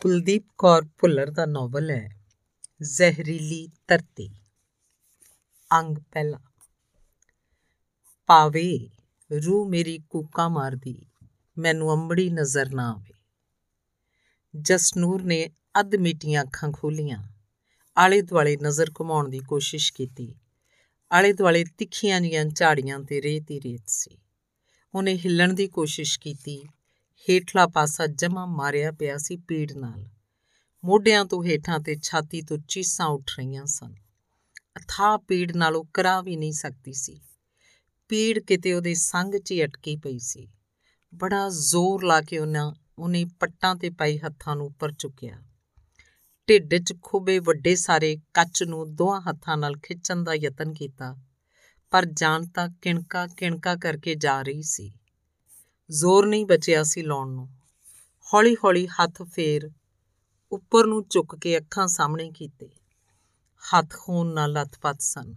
ਕੁਲਦੀਪ ਕੌਰ ਭੁੱਲਰ ਦਾ ਨਾਵਲ ਹੈ, ਜ਼ਹਿਰੀਲੀ ਧਰਤੀ। ਅੰਗ ਪਹਿਲਾ। ਪਾਵੇ ਰੂ ਮੇਰੀ ਕੂਕਾ ਮਾਰਦੀ, ਮੈਨੂੰ ਅੰਬੜੀ ਨਜ਼ਰ ਨਾ ਆਵੇ। ਜਸਨੂਰ ਨੇ ਅੱਧ ਮੀਟੀਆਂ ਅੱਖਾਂ ਖੋਲੀਆਂ ਆਲੇ ਦੁਆਲੇ ਨਜ਼ਰ ਘੁਮਾਉਣ ਦੀ ਕੋਸ਼ਿਸ਼ ਕੀਤੀ। ਆਲੇ ਦੁਆਲੇ ਤਿੱਖੀਆਂ ਜੀਆਂ ਝਾੜੀਆਂ ਤੇ ਰੇਤ ਹੀ ਰੇਤ ਸੀ। ਉਹਨੇ ਹਿੱਲਣ ਦੀ ਕੋਸ਼ਿਸ਼ ਕੀਤੀ ਹੇਠਲਾ ਪਾਸਾ ਜਮਾ ਮਾਰਿਆ ਪਿਆ ਸੀ ਪੀੜ ਨਾਲ। ਮੋਢਿਆਂ ਤੋਂ ਹੇਠਾਂ ਤੇ ਛਾਤੀ ਤੋਂ ਚੀਸਾਂ ਉੱਠ ਰਹੀਆਂ ਸਨ। ਅਥਾ ਪੀੜ ਨਾਲ ਉਹ ਕਰਾ ਵੀ ਨਹੀਂ ਸਕਦੀ ਸੀ। ਪੀੜ ਕਿਤੇ ਉਹਦੇ ਸੰਗ 'ਚ ਹੀ ਅਟਕੀ ਪਈ ਸੀ। ਬੜਾ ਜ਼ੋਰ ਲਾ ਕੇ ਉਹਨਾਂ, ਉਹਨੇ ਪੱਟਾਂ ਤੇ ਪਾਈ ਹੱਥਾਂ ਨੂੰ ਉੱਪਰ ਚੁੱਕਿਆ। ਢਿੱਡ 'ਚ ਖੁੱਬੇ ਵੱਡੇ ਸਾਰੇ ਕੱਚ ਨੂੰ ਦੋਹਾਂ ਹੱਥਾਂ ਨਾਲ ਖਿੱਚਣ ਦਾ ਯਤਨ ਕੀਤਾ, ਪਰ ਜਾਨ ਤਾਂ ਕਿਣਕਾ ਕਿਣਕਾ ਕਰਕੇ ਜਾ ਰਹੀ ਸੀ। ਜ਼ੋਰ ਨਹੀਂ ਬਚਿਆ ਸੀ ਲਾਉਣ ਨੂੰ। ਹੌਲੀ-ਹੌਲੀ ਹੱਥ ਫੇਰ ਉੱਪਰ ਨੂੰ ਝੁੱਕ ਕੇ ਅੱਖਾਂ ਸਾਹਮਣੇ ਕੀਤੇ। ਹੱਥ ਖੂਨ ਨਾਲ ਲੱਥਪੱਥ ਸਨ।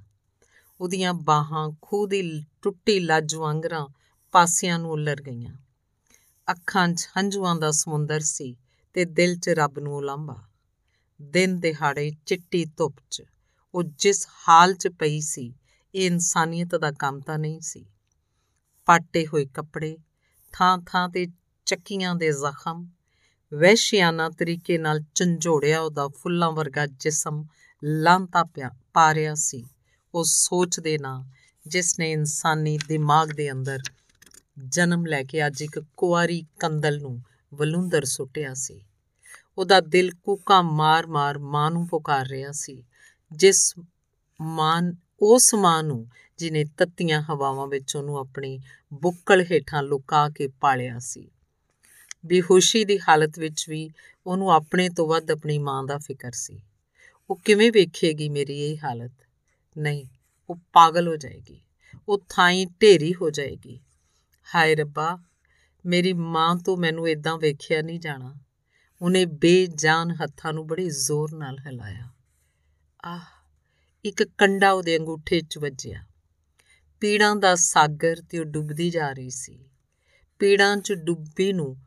ਉਹਦੀਆਂ ਬਾਹਾਂ ਖੂਹ ਦੀ ਟੁੱਟੀ ਲੱਜ ਵਾਂਗਰਾਂ ਪਾਸਿਆਂ ਨੂੰ ਉਲਰ ਗਈਆਂ। ਅੱਖਾਂ 'ਚ ਹੰਝੂਆਂ ਦਾ ਸਮੁੰਦਰ ਸੀ ਤੇ ਦਿਲ 'ਚ ਰੱਬ ਨੂੰ ਉਲਾਂਭਾ। ਦਿਨ ਦਿਹਾੜੇ ਚਿੱਟੀ ਧੁੱਪ 'ਚ ਉਹ ਜਿਸ ਹਾਲ 'ਚ ਪਈ ਸੀ, ਇਹ ਇਨਸਾਨੀਅਤ ਦਾ ਕੰਮ ਤਾਂ ਨਹੀਂ ਸੀ। ਪਾਟੇ ਹੋਏ ਕੱਪੜੇ ਥਾਂ-ਥਾਂ ਤੇ ਚੱਕੀਆਂ ਦੇ ਜ਼ਖਮ, ਵਹਿਸ਼ਿਆਨਾ ਤਰੀਕੇ ਨਾਲ ਝੰਜੋੜਿਆ ਉਹਦਾ ਫੁੱਲਾਂ ਵਰਗਾ ਜਿਸਮ ਲਾਂਤਾ ਪਿਆ ਪਾ ਰਿਹਾ ਸੀ। ਉਹ ਸੋਚ ਦੇ ਨਾ, ਜਿਸ ਨੇ ਇਨਸਾਨੀ ਦਿਮਾਗ ਦੇ ਅੰਦਰ ਜਨਮ ਲੈ ਕੇ ਅੱਜ ਇੱਕ ਕੁਆਰੀ ਕੰਦਲ ਨੂੰ ਵਲੁੰਦਰ ਸੁੱਟਿਆ ਸੀ। ਉਹਦਾ ਦਿਲ ਕੂਕਾ ਮਾਰ-ਮਾਰ ਮਾਂ ਨੂੰ ਪੁਕਾਰ ਰਿਹਾ ਸੀ, ਜਿਸ ਮਾਂ, ਉਸ ਮਾਂ ਨੂੰ ਜਿਨੇ ਤੱਤੀਆਂ ਹਵਾਵਾਂ ਵਿੱਚ ਉਹਨੂੰ ਆਪਣੀ ਬੁੱਕਲ ਹੇਠਾਂ ਲੁਕਾ ਕੇ ਪਾਲਿਆ ਸੀ। ਬੇਹੋਸ਼ੀ ਦੀ ਹਾਲਤ ਵਿੱਚ ਵੀ ਉਹਨੂੰ ਆਪਣੇ ਤੋਂ ਵੱਧ ਆਪਣੀ ਮਾਂ ਦਾ ਫਿਕਰ ਸੀ। ਉਹ ਕਿਵੇਂ ਵੇਖੇਗੀ ਮੇਰੀ ਇਹ ਹਾਲਤ? ਨਹੀਂ, ਉਹ ਪਾਗਲ ਹੋ ਜਾਏਗੀ। ਉਹ ਥਾਈ ਢੇਰੀ ਹੋ ਜਾਏਗੀ। ਹਾਏ ਰੱਬਾ, ਮੇਰੀ ਮਾਂ ਤੋਂ ਮੈਨੂੰ ਇਦਾਂ ਵੇਖਿਆ ਨਹੀਂ ਜਾਣਾ। ਉਹਨੇ ਬੇਜਾਨ ਹੱਥਾਂ ਨੂੰ ਬੜੇ ਜ਼ੋਰ ਨਾਲ ਹਿਲਾਇਆ। ਆਹ, ਇੱਕ ਕੰਡਾ ਉਹਦੇ ਅੰਗੂਠੇ 'ਚ ਵੱਜਿਆ। ਪੀੜਾਂ ਦਾ ਸਾਗਰ ਤੇ ਉਹ ਡੁੱਬਦੀ ਜਾ ਰਹੀ ਸੀ। ਪੀੜਾਂ 'ਚ ਡੁੱਬੀ ਨੂੰ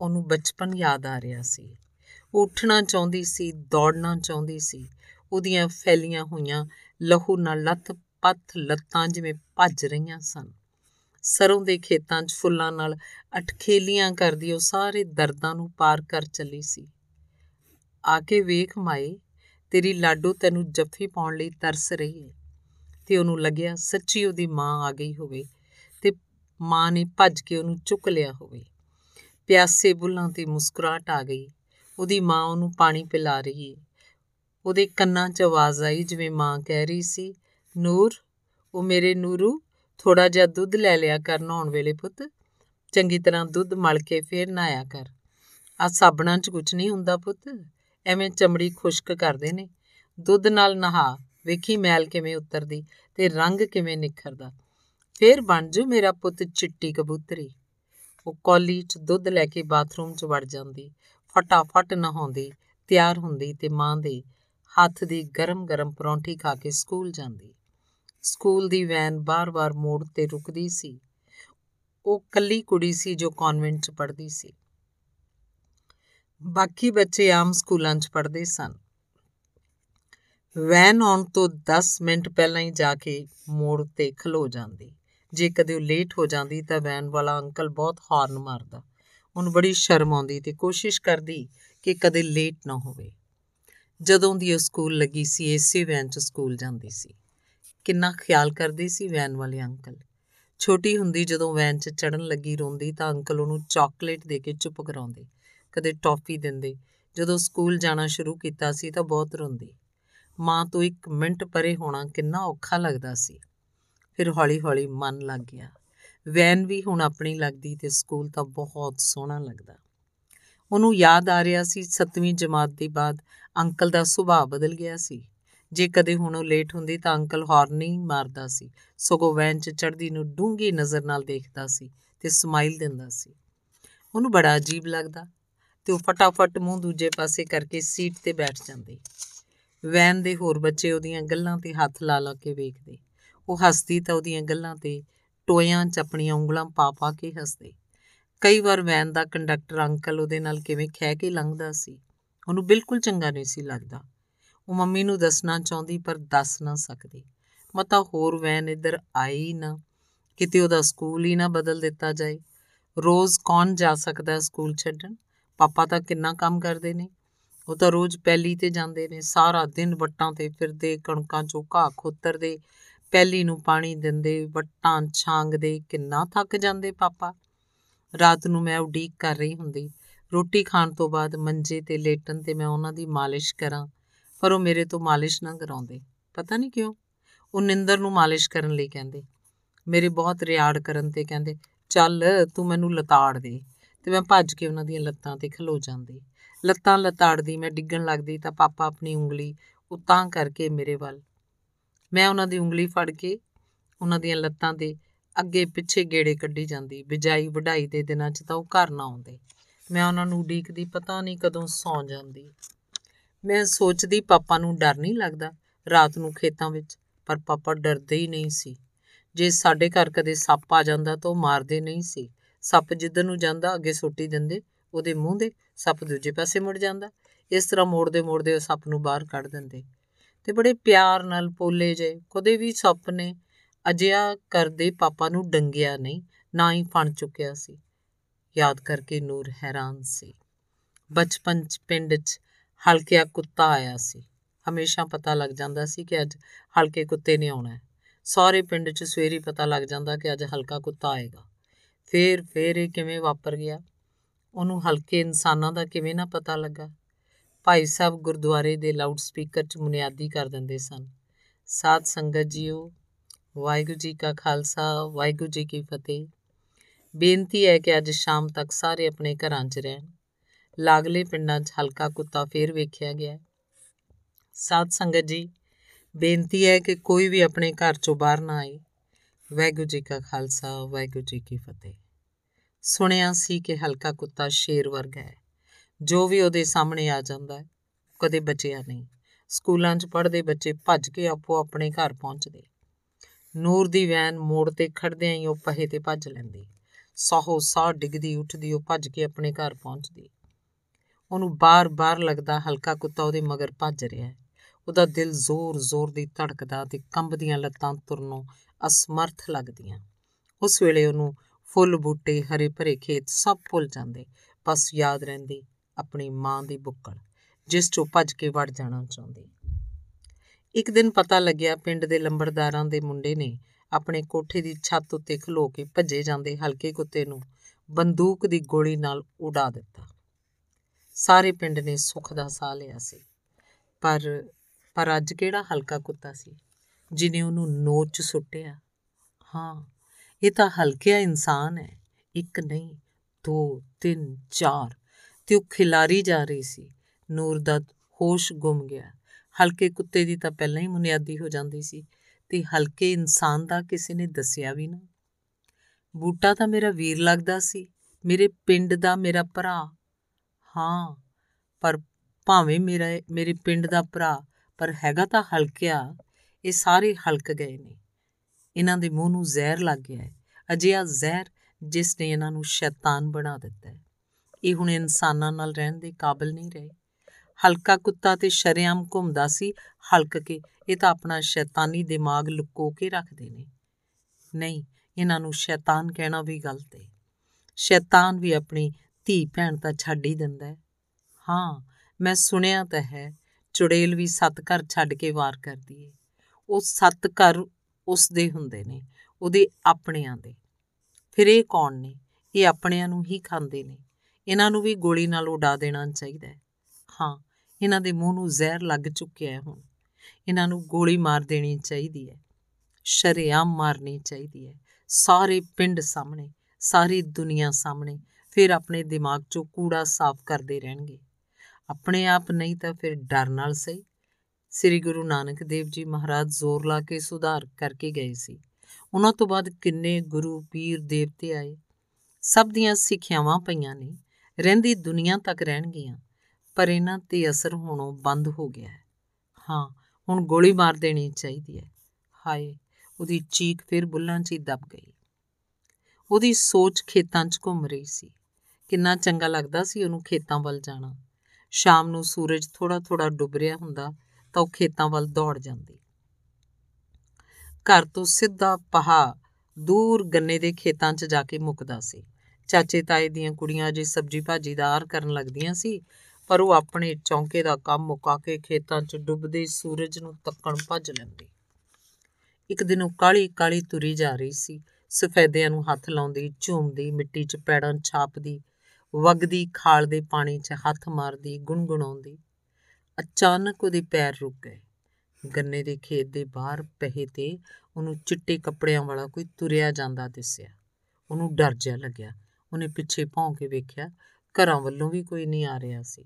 ਉਹਨੂੰ ਬਚਪਨ ਯਾਦ ਆ ਰਿਹਾ ਸੀ। ਉਹ ਉੱਠਣਾ ਚਾਹੁੰਦੀ ਸੀ, ਦੌੜਨਾ ਚਾਹੁੰਦੀ ਸੀ। ਉਹਦੀਆਂ ਫੈਲੀਆਂ ਹੋਈਆਂ ਲਹੂ ਨਾਲ ਲੱਤ-ਪੱਥ ਲੱਤਾਂ ਜਿਵੇਂ ਭੱਜ ਰਹੀਆਂ ਸਨ। ਸਰੋਂ ਦੇ ਖੇਤਾਂ 'ਚ ਫੁੱਲਾਂ ਨਾਲ ਅਟਖੇਲੀਆਂ ਕਰਦੀ ਉਹ ਸਾਰੇ ਦਰਦਾਂ ਨੂੰ ਪਾਰ ਕਰ ਚੱਲੀ ਸੀ। ਆ ਕੇ ਵੇਖ ਮਾਏ, ਤੇਰੀ ਲਾਡੋ ਤੈਨੂੰ ਜੱਫੀ ਪਾਉਣ ਲਈ ਤਰਸ ਰਹੀ ਹੈ ਤੇ ਉਹਨੂੰ ਲੱਗਿਆ ਸੱਚੀ ਉਹਦੀ ਮਾਂ ਆ ਗਈ ਹੋਵੇ ਤੇ ਮਾਂ ਨੇ ਭੱਜ ਕੇ ਉਹਨੂੰ ਚੁੱਕ ਲਿਆ ਹੋਵੇ। ਪਿਆਸੇ ਬੁੱਲਾਂ ਤੇ ਮੁਸਕਰਾਹਟ ਆ ਗਈ। ਉਹਦੀ ਮਾਂ ਉਹਨੂੰ ਪਾਣੀ ਪਿਲਾ ਰਹੀ ਹੈ ਉਹਦੇ ਕੰਨਾਂ 'ਚ ਆਵਾਜ਼ ਆਈ ਜਿਵੇਂ ਮਾਂ ਕਹਿ ਰਹੀ ਸੀ, ਨੂਰ, ਉਹ ਮੇਰੇ ਨੂਰੂ ਥੋੜਾ ਜਿਹਾ ਦੁੱਧ ਲੈ ਲਿਆ ਕਰ ਨਹਾਉਣ ਵੇਲੇ ਪੁੱਤ। ਚੰਗੀ ਤਰ੍ਹਾਂ ਦੁੱਧ ਮਲ ਕੇ ਫੇਰ ਨਹਾਇਆ ਕਰ। ਆ ਸਾਬਣਾਂ 'ਚ ਕੁਝ ਨਹੀਂ ਹੁੰਦਾ ਪੁੱਤ। ਐਵੇਂ ਚਮੜੀ ਖੁਸ਼ਕ ਕਰਦੇ ਨੇ। ਦੁੱਧ ਨਾਲ ਨਹਾ। ਵੇਖੀ ਮੈਲ ਕਿਵੇਂ ਉਤਰਦੀ ਤੇ ਰੰਗ ਕਿਵੇਂ ਨਿਖਰਦਾ। ਫੇਰ ਬਣ ਜੂ ਮੇਰਾ ਪੁੱਤ ਚਿੱਟੀ ਕਬੂਤਰੀ। ਉਹ ਕੌਲੀ 'ਚ ਦੁੱਧ ਲੈ ਕੇ ਬਾਥਰੂਮ 'ਚ ਵੜ ਜਾਂਦੀ, ਫਟਾਫਟ ਨਹਾਉਂਦੀ, ਤਿਆਰ ਹੁੰਦੀ ਤੇ ਮਾਂ ਦੇ ਹੱਥ ਦੀ ਗਰਮ-ਗਰਮ ਪਰੌਂਠੀ ਖਾ ਕੇ ਸਕੂਲ ਜਾਂਦੀ। ਸਕੂਲ ਦੀ ਵੈਨ ਬਾਰ-ਬਾਰ ਮੋੜ ਤੇ ਰੁਕਦੀ ਸੀ। ਉਹ ਕੱਲੀ ਕੁੜੀ ਸੀ ਜੋ ਕਨਵੈਂਟ 'ਚ ਪੜ੍ਹਦੀ ਸੀ। ਬਾਕੀ ਬੱਚੇ ਆਮ ਸਕੂਲਾਂ 'ਚ ਪੜ੍ਹਦੇ ਸਨ। ਵੈਨ ਆਉਣ ਤੋਂ 10 ਮਿੰਟ ਪਹਿਲਾਂ ਹੀ ਜਾ ਕੇ ਮੋੜ ਤੇ ਖਲੋ ਜਾਂਦੀ। ਜੇ ਕਦੇ ਉਹ ਲੇਟ ਹੋ ਜਾਂਦੀ ਤਾਂ ਵੈਨ ਵਾਲਾ ਅੰਕਲ ਬਹੁਤ ਹਾਰਨ ਮਾਰਦਾ। ਉਹਨੂੰ ਬੜੀ ਸ਼ਰਮ ਆਉਂਦੀ ਤੇ ਕੋਸ਼ਿਸ਼ ਕਰਦੀ ਕਿ ਕਦੇ ਲੇਟ ਨਾ ਹੋਵੇ। ਜਦੋਂ ਦੀ ਉਹ ਸਕੂਲ ਲੱਗੀ ਸੀ, ਇਸੇ ਵੈਨ 'ਚ ਸਕੂਲ ਜਾਂਦੀ ਸੀ। ਕਿੰਨਾ ਖਿਆਲ ਕਰਦੀ ਸੀ ਵੈਨ ਵਾਲੇ ਅੰਕਲ। ਛੋਟੀ ਹੁੰਦੀ ਜਦੋਂ ਵੈਨ 'ਚ ਚੜਨ ਲੱਗੀ ਰੋਂਦੀ ਤਾਂ ਅੰਕਲ ਉਹਨੂੰ ਚਾਕਲੇਟ ਦੇ ਕੇ ਚੁੱਪ ਕਰਾਉਂਦੇ। ਕਦੇ ਟੌਫੀ ਦਿੰਦੇ। ਜਦੋਂ ਸਕੂਲ ਜਾਣਾ ਸ਼ੁਰੂ ਕੀਤਾ ਸੀ ਤਾਂ ਬਹੁਤ ਰੋਂਦੀ। ਮਾਂ ਤੋਂ ਇੱਕ ਮਿੰਟ ਪਰੇ ਹੋਣਾ ਕਿੰਨਾ ਔਖਾ ਲੱਗਦਾ ਸੀ। ਫਿਰ ਹੌਲੀ-ਹੌਲੀ ਮਨ ਲੱਗ ਗਿਆ। ਵੈਨ ਵੀ ਹੁਣ ਆਪਣੀ ਲੱਗਦੀ ਤੇ ਸਕੂਲ ਤਾਂ ਬਹੁਤ ਸੋਹਣਾ ਲੱਗਦਾ। ਉਹਨੂੰ ਯਾਦ ਆ ਰਿਹਾ ਸੀ 7ਵੀਂ ਜਮਾਤ ਦੇ ਬਾਅਦ ਅੰਕਲ ਦਾ ਸੁਭਾਅ ਬਦਲ ਗਿਆ ਸੀ। ਜੇ ਕਦੇ ਹੁਣ ਉਹ ਲੇਟ ਹੁੰਦੀ ਤਾਂ ਅੰਕਲ ਹਾਰਨ ਨਹੀਂ ਮਾਰਦਾ ਸੀ। ਸਗੋਂ ਵੈਨ 'ਚ ਚੜਦੀ ਨੂੰ ਡੂੰਗੀ ਨਜ਼ਰ ਨਾਲ ਦੇਖਦਾ ਸੀ ਤੇ ਸਮਾਈਲ ਦਿੰਦਾ ਸੀ। ਉਹਨੂੰ ਬੜਾ ਅਜੀਬ ਲੱਗਦਾ ਤੇ ਉਹ ਫਟਾਫਟ ਮੂੰਹ ਦੂਜੇ ਪਾਸੇ ਕਰਕੇ ਸੀਟ ਤੇ ਬੈਠ ਜਾਂਦੀ। ਵੈਨ ਦੇ ਹੋਰ ਬੱਚੇ ਉਹਦੀਆਂ ਗੱਲਾਂ ਤੇ ਹੱਥ ਲਾ ਲਾ ਕੇ ਵੇਖਦੇ। ਉਹ ਹੱਸਦੀ ਤਾਂ ਉਹਦੀਆਂ ਗੱਲਾਂ ਤੇ ਟੋਇਆਂ 'ਚ ਆਪਣੀਆਂ ਉਂਗਲਾਂ ਪਾ ਪਾ ਕੇ ਹੱਸਦੇ। ਕਈ ਵਾਰ ਵੈਨ ਦਾ ਕੰਡਕਟਰ ਅੰਕਲ ਉਹਦੇ ਨਾਲ ਕਿਵੇਂ ਖਹਿ ਕੇ ਲੰਘਦਾ ਸੀ, ਉਹਨੂੰ ਬਿਲਕੁਲ ਚੰਗਾ ਨਹੀਂ ਸੀ ਲੱਗਦਾ। ਉਹ ਮੰਮੀ ਨੂੰ ਦੱਸਣਾ ਚਾਹੁੰਦੀ ਪਰ ਦੱਸ ਨਾ ਸਕਦੀ। ਮਤਾ ਹੋਰ ਵੈਨ ਇੱਧਰ ਆਈ ਨਾ, ਕਿਤੇ ਉਹਦਾ ਸਕੂਲ ਹੀ ਨਾ ਬਦਲ ਦਿੱਤਾ ਜਾਏ। ਰੋਜ਼ ਕੌਣ ਜਾ ਸਕਦਾ ਸਕੂਲ ਛੱਡਣ? ਪਾਪਾ ਤਾਂ ਕਿੰਨਾ ਕੰਮ ਕਰਦੇ ਨੇ। ਉਹ ਤਾਂ ਰੋਜ਼ ਪਹਿਲੀ ਤੇ ਜਾਂਦੇ ਨੇ, ਸਾਰਾ ਦਿਨ ਵੱਟਾਂ ਤੇ ਫਿਰਦੇ, ਕਣਕਾਂ ਚੋਂ ਘਾਹ ਖੋਤਰਦੇ ਪਹਿਲੀ ਨੂੰ ਪਾਣੀ ਦਿੰਦੇ, ਵੱਟਾਂ ਛਾਂਗਦੇ, ਕਿੰਨਾ ਥੱਕ ਜਾਂਦੇ ਪਾਪਾ। ਰਾਤ ਨੂੰ ਮੈਂ ਉਡੀਕ ਕਰ ਰਹੀ ਹੁੰਦੀ, ਰੋਟੀ ਖਾਣ ਤੋਂ ਬਾਅਦ ਮੰਜੇ ਤੇ ਲੇਟਣ ਤੇ ਮੈਂ ਉਹਨਾਂ ਦੀ ਮਾਲਿਸ਼ ਕਰਾਂ, ਪਰ ਉਹ ਮੇਰੇ ਤੋਂ ਮਾਲਿਸ਼ ਨਾ ਕਰਾਉਂਦੇ। ਪਤਾ ਨਹੀਂ ਕਿਉਂ? ਉਹ ਨਿੰਦਰ ਨੂੰ ਮਾਲਿਸ਼ ਕਰਨ ਲਈ ਕਹਿੰਦੇ, ਮੇਰੇ ਬਹੁਤ ਰਿਆੜ ਕਰਨ ਤੇ ਕਹਿੰਦੇ, ਚੱਲ ਤੂੰ ਮੈਨੂੰ ਲਤਾੜ ਦੇ, ਤੇ ਮੈਂ ਭੱਜ ਕੇ ਉਹਨਾਂ ਦੀਆਂ ਲੱਤਾਂ ਤੇ ਖਲੋ ਜਾਂਦੀ। ਲੱਤਾਂ ਲਤਾੜਦੀ, ਮੈਂ ਡਿੱਗਣ ਲੱਗਦੀ ਤਾਂ ਪਾਪਾ ਆਪਣੀ ਉਂਗਲੀ ਉਤਾਂ ਕਰਕੇ ਮੇਰੇ ਵੱਲ। ਮੈਂ ਉਹਨਾਂ ਦੀ ਉਂਗਲੀ ਫੜ ਕੇ ਉਹਨਾਂ ਦੀਆਂ ਲੱਤਾਂ ਦੇ ਅੱਗੇ ਪਿੱਛੇ ਗੇੜੇ ਕੱਢੀ ਜਾਂਦੀ, ਬਿਜਾਈ ਵਢਾਈ ਦੇ ਦਿਨਾਂ 'ਚ ਤਾਂ ਉਹ ਘਰ ਨਾ ਆਉਂਦੇ। ਮੈਂ ਉਹਨਾਂ ਨੂੰ ਉਡੀਕਦੀ, ਪਤਾ ਨਹੀਂ ਕਦੋਂ ਸੌਂ ਜਾਂਦੀ। ਮੈਂ ਸੋਚਦੀ ਪਾਪਾ ਨੂੰ ਡਰ ਨਹੀਂ ਲੱਗਦਾ ਰਾਤ ਨੂੰ ਖੇਤਾਂ ਵਿੱਚ, ਪਰ ਪਾਪਾ ਡਰਦੇ ਹੀ ਨਹੀਂ ਸੀ। ਜੇ ਸਾਡੇ ਘਰ ਕਦੇ ਸੱਪ ਆ ਜਾਂਦਾ ਤਾਂ ਉਹ ਮਾਰਦੇ ਨਹੀਂ ਸੀ। ਸੱਪ ਜਿੱਧਰ ਨੂੰ ਜਾਂਦਾ, ਅੱਗੇ ਸੁੱਟੀ ਦਿੰਦੇ, ਉਹਦੇ ਮੂੰਹ ਦੇ ਸੱਪ ਦੂਜੇ ਪਾਸੇ ਮੁੜ ਜਾਂਦਾ। ਇਸ ਤਰ੍ਹਾਂ ਮੋੜਦੇ ਮੋੜਦੇ ਉਹ ਸੱਪ ਨੂੰ ਬਾਹਰ ਕੱਢ ਦਿੰਦੇ। ਤੇ ਬੜੇ ਪਿਆਰ ਨਾਲ ਪੋਲੇ ਜੇ ਕਦੇ ਵੀ ਸੱਪ ਨੇ ਅਜਿਹਾ ਕਰਦੇ ਪਾਪਾ ਨੂੰ ਡੰਗਿਆ ਨਹੀਂ, ਨਾ ਹੀ ਫਣ ਚੁੱਕਿਆ ਸੀ। ਯਾਦ ਕਰਕੇ ਨੂਰ ਹੈਰਾਨ ਸੀ। ਬਚਪਨ 'ਚ ਪਿੰਡ 'ਚ ਹਲਕਿਆ ਕੁੱਤਾ ਆਇਆ ਸੀ। ਹਮੇਸ਼ਾ ਪਤਾ ਲੱਗ ਜਾਂਦਾ ਸੀ ਕਿ ਅੱਜ ਹਲਕੇ ਕੁੱਤੇ ਨੇ ਆਉਣਾ ਹੈ। ਸਾਰੇ ਪਿੰਡ 'ਚ ਸਵੇਰੀ ਪਤਾ ਲੱਗ ਜਾਂਦਾ ਕਿ ਅੱਜ ਹਲਕਾ ਕੁੱਤਾ ਆਏਗਾ। ਫੇਰ ਫੇਰ ਇਹ ਕਿਵੇਂ ਵਾਪਰ ਗਿਆ? ਉਹਨੂੰ ਹਲਕੇ ਇਨਸਾਨਾਂ ਦਾ ਕਿਵੇਂ ਨਾ ਪਤਾ ਲੱਗਾ। ਭਾਈ ਸਾਹਿਬ ਗੁਰਦੁਆਰੇ ਦੇ ਲਾਊਡ ਸਪੀਕਰ 'ਚ ਮੁਨਿਆਦੀ ਕਰ ਦਿੰਦੇ ਸਨ। ਸਾਧ ਸੰਗਤ ਜੀਓ, ਵਾਹਿਗੁਰੂ ਜੀ ਕਾ ਖਾਲਸਾ, ਵਾਹਿਗੁਰੂ ਜੀ ਕੀ ਫਤਿਹ। ਬੇਨਤੀ ਹੈ ਕਿ ਅੱਜ ਸ਼ਾਮ ਤੱਕ ਸਾਰੇ ਆਪਣੇ ਘਰਾਂ 'ਚ ਰਹਿਣ। ਲਾਗਲੇ ਪਿੰਡਾਂ 'ਚ ਹਲਕਾ ਕੁੱਤਾ ਫੇਰ ਵੇਖਿਆ ਗਿਆ ਸਾਧ ਸੰਗਤ ਜੀ, ਬੇਨਤੀ ਹੈ ਕਿ ਕੋਈ ਵੀ ਆਪਣੇ ਘਰ 'ਚੋਂ ਬਾਹਰ ਨਾ ਆਏ। ਵਾਹਿਗੁਰੂ ਜੀ ਕਾ ਖਾਲਸਾ, ਵਾਹਿਗੁਰੂ ਜੀ ਕੀ ਫਤਿਹ। ਸੁਣਿਆ ਸੀ ਕਿ ਹਲਕਾ ਕੁੱਤਾ ਸ਼ੇਰ ਵਰਗਾ ਹੈ। ਜੋ ਵੀ ਉਹਦੇ ਸਾਹਮਣੇ ਆ ਜਾਂਦਾ ਹੈ ਕਦੇ ਬਚਿਆ ਨਹੀਂ। ਸਕੂਲਾਂ 'ਚ ਪੜ੍ਹਦੇ ਬੱਚੇ ਭੱਜ ਕੇ ਆਪੋ ਆਪਣੇ ਘਰ ਪਹੁੰਚਦੇ। ਨੂਰ ਦੀ ਵੈਨ ਮੋੜ ਤੇ ਖੜਦਿਆਂ ਹੀ ਉਹ ਪਹੇ ਤੇ ਭੱਜ ਲੈਂਦੀ। ਸਾਹੋ ਸਾਹ ਡਿੱਗਦੀ ਉੱਠਦੀ, ਉਹ ਭੱਜ ਕੇ ਆਪਣੇ ਘਰ ਪਹੁੰਚਦੀ। ਉਹਨੂੰ ਬਾਰ-ਬਾਰ ਲੱਗਦਾ ਹਲਕਾ ਕੁੱਤਾ ਉਹਦੇ ਮਗਰ ਭੱਜ ਰਿਹਾ ਹੈ। ਉਹਦਾ ਦਿਲ ਜ਼ੋਰ-ਜ਼ੋਰ ਦੀ ਧੜਕਦਾ ਤੇ ਕੰਬਦੀਆਂ ਲੱਤਾਂ ਤੁਰਨੋਂ ਅਸਮਰਥ ਲੱਗਦੀਆਂ। ਉਸ ਵੇਲੇ ਉਹਨੂੰ ਫੁੱਲ ਬੂਟੇ, ਹਰੇ ਭਰੇ ਖੇਤ ਸਭ ਭੁੱਲ ਜਾਂਦੇ। ਬਸ ਯਾਦ ਰਹਿੰਦੀ ਆਪਣੀ ਮਾਂ ਦੀ ਬੁੱਕਲ, ਜਿਸ ਚੋਂ ਭੱਜ ਕੇ ਵੜ ਜਾਣਾ ਚਾਹੁੰਦੀ। ਇੱਕ ਦਿਨ ਪਤਾ ਲੱਗਿਆ ਪਿੰਡ ਦੇ ਲੰਬੜਦਾਰਾਂ ਦੇ ਮੁੰਡੇ ਨੇ ਆਪਣੇ ਕੋਠੇ ਦੀ ਛੱਤ ਉੱਤੇ ਖਲੋ ਕੇ ਭੱਜੇ ਜਾਂਦੇ ਹਲਕੇ ਕੁੱਤੇ ਨੂੰ ਬੰਦੂਕ ਦੀ ਗੋਲੀ ਨਾਲ ਉਡਾ ਦਿੱਤਾ। ਸਾਰੇ ਪਿੰਡ ਨੇ ਸੁੱਖ ਦਾ ਸਾਹ ਲਿਆ ਸੀ। ਪਰ ਪਰ ਅੱਜ ਕਿਹੜਾ ਹਲਕਾ ਕੁੱਤਾ ਸੀ, ਜਿਨੇ ਉਹਨੂੰ ਨੋਚ ਸੁੱਟਿਆ? ਹਾਂ ਇਹ ਤਾਂ ਹਲਕਿਆ ਇਨਸਾਨ ਹੈ। ਇੱਕ ਨਹੀਂ, ਦੋ, ਤਿੰਨ, ਚਾਰ। ਤੇ ਉਹ ਖਿਲਾਰੀ ਜਾ ਰਹੀ ਸੀ। ਨੂਰ ਦਾ ਹੋਸ਼ ਗੁੰਮ ਗਿਆ। ਹਲਕੇ ਕੁੱਤੇ ਦੀ ਤਾਂ ਪਹਿਲਾਂ ਹੀ ਮੁਨਿਆਦੀ ਹੋ ਜਾਂਦੀ ਸੀ। ਤੇ ਹਲਕੇ ਇਨਸਾਨ ਦਾ ਕਿਸੇ ਨੇ ਦੱਸਿਆ ਵੀ ਨਾ। ਬੂਟਾ ਤਾਂ ਮੇਰਾ ਵੀਰ ਲੱਗਦਾ ਸੀ। ਮੇਰੇ ਪਿੰਡ ਦਾ ਮੇਰਾ ਭਰਾ। ਹਾਂ, ਪਰ ਭਾਵੇਂ ਮੇਰਾ, ਮੇਰੇ ਪਿੰਡ ਦਾ ਭਰਾ, ਪਰ ਹੈਗਾ ਤਾਂ ਹਲਕਿਆ। ਇਹ ਸਾਰੇ ਹਲਕ ਗਏ ਨੇ। ਇਹਨਾਂ ਦੇ ਮੂੰਹ ਨੂੰ ਜ਼ਹਿਰ ਲੱਗ ਗਿਆ ਹੈ। ਅਜਿਹਾ ਜ਼ਹਿਰ ਜਿਸ ਨੇ ਇਹਨਾਂ ਨੂੰ ਸ਼ੈਤਾਨ ਬਣਾ ਦਿੱਤਾ ਹੈ। ਇਹ ਹੁਣ ਇਨਸਾਨਾਂ ਨਾਲ ਰਹਿਣ ਦੇ ਕਾਬਿਲ ਨਹੀਂ ਰਹੇ। ਹਲਕਾ ਕੁੱਤਾ ਤੇ ਸ਼ਰਿਆਮ ਘੁੰਮਦਾ ਸੀ। ਹਲਕ ਕੇ, ਇਹ ਤਾਂ ਆਪਣਾ ਸ਼ੈਤਾਨੀ ਦਿਮਾਗ ਲੁਕੋ ਕੇ ਰੱਖਦੇ ਨੇ। ਨਹੀਂ, ਇਹਨਾਂ ਨੂੰ ਸ਼ੈਤਾਨ ਕਹਿਣਾ ਵੀ ਗਲਤ ਹੈ। ਸ਼ੈਤਾਨ ਵੀ ਆਪਣੀ ਧੀ ਭੈਣ ਤਾਂ ਛੱਡ ਹੀ ਦਿੰਦਾ ਹੈ। ਹਾਂ, ਮੈਂ ਸੁਣਿਆ ਤਾਂ ਹੈ, ਚੁੜੇਲ ਵੀ ਸੱਤ ਘਰ ਛੱਡ ਕੇ ਵਾਰ ਕਰਦੀ ਏ। ਉਹ ਸੱਤ ਘਰ ਉਸ ਦੇ ਹੁੰਦੇ ਨੇ, ਉਹਦੇ ਆਪਣਿਆਂ ਦੇ। ਫਿਰ ਇਹ ਕੌਣ ਨੇ? ਇਹ ਆਪਣਿਆਂ ਨੂੰ ਹੀ ਖਾਂਦੇ ਨੇ। ਇਹਨਾਂ ਨੂੰ ਵੀ ਗੋਲੀ ਨਾਲ ਉਡਾ ਦੇਣਾ ਚਾਹੀਦਾ ਹੈ। ਹਾਂ, ਇਹਨਾਂ ਦੇ ਮੂੰਹ ਨੂੰ ਜ਼ਹਿਰ ਲੱਗ ਚੁੱਕਿਆ ਹੈ ਹੁਣ। ਇਹਨਾਂ ਨੂੰ ਗੋਲੀ ਮਾਰ ਦੇਣੀ ਚਾਹੀਦੀ ਹੈ। ਸ਼ਰਿਆਮ ਮਾਰਨੀ ਚਾਹੀਦੀ ਹੈ। ਸਾਰੇ ਪਿੰਡ ਸਾਹਮਣੇ, ਸਾਰੀ ਦੁਨੀਆ ਸਾਹਮਣੇ ਫਿਰ ਆਪਣੇ ਦਿਮਾਗ 'ਚੋਂ ਕੂੜਾ ਸਾਫ਼ ਕਰਦੇ ਰਹਿਣਗੇ। ਆਪਣੇ ਆਪ ਨਹੀਂ ਤਾਂ ਫਿਰ ਡਰ ਨਾਲ ਸਹੀ। ਸ੍ਰੀ ਗੁਰੂ ਨਾਨਕ ਦੇਵ ਜੀ ਮਹਾਰਾਜ ਜ਼ੋਰ ਲਾ ਕੇ ਸੁਧਾਰ ਕਰਕੇ ਗਏ ਸੀ। ਉਹਨਾਂ ਤੋਂ ਬਾਅਦ ਕਿੰਨੇ ਗੁਰੂ ਪੀਰ ਦੇਵਤੇ ਆਏ। ਸਭ ਦੀਆਂ ਸਿੱਖਿਆਵਾਂ ਪਈਆਂ ਨੇ। ਰਹਿੰਦੀ ਦੁਨੀਆ ਤੱਕ ਰਹਿਣਗੀਆਂ। ਪਰ ਇਹਨਾਂ ਤੇ ਅਸਰ ਹੋਣੋਂ ਬੰਦ ਹੋ ਗਿਆ ਹੈ। ਹਾਂ, ਹੁਣ ਗੋਲੀ ਮਾਰ ਦੇਣੀ ਚਾਹੀਦੀ ਹੈ। ਹਾਏ, ਉਹਦੀ ਚੀਕ ਫਿਰ ਬੁੱਲਾਂ 'ਚ ਹੀ ਦਬ ਗਈ। ਉਹਦੀ ਸੋਚ ਖੇਤਾਂ 'ਚ ਘੁੰਮ ਰਹੀ ਸੀ। ਕਿੰਨਾ ਚੰਗਾ ਲੱਗਦਾ ਸੀ ਉਹਨੂੰ ਖੇਤਾਂ ਵੱਲ ਜਾਣਾ। ਸ਼ਾਮ ਨੂੰ ਸੂਰਜ ਥੋੜਾ ਥੋੜਾ ਡੁੱਬ ਰਿਹਾ ਹੁੰਦਾ। ਤਾਂ ਉਹ ਖੇਤਾਂ ਵੱਲ ਦੌੜ ਜਾਂਦੀ। ਘਰ ਤੋਂ ਸਿੱਧਾ ਪਹਾ ਦੂਰ ਗੰਨੇ ਦੇ ਖੇਤਾਂ 'ਚ ਜਾ ਕੇ ਮੁੱਕਦਾ ਸੀ। ਚਾਚੇ ਤਾਏ ਦੀਆਂ ਕੁੜੀਆਂ ਅਜੇ ਸਬਜੀ ਭਾਜੀ ਦਾ ਆਰ ਕਰਨ ਲੱਗਦੀਆਂ ਸੀ, ਪਰ ਉਹ ਆਪਣੇ ਚੌਂਕੇ ਦਾ ਕੰਮ ਮੁਕਾ ਕੇ ਖੇਤਾਂ 'ਚ ਡੁੱਬਦੇ ਸੂਰਜ ਨੂੰ ਤੱਕਣ ਭੱਜ ਲੈਂਦੀ। ਇੱਕ ਦਿਨ ਉਹ ਕਾਲੀ ਕਾਲੀ ਤੁਰੀ ਜਾ ਰਹੀ ਸੀ। ਸਫੈਦਿਆਂ ਨੂੰ ਹੱਥ ਲਾਉਂਦੀ, ਝੂਮਦੀ, ਮਿੱਟੀ 'ਚ ਪੈੜਾਂ ਛਾਪਦੀ, ਵਗਦੀ, ਖਾਲ ਦੇ ਪਾਣੀ 'ਚ ਹੱਥ ਮਾਰਦੀ ਗੁੰਗਣਾਉਂਦੀ ਅਚਾਨਕ ਉਹਦੇ ਪੈਰ ਰੁਕ ਗਏ। ਗੰਨੇ ਦੇ ਖੇਤ ਦੇ ਬਾਹਰ ਪਹੇ ਤੇ ਉਹਨੂੰ ਚਿੱਟੇ ਕੱਪੜਿਆਂ ਵਾਲਾ ਕੋਈ ਤੁਰਿਆ ਜਾਂਦਾ ਦਿਸਿਆ। ਉਹਨੂੰ ਡਰ ਜਿਹਾ ਲੱਗਿਆ। ਉਹਨੇ ਪਿੱਛੇ ਭੌਂ ਕੇ ਵੇਖਿਆ, ਘਰਾਂ ਵੱਲੋਂ ਵੀ ਕੋਈ ਨਹੀਂ ਆ ਰਿਹਾ ਸੀ।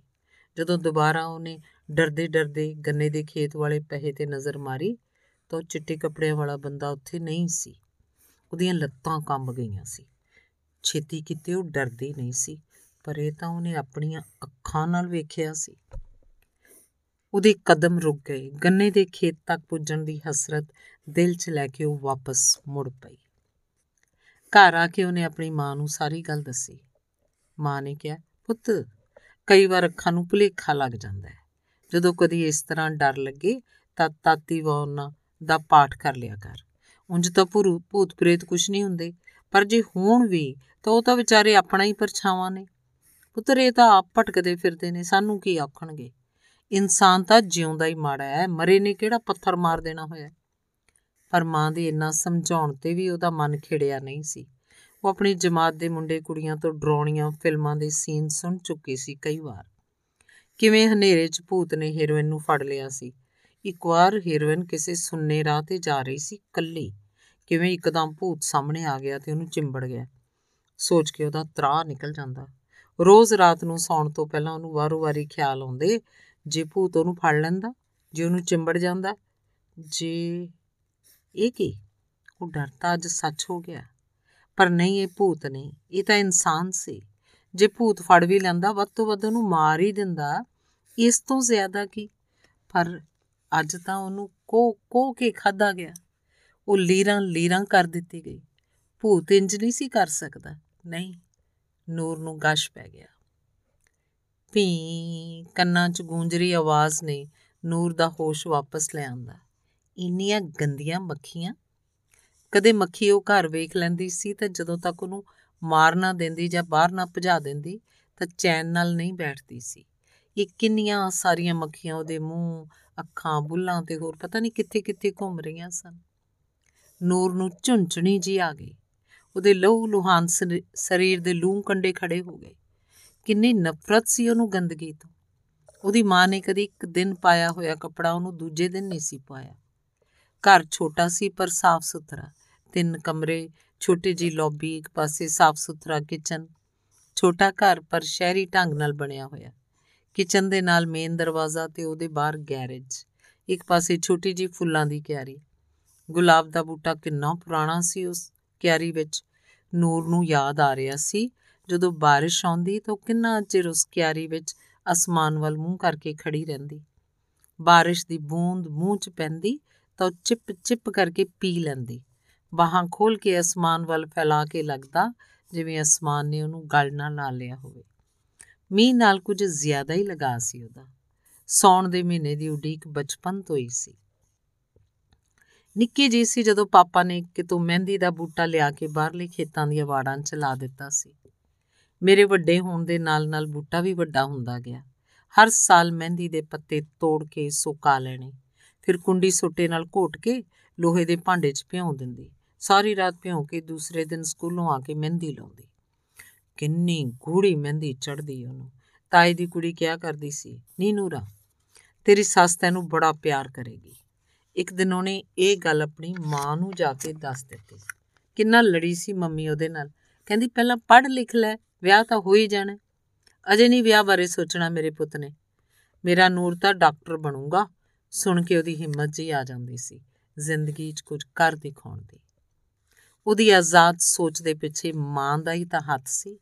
ਜਦੋਂ ਦੁਬਾਰਾ ਉਹਨੇ ਡਰਦੇ ਡਰਦੇ ਗੰਨੇ ਦੇ ਖੇਤ ਵਾਲੇ ਪਹੇ ਤੇ ਨਜ਼ਰ ਮਾਰੀ, ਤਾਂ ਚਿੱਟੇ ਕੱਪੜਿਆਂ ਵਾਲਾ ਬੰਦਾ ਉੱਥੇ ਨਹੀਂ ਸੀ। ਉਹਦੀਆਂ ਲੱਤਾਂ ਕੰਬ ਗਈਆਂ ਸੀ। ਛੇਤੀ ਕਿਤੇ ਉਹ ਡਰਦੀ ਨਹੀਂ ਸੀ, ਪਰ ਇਹ ਤਾਂ ਉਹਨੇ ਆਪਣੀਆਂ ਅੱਖਾਂ ਨਾਲ ਵੇਖਿਆ ਸੀ। ਉਹਦੇ ਕਦਮ ਰੁਕ ਗਏ। ਗੰਨੇ ਦੇ ਖੇਤ ਤੱਕ ਪੁੱਜਣ ਦੀ ਹਸਰਤ ਦਿਲ 'ਚ ਲੈ ਕੇ ਉਹ ਵਾਪਸ ਮੁੜ ਪਈ। ਘਰ ਆ ਕੇ ਉਹਨੇ ਆਪਣੀ ਮਾਂ ਨੂੰ ਸਾਰੀ ਗੱਲ ਦੱਸੀ। ਮਾਂ ਨੇ ਕਿਹਾ, ਪੁੱਤ, ਕਈ ਵਾਰ ਅੱਖਾਂ ਨੂੰ ਭੁਲੇਖਾ ਲੱਗ ਜਾਂਦਾ ਹੈ। ਜਦੋਂ ਕਦੀ ਇਸ ਤਰ੍ਹਾਂ ਡਰ ਲੱਗੇ ਤਾਂ ਤਾਤੀ ਵਾਉਣਾ ਦਾ ਪਾਠ ਕਰ ਲਿਆ ਕਰ। ਉਂਝ ਤਾਂ ਭੂਤ ਪ੍ਰੇਤ ਕੁਛ ਨਹੀਂ ਹੁੰਦੇ। ਪਰ ਜੇ ਹੋਣ ਵੀ, ਤਾਂ ਉਹ ਤਾਂ ਵਿਚਾਰੇ ਆਪਣਾ ਹੀ ਪਰਛਾਵਾਂ ਨੇ। ਪੁੱਤਰ, ਇਹ ਤਾਂ ਆਪ ਭਟਕਦੇ ਫਿਰਦੇ ਨੇ। ਸਾਨੂੰ ਕੀ ਆਖਣਗੇ? ਇਨਸਾਨ ਤਾਂ ਜਿਉਂਦਾ ਹੀ ਮਾੜਾ ਹੈ, ਮਰੇ ਨੇ ਕਿਹੜਾ ਪੱਥਰ ਮਾਰ ਦੇਣਾ ਹੋਇਆ ਪਰ ਮਾਂ ਦੇ ਇੰਨਾ ਸਮਝਾਉਣ ਤੇ ਵੀ ਉਹਦਾ ਮਨ ਖਿੜਿਆ ਨਹੀਂ ਸੀ। ਉਹ ਆਪਣੀ ਜਮਾਤ ਦੇ ਮੁੰਡੇ ਕੁੜੀਆਂ ਤੋਂ ਡਰਾਉਣੀਆਂ ਫਿਲਮਾਂ ਦੇ ਸੀਨ ਸੁਣ ਚੁੱਕੀ ਸੀ ਕਈ ਵਾਰ। ਕਿਵੇਂ ਹਨੇਰੇ 'ਚ ਭੂਤ ਨੇ ਹੀਰੋਇਨ ਨੂੰ ਫੜ ਲਿਆ ਸੀ? ਇੱਕ ਵਾਰ ਹੀਰੋਇਨ ਕਿਸੇ ਸੁੰਨੇ ਰਾਹ ਤੇ ਜਾ ਰਹੀ ਸੀ ਕੱਲੀ ਕਿਵੇਂ ਇੱਕਦਮ ਭੂਤ ਸਾਹਮਣੇ ਆ ਗਿਆ ਤੇ ਉਹਨੂੰ ਚਿੰਬੜ ਗਿਆ। ਸੋਚ ਕੇ ਉਹਦਾ ਤਰਾ ਨਿਕਲ ਜਾਂਦਾ। ਰੋਜ਼ ਰਾਤ ਨੂੰ ਸੌਣ ਤੋਂ ਪਹਿਲਾਂ ਉਹਨੂੰ ਵਾਰੋ-ਵਾਰੀ ਖਿਆਲ ਆਉਂਦੇ ਜੇ ਭੂਤ ਉਹਨੂੰ ਫੜ ਲੈਂਦਾ, ਜੇ ਉਹਨੂੰ ਚਿੰਬੜ ਜਾਂਦਾ, ਜੇ ਇਹ ਕੀ? ਉਹ ਡਰ ਤਾਂ ਅੱਜ ਸੱਚ ਹੋ ਗਿਆ। ਪਰ ਨਹੀਂ, ਇਹ ਭੂਤ ਨਹੀਂ, ਇਹ ਤਾਂ ਇਨਸਾਨ ਸੀ। ਜੇ ਭੂਤ ਫੜ ਵੀ ਲੈਂਦਾ, ਵੱਧ ਤੋਂ ਵੱਧ ਉਹਨੂੰ ਮਾਰ ਹੀ ਦਿੰਦਾ, ਇਸ ਤੋਂ ਜ਼ਿਆਦਾ ਕੀ? ਪਰ ਅੱਜ ਤਾਂ ਉਹਨੂੰ ਕੋ ਕੋ ਕੇ ਖਾਦਾ ਗਿਆ। ਉਹ ਲੀਰਾਂ ਲੀਰਾਂ ਕਰ ਦਿੱਤੀ ਗਈ। ਭੂਤ ਇੰਜ ਨਹੀਂ ਸੀ ਕਰ ਸਕਦਾ। ਨਹੀਂ, ਨੂਰ ਨੂੰ ਗਸ਼ ਪੈ ਗਿਆ। ਭੀ ਕੰਨਾਂ 'ਚ ਗੂੰਜ ਰਹੀ ਆਵਾਜ਼ ਨੇ, ਨੂਰ ਦਾ ਹੋਸ਼ ਵਾਪਸ ਲੈ ਆਂਦਾ ਇੰਨੀਆਂ ਗੰਦੀਆਂ ਮੱਖੀਆਂ। ਕਦੇ ਮੱਖੀ ਉਹ ਘਰ ਵੇਖ ਲੈਂਦੀ ਸੀ ਤਾਂ ਜਦੋਂ ਤੱਕ ਉਹਨੂੰ ਮਾਰ ਨਾ ਦਿੰਦੀ ਜਾਂ ਬਾਹਰ ਨਾ ਭਜਾ ਦਿੰਦੀ ਤਾਂ ਚੈਨ ਨਾਲ ਨਹੀਂ ਬੈਠਦੀ ਸੀ। ਇਹ ਕਿੰਨੀਆਂ ਸਾਰੀਆਂ ਮੱਖੀਆਂ ਉਹਦੇ ਮੂੰਹ, ਅੱਖਾਂ, ਬੁੱਲਾਂ ਤੇ ਹੋਰ ਪਤਾ ਨਹੀਂ ਕਿੱਥੇ ਕਿੱਥੇ ਘੁੰਮ ਰਹੀਆਂ ਸਨ। ਨੂਰ ਨੂੰ ਝੁੰਝਣੀ ਜੀ ਆ ਗਈ। ਉਹਦੇ ਲਹੂ ਲੁਹਾਨ ਸਰੀਰ ਦੇ ਲੂੰ ਕੰਡੇ ਖੜੇ ਹੋ ਗਏ। ਕਿੰਨੀ ਨਫ਼ਰਤ ਸੀ ਉਹਨੂੰ ਗੰਦਗੀ ਤੋਂ। ਉਹਦੀ ਮਾਂ ਨੇ ਕਦੀ ਇੱਕ ਦਿਨ ਪਾਇਆ ਹੋਇਆ ਕੱਪੜਾ ਉਹਨੂੰ ਦੂਜੇ ਦਿਨ ਨਹੀਂ ਸੀ ਪਾਇਆ। ਘਰ ਛੋਟਾ ਸੀ ਪਰ ਸਾਫ਼ ਸੁਥਰਾ। ਤਿੰਨ ਕਮਰੇ, ਛੋਟੀ ਜੀ ਲੌਬੀ, ਇੱਕ ਪਾਸੇ ਸਾਫ਼ ਸੁਥਰਾ ਕਿਚਨ। ਛੋਟਾ ਘਰ ਪਰ ਸ਼ਹਿਰੀ ਢੰਗ ਨਾਲ ਬਣਿਆ ਹੋਇਆ। ਕਿਚਨ ਦੇ ਨਾਲ ਮੇਨ ਦਰਵਾਜ਼ਾ ਤੇ ਉਹਦੇ ਬਾਹਰ ਗੈਰੇਜ। ਇੱਕ ਪਾਸੇ ਛੋਟੀ ਜੀ ਫੁੱਲਾਂ ਦੀ ਕਿਆਰੀ। ਗੁਲਾਬ ਦਾ ਬੂਟਾ ਕਿੰਨਾ ਪੁਰਾਣਾ ਸੀ ਉਸ ਕਿਆਰੀ ਵਿੱਚ। ਨੂਰ ਨੂੰ ਯਾਦ ਆ ਰਿਹਾ ਸੀ ਜਦੋਂ ਬਾਰਿਸ਼ ਆਉਂਦੀ ਤਾਂ ਕਿੰਨਾ ਚਿਰ ਉਸ ਕਿਆਰੀ ਵਿੱਚ ਅਸਮਾਨ ਵੱਲ ਮੂੰਹ ਕਰਕੇ ਖੜੀ ਰਹਿੰਦੀ। ਬਾਰਿਸ਼ ਦੀ ਬੂੰਦ ਮੂੰਹ 'ਚ ਪੈਂਦੀ ਤਾਂ ਚਿਪ ਚਿਪ ਕਰਕੇ ਪੀ ਲੈਂਦੀ। ਬਾਹਾਂ ਖੋਲ ਕੇ ਅਸਮਾਨ ਵੱਲ ਫੈਲਾ ਕੇ ਲੱਗਦਾ ਜਿਵੇਂ ਅਸਮਾਨ ਨੇ ਉਹਨੂੰ ਗਲ ਨਾਲ ਲਾ ਲਿਆ ਹੋਵੇ। ਮੀਂਹ ਨਾਲ ਕੁਝ ਜ਼ਿਆਦਾ ਹੀ ਲਗਾ ਸੀ ਉਹਦਾ। ਸੌਣ ਦੇ ਮਹੀਨੇ ਦੀ ਉਡੀਕ ਬਚਪਨ ਤੋਂ ਹੀ ਸੀ। ਨਿੱਕੀ ਜੀ ਸੀ ਜਦੋਂ ਪਾਪਾ ਨੇ ਕਿਤੋਂ ਮਹਿੰਦੀ ਦਾ ਬੂਟਾ ਲਿਆ ਕੇ ਬਾਹਰਲੇ ਖੇਤਾਂ ਦੀਆਂ ਵਾੜਾਂ 'ਚ ਲਾ ਦਿੱਤਾ ਸੀ। ਮੇਰੇ ਵੱਡੇ ਹੋਣ ਦੇ ਨਾਲ-ਨਾਲ ਬੂਟਾ ਵੀ ਵੱਡਾ ਹੁੰਦਾ ਗਿਆ। ਹਰ ਸਾਲ ਮਹਿੰਦੀ ਦੇ ਪੱਤੇ ਤੋੜ ਕੇ ਸੁਕਾ ਲੈਣੇ, ਫਿਰ ਕੁੰਡੀ ਸੋਟੇ ਨਾਲ ਘੋਟ ਕੇ ਲੋਹੇ ਦੇ ਭਾਂਡੇ 'ਚ ਭਿਉਂ ਦਿੰਦੀ। ਸਾਰੀ ਰਾਤ ਭਿਉਂ ਕੇ ਦੂਸਰੇ ਦਿਨ ਸਕੂਲੋਂ ਆ ਕੇ ਮਹਿੰਦੀ ਲਾਉਂਦੀ। ਕਿੰਨੀ ਗੂੜੀ ਮਹਿੰਦੀ ਚੜਦੀ ਉਹਨੂੰ। ਤਾਈ ਦੀ ਕੁੜੀ ਕਿਹਾ ਕਰਦੀ ਸੀ, ਨੀ ਨੂਰਾ, ਤੇਰੀ ਸੱਸ ਤੈਨੂੰ ਬੜਾ ਪਿਆਰ ਕਰੇਗੀ। ਇੱਕ ਦਿਨ ਉਹਨੇ ਇਹ ਗੱਲ ਆਪਣੀ ਮਾਂ ਨੂੰ ਜਾ ਕੇ ਦੱਸ ਦਿੱਤੀ। ਕਿੰਨਾ ਲੜੀ ਸੀ ਮੰਮੀ ਉਹਦੇ ਨਾਲ। ਕਹਿੰਦੀ, ਪਹਿਲਾਂ ਪੜ੍ਹ ਲਿਖ ਲੈ ਵਿਆਹ ਤਾਂ ਹੋ ਹੀ ਜਾਣਾ। ਅਜੇ ਨਹੀਂ ਵਿਆਹ ਬਾਰੇ ਸੋਚਣਾ ਮੇਰੇ ਪੁੱਤ ਨੇ। ਮੇਰਾ ਨੂਰ ਤਾਂ ਡਾਕਟਰ ਬਣੂਗਾ, ਸੁਣ ਕੇ ਉਹਦੀ ਹਿੰਮਤ ਜੀ ਆ ਜਾਂਦੀ ਸੀ, ਜ਼ਿੰਦਗੀ 'ਚ ਕੁਝ ਕਰ ਦਿਖਾਉਣ ਦੀ। ਉਹਦੀ ਆਜ਼ਾਦ ਸੋਚ ਦੇ ਪਿੱਛੇ ਮਾਂ ਦਾ ਹੀ ਤਾਂ ਹੱਥ ਸੀ।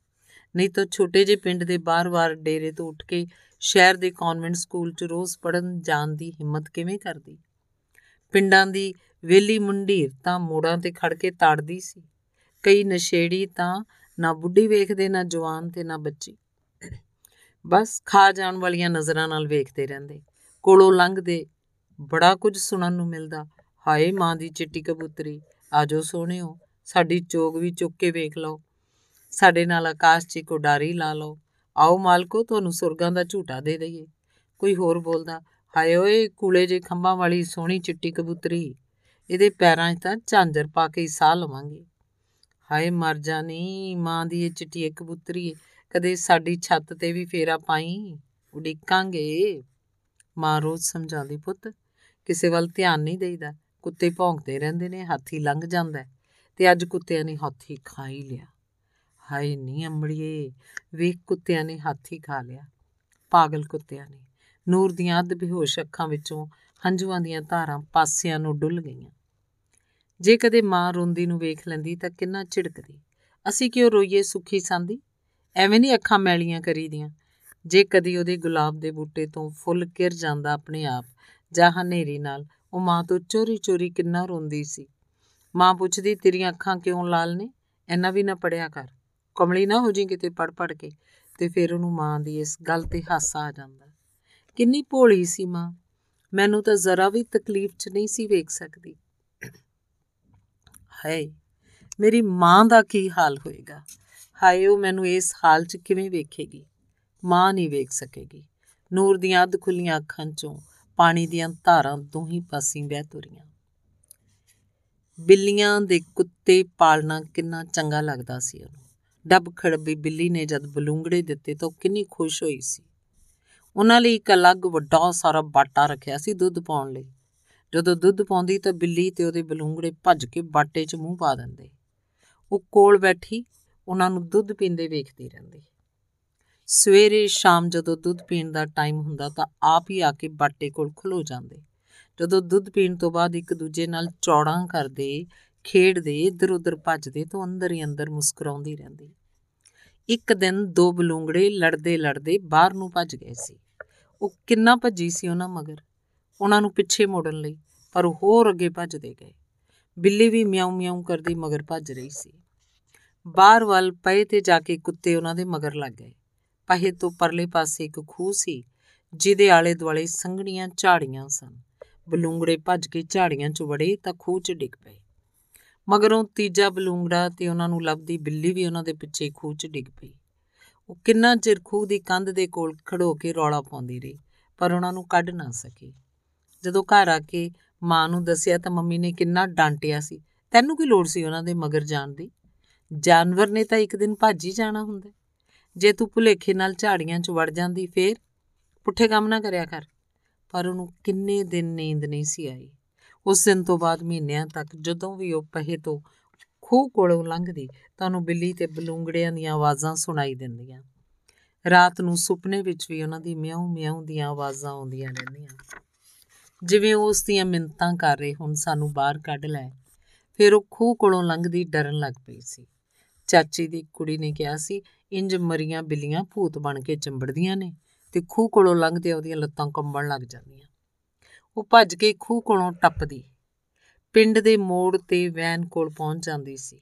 ਨਹੀਂ ਤਾਂ ਛੋਟੇ ਜਿਹੇ ਪਿੰਡ ਦੇ ਬਾਰ-ਬਾਰ ਡੇਰੇ ਤੋਂ ਉੱਠ ਕੇ ਸ਼ਹਿਰ ਦੇ ਕਨਵੈਂਟ ਸਕੂਲ 'ਚ ਰੋਜ਼ ਪੜਨ ਜਾਣ ਦੀ ਹਿੰਮਤ ਕਿਵੇਂ ਕਰਦੀ? ਪਿੰਡਾਂ ਦੀ ਵੇਲੀ ਮੁੰਡੀਰ ਤਾਂ ਮੋੜਾਂ ਤੇ ਖੜ ਕੇ ਤਾੜਦੀ ਸੀ। ਕਈ ਨਸ਼ੇੜੀ ਤਾਂ ਨਾ ਬੁੱਢੀ ਵੇਖਦੇ, ਨਾ ਜਵਾਨ ਤੇ ਨਾ ਬੱਚੀ। ਬਸ ਖਾ ਜਾਣ ਵਾਲੀਆਂ ਨਜ਼ਰਾਂ ਨਾਲ ਵੇਖਦੇ ਰਹਿੰਦੇ। ਕੋਲੋਂ ਲੰਘਦੇ, ਬੜਾ ਕੁਝ ਸੁਣਨ ਨੂੰ ਮਿਲਦਾ। ਹਾਏ ਮਾਂ ਦੀ ਚਿੱਟੀ ਕਬੂਤਰੀ ਆਜੋ ਸੋਹਣਿਓ, ਸਾਡੀ ਚੋਗ ਵੀ ਚੁੱਕ ਕੇ ਵੇਖ ਲਓ। ਸਾਡੇ ਨਾਲ ਆਕਾਸ਼ 'ਚ ਕੋ ਡਾਰੀ ਲਾ ਲਓ। ਆਓ ਮਾਲਕੋ, ਤੁਹਾਨੂੰ ਸੁਰਗਾਂ ਦਾ ਝੂਟਾ ਦੇ ਦਈਏ। ਕੋਈ ਹੋਰ ਬੋਲਦਾ, ਹਾਏ ਓਏ, ਕੂਲੇ ਜੇ ਖੰਭਾਂ ਵਾਲੀ ਸੋਹਣੀ ਚਿੱਟੀ ਕਬੂਤਰੀ, ਇਹਦੇ ਪੈਰਾਂ 'ਚ ਤਾਂ ਝਾਂਜਰ ਪਾ ਕੇ ਹੀ ਸਾਹ ਲਵਾਂਗੇ। ਹਾਏ ਮਰ ਜਾਣੀ ਮਾਂ ਦੀ ਇਹ ਚਿੱਟੀ ਕਬੂਤਰੀ ਕਦੇ ਸਾਡੀ ਛੱਤ ਤੇ ਵੀ ਫੇਰਾ ਪਾਈ? ਉਡੀਕਾਂਗੇ। ਮਾਂ ਰੋਜ਼ ਸਮਝਾਉਂਦੀ, ਪੁੱਤ, ਕਿਸੇ ਵੱਲ ਧਿਆਨ ਨਹੀਂ ਦੇਈਦਾ। ਕੁੱਤੇ ਭੌਂਕਦੇ ਰਹਿੰਦੇ ਨੇ, ਹਾਥੀ ਲੰਘ ਜਾਂਦਾ ਤੇ ਅੱਜ ਕੁੱਤਿਆਂ ਨੇ ਹਾਥੀ ਖਾ ਹੀ ਲਿਆ। ਹਾਏ ਨਹੀਂ ਅੰਬੜੀਏ ਵੇਖ ਕੁੱਤਿਆਂ ਨੇ ਹਾਥੀ ਖਾ ਲਿਆ। ਪਾਗਲ ਕੁੱਤਿਆਂ ਨੇ। ਨੂਰ ਦੀਆਂ ਅੱਧ ਬੇਹੋਸ਼ ਅੱਖਾਂ ਵਿੱਚੋਂ ਹੰਝੂਆਂ ਦੀਆਂ ਧਾਰਾਂ ਪਾਸਿਆਂ ਨੂੰ ਡੁੱਲ ਗਈਆਂ। ਜੇ ਕਦੇ ਮਾਂ ਰੋਂਦੀ ਨੂੰ ਵੇਖ ਲੈਂਦੀ ਤਾਂ ਕਿੰਨਾ ਝਿੜਕਦੀ। ਅਸੀਂ ਕਿਉਂ ਰੋਈਏ ਸੁਖੀ ਸੰਦੀ? ਐਵੇਂ ਨਹੀਂ ਅੱਖਾਂ ਮੈਲੀਆਂ ਕਰੀਦੀਆਂ। ਜੇ ਕਦੀ ਉਹਦੇ ਗੁਲਾਬ ਦੇ ਬੂਟੇ ਤੋਂ ਫੁੱਲ ਕਿਰ ਜਾਂਦਾ ਆਪਣੇ ਆਪ, ਜਾਂ ਹਨੇਰੀ ਨਾਲ, ਉਹ ਮਾਂ ਤੋਂ ਚੋਰੀ ਚੋਰੀ ਕਿੰਨਾ ਰੋਂਦੀ ਸੀ। ਮਾਂ ਪੁੱਛਦੀ, ਤੇਰੀਆਂ ਅੱਖਾਂ ਕਿਉਂ ਲਾਲ ਨੇ? ਐਨਾ ਵੀ ਨਾ ਪੜਿਆ ਕਰ। ਕਮਲੀ ਨਾ ਹੋ ਜੀ ਕਿਤੇ ਪੜ ਪੜ ਕੇ। ਤੇ ਫਿਰ ਉਹਨੂੰ ਮਾਂ ਦੀ ਇਸ ਗੱਲ ਤੇ ਹਾਸਾ ਆ ਜਾਂਦਾ। ਕਿੰਨੀ ਭੋਲੀ ਸੀ ਮਾਂ। ਮੈਨੂੰ ਤਾਂ ਜ਼ਰਾ ਵੀ ਤਕਲੀਫ 'ਚ ਨਹੀਂ ਸੀ ਵੇਖ ਸਕਦੀ। ਹਾਏ, ਮੇਰੀ ਮਾਂ ਦਾ ਕੀ ਹਾਲ ਹੋਏਗਾ? ਹਾਏ, ਉਹ ਮੈਨੂੰ ਇਸ ਹਾਲ 'ਚ ਕਿਵੇਂ ਵੇਖੇਗੀ? ਮਾਂ ਨਹੀਂ ਵੇਖ ਸਕੇਗੀ। ਨੂਰ ਦੀਆਂ ਅੱਧ ਖੁੱਲੀਆਂ ਅੱਖਾਂ 'ਚੋਂ ਪਾਣੀ ਦੀਆਂ ਧਾਰਾਂ ਦੋਹੀਂ ਪਾਸੀਂ ਵਹਿ ਤੁਰੀਆਂ। ਬਿੱਲੀਆਂ ਦੇ ਕੁੱਤੇ ਪਾਲਣਾ ਕਿੰਨਾ ਚੰਗਾ ਲੱਗਦਾ ਸੀ ਉਹਨੂੰ। ਡੱਬ ਖੜਬੀ ਬਿੱਲੀ ਨੇ ਜਦ ਬਲੂੰਗੜੇ ਦਿੱਤੇ ਤਾਂ ਕਿੰਨੀ ਖੁਸ਼ ਹੋਈ ਸੀ। ਉਹਨਾਂ ਲਈ ਇੱਕ ਅਲੱਗ ਵੱਡਾ ਸਾਰਾ ਬਾਟਾ ਰੱਖਿਆ ਸੀ ਦੁੱਧ ਪਾਉਣ ਲਈ। ਜਦੋਂ ਦੁੱਧ ਪਾਉਂਦੀ ਤਾਂ ਬਿੱਲੀ ਤੇ ਉਹਦੇ ਬਲੂੰਗੜੇ ਭੱਜ ਕੇ ਬਾਟੇ 'ਚ ਮੂੰਹ ਪਾ ਦਿੰਦੇ। ਉਹ ਕੋਲ ਬੈਠੀ, ਉਹਨਾਂ ਨੂੰ ਦੁੱਧ ਪੀਂਦੇ ਵੇਖਦੀ ਰਹਿੰਦੀ। ਸਵੇਰੇ ਸ਼ਾਮ ਜਦੋਂ ਦੁੱਧ ਪੀਣ ਦਾ ਟਾਈਮ ਹੁੰਦਾ ਤਾਂ ਆਪ ਹੀ ਆ ਕੇ ਬਾਟੇ ਕੋਲ ਖਲੋ ਜਾਂਦੇ। ਜਦੋਂ ਦੁੱਧ ਪੀਣ ਤੋਂ ਬਾਅਦ ਇੱਕ ਦੂਜੇ ਨਾਲ ਚੌੜਾਂ ਕਰਦੇ, ਖੇਡਦੇ ਇੱਧਰ ਉੱਧਰ ਭੱਜਦੇ ਤਾਂ ਅੰਦਰ ਹੀ ਅੰਦਰ ਮੁਸਕਰਾਉਂਦੀ ਰਹਿੰਦੀ। ਇੱਕ ਦਿਨ ਦੋ ਬਲੂੰਗੜੇ ਲੜਦੇ ਲੜਦੇ ਬਾਹਰ ਨੂੰ ਭੱਜ ਗਏ ਸੀ। ਉਹ ਕਿੰਨਾ ਭੱਜੀ ਸੀ ਉਹਨਾਂ ਮਗਰ। ਉਹਨਾਂ ਨੂੰ ਪਿੱਛੇ ਮੋੜਨ ਲਈ ਪਰ ਉਹ ਹੋਰ ਅੱਗੇ ਭੱਜਦੇ ਗਏ। ਬਿੱਲੀ ਵੀ ਮਿਆਉ ਮਿਆਉ ਕਰਦੀ ਮਗਰ ਭੱਜ ਰਹੀ ਸੀ। ਬਾਹਰ ਵੱਲ ਪਏ ਤੇ ਜਾ ਕੇ ਕੁੱਤੇ ਉਹਨਾਂ ਦੇ ਮਗਰ ਲੱਗ ਗਏ। ਪਹੇ ਤੋਂ ਪਰਲੇ ਪਾਸੇ ਇੱਕ ਖੂਹ ਸੀ, ਜਿਹਦੇ ਆਲੇ ਦੁਆਲੇ ਸੰਘਣੀਆਂ ਝਾੜੀਆਂ ਸਨ। ਬਲੂੰਗੜੇ ਭੱਜ ਕੇ ਝਾੜੀਆਂ 'ਚ ਵੜੇ ਤਾਂ ਖੂਹ 'ਚ ਡਿੱਗ ਪਏ। ਮਗਰੋਂ ਤੀਜਾ ਬਲੂੰਗੜਾ ਤੇ ਉਹਨਾਂ ਨੂੰ ਲੱਭਦੀ ਬਿੱਲੀ ਵੀ ਉਹਨਾਂ ਦੇ ਪਿੱਛੇ ਖੂਹ 'ਚ ਡਿੱਗ ਪਈ। ਉਹ ਕਿੰਨਾ ਚਿਰ ਖੂਹ ਦੀ ਕੰਧ ਦੇ ਕੋਲ ਖੜੋ ਕੇ ਰੌਲਾ ਪਾਉਂਦੀ ਰਹੀ, ਪਰ ਉਹਨਾਂ ਨੂੰ ਕੱਢ ਨਾ ਸਕੀ। ਜਦੋਂ ਘਰ ਆ ਕੇ ਮਾਂ ਨੂੰ ਦੱਸਿਆ ਤਾਂ ਮੰਮੀ ਨੇ ਕਿੰਨਾ ਡਾਂਟਿਆ ਸੀ। ਤੈਨੂੰ ਕੀ ਲੋੜ ਸੀ ਉਹਨਾਂ ਦੇ ਮਗਰ ਜਾਣ ਦੀ? ਜਾਨਵਰ ਨੇ ਤਾਂ ਇੱਕ ਦਿਨ ਭੱਜ ਹੀ ਜਾਣਾ ਹੁੰਦਾ। ਜੇ ਤੂੰ ਭੁਲੇਖੇ ਨਾਲ ਝਾੜੀਆਂ 'ਚ ਵੜ ਜਾਂਦੀ ਫੇਰ? ਪੁੱਠੇ ਕੰਮ ਨਾ ਕਰਿਆ ਕਰ। ਪਰ ਉਹਨੂੰ ਕਿੰਨੇ ਦਿਨ ਨੀਂਦ ਨਹੀਂ ਸੀ ਆਈ। ਉਸ ਦਿਨ ਤੋਂ ਬਾਅਦ ਮਹੀਨਿਆਂ ਤੱਕ ਜਦੋਂ ਵੀ ਉਹ ਪਹੇ ਤੋਂ ਖੂਹ ਕੋਲੋਂ ਲੰਘਦੀ ਤਾਂ ਉਹਨੂੰ ਬਿੱਲੀ ਤੇ ਬਲੂੰਗੜਿਆਂ ਦੀਆਂ ਆਵਾਜ਼ਾਂ ਸੁਣਾਈ ਦਿੰਦੀਆਂ। ਰਾਤ ਨੂੰ ਸੁਪਨੇ ਵਿੱਚ ਵੀ ਉਹਨਾਂ ਦੀ ਮਿਆਉ ਮਿਆਉ ਦੀਆਂ ਆਵਾਜ਼ਾਂ ਆਉਂਦੀਆਂ ਰਹਿੰਦੀਆਂ। ਜਿਵੇਂ ਉਸ ਦੀਆਂ ਮਿੰਤਾਂ ਕਰ ਰਹੇ ਹੁਣ ਸਾਨੂੰ ਬਾਹਰ ਕੱਢ ਲੈ। ਫਿਰ ਉਹ ਖੂਹ ਕੋਲੋਂ ਲੰਘਦੀ ਡਰਨ ਲੱਗ ਪਈ ਸੀ। ਚਾਚੀ ਦੀ ਕੁੜੀ ਨੇ ਕਿਹਾ ਸੀ, ਇੰਜ ਮਰੀਆਂ ਬਿੱਲੀਆਂ ਭੂਤ ਬਣ ਕੇ ਚੰਬੜਦੀਆਂ ਨੇ ਤੇ ਖੂਹ ਕੋਲੋਂ ਲੰਘਦੇ ਉਹਦੀਆਂ ਲੱਤਾਂ ਕੰਬਣ ਲੱਗ ਜਾਂਦੀਆਂ। ਉਹ ਭੱਜ ਕੇ ਖੂਹ ਕੋਲੋਂ ਟੱਪਦੀ। ਪਿੰਡ ਦੇ ਮੋੜ ਤੇ ਵੈਨ ਕੋਲ ਪਹੁੰਚ ਜਾਂਦੀ ਸੀ।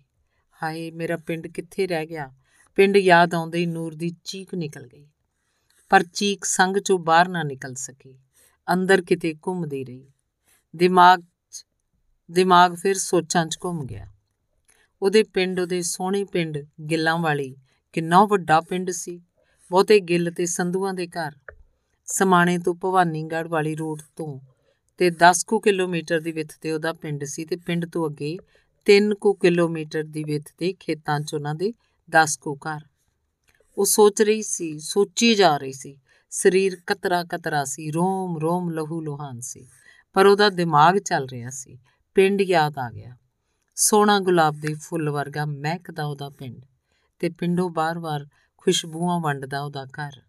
ਹਾਏ, ਮੇਰਾ ਪਿੰਡ ਕਿੱਥੇ ਰਹਿ ਗਿਆ? ਪਿੰਡ ਯਾਦ ਆਉਂਦੇ ਹੀ ਨੂਰ ਦੀ ਚੀਕ ਨਿਕਲ ਗਈ। ਪਰ ਚੀਕ ਸੰਗ ਚੋਂ ਬਾਹਰ ਨਾ ਨਿਕਲ ਸਕੀ। ਅੰਦਰ ਕਿਤੇ ਘੁੰਮਦੀ ਰਹੀ। ਦਿਮਾਗ ਦਿਮਾਗ ਫਿਰ ਸੋਚਾਂ 'ਚ ਘੁੰਮ ਗਿਆ। ਉਹਦੇ ਪਿੰਡ, ਉਹਦੇ ਸੋਹਣੇ ਪਿੰਡ ਗਿੱਲਾਂ ਵਾਲੀ ਕਿੰਨਾ ਵੱਡਾ ਪਿੰਡ ਸੀ। ਬਹੁਤੇ ਗਿੱਲ ਤੇ ਸੰਧੂਆਂ ਦੇ ਘਰ। ਸਮਾਣੇ ਤੋਂ ਭਵਾਨੀਗੜ੍ਹ ਵਾਲੀ ਰੋਡ ਤੋਂ ਤੇ 10 ਕੁ ਕਿਲੋਮੀਟਰ ਦੀ ਵਿੱਥ ਤੇ ਉਹਦਾ ਪਿੰਡ ਸੀ ਤੇ ਪਿੰਡ ਤੋਂ ਅੱਗੇ 3 ਕੁ ਕਿਲੋਮੀਟਰ ਦੀ ਵਿੱਥ ਤੇ ਖੇਤਾਂ 'ਚ ਉਹਨਾਂ ਦੇ 10 ਕੁ ਘਰ। ਉਹ ਸੋਚ ਰਹੀ ਸੀ, ਸੋਚੀ ਜਾ ਰਹੀ ਸੀ ਸਰੀਰ ਕਤਰਾ ਕਤਰਾ ਸੀ, ਰੋਮ ਰੋਮ ਲਹੂ ਲੋਹਾਨ ਸੀ, ਪਰ ਉਹਦਾ ਦਿਮਾਗ ਚੱਲ ਰਿਹਾ ਸੀ, ਪਿੰਡ ਯਾਦ ਆ ਗਿਆ। ਸੋਨਾ ਗੁਲਾਬ ਦੇ ਫੁੱਲ ਵਰਗਾ ਮਹਿਕਦਾ ਉਹਦਾ ਪਿੰਡ ਤੇ ਪਿੰਡੋਂ ਬਾਰ-ਬਾਰ ਖੁਸ਼ਬੂਆਂ ਵੰਡਦਾ ਉਹਦਾ ਘਰ।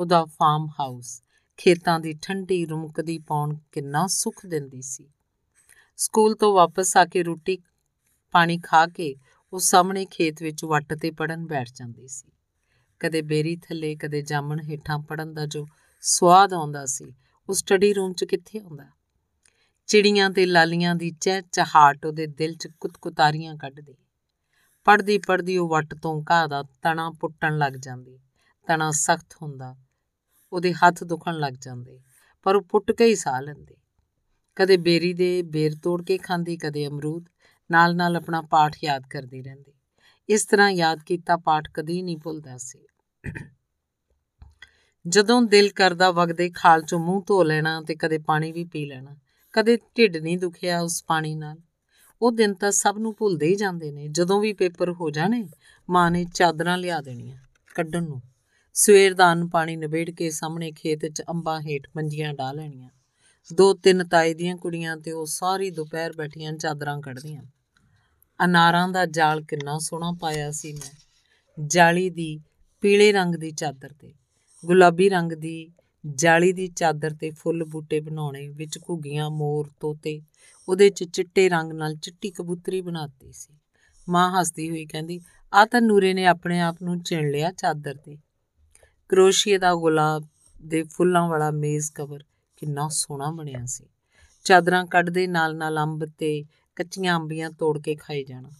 ਉਹਦਾ ਫਾਰਮ ਹਾਊਸ ਖੇਤਾਂ ਦੀ ਠੰਡੀ ਰੁਮਕਦੀ ਪੌਣ ਕਿੰਨਾ ਸੁੱਖ ਦਿੰਦੀ ਸੀ। ਸਕੂਲ ਤੋਂ ਵਾਪਸ ਆ ਕੇ ਰੋਟੀ ਪਾਣੀ ਖਾ ਕੇ ਉਹ ਸਾਹਮਣੇ ਖੇਤ ਵਿੱਚ ਵੱਟ ਤੇ ਪੜਨ ਬੈਠ ਜਾਂਦੀ ਸੀ। ਕਦੇ ਬੇਰੀ ਥੱਲੇ, ਕਦੇ ਜਾਮਣ ਹੇਠਾਂ ਪੜਨ ਦਾ ਜੋ ਸਵਾਦ ਆਉਂਦਾ ਸੀ, ਉਹ ਸਟੱਡੀ ਰੂਮ 'ਚ ਕਿੱਥੇ ਆਉਂਦਾ? ਚਿੜੀਆਂ ਤੇ ਲਾਲੀਆਂ ਦੀ ਚਹਿ ਚਹਾਟ ਉਹਦੇ ਦਿਲ 'ਚ ਕੁਤਕੁਤਾਰੀਆਂ ਕੱਢਦੀ। ਪੜਦੀ ਪੜਦੀ ਉਹ ਵੱਟ ਤੋਂ ਘਾਹ ਦਾ ਤਣਾ ਪੁੱਟਣ ਲੱਗ ਜਾਂਦੀ। ਤਣਾ ਸਖਤ ਹੁੰਦਾ, ਉਹਦੇ ਹੱਥ ਦੁਖਣ ਲੱਗ ਜਾਂਦੇ, ਪਰ ਉਹ ਪੁੱਟ ਕੇ ਹੀ ਸਾਹ ਲੈਂਦੀ। ਕਦੇ ਬੇਰੀ ਦੇ ਬੇਰ ਤੋੜ ਕੇ ਖਾਂਦੀ, ਕਦੇ ਅਮਰੂਦ ਨਾਲ ਨਾਲ ਆਪਣਾ ਪਾਠ ਯਾਦ ਕਰਦੀ ਰਹਿੰਦੀ। ਇਸ ਤਰ੍ਹਾਂ ਯਾਦ ਕੀਤਾ ਪਾਠ ਕਦੀ ਨਹੀਂ ਭੁੱਲਦਾ ਸੀ। ਜਦੋਂ ਦਿਲ ਕਰਦਾ ਵਗਦੇ ਖਾਲ ਚੋਂ ਮੂੰਹ ਧੋ ਲੈਣਾ ਤੇ ਕਦੇ ਪਾਣੀ ਵੀ ਪੀ ਲੈਣਾ, ਕਦੇ ਢਿੱਡ ਨਹੀਂ ਦੁਖਿਆ ਉਸ ਪਾਣੀ ਨਾਲ, ਉਹ ਦਿਨ ਤਾਂ ਸਭ ਨੂੰ ਭੁੱਲਦੇ ਹੀ ਜਾਂਦੇ ਨੇ, ਜਦੋਂ ਵੀ ਪੇਪਰ ਹੋ ਜਾਣੇ, ਮਾਂ ਨੇ ਚਾਦਰਾਂ ਲਿਆ ਦੇਣੀਆਂ ਕੱਢਣ ਨੂੰ, ਸਵੇਰ ਦਾ ਅੰਨ ਪਾਣੀ ਨਿਬੇੜ ਕੇ ਸਾਹਮਣੇ ਖੇਤ 'ਚ ਅੰਬਾਂ ਹੇਠ ਮੰਜੀਆਂ ਢਾ ਲੈਣੀਆਂ, ਦੋ ਤਿੰਨ ਤਾਏ ਦੀਆਂ ਕੁੜੀਆਂ ਤੇ ਉਹ ਸਾਰੀ ਦੁਪਹਿਰ ਬੈਠੀਆਂ ਚਾਦਰਾਂ ਕੱਢਦੀਆਂ। ਅਨਾਰਾਂ ਦਾ ਜਾਲ ਕਿੰਨਾ ਸੋਹਣਾ ਪਾਇਆ ਸੀ ਮੈਂ, ਜਾਲੀ ਦੀ ਪੀਲੇ ਰੰਗ ਦੀ ਚਾਦਰ ਤੇ, ਗੁਲਾਬੀ ਰੰਗ ਦੀ ਜਾਲੀ ਦੀ ਚਾਦਰ ਤੇ ਫੁੱਲ ਬੂਟੇ ਬਣਾਉਣੇ, ਵਿੱਚ ਘੁੱਗੀਆਂ, ਮੋਰ, ਤੋਤੇ, ਉਹਦੇ 'ਚ ਚਿੱਟੇ ਰੰਗ ਨਾਲ ਚਿੱਟੀ ਕਬੂਤਰੀ ਬਣਾਤੀ ਸੀ। ਮਾਂ ਹੱਸਦੀ ਹੋਈ ਕਹਿੰਦੀ, ਆ ਤਾਂ ਨੂਰੇ ਨੇ ਆਪਣੇ ਆਪ ਨੂੰ ਚਿਣ ਲਿਆ ਚਾਦਰ ਤੇ। ਕਰੋਸ਼ੀਏ ਦਾ ਗੁਲਾਬ ਦੇ ਫੁੱਲਾਂ ਵਾਲਾ ਮੇਜ਼ ਕਵਰ ਕਿੰਨਾ ਸੋਹਣਾ ਬਣਿਆ ਸੀ। ਚਾਦਰਾਂ ਕੱਢਦੇ ਨਾਲ ਨਾਲ ਅੰਬ ਤੇ ਕੱਚੀਆਂ ਅੰਬੀਆਂ ਤੋੜ ਕੇ ਖਾਈ ਜਾਣਾ।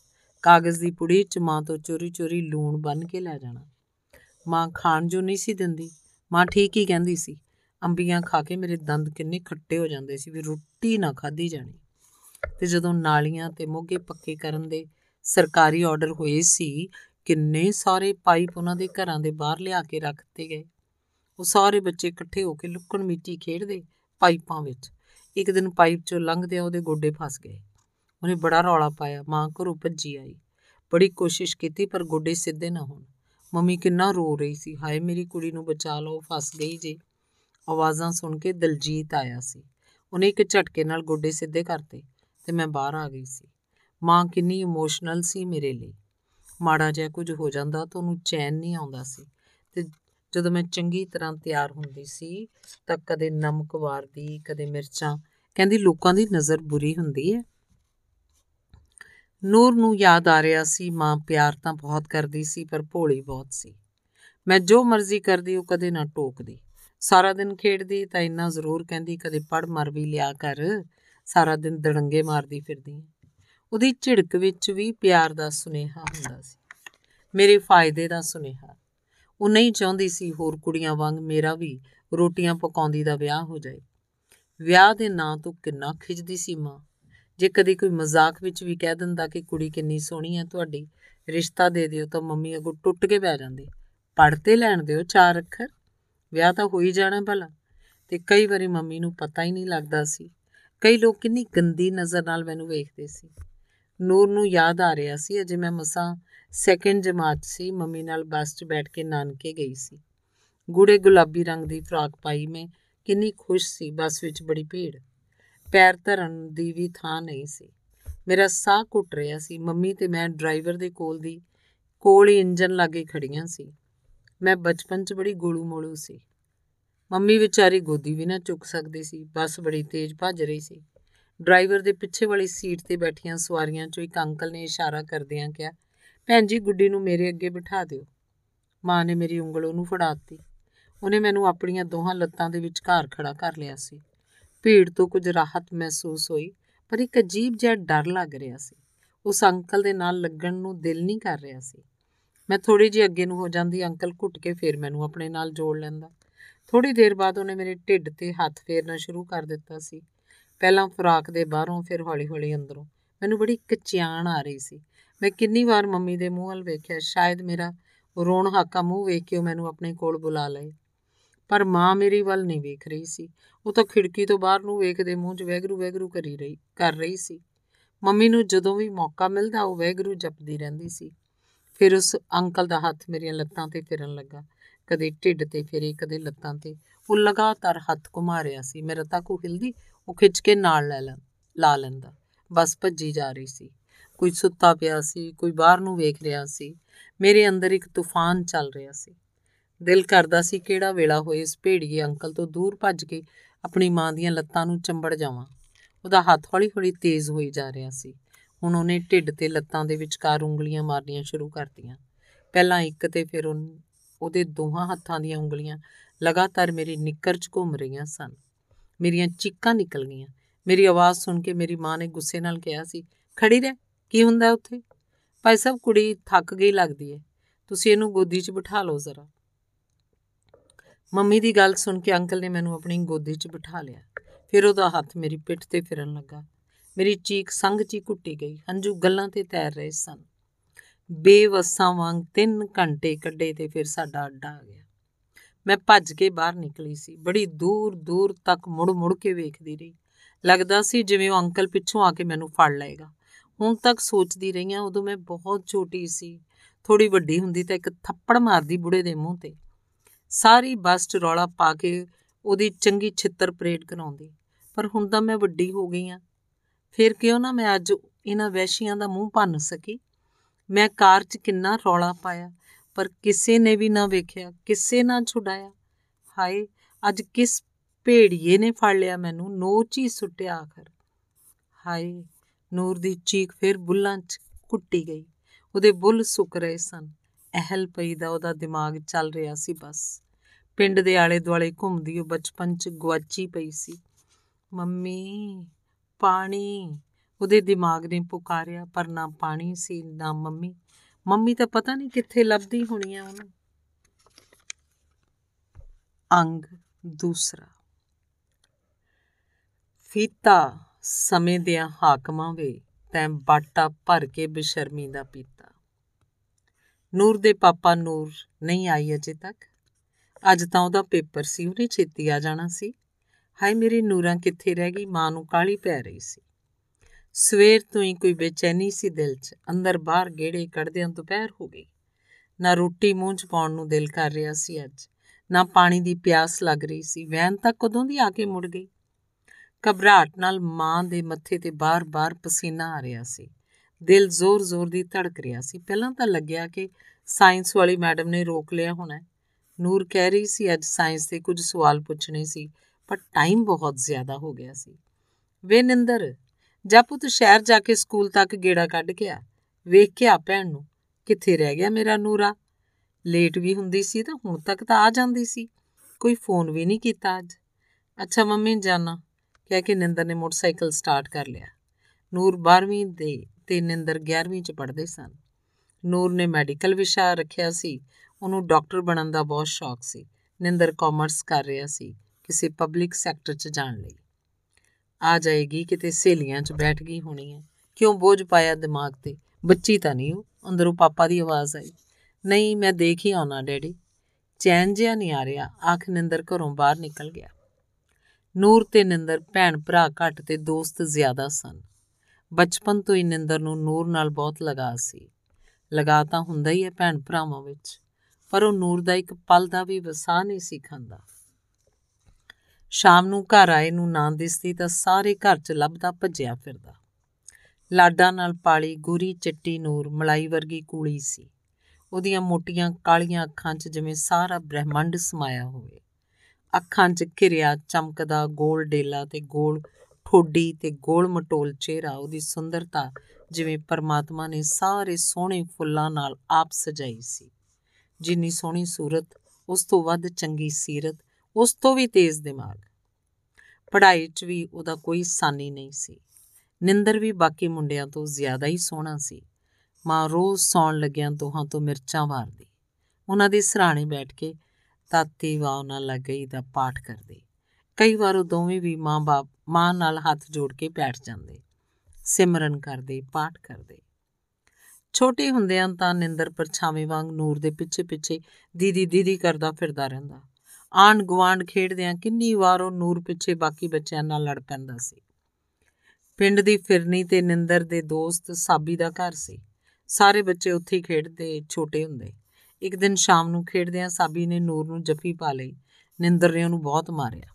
ਕਾਗਜ਼ ਦੀ ਪੁੜੀ ਚ ਮਾਂ ਤੋਂ ਚੋਰੀ ਚੋਰੀ ਲੂਣ ਬੰਨ ਕੇ ਲੈ ਜਾਣਾ। ਮਾਂ ਖਾਣ ਜੋ ਨਹੀਂ ਸੀ ਦਿੰਦੀ। ਮਾਂ ਠੀਕ ਹੀ ਕਹਿੰਦੀ ਸੀ, ਅੰਬੀਆਂ ਖਾ ਕੇ ਮੇਰੇ ਦੰਦ ਕਿੰਨੇ ਖੱਟੇ ਹੋ ਜਾਂਦੇ ਸੀ ਵੀ ਰੋਟੀ ਨਾ ਖਾਧੀ ਜਾਣੀ। ਤੇ ਜਦੋਂ ਨਾਲੀਆਂ ਤੇ ਮੋਗੇ ਪੱਕੇ ਕਰਨ ਦੇ ਸਰਕਾਰੀ ਆਰਡਰ ਹੋਏ ਸੀ, ਕਿੰਨੇ ਸਾਰੇ ਪਾਈਪ ਉਹਨਾਂ ਦੇ ਘਰਾਂ ਦੇ ਬਾਹਰ ਲਿਆ ਕੇ ਰੱਖ ਦਿੱਤੇ ਗਏ। ਉਹ ਸਾਰੇ ਬੱਚੇ ਇਕੱਠੇ ਹੋ ਕੇ ਲੁੱਕਣ ਮਿੱਟੀ ਖੇਡਦੇ ਪਾਈਪਾਂ ਵਿੱਚ। ਇੱਕ ਦਿਨ ਪਾਈਪ ਚੋਂ ਲੰਘਦਿਆਂ ਉਹਦੇ ਗੋਡੇ ਫਸ ਗਏ। ਉਹਨੇ ਬੜਾ ਰੌਲਾ ਪਾਇਆ, ਮਾਂ ਘਰੋਂ ਭੱਜੀ ਆਈ। ਬੜੀ ਕੋਸ਼ਿਸ਼ ਕੀਤੀ ਪਰ ਗੋਡੇ ਸਿੱਧੇ ਨਾ ਹੋਣ। ਮੰਮੀ ਕਿੰਨਾ ਰੋ ਰਹੀ ਸੀ। ਹਾਏ, ਮੇਰੀ ਕੁੜੀ ਨੂੰ ਬਚਾ ਲਓ, ਫਸ ਗਈ ਜੇ। ਆਵਾਜ਼ਾਂ ਸੁਣ ਕੇ ਦਲਜੀਤ ਆਇਆ ਸੀ। ਉਹਨੇ ਇੱਕ ਝਟਕੇ ਨਾਲ ਗੋਡੇ ਸਿੱਧੇ ਕਰਤੇ ਤੇ ਮੈਂ ਬਾਹਰ ਆ ਗਈ ਸੀ। ਮਾਂ ਕਿੰਨੀ ਇਮੋਸ਼ਨਲ ਸੀ ਮੇਰੇ ਲਈ। ਮਾੜਾ ਜਿਹਾ ਕੁਝ ਹੋ ਜਾਂਦਾ ਤਾਂ ਉਹਨੂੰ ਚੈਨ ਨਹੀਂ ਆਉਂਦਾ ਸੀ। ਤੇ ਜਦੋਂ ਮੈਂ ਚੰਗੀ ਤਰ੍ਹਾਂ ਤਿਆਰ ਹੁੰਦੀ ਸੀ ਤਾਂ ਕਦੇ ਨਮਕ ਵਾਰਦੀ, ਕਦੇ ਮਿਰਚਾਂ, ਕਹਿੰਦੀ ਲੋਕਾਂ ਦੀ ਨਜ਼ਰ ਬੁਰੀ ਹੁੰਦੀ ਹੈ। ਨੂਰ ਨੂੰ ਯਾਦ ਆ ਰਿਹਾ ਸੀ, ਮਾਂ ਪਿਆਰ ਤਾਂ ਬਹੁਤ ਕਰਦੀ ਸੀ, ਪਰ ਭੋਲੀ ਬਹੁਤ ਸੀ। ਮੈਂ ਜੋ ਮਰਜ਼ੀ ਕਰਦੀ, ਉਹ ਕਦੇ ਨਾ ਟੋਕਦੀ। ਸਾਰਾ ਦਿਨ ਖੇਡਦੀ ਤਾਂ ਇੰਨਾ ਜ਼ਰੂਰ ਕਹਿੰਦੀ, ਕਦੇ ਪੜ ਮਰ ਵੀ ਲਿਆ ਕਰ। ਸਾਰਾ ਦਿਨ ਦੜੰਗੇ ਮਾਰਦੀ ਫਿਰਦੀ। ਉਹਦੀ ਝਿੜਕ ਵਿੱਚ ਵੀ ਪਿਆਰ ਦਾ ਸੁਨੇਹਾ ਹੁੰਦਾ ਸੀ। ਮੇਰੇ ਫਾਇਦੇ ਦਾ ਸੁਨੇਹਾ। ਉਹ ਨਹੀਂ ਚਾਹੁੰਦੀ ਸੀ ਹੋਰ ਕੁੜੀਆਂ ਵਾਂਗ ਮੇਰਾ ਵੀ ਰੋਟੀਆਂ ਪਕਾਉਂਦੀ ਦਾ ਵਿਆਹ ਹੋ ਜਾਏ। ਵਿਆਹ ਦੇ ਨਾਂ ਤੋਂ ਕਿੰਨਾ ਖਿੱਚਦੀ ਸੀ ਮਾਂ। ਜੇ ਕਦੇ ਕੋਈ ਮਜ਼ਾਕ ਵਿੱਚ ਵੀ ਕਹਿ ਦਿੰਦਾ ਕਿ ਕੁੜੀ ਕਿੰਨੀ ਸੋਹਣੀ ਹੈ ਤੁਹਾਡੀ ਰਿਸ਼ਤਾ ਦੇ ਦਿਓ ਤਾਂ ਮੰਮੀ ਅਗੋ ਟੁੱਟ ਕੇ ਬਹਿ ਜਾਂਦੀ। ਪੜ੍ਹਤੇ ਲੈਣ ਦਿਓ ਚਾਰ ਅੱਖਰ। ਵਿਆਹ ਤਾਂ ਹੋ ਹੀ ਜਾਣਾ ਭਲਾ। ਤੇ ਕਈ ਵਾਰੀ ਮੰਮੀ ਨੂੰ ਪਤਾ ਹੀ ਨਹੀਂ ਲੱਗਦਾ ਸੀ। ਕਈ ਲੋਕ ਕਿੰਨੀ ਗੰਦੀ ਨਜ਼ਰ ਨਾਲ ਮੈਨੂੰ ਵੇਖਦੇ ਸੀ। ਨੂਰ ਨੂੰ ਯਾਦ ਆ ਰਿਹਾ ਸੀ, ਅਜੇ ਮੈਂ ਮਸਾਂ ਸੈਕੰਡ ਜਮਾਤ ਸੀ, ਮੰਮੀ ਨਾਲ ਬੱਸ 'ਚ ਬੈਠ ਕੇ ਨਾਨਕੇ ਗਈ ਸੀ। ਗੂੜੇ ਗੁਲਾਬੀ ਰੰਗ ਦੀ ਫਰਾਕ ਪਾਈ ਮੈਂ। ਕਿੰਨੀ ਖੁਸ਼ ਸੀ, ਬੱਸ ਵਿੱਚ ਬੜੀ ਭੀੜ। ਪੈਰ ਧਰਨ ਦੀ ਵੀ ਥਾਂ ਨਹੀਂ ਸੀ। ਮੇਰਾ ਸਾਹ ਘੁੱਟ ਰਿਹਾ ਸੀ। ਮੰਮੀ ਤੇ ਮੈਂ ਡਰਾਈਵਰ ਦੇ ਕੋਲ ਦੀ ਕੋਲ ਹੀ ਇੰਜਨ ਲਾਗੇ ਖੜੀਆਂ ਸੀ। ਮੈਂ ਬਚਪਨ 'ਚ ਬੜੀ ਗੋਲੂ ਮੋਲੂ ਸੀ। ਮੰਮੀ ਵਿਚਾਰੀ ਗੋਦੀ ਵੀ ਨਾ ਚੁੱਕ ਸਕਦੀ ਸੀ। ਬੱਸ ਬੜੀ ਤੇਜ਼ ਭੱਜ ਰਹੀ ਸੀ। ਡਰਾਈਵਰ ਦੇ ਪਿੱਛੇ ਵਾਲੀ ਸੀਟ ਤੇ ਬੈਠੀਆਂ ਸਵਾਰੀਆਂ 'ਚੋਂ ਇੱਕ ਅੰਕਲ ਨੇ ਇਸ਼ਾਰਾ ਕਰਦਿਆਂ ਕਿਹਾ, ਭੈਣ ਜੀ, ਗੁੱਡੀ ਨੂੰ ਮੇਰੇ ਅੱਗੇ ਬਿਠਾ ਦਿਓ। ਮਾਂ ਨੇ ਮੇਰੀ ਉਂਗਲ ਉਹਨੂੰ ਫੜਾਤੀ ਉਹਨੇ ਮੈਨੂੰ ਆਪਣੀਆਂ ਦੋਹਾਂ ਲੱਤਾਂ ਦੇ ਵਿਚਕਾਰ ਖੜਾ ਕਰ ਲਿਆ ਸੀ। ਭੀੜ ਤੋਂ ਕੁਝ ਰਾਹਤ ਮਹਿਸੂਸ ਹੋਈ, ਪਰ ਇੱਕ ਅਜੀਬ ਜਿਹਾ ਡਰ ਲੱਗ ਰਿਹਾ ਸੀ। ਉਸ ਅੰਕਲ ਦੇ ਨਾਲ ਲੱਗਣ ਨੂੰ ਦਿਲ ਨਹੀਂ ਕਰ ਰਿਹਾ ਸੀ। ਮੈਂ ਥੋੜੀ ਜਿਹੀ ਅੱਗੇ ਨੂੰ ਹੋ ਜਾਂਦੀ, ਅੰਕਲ ਘੁੱਟ ਕੇ ਫਿਰ ਮੈਨੂੰ ਆਪਣੇ ਨਾਲ ਜੋੜ ਲੈਂਦਾ। ਥੋੜੀ ਦੇਰ ਬਾਅਦ ਉਹਨੇ ਮੇਰੇ ਢਿੱਡ ਤੇ ਹੱਥ ਫੇਰਨਾ ਸ਼ੁਰੂ ਕਰ ਦਿੱਤਾ ਸੀ। ਪਹਿਲਾਂ ਫਰਾਕ ਦੇ ਬਾਹਰੋਂ, ਫਿਰ ਹੌਲੀ-ਹੌਲੀ ਅੰਦਰੋਂ। ਮੈਨੂੰ ਬੜੀ ਕਚਿਆਣ ਆ ਰਹੀ ਸੀ। ਮੈਂ ਕਿੰਨੀ ਵਾਰ ਮੰਮੀ ਦੇ ਮੂੰਹ ਵੱਲ ਵੇਖਿਆ, ਸ਼ਾਇਦ ਮੇਰਾ ਰੋਣ ਹਾਕਾ ਮੂੰਹ ਵੇਖ ਕੇ ਉਹ ਮੈਨੂੰ ਆਪਣੇ ਕੋਲ ਬੁਲਾ ਲਏ। ਪਰ ਮਾਂ ਮੇਰੀ ਵੱਲ ਨਹੀਂ ਵੇਖ ਰਹੀ ਸੀ। ਉਹ ਤਾਂ ਖਿੜਕੀ ਤੋਂ ਬਾਹਰ ਨੂੰ ਵੇਖਦੇ ਮੂੰਹ 'ਚ ਵੈਗਰੂ ਵੈਗਰੂ ਕਰੀ ਰਹੀ ਕਰ ਰਹੀ ਸੀ। ਮੰਮੀ ਨੂੰ ਜਦੋਂ ਵੀ ਮੌਕਾ ਮਿਲਦਾ, ਉਹ ਵੈਗਰੂ ਜਪਦੀ ਰਹਿੰਦੀ ਸੀ। ਫਿਰ ਉਸ ਅੰਕਲ ਦਾ ਹੱਥ ਮੇਰੀਆਂ ਲੱਤਾਂ ਤੇ ਫਿਰਨ ਲੱਗਾ। ਕਦੇ ਢਿੱਡ ਤੇ ਫਿਰੇ, ਕਦੇ ਲੱਤਾਂ ਤੇ। ਉਹ ਲਗਾਤਾਰ ਹੱਥ ਘੁਮਾ ਰਿਹਾ ਸੀ। ਮੇਰਾ ਤਾਂ ਕੋ ਹਿਲਦੀ, ਉਹ ਖਿੱਚ ਕੇ ਨਾਲ ਲੈ ਲੈ ਲਾ ਲੈਂਦਾ। ਬਸ ਭੱਜੀ ਜਾ ਰਹੀ ਸੀ। ਕੋਈ ਸੁੱਤਾ ਪਿਆ ਸੀ, ਕੋਈ ਬਾਹਰ ਨੂੰ ਵੇਖ ਰਿਹਾ ਸੀ। ਮੇਰੇ ਅੰਦਰ ਇੱਕ ਤੂਫਾਨ ਚੱਲ ਰਿਹਾ ਸੀ। ਦਿਲ ਕਰਦਾ ਸੀ ਕਿਹੜਾ ਵੇਲਾ ਹੋਏ ਇਸ ਭੇੜੀਏ ਅੰਕਲ ਤੋਂ ਦੂਰ ਭੱਜ ਕੇ ਆਪਣੀ ਮਾਂ ਦੀਆਂ ਲੱਤਾਂ ਨੂੰ ਚੰਬੜ ਜਾਵਾਂ। ਉਹਦਾ ਹੱਥ ਹੌਲੀ-ਹੌਲੀ ਤੇਜ਼ ਹੋਈ ਜਾ ਰਿਹਾ ਸੀ। ਹੁਣ ਉਹਨੇ ਢਿੱਡ ਤੇ ਲੱਤਾਂ ਦੇ ਵਿਚਕਾਰ ਉਂਗਲੀਆਂ ਮਾਰਨੀਆਂ ਸ਼ੁਰੂ ਕਰਤੀਆਂ। ਪਹਿਲਾਂ ਇੱਕ ਤੇ ਫਿਰ ਉਹਦੇ ਦੋਹਾਂ ਹੱਥਾਂ ਦੀਆਂ ਉਂਗਲੀਆਂ ਲਗਾਤਾਰ ਮੇਰੀ ਨਿੱਕਰ 'ਚ ਘੁੰਮ ਰਹੀਆਂ ਸਨ। ਮੇਰੀਆਂ ਚੀਕਾਂ ਨਿਕਲ ਗਈਆਂ। ਮੇਰੀ ਆਵਾਜ਼ ਸੁਣ ਕੇ ਮੇਰੀ ਮਾਂ ਨੇ ਗੁੱਸੇ ਨਾਲ ਕਿਹਾ ਸੀ, ਖੜੀ ਰਹਿ, ਕੀ ਹੁੰਦਾ ਉੱਥੇ? ਭਾਈ ਸਾਹਿਬ, ਕੁੜੀ ਥੱਕ ਗਈ ਲੱਗਦੀ ਹੈ ਤੁਸੀਂ ਇਹਨੂੰ ਗੋਦੀ 'ਚ ਬਿਠਾ ਲਓ ਜ਼ਰਾ। ਮੰਮੀ ਦੀ ਗੱਲ ਸੁਣ ਕੇ ਅੰਕਲ ਨੇ ਮੈਨੂੰ ਆਪਣੀ ਗੋਦੀ 'ਚ ਬਿਠਾ ਲਿਆ। ਫਿਰ ਉਹਦਾ ਹੱਥ ਮੇਰੀ ਪਿੱਠ ਤੇ ਫਿਰਨ ਲੱਗਾ। ਮੇਰੀ ਚੀਕ ਸੰਗ 'ਚ ਹੀ ਘੁੱਟੀ ਗਈ। ਹੰਝੂ ਗੱਲਾਂ ਤੇ ਤੈਰ ਰਹੇ ਸਨ। ਬੇਵਸਾਂ ਵਾਂਗ 3 ਘੰਟੇ ਕੱਢੇ ਤੇ ਫਿਰ ਸਾਡਾ ਅੱਡਾ ਆ ਗਿਆ। ਮੈਂ ਭੱਜ ਕੇ ਬਾਹਰ ਨਿਕਲੀ ਸੀ। ਬੜੀ ਦੂਰ ਦੂਰ ਤੱਕ ਮੁੜ ਮੁੜ ਕੇ ਵੇਖਦੀ ਰਹੀ। ਲੱਗਦਾ ਸੀ ਜਿਵੇਂ ਉਹ ਅੰਕਲ ਪਿੱਛੋਂ ਆ ਕੇ ਮੈਨੂੰ ਫੜ ਲਏਗਾ। ਹੁਣ ਤੱਕ ਸੋਚਦੀ ਰਹੀ ਹਾਂ ਉਦੋਂ ਮੈਂ ਬਹੁਤ ਛੋਟੀ ਸੀ। ਥੋੜੀ ਵੱਡੀ ਹੁੰਦੀ ਤਾਂ ਇੱਕ ਥੱਪੜ ਮਾਰਦੀ ਬੁੜੇ ਦੇ ਮੂੰਹ ਤੇ। ਸਾਰੀ ਬੱਸ 'ਚ ਰੌਲਾ ਪਾ ਕੇ ਉਹਦੀ ਚੰਗੀ ਛਿੱਤਰ ਪਰੇਡ ਕਰਾਉਂਦੀ। ਪਰ ਹੁਣ ਤਾਂ ਮੈਂ ਵੱਡੀ ਹੋ ਗਈ ਆ। ਫਿਰ ਕਿਉਂ ਨਾ ਮੈਂ ਅੱਜ ਇਹਨਾਂ ਵੈਸ਼ੀਆਂ ਦਾ ਮੂੰਹ ਭੰਨ ਸਕੀ? ਮੈਂ ਕਾਰ 'ਚ ਕਿੰਨਾ ਰੌਲਾ ਪਾਇਆ, ਪਰ ਕਿਸੇ ਨੇ ਵੀ ਨਾ ਵੇਖਿਆ, ਕਿਸੇ ਨਾ ਛੁਡਾਇਆ। ਹਾਏ, ਅੱਜ ਕਿਸ ਭੇੜੀਏ ਨੇ ਫੜ ਲਿਆ ਮੈਨੂੰ ਨੋਚ ਹੀ ਸੁੱਟਿਆ ਆਖਰ। ਹਾਏ, ਨੂਰ ਦੀ ਚੀਕ ਫਿਰ ਬੁੱਲਾਂ 'ਚ ਕੁੱਟੀ ਗਈ। ਉਹਦੇ ਬੁੱਲ ਸੁੱਕ ਰਹੇ ਸਨ। ਅਹਲ ਪਈ ਦਾ ਉਹਦਾ ਦਿਮਾਗ ਚੱਲ ਰਿਹਾ ਸੀ ਬਸ। ਪਿੰਡ ਦੇ ਆਲੇ ਦੁਆਲੇ ਘੁੰਮਦੀ ਉਹ ਬਚਪਨ 'ਚ ਗਵਾਚੀ ਪਈ ਸੀ। ਮੰਮੀ, ਪਾਣੀ। ਉਹਦੇ ਦਿਮਾਗ ਨੇ ਪੁਕਾਰਿਆ, ਪਰ ਨਾ ਪਾਣੀ ਸੀ, ਨਾ ਮੰਮੀ। ਮੰਮੀ ਤਾਂ ਪਤਾ ਨਹੀਂ ਕਿੱਥੇ ਲੱਭਦੀ ਹੋਣੀ ਆ ਉਹਨੂੰ। ਅੰਗ ਦੂਸਰਾ। ਫੀਤਾ, ਸਮੇਂ ਦੇ ਹਾਕਮਾਂ ਵੇ, ਤੈਂ ਬਾਟਾ ਭਰ ਕੇ ਬਸ਼ਰਮੀ ਦਾ ਪੀਤਾ। ਨੂਰ ਦੇ ਪਾਪਾ ਨੂਰ ਨਹੀਂ ਆਈ ਅਜੇ ਤੱਕ। ਅੱਜ ਤਾਂ ਉਹਦਾ ਪੇਪਰ ਸੀ, ਉਹਨੇ ਛੇਤੀ ਆ ਜਾਣਾ ਸੀ। ਹਾਏ, ਮੇਰੀ ਨੂਰਾਂ ਕਿੱਥੇ ਰਹਿ ਗਈ, ਮਾਂ ਨੂੰ ਕਾਲੀ ਪੈ ਰਹੀ ਸੀ। ਸਵੇਰ ਤੋਂ ਹੀ ਕੋਈ ਬੇਚੈਨੀ ਸੀ ਦਿਲ 'ਚ, ਅੰਦਰ ਬਾਹਰ ਗੇੜੇ ਕੱਢਦਿਆਂ ਦੁਪਹਿਰ ਹੋ ਗਈ। ਨਾ ਰੋਟੀ ਮੂੰਹ 'ਚ ਪਾਉਣ ਨੂੰ ਦਿਲ ਕਰ ਰਿਹਾ ਸੀ ਅੱਜ, ਨਾ ਪਾਣੀ ਦੀ ਪਿਆਸ ਲੱਗ ਰਹੀ ਸੀ ਵੈਨ ਤਾਂ ਕਦੋਂ ਦੀ ਆ ਕੇ ਮੁੜ ਗਈ। ਘਬਰਾਹਟ ਨਾਲ ਮਾਂ ਦੇ ਮੱਥੇ ਤੇ ਬਾਰ-ਬਾਰ ਪਸੀਨਾ ਆ ਰਿਹਾ ਸੀ। ਦਿਲ ਜ਼ੋਰ-ਜ਼ੋਰ ਦੀ ਧੜਕ ਰਿਹਾ ਸੀ। ਪਹਿਲਾਂ ਤਾਂ ਲੱਗਿਆ ਕਿ ਸਾਇੰਸ ਵਾਲੀ ਮੈਡਮ ਨੇ ਰੋਕ ਲਿਆ ਹੋਣਾ ਨੂਰ ਕਹਿ ਰਹੀ ਸੀ, ਅੱਜ ਸਾਇੰਸ ਦੇ ਕੁਝ ਸਵਾਲ ਪੁੱਛਣੇ ਸੀ, ਪਰ ਟਾਈਮ ਬਹੁਤ ਜ਼ਿਆਦਾ ਹੋ ਗਿਆ ਸੀ। ਵੇ ਨਿੰਦਰ, ਜਾ ਪੁੱਤ ਸ਼ਹਿਰ ਜਾ ਕੇ ਸਕੂਲ ਤੱਕ ਗੇੜਾ ਕੱਢ ਕੇ ਆ। ਵੇਖ ਕੇ ਆ ਭੈਣ ਨੂੰ। ਕਿੱਥੇ ਰਹਿ ਗਿਆ ਮੇਰਾ ਨੂਰਾ? ਲੇਟ ਵੀ ਹੁੰਦੀ ਸੀ ਤਾਂ ਹੁਣ ਤੱਕ ਤਾਂ ਆ ਜਾਂਦੀ ਸੀ। ਕੋਈ ਫੋਨ ਵੀ ਨਹੀਂ ਕੀਤਾ ਅੱਜ। ਅੱਛਾ ਮੰਮੀ ਜਾਨਾ। ਕਹਿ ਕੇ ਨਿੰਦਰ ਨੇ ਮੋਟਰਸਾਈਕਲ ਸਟਾਰਟ ਕਰ ਲਿਆ। ਨੂਰ 12ਵੀਂ ਦੇ ਤੇ ਨਿੰਦਰ 11ਵੀਂ ਚ ਪੜ੍ਹਦੇ ਸਨ। ਨੂਰ ਨੇ ਮੈਡੀਕਲ ਵਿਸ਼ਾ ਰੱਖਿਆ ਸੀ। ਉਹਨੂੰ ਡਾਕਟਰ ਬਣਨ ਦਾ ਬਹੁਤ ਸ਼ੌਕ ਸੀ। ਨਿੰਦਰ ਕਾਮਰਸ ਕਰ ਰਿਹਾ ਸੀ ਕਿਸੇ ਪਬਲਿਕ ਸੈਕਟਰ 'ਚ ਜਾਣ ਲਈ। ਆ ਜਾਏਗੀ ਕਿਤੇ ਸਹੇਲੀਆਂ 'ਚ ਬੈਠ ਗਈ ਹੋਣੀ ਹੈ। ਕਿਉਂ ਬੋਝ ਪਾਇਆ ਦਿਮਾਗ ਤੇ? ਬੱਚੀ ਤਾਂ ਨਹੀਂ ਉਹ। ਅੰਦਰੋਂ ਪਾਪਾ ਦੀ ਆਵਾਜ਼ ਆਈ। ਨਹੀਂ, ਮੈਂ ਦੇਖ ਹੀ ਆਉਣਾ, ਡੈਡੀ। ਚੈਨ ਜਿਆ ਨਹੀਂ ਆ ਰਿਹਾ। ਆਖ ਨਿੰਦਰ ਘਰੋਂ ਬਾਹਰ ਨਿਕਲ ਗਿਆ। ਨੂਰ ਤੇ ਨਿੰਦਰ ਭੈਣ ਭਰਾ ਘੱਟ ਤੇ ਦੋਸਤ ਜ਼ਿਆਦਾ ਸਨ। ਬਚਪਨ ਤੋਂ ਹੀ ਨਿੰਦਰ ਨੂੰ ਨੂਰ ਨਾਲ ਬਹੁਤ ਲਗਾ ਸੀ। ਲਗਾ ਤਾਂ ਹੁੰਦਾ ਹੀ ਹੈ ਭੈਣ ਭਰਾਵਾਂ ਵਿੱਚ, ਪਰ ਉਹ ਨੂਰ ਦਾ ਇੱਕ ਪਲ ਦਾ ਵੀ ਵਸਾ ਨਹੀਂ ਸੀ ਖਾਂਦਾ। ਸ਼ਾਮ ਨੂੰ ਘਰ ਆਏ ਨੂੰ ਨਾਂ ਦਿਸਦੀ ਤਾਂ ਸਾਰੇ ਘਰ 'ਚ ਲੱਭਦਾ ਭੱਜਿਆ ਫਿਰਦਾ। ਲਾਡਾਂ ਨਾਲ ਪਾਲੀ ਗੂਰੀ ਚਿੱਟੀ ਨੂਰ ਮਲਾਈ ਵਰਗੀ ਕੂਲੀ ਸੀ। ਉਹਦੀਆਂ ਮੋਟੀਆਂ ਕਾਲੀਆਂ ਅੱਖਾਂ 'ਚ ਜਿਵੇਂ ਸਾਰਾ ਬ੍ਰਹਿਮੰਡ ਸਮਾਇਆ ਹੋਵੇ। ਅੱਖਾਂ 'ਚ ਘਿਰਿਆ ਚਮਕਦਾ ਗੋਲ ਡੇਲਾ ਤੇ ਗੋਲ ਠੋਡੀ ਤੇ ਗੋਲ ਮਟੋਲ ਚਿਹਰਾ, ਉਹਦੀ ਸੁੰਦਰਤਾ, ਜਿਵੇਂ ਪਰਮਾਤਮਾ ਨੇ ਸਾਰੇ ਸੋਹਣੇ ਫੁੱਲਾਂ ਨਾਲ ਆਪ ਸਜਾਈ ਸੀ। ਜਿੰਨੀ ਸੋਹਣੀ ਸੂਰਤ, ਉਸ ਤੋਂ ਵੱਧ ਚੰਗੀ ਸੀਰਤ, ਉਸ ਤੋਂ ਵੀ ਤੇਜ਼ ਦਿਮਾਗ। ਪੜ੍ਹਾਈ 'ਚ ਵੀ ਉਹਦਾ ਕੋਈ ਸਾਨੀ ਨਹੀਂ ਸੀ। ਨਿੰਦਰ ਵੀ ਬਾਕੀ ਮੁੰਡਿਆਂ ਤੋਂ ਜ਼ਿਆਦਾ ਹੀ ਸੋਹਣਾ ਸੀ। ਮਾਂ ਰੋਜ਼ ਸੌਣ ਲੱਗਿਆਂ ਦੋਹਾਂ ਤੋਂ ਮਿਰਚਾਂ ਵਾਰਦੀ। ਉਹਨਾਂ ਦੇ ਸਰਾਣੇ ਬੈਠ ਕੇ, ਤਾਤੀ ਵਾਹ ਨਾਲ ਲੱਗ ਗਈ ਦਾ ਪਾਠ ਕਰਦੇ। ਕਈ ਵਾਰ ਉਹ ਦੋਵੇਂ ਵੀ ਮਾਂ-ਬਾਪ ਮਾਂ ਨਾਲ ਹੱਥ ਜੋੜ ਕੇ ਬੈਠ ਜਾਂਦੇ, ਸਿਮਰਨ ਕਰਦੇ, ਪਾਠ ਕਰਦੇ। ਛੋਟੇ ਹੁੰਦਿਆਂ ਤਾਂ ਨਿੰਦਰ ਪਰਛਾਵੇਂ ਵਾਂਗ ਨੂਰ ਦੇ ਪਿੱਛੇ-ਪਿੱਛੇ ਦੀਦੀ ਦੀਦੀ ਕਰਦਾ ਫਿਰਦਾ ਰਹਿੰਦਾ। ਆਂਡ ਗਵਾਂਡ ਖੇਡਦਿਆਂ ਕਿੰਨੀ ਵਾਰ ਉਹ ਨੂਰ ਪਿੱਛੇ ਬਾਕੀ ਬੱਚਿਆਂ ਨਾਲ ਲੜ ਪੈਂਦਾ ਸੀ। ਪਿੰਡ ਦੀ ਫਿਰਨੀ ਤੇ ਨਿੰਦਰ ਦੇ ਦੋਸਤ ਸਾਬੀ ਦਾ ਘਰ ਸੀ। ਸਾਰੇ ਬੱਚੇ ਉੱਥੇ ਹੀ ਖੇਡਦੇ ਛੋਟੇ ਹੁੰਦੇ। ਇੱਕ ਦਿਨ ਸ਼ਾਮ ਨੂੰ ਖੇਡਦਿਆਂ ਸਾਬੀ ਨੇ ਨੂਰ ਨੂੰ ਜੱਫੀ ਪਾ ਲਈ। ਨਿੰਦਰ ਨੇ ਉਹਨੂੰ ਬਹੁਤ ਮਾਰਿਆ।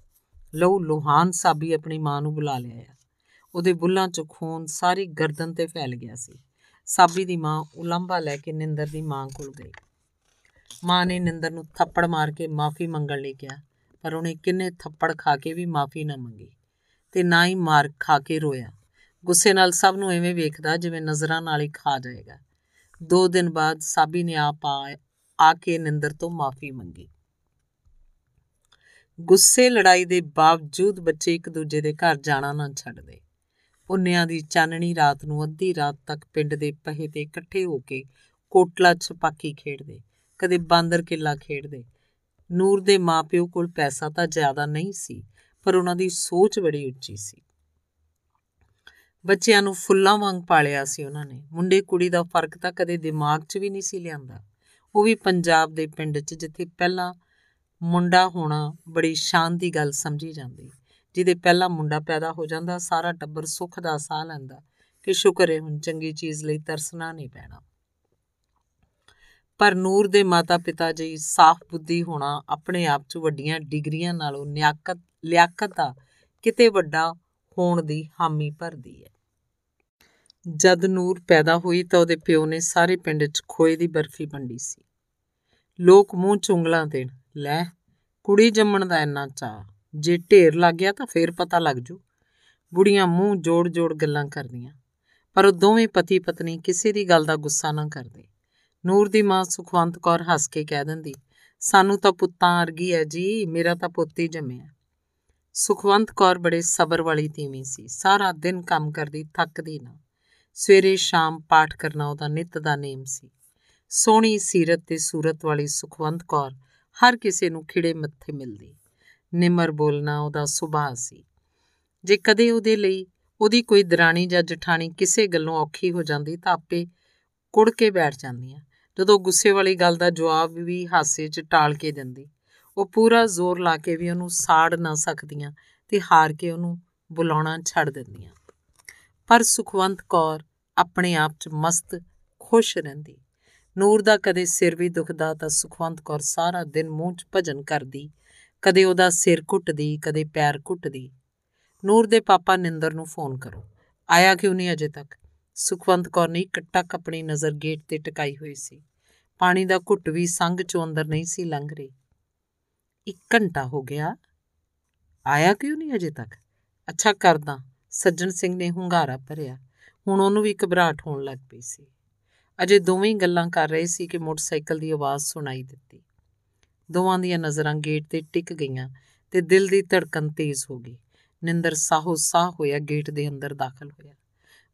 ਲਹੂ ਲੋਹਾਨ ਸਾਬੀ ਆਪਣੀ ਮਾਂ ਨੂੰ ਬੁਲਾ ਲਿਆ ਉਹਦੇ ਬੁੱਲਾਂ 'ਚ ਖੂਨ ਸਾਰੀ ਗਰਦਨ ਤੇ ਫੈਲ ਗਿਆ ਸੀ। ਸਾਬੀ ਦੀ ਮਾਂ ਉਲੰਭਾ ਲੈ ਕੇ ਨਿੰਦਰ ਦੀ ਮਾਂ ਕੋਲ ਗਈ। ਮਾਂ ਨੇ ਨਿੰਦਰ ਨੂੰ ਥੱਪੜ ਮਾਰ ਕੇ ਮਾਫੀ ਮੰਗਣ ਲਈ ਕਿਹਾ, ਪਰ ਉਹਨੇ ਕਿੰਨੇ ਥੱਪੜ ਖਾ ਕੇ ਵੀ ਮਾਫੀ ਨਾ ਮੰਗੀ ਤੇ ਨਾ ਹੀ ਮਾਰ ਖਾ ਕੇ ਰੋਇਆ। ਗੁੱਸੇ ਨਾਲ ਸਭ ਨੂੰ ਐਵੇਂ ਵੇਖਦਾ ਜਿਵੇਂ ਨਜ਼ਰਾਂ ਨਾਲ ਹੀ ਖਾ ਜਾਏਗਾ। ਦੋ ਦਿਨ ਬਾਅਦ ਸਾਬੀ ਨੇ ਆਪ ਆ ਕੇ ਨਿੰਦਰ ਤੋਂ ਮਾਫੀ ਮੰਗੀ। ਗੁੱਸੇ ਲੜਾਈ ਦੇ ਬਾਵਜੂਦ ਬੱਚੇ ਇੱਕ ਦੂਜੇ ਦੇ ਘਰ ਜਾਣਾ ਨਾ ਛੱਡਦੇ ਉਨਿਆਂ ਦੀ ਚਾਨਣੀ ਰਾਤ ਨੂੰ ਅੱਧੀ ਰਾਤ ਤੱਕ ਪਿੰਡ ਦੇ ਪਹੇ ਤੇ ਇਕੱਠੇ ਹੋ ਕੇ ਕੋਟਲਾ ਛਪਾਕੀ ਖੇਡਦੇ, ਕਦੇ ਬਾਂਦਰ ਕਿੱਲਾ ਖੇਡਦੇ। ਨੂਰ ਦੇ ਮਾਪਿਓ ਕੋਲ ਪੈਸਾ ਤਾਂ ਜ਼ਿਆਦਾ ਨਹੀਂ ਸੀ, ਪਰ ਉਹਨਾਂ ਦੀ ਸੋਚ ਬੜੀ ਉੱਚੀ ਸੀ। ਬੱਚਿਆਂ ਨੂੰ ਫੁੱਲਾਂ ਵਾਂਗ ਪਾਲਿਆ ਸੀ ਉਹਨਾਂ ਨੇ। ਮੁੰਡੇ ਕੁੜੀ ਦਾ ਫ਼ਰਕ ਤਾਂ ਕਦੇ ਦਿਮਾਗ 'ਚ ਵੀ ਨਹੀਂ ਸੀ ਲਿਆਂਦਾ। ਉਹ ਵੀ ਪੰਜਾਬ ਦੇ ਪਿੰਡ 'ਚ, ਜਿੱਥੇ ਪਹਿਲਾਂ ਮੁੰਡਾ ਹੋਣਾ ਬੜੀ ਸ਼ਾਨ ਦੀ ਗੱਲ ਸਮਝੀ ਜਾਂਦੀ। ਜਿਹਦੇ ਪਹਿਲਾਂ ਮੁੰਡਾ ਪੈਦਾ ਹੋ ਜਾਂਦਾ, ਸਾਰਾ ਟੱਬਰ ਸੁੱਖ ਦਾ ਸਾਹ ਲੈਂਦਾ ਕਿ ਸ਼ੁਕਰ ਹੈ ਹੁਣ ਚੰਗੀ ਚੀਜ਼ ਲਈ ਤਰਸਣਾ ਨਹੀਂ ਪੈਣਾ। ਪਰ ਨੂਰ ਦੇ ਮਾਤਾ-ਪਿਤਾ ਜੀ ਸਾਫ਼ ਬੁੱਧੀ ਹੋਣਾ ਆਪਣੇ ਆਪ 'ਚ ਵੱਡੀਆਂ ਡਿਗਰੀਆਂ ਨਾਲੋਂ ਨਿਆਕਤ, ਲਿਆਕਤ ਦਾ ਕਿਤੇ ਵੱਡਾ ਹੋਣ ਦੀ ਹਾਮੀ ਭਰਦੀ ਹੈ ਜਦ ਨੂਰ ਪੈਦਾ ਹੋਈ ਤਾਂ ਉਹਦੇ ਪਿਓ ਨੇ ਸਾਰੇ ਪਿੰਡ 'ਚ ਖੋਏ ਦੀ ਬਰਫੀ ਵੰਡੀ ਸੀ। ਲੋਕ ਮੂੰਹ ਚੁੰਗਲਾਂ ਦੇਣ ਲੈ, ਕੁੜੀ ਜੰਮਣ ਦਾ ਇੰਨਾ ਚਾਹ ਜੇ ਢੇਰ ਲੱਗ ਗਿਆ ਤਾਂ ਫੇਰ ਪਤਾ ਲੱਗ ਜੂ। ਬੁੜੀਆਂ ਮੂੰਹ ਜੋੜ-ਜੋੜ ਗੱਲਾਂ ਕਰਦੀਆਂ। ਪਰ ਉਹ ਦੋਵੇਂ ਪਤੀ ਪਤਨੀ ਕਿਸੇ ਦੀ ਗੱਲ ਦਾ ਗੁੱਸਾ ਨਾ ਕਰਦੇ। ਨੂਰ ਦੀ ਮਾਂ ਸੁਖਵੰਤ ਕੌਰ ਹੱਸ ਕੇ ਕਹਿ ਦਿੰਦੀ, ਸਾਨੂੰ ਤਾਂ ਪੁੱਤਾਂ ਵਰਗੀ ਹੈ ਜੀ, ਮੇਰਾ ਤਾਂ ਪੁੱਤ ਹੀ ਜੰਮਿਆ ਸੁਖਵੰਤ ਕੌਰ ਬੜੇ ਸਬਰ ਵਾਲੀ ਤੀਵੀਂ ਸੀ। ਸਾਰਾ ਦਿਨ ਕੰਮ ਕਰਦੀ, ਥੱਕਦੀ ਨਾ। ਸਵੇਰੇ ਸ਼ਾਮ ਪਾਠ ਕਰਨਾ ਉਹਦਾ ਨਿਤ ਦਾ ਨੇਮ ਸੀ। ਸੋਹਣੀ ਸੀਰਤ ਤੇ ਸੂਰਤ ਵਾਲੀ ਸੁਖਵੰਤ ਕੌਰ ਹਰ ਕਿਸੇ ਨੂੰ ਖਿੜੇ ਮੱਥੇ ਮਿਲਦੀ। ਨਿਮਰ ਬੋਲਣਾ ਉਹਦਾ ਸੁਭਾਅ ਸੀ। ਜੇ ਕਦੇ ਉਹਦੇ ਲਈ ਉਹਦੀ ਕੋਈ ਦਰਾਣੀ ਜਾਂ ਜਠਾਣੀ ਕਿਸੇ ਗੱਲੋਂ ਔਖੀ ਹੋ ਜਾਂਦੀ ਤਾਂ ਆਪੇ ਕੁੜ ਕੇ ਬੈਠ ਜਾਂਦੀਆਂ। ਜਦੋਂ ਗੁੱਸੇ ਵਾਲੀ ਗੱਲ ਦਾ ਜਵਾਬ ਵੀ ਹਾਸੇ 'ਚ ਟਾਲ ਕੇ ਦਿੰਦੀ। ਉਹ ਪੂਰਾ ਜ਼ੋਰ ਲਾ ਕੇ ਵੀ ਉਹਨੂੰ ਸਾੜ ਨਾ ਸਕਦੀਆਂ ਤੇ ਹਾਰ ਕੇ ਉਹਨੂੰ ਬੁਲਾਉਣਾ ਛੱਡ ਦਿੰਦੀਆਂ। ਪਰ ਸੁਖਵੰਤ ਕੌਰ ਆਪਣੇ ਆਪ 'ਚ ਮਸਤ, ਖੁਸ਼ ਰਹਿੰਦੀ। ਨੂਰ ਦਾ ਕਦੇ ਸਿਰ ਵੀ ਦੁਖਦਾ ਤਾਂ ਸੁਖਵੰਤ ਕੌਰ ਸਾਰਾ ਦਿਨ ਮੂੰਹ 'ਚ ਭਜਨ ਕਰਦੀ, ਕਦੇ ਉਹਦਾ ਸਿਰ ਘੁੱਟਦੀ, ਕਦੇ ਪੈਰ ਘੁੱਟਦੀ। ਨੂਰ ਦੇ ਪਾਪਾ ਨਿੰਦਰ ਨੂੰ ਫੋਨ ਕਰੋ। ਆਇਆ ਕਿਉਂ ਨਹੀਂ ਅਜੇ ਤੱਕ? ਸੁਖਵੰਤ ਕੌਰ ਨੇ ਟੱਕ ਆਪਣੀ ਨਜ਼ਰ ਗੇਟ ਤੇ ਟਿਕਾਈ ਹੋਈ ਸੀ। ਪਾਣੀ ਦਾ ਘੁੱਟ ਵੀ ਸੰਗ ਚੋਂ ਅੰਦਰ ਨਹੀਂ ਸੀ ਲੰਘ ਰਹੀ। ਇੱਕ ਘੰਟਾ ਹੋ ਗਿਆ। ਆਇਆ ਕਿਉਂ ਨਹੀਂ ਅਜੇ ਤੱਕ? ਅੱਛਾ ਕਰਦਾ। ਸੱਜਣ ਸਿੰਘ ਨੇ ਹੁੰਗਾਰਾ ਭਰਿਆ। ਹੁਣ ਉਹਨੂੰ ਵੀ ਘਬਰਾਹਟ ਹੋਣ ਲੱਗ ਪਈ ਸੀ। ਅਜੇ ਦੋਵੇਂ ਗੱਲਾਂ ਕਰ ਰਹੇ ਸੀ ਕਿ ਮੋਟਰਸਾਈਕਲ ਦੀ ਆਵਾਜ਼ ਸੁਣਾਈ ਦਿੱਤੀ। ਦੋਵਾਂ ਦੀਆਂ ਨਜ਼ਰਾਂ ਗੇਟ ਤੇ ਟਿਕ ਗਈਆਂ ਤੇ ਦਿਲ ਦੀ ਧੜਕਨ ਤੇਜ਼ ਹੋ ਗਈ। ਨਿੰਦਰ ਸਾਹੋ ਸਾਹ ਹੋਇਆ ਗੇਟ ਦੇ ਅੰਦਰ ਦਾਖਲ ਹੋਇਆ।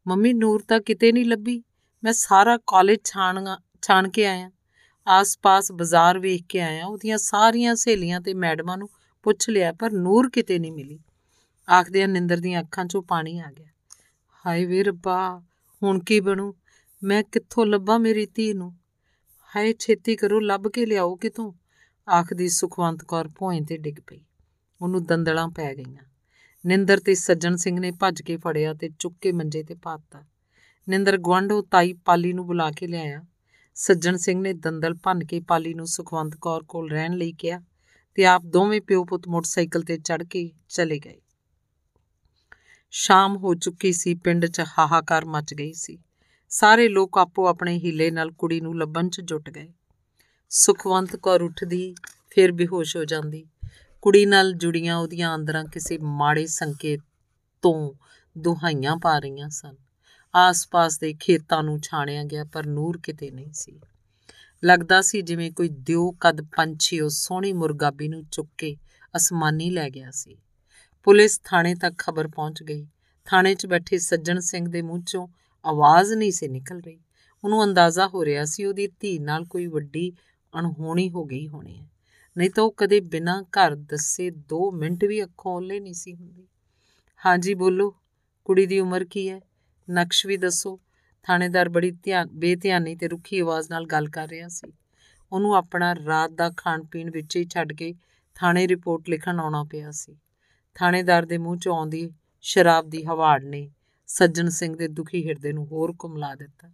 ਮੰਮੀ, ਨੂਰ ਤਾਂ ਕਿਤੇ ਨਹੀਂ ਲੱਭੀ। ਮੈਂ ਸਾਰਾ ਕਾਲਜ ਛਾਣ ਛਾਣ ਕੇ ਆਇਆ। ਆਸ-ਪਾਸ ਬਾਜ਼ਾਰ ਵੇਖ ਕੇ ਆਇਆ। ਉਹਦੀਆਂ ਸਾਰੀਆਂ ਸਹੇਲੀਆਂ ਤੇ ਮੈਡਮਾਂ ਨੂੰ ਪੁੱਛ ਲਿਆ, ਪਰ ਨੂਰ ਕਿਤੇ ਨਹੀਂ ਮਿਲੀ। ਆਖਦਿਆਂ ਨਿੰਦਰ ਦੀਆਂ ਅੱਖਾਂ 'ਚੋਂ ਪਾਣੀ ਆ ਗਿਆ। ਹਾਏ ਵੇ ਰੱਬਾ, ਹੁਣ ਕੀ ਬਣੂ? ਮੈਂ ਕਿੱਥੋਂ ਲੱਭਾਂ ਮੇਰੀ ਧੀ ਨੂੰ? ਹਾਏ, ਛੇਤੀ ਕਰੋ, ਲੱਭ ਕੇ ਲਿਆਓ ਕਿਤੋਂ? ਆਖਦੀ ਸੁਖਵੰਤ ਕੌਰ ਭੋਏ ਤੇ ਡਿੱਗ ਪਈ। ਉਹਨੂੰ ਦੰਦਲਾਂ ਪੈ ਗਈਆਂ। ਨਿੰਦਰ ਤੇ ਸੱਜਣ ਸਿੰਘ ਨੇ ਭੱਜ ਕੇ ਫੜਿਆ ਤੇ ਚੁੱਕ ਕੇ ਮੰਜੇ ਤੇ ਪਾਤਾ ਨਿੰਦਰ ਗਵਾਂਢੋ ਤਾਈ ਪਾਲੀ ਨੂੰ ਬੁਲਾ ਕੇ ਲਿਆਇਆ। ਸੱਜਣ ਸਿੰਘ ਨੇ ਦੰਦਲ ਭੰਨ ਕੇ ਪਾਲੀ ਨੂੰ ਸੁਖਵੰਤ ਕੌਰ ਕੋਲ ਰਹਿਣ ਲਈ ਕਿਹਾ ਤੇ ਆਪ ਦੋਵੇਂ ਪਿਓ ਪੁੱਤ ਮੋਟਰਸਾਈਕਲ ਤੇ ਚੜ ਕੇ ਚਲੇ ਗਏ। ਸ਼ਾਮ ਹੋ ਚੁੱਕੀ ਸੀ, ਪਿੰਡ 'ਚ ਹਾਹਾਕਾਰ ਮਚ ਗਈ ਸੀ। ਸਾਰੇ ਲੋਕ ਆਪੋ ਆਪਣੇ ਹੀਲੇ ਨਾਲ ਕੁੜੀ ਨੂੰ ਲੱਭਣ 'ਚ ਜੁਟ ਗਏ। ਸੁਖਵੰਤ ਕੌਰ ਉੱਠਦੀ, ਫਿਰ ਬੇਹੋਸ਼ ਹੋ ਜਾਂਦੀ। ਕੁੜੀ ਨਾਲ ਜੁੜੀਆਂ ਉਹਦੀਆਂ ਅੰਦਰਾਂ ਕਿਸੇ ਮਾੜੇ ਸੰਕੇਤ ਤੋਂ ਦੁਹਾਈਆਂ ਪਾ ਰਹੀਆਂ ਸਨ। ਆਸ-ਪਾਸ ਦੇ ਖੇਤਾਂ ਨੂੰ ਛਾਣਿਆ ਗਿਆ, ਪਰ ਨੂਰ ਕਿਤੇ ਨਹੀਂ ਸੀ। ਲੱਗਦਾ ਸੀ ਜਿਵੇਂ ਕੋਈ ਦਿਓ ਕਦ ਪੰਛੀ ਉਹ ਸੋਹਣੀ ਮੁਰਗਾਬੀ ਨੂੰ ਚੁੱਕ ਕੇ ਅਸਮਾਨੀ ਲੈ ਗਿਆ ਸੀ। ਪੁਲਿਸ ਥਾਣੇ ਤੱਕ ਖਬਰ ਪਹੁੰਚ ਗਈ। ਥਾਣੇ 'ਚ ਬੈਠੇ ਸੱਜਣ ਸਿੰਘ ਦੇ ਮੂੰਹ 'ਚੋਂ ਆਵਾਜ਼ ਨਹੀਂ ਸੀ ਨਿਕਲ ਰਹੀ। ਉਹਨੂੰ ਅੰਦਾਜ਼ਾ ਹੋ ਰਿਹਾ ਸੀ ਉਹਦੀ ਧੀ ਨਾਲ ਕੋਈ ਵੱਡੀ ਅਣਹੋਣੀ ਹੋ ਗਈ ਹੋਣੀ ਹੈ। ਨਹੀਂ ਤਾਂ ਉਹ ਕਦੇ ਬਿਨਾਂ ਘਰ ਦੱਸੇ 2 ਮਿੰਟ ਵੀ ਅੱਖੋਂ ਓਲੇ ਨਹੀਂ ਸੀ ਹੁੰਦੀ। ਹਾਂਜੀ ਬੋਲੋ। ਕੁੜੀ ਦੀ ਉਮਰ ਕੀ ਹੈ? ਨਕਸ਼ ਵੀ ਦੱਸੋ। ਥਾਣੇਦਾਰ ਬੜੀ ਧਿਆਨ, ਬੇਧਿਆਨੀ ਤੇ ਰੁੱਖੀ ਆਵਾਜ਼ ਨਾਲ ਗੱਲ ਕਰ ਰਿਹਾ ਸੀ। ਉਹਨੂੰ ਆਪਣਾ ਰਾਤ ਦਾ ਖਾਣ ਪੀਣ ਵਿੱਚ ਹੀ ਛੱਡ ਕੇ ਥਾਣੇ ਰਿਪੋਰਟ ਲਿਖਣ ਆਉਣਾ ਪਿਆ ਸੀ। ਥਾਣੇਦਾਰ ਦੇ ਮੂੰਹ 'ਚੋਂ ਆਉਂਦੀ ਸ਼ਰਾਬ ਦੀ ਹਵਾੜ ਨੇ ਸੱਜਣ ਸਿੰਘ ਦੇ ਦੁਖੀ ਹਿਰਦੇ ਨੂੰ ਹੋਰ ਕੁਮਲਾ ਦਿੱਤਾ।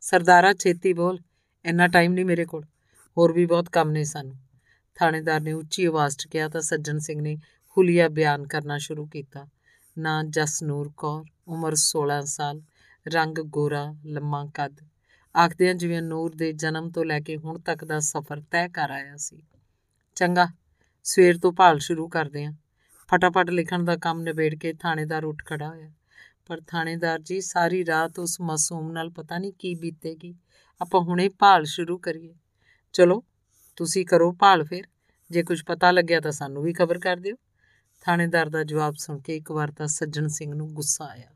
ਸਰਦਾਰਾ, ਛੇਤੀ ਬੋਲ, ਇੰਨਾ ਟਾਈਮ ਨਹੀਂ ਮੇਰੇ ਕੋਲ। ਹੋਰ ਵੀ ਬਹੁਤ ਕੰਮ ਨੇ ਸਾਨੂੰ। ਥਾਣੇਦਾਰ ਨੇ ਉੱਚੀ ਆਵਾਜ਼ 'ਚ ਕਿਹਾ ਤਾਂ ਸੱਜਣ ਸਿੰਘ ਨੇ ਹੁਲੀਆ ਬਿਆਨ ਕਰਨਾ ਸ਼ੁਰੂ ਕੀਤਾ। ਨਾਂ ਜਸਨੂਰ ਕੌਰ, ਉਮਰ 16 ਸਾਲ, ਰੰਗ ਗੋਰਾ, ਲੰਮਾ ਕੱਦ। ਆਖਦਿਆਂ ਜਿਵੇਂ ਨੂਰ ਦੇ ਜਨਮ ਤੋਂ ਲੈ ਕੇ ਹੁਣ ਤੱਕ ਦਾ ਸਫ਼ਰ ਤੈਅ ਕਰ ਆਇਆ ਸੀ। ਚੰਗਾ, ਸਵੇਰ ਤੋਂ ਭਾਲ ਸ਼ੁਰੂ ਕਰਦੇ ਆਂ। ਫਟਾਫਟ ਲਿਖਣ ਦਾ ਕੰਮ ਨਿਬੇੜ ਕੇ ਥਾਣੇਦਾਰ ਉੱਠ ਖੜਾ ਹੋਇਆ। ਪਰ ਥਾਣੇਦਾਰ ਜੀ, ਸਾਰੀ ਰਾਤ ਉਸ ਮਾਸੂਮ ਨਾਲ ਪਤਾ ਨਹੀਂ ਕੀ ਬੀਤੇਗੀ। ਆਪਾਂ ਹੁਣੇ ਭਾਲ ਸ਼ੁਰੂ ਕਰੀਏ। ਚਲੋ, ਤੁਸੀਂ ਕਰੋ ਭਾਲ ਫਿਰ। ਜੇ ਕੁਝ ਪਤਾ ਲੱਗਿਆ ਤਾਂ ਸਾਨੂੰ ਵੀ ਖਬਰ ਕਰ ਦਿਓ। ਥਾਣੇਦਾਰ ਦਾ ਜਵਾਬ ਸੁਣ ਕੇ ਇੱਕ ਵਾਰ ਤਾਂ ਸੱਜਣ ਸਿੰਘ ਨੂੰ ਗੁੱਸਾ ਆਇਆ।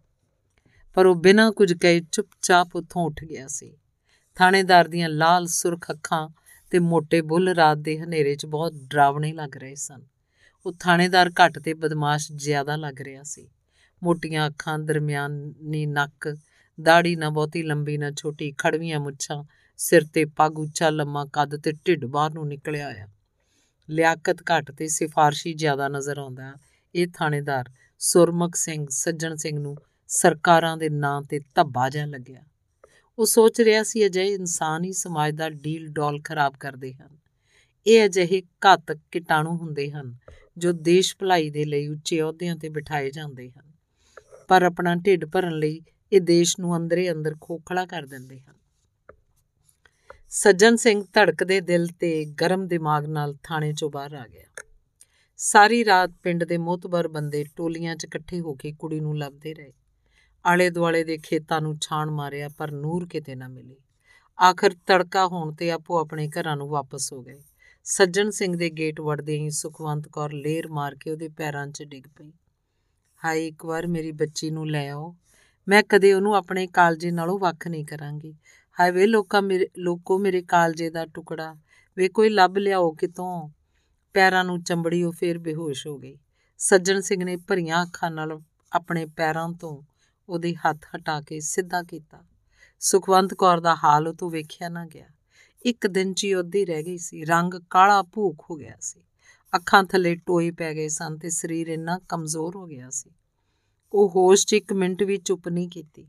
ਪਰ ਉਹ ਬਿਨਾਂ ਕੁਝ ਕਹੇ ਚੁੱਪਚਾਪ ਉੱਥੋਂ ਉੱਠ ਗਿਆ ਸੀ। ਥਾਣੇਦਾਰ ਦੀਆਂ ਲਾਲ ਸੁਰਖ ਅੱਖਾਂ ਤੇ ਮੋٹے ਬੁੱਲ ਰਾਤ ਦੇ ਹਨੇਰੇ 'ਚ ਬਹੁਤ ਡਰਾਵਣੇ ਲੱਗ ਰਹੇ ਸਨ। ਉਹ ਥਾਣੇਦਾਰ ਘੱਟ ਤੇ ਬਦਮਾਸ਼ ਜ਼ਿਆਦਾ ਲੱਗ ਰਿਹਾ ਸੀ। ਮੋਟੀਆਂ ਅੱਖਾਂ, ਦਰਮਿਆਨੀ ਨੱਕ ਦਾੜੀ ਨਾ ਬਹੁਤੀ, ਲੰਬੀ ਨਾ ਛੋਟੀ, ਖੜਵੀਆਂ ਮੁੱਛਾਂ, ਸਿਰ ਤੇ ਪੱਗ ਉੱਚਾ, ਲੰਮਾ ਕੱਦ ਤੇ ਢਿੱਡ ਬਾਹਰ ਨੂੰ ਨਿਕਲਿਆ ਆਇਆ ਲਿਆਕਤ ਘੱਟ ਤੇ ਸਿਫਾਰਸ਼ੀ ਜ਼ਿਆਦਾ ਨਜ਼ਰ ਆਉਂਦਾ ਇਹ ਥਾਣੇਦਾਰ ਸੁਰਮਖ ਸਿੰਘ, ਸੱਜਣ ਸਿੰਘ ਨੂੰ ਸਰਕਾਰਾਂ ਦੇ ਨਾਂ ਤੇ ਧੱਬਾ ਜਿਹਾ ਲੱਗਿਆ। ਉਹ ਸੋਚ ਰਿਹਾ ਸੀ, ਅਜਿਹੇ ਇਨਸਾਨ ਹੀ ਸਮਾਜ ਦਾ ਡੀਲ ਡੋਲ ਖਰਾਬ ਕਰਦੇ ਹਨ। ਇਹ ਅਜਿਹੇ ਘਾਤਕ ਕੀਟਾਣੂ ਹੁੰਦੇ ਹਨ ਜੋ ਦੇਸ਼ ਭਲਾਈ ਦੇ ਲਈ ਉੱਚੇ ਅਹੁਦਿਆਂ ਤੇ ਬਿਠਾਏ ਜਾਂਦੇ ਹਨ। ਪਰ ਆਪਣਾ ਢਿੱਡ ਭਰਨ ਲਈ ਇਹ ਦੇਸ਼ ਨੂੰ ਅੰਦਰੇ ਅੰਦਰ ਖੋਖਲਾ ਕਰ ਦਿੰਦੇ ਹਨ। ਸੱਜਣ ਸਿੰਘ ਧੜਕਦੇ ਦਿਲ ਤੇ ਗਰਮ ਦਿਮਾਗ ਨਾਲ ਥਾਣੇ ਚੋਂ ਬਾਹਰ ਆ ਗਿਆ। ਸਾਰੀ ਰਾਤ ਪਿੰਡ ਦੇ ਮੋਤਬਰ ਬੰਦੇ ਟੋਲੀਆਂ 'ਚ ਇਕੱਠੇ ਹੋ ਕੇ ਕੁੜੀ ਨੂੰ ਲੱਭਦੇ ਰਹੇ। ਆਲੇ ਦੁਆਲੇ ਦੇ ਖੇਤਾਂ ਨੂੰ ਛਾਣ ਮਾਰਿਆ ਪਰ ਨੂਰ ਕਿਤੇ ਨਾ ਮਿਲੀ। ਆਖਰ ਤੜਕਾ ਹੋਣ ਤੇ ਆਪੋ ਆਪਣੇ ਘਰਾਂ ਨੂੰ ਵਾਪਸ ਹੋ ਗਏ। ਸੱਜਣ ਸਿੰਘ ਦੇ ਗੇਟ ਵੜਦੇ ਹੀ ਸੁਖਵੰਤ ਕੌਰ ਲੇਰ ਮਾਰ ਕੇ ਉਹਦੇ ਪੈਰਾਂ 'ਚ ਡਿੱਗ ਪਈ। ਹਾਏ, ਇੱਕ ਵਾਰ ਮੇਰੀ ਬੱਚੀ ਨੂੰ ਲੈ ਆਓ। ਮੈਂ ਕਦੇ ਉਹਨੂੰ ਆਪਣੇ ਕਾਲਜੇ ਨਾਲੋਂ ਵੱਖ ਨਹੀਂ ਕਰਾਂਗੀ। ਹਾਏ ਵੇ ਲੋਕਾਂ ਮੇਰੇ, ਲੋਕੋ ਮੇਰੇ ਕਾਲਜੇ ਦਾ ਟੁਕੜਾ। ਵੇ ਕੋਈ ਲੱਭ ਲਿਆਓ ਕਿਤੋਂ? ਪੈਰਾਂ ਨੂੰ ਚੰਬੜੀ ਉਹ ਫੇਰ ਬੇਹੋਸ਼ ਹੋ ਗਈ। ਸੱਜਣ ਸਿੰਘ ਨੇ ਭਰੀਆਂ ਅੱਖਾਂ ਨਾਲ ਆਪਣੇ ਪੈਰਾਂ ਤੋਂ ਉਹਦੇ ਹੱਥ ਹਟਾ ਕੇ ਸਿੱਧਾ ਕੀਤਾ। ਸੁਖਵੰਤ ਕੌਰ ਦਾ ਹਾਲ ਉਹ ਤੋਂ ਵੇਖਿਆ ਨਾ ਗਿਆ। ਇੱਕ ਦਿਨ 'ਚ ਹੀ ਉਹਦੀ ਰਹਿ ਗਈ ਸੀ। ਰੰਗ ਕਾਲਾ ਭੂਖ ਹੋ ਗਿਆ ਸੀ। ਅੱਖਾਂ ਥੱਲੇ ਟੋਏ ਪੈ ਗਏ ਸਨ ਤੇ ਸਰੀਰ ਇੰਨਾ ਕਮਜ਼ੋਰ ਹੋ ਗਿਆ ਸੀ। ਉਹ ਹੋਸ਼ 'ਚ ਇੱਕ ਮਿੰਟ ਵੀ ਚੁੱਪ ਨਹੀਂ ਕੀਤੀ।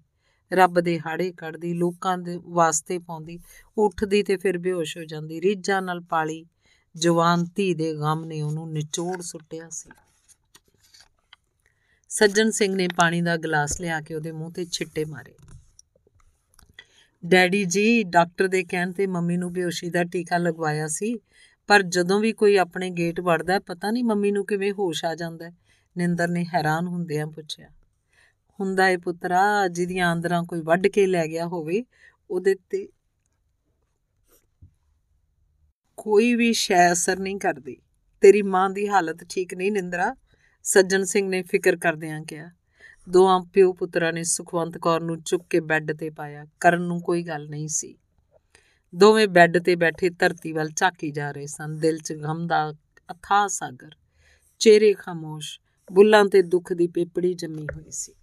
ਰੱਬ ਦੇ ਹਾੜੇ ਕੱਢਦੀ, ਲੋਕਾਂ ਦੇ ਵਾਸਤੇ ਪਾਉਂਦੀ, ਉੱਠਦੀ ਤੇ ਫਿਰ ਬੇਹੋਸ਼ ਹੋ ਜਾਂਦੀ। ਰੀਝਾਂ ਨਾਲ ਪਾਲੀ ਜਵਾਨ ਧੀ ਦੇ ਗਮ ਨੇ ਉਹਨੂੰ ਨਿਚੋੜ ਸੁੱਟਿਆ ਸੀ। ਸੱਜਣ ਸਿੰਘ ਨੇ ਪਾਣੀ ਦਾ ਗਲਾਸ ਲਿਆ ਕੇ ਉਹਦੇ ਮੂੰਹ ਤੇ ਛਿੱਟੇ ਮਾਰੇ। ਡੈਡੀ ਜੀ, ਡਾਕਟਰ ਦੇ ਕਹਿਣ ਤੇ ਮੰਮੀ ਨੂੰ ਬੇਹੋਸ਼ੀ ਦਾ ਟੀਕਾ ਲਗਵਾਇਆ ਸੀ। ਪਰ ਜਦੋਂ ਵੀ ਕੋਈ ਆਪਣੇ ਗੇਟ ਵੜਦਾ ਪਤਾ ਨਹੀਂ ਮੰਮੀ ਨੂੰ ਕਿਵੇਂ ਹੋਸ਼ ਆ ਜਾਂਦਾ ਨਿੰਦਰ ਨੇ ਹੈਰਾਨ ਹੁੰਦਿਆਂ ਪੁੱਛਿਆ, ਹੁੰਦਾ ਏ ਪੁੱਤਰਾ ਜਿਹਦੀਆਂ ਆਂਦਰਾਂ ਕੋਈ ਵੱਢ ਕੇ ਲੈ ਗਿਆ ਹੋਵੇ, ਉਹਦੇ ਤੇ ਕੋਈ ਵੀ ਸ਼ੈ ਅਸਰ ਨਹੀਂ ਕਰਦੀ। ਤੇਰੀ ਮਾਂ ਦੀ ਹਾਲਤ ਠੀਕ ਨਹੀਂ, ਨਿੰਦਰਾ। ਸੱਜਣ ਸਿੰਘ ਨੇ ਫਿਕਰ ਕਰਦਿਆਂ ਕਿਹਾ ਦੋਆਂ ਪਿਓ ਪੁੱਤਰਾਂ ਨੇ ਸੁਖਵੰਤ ਕੌਰ ਨੂੰ ਚੁੱਕ ਕੇ ਬੈੱਡ ਤੇ ਪਾਇਆ। ਕਰਨ ਨੂੰ ਕੋਈ ਗੱਲ ਨਹੀਂ ਸੀ। ਦੋਵੇਂ ਬੈੱਡ ਤੇ ਬੈਠੇ ਧਰਤੀ ਵੱਲ ਝਾਕੀ ਜਾ ਰਹੇ ਸਨ। ਦਿਲ 'ਚ ਗਮ ਦਾ ਅਥਾਹ ਸਾਗਰ, ਚਿਹਰੇ ਖਾਮੋਸ਼, ਬੁੱਲਾਂ ਤੇ ਦੁੱਖ ਦੀ ਪੇਪੜੀ ਜੰਮੀ ਹੋਈ ਸੀ।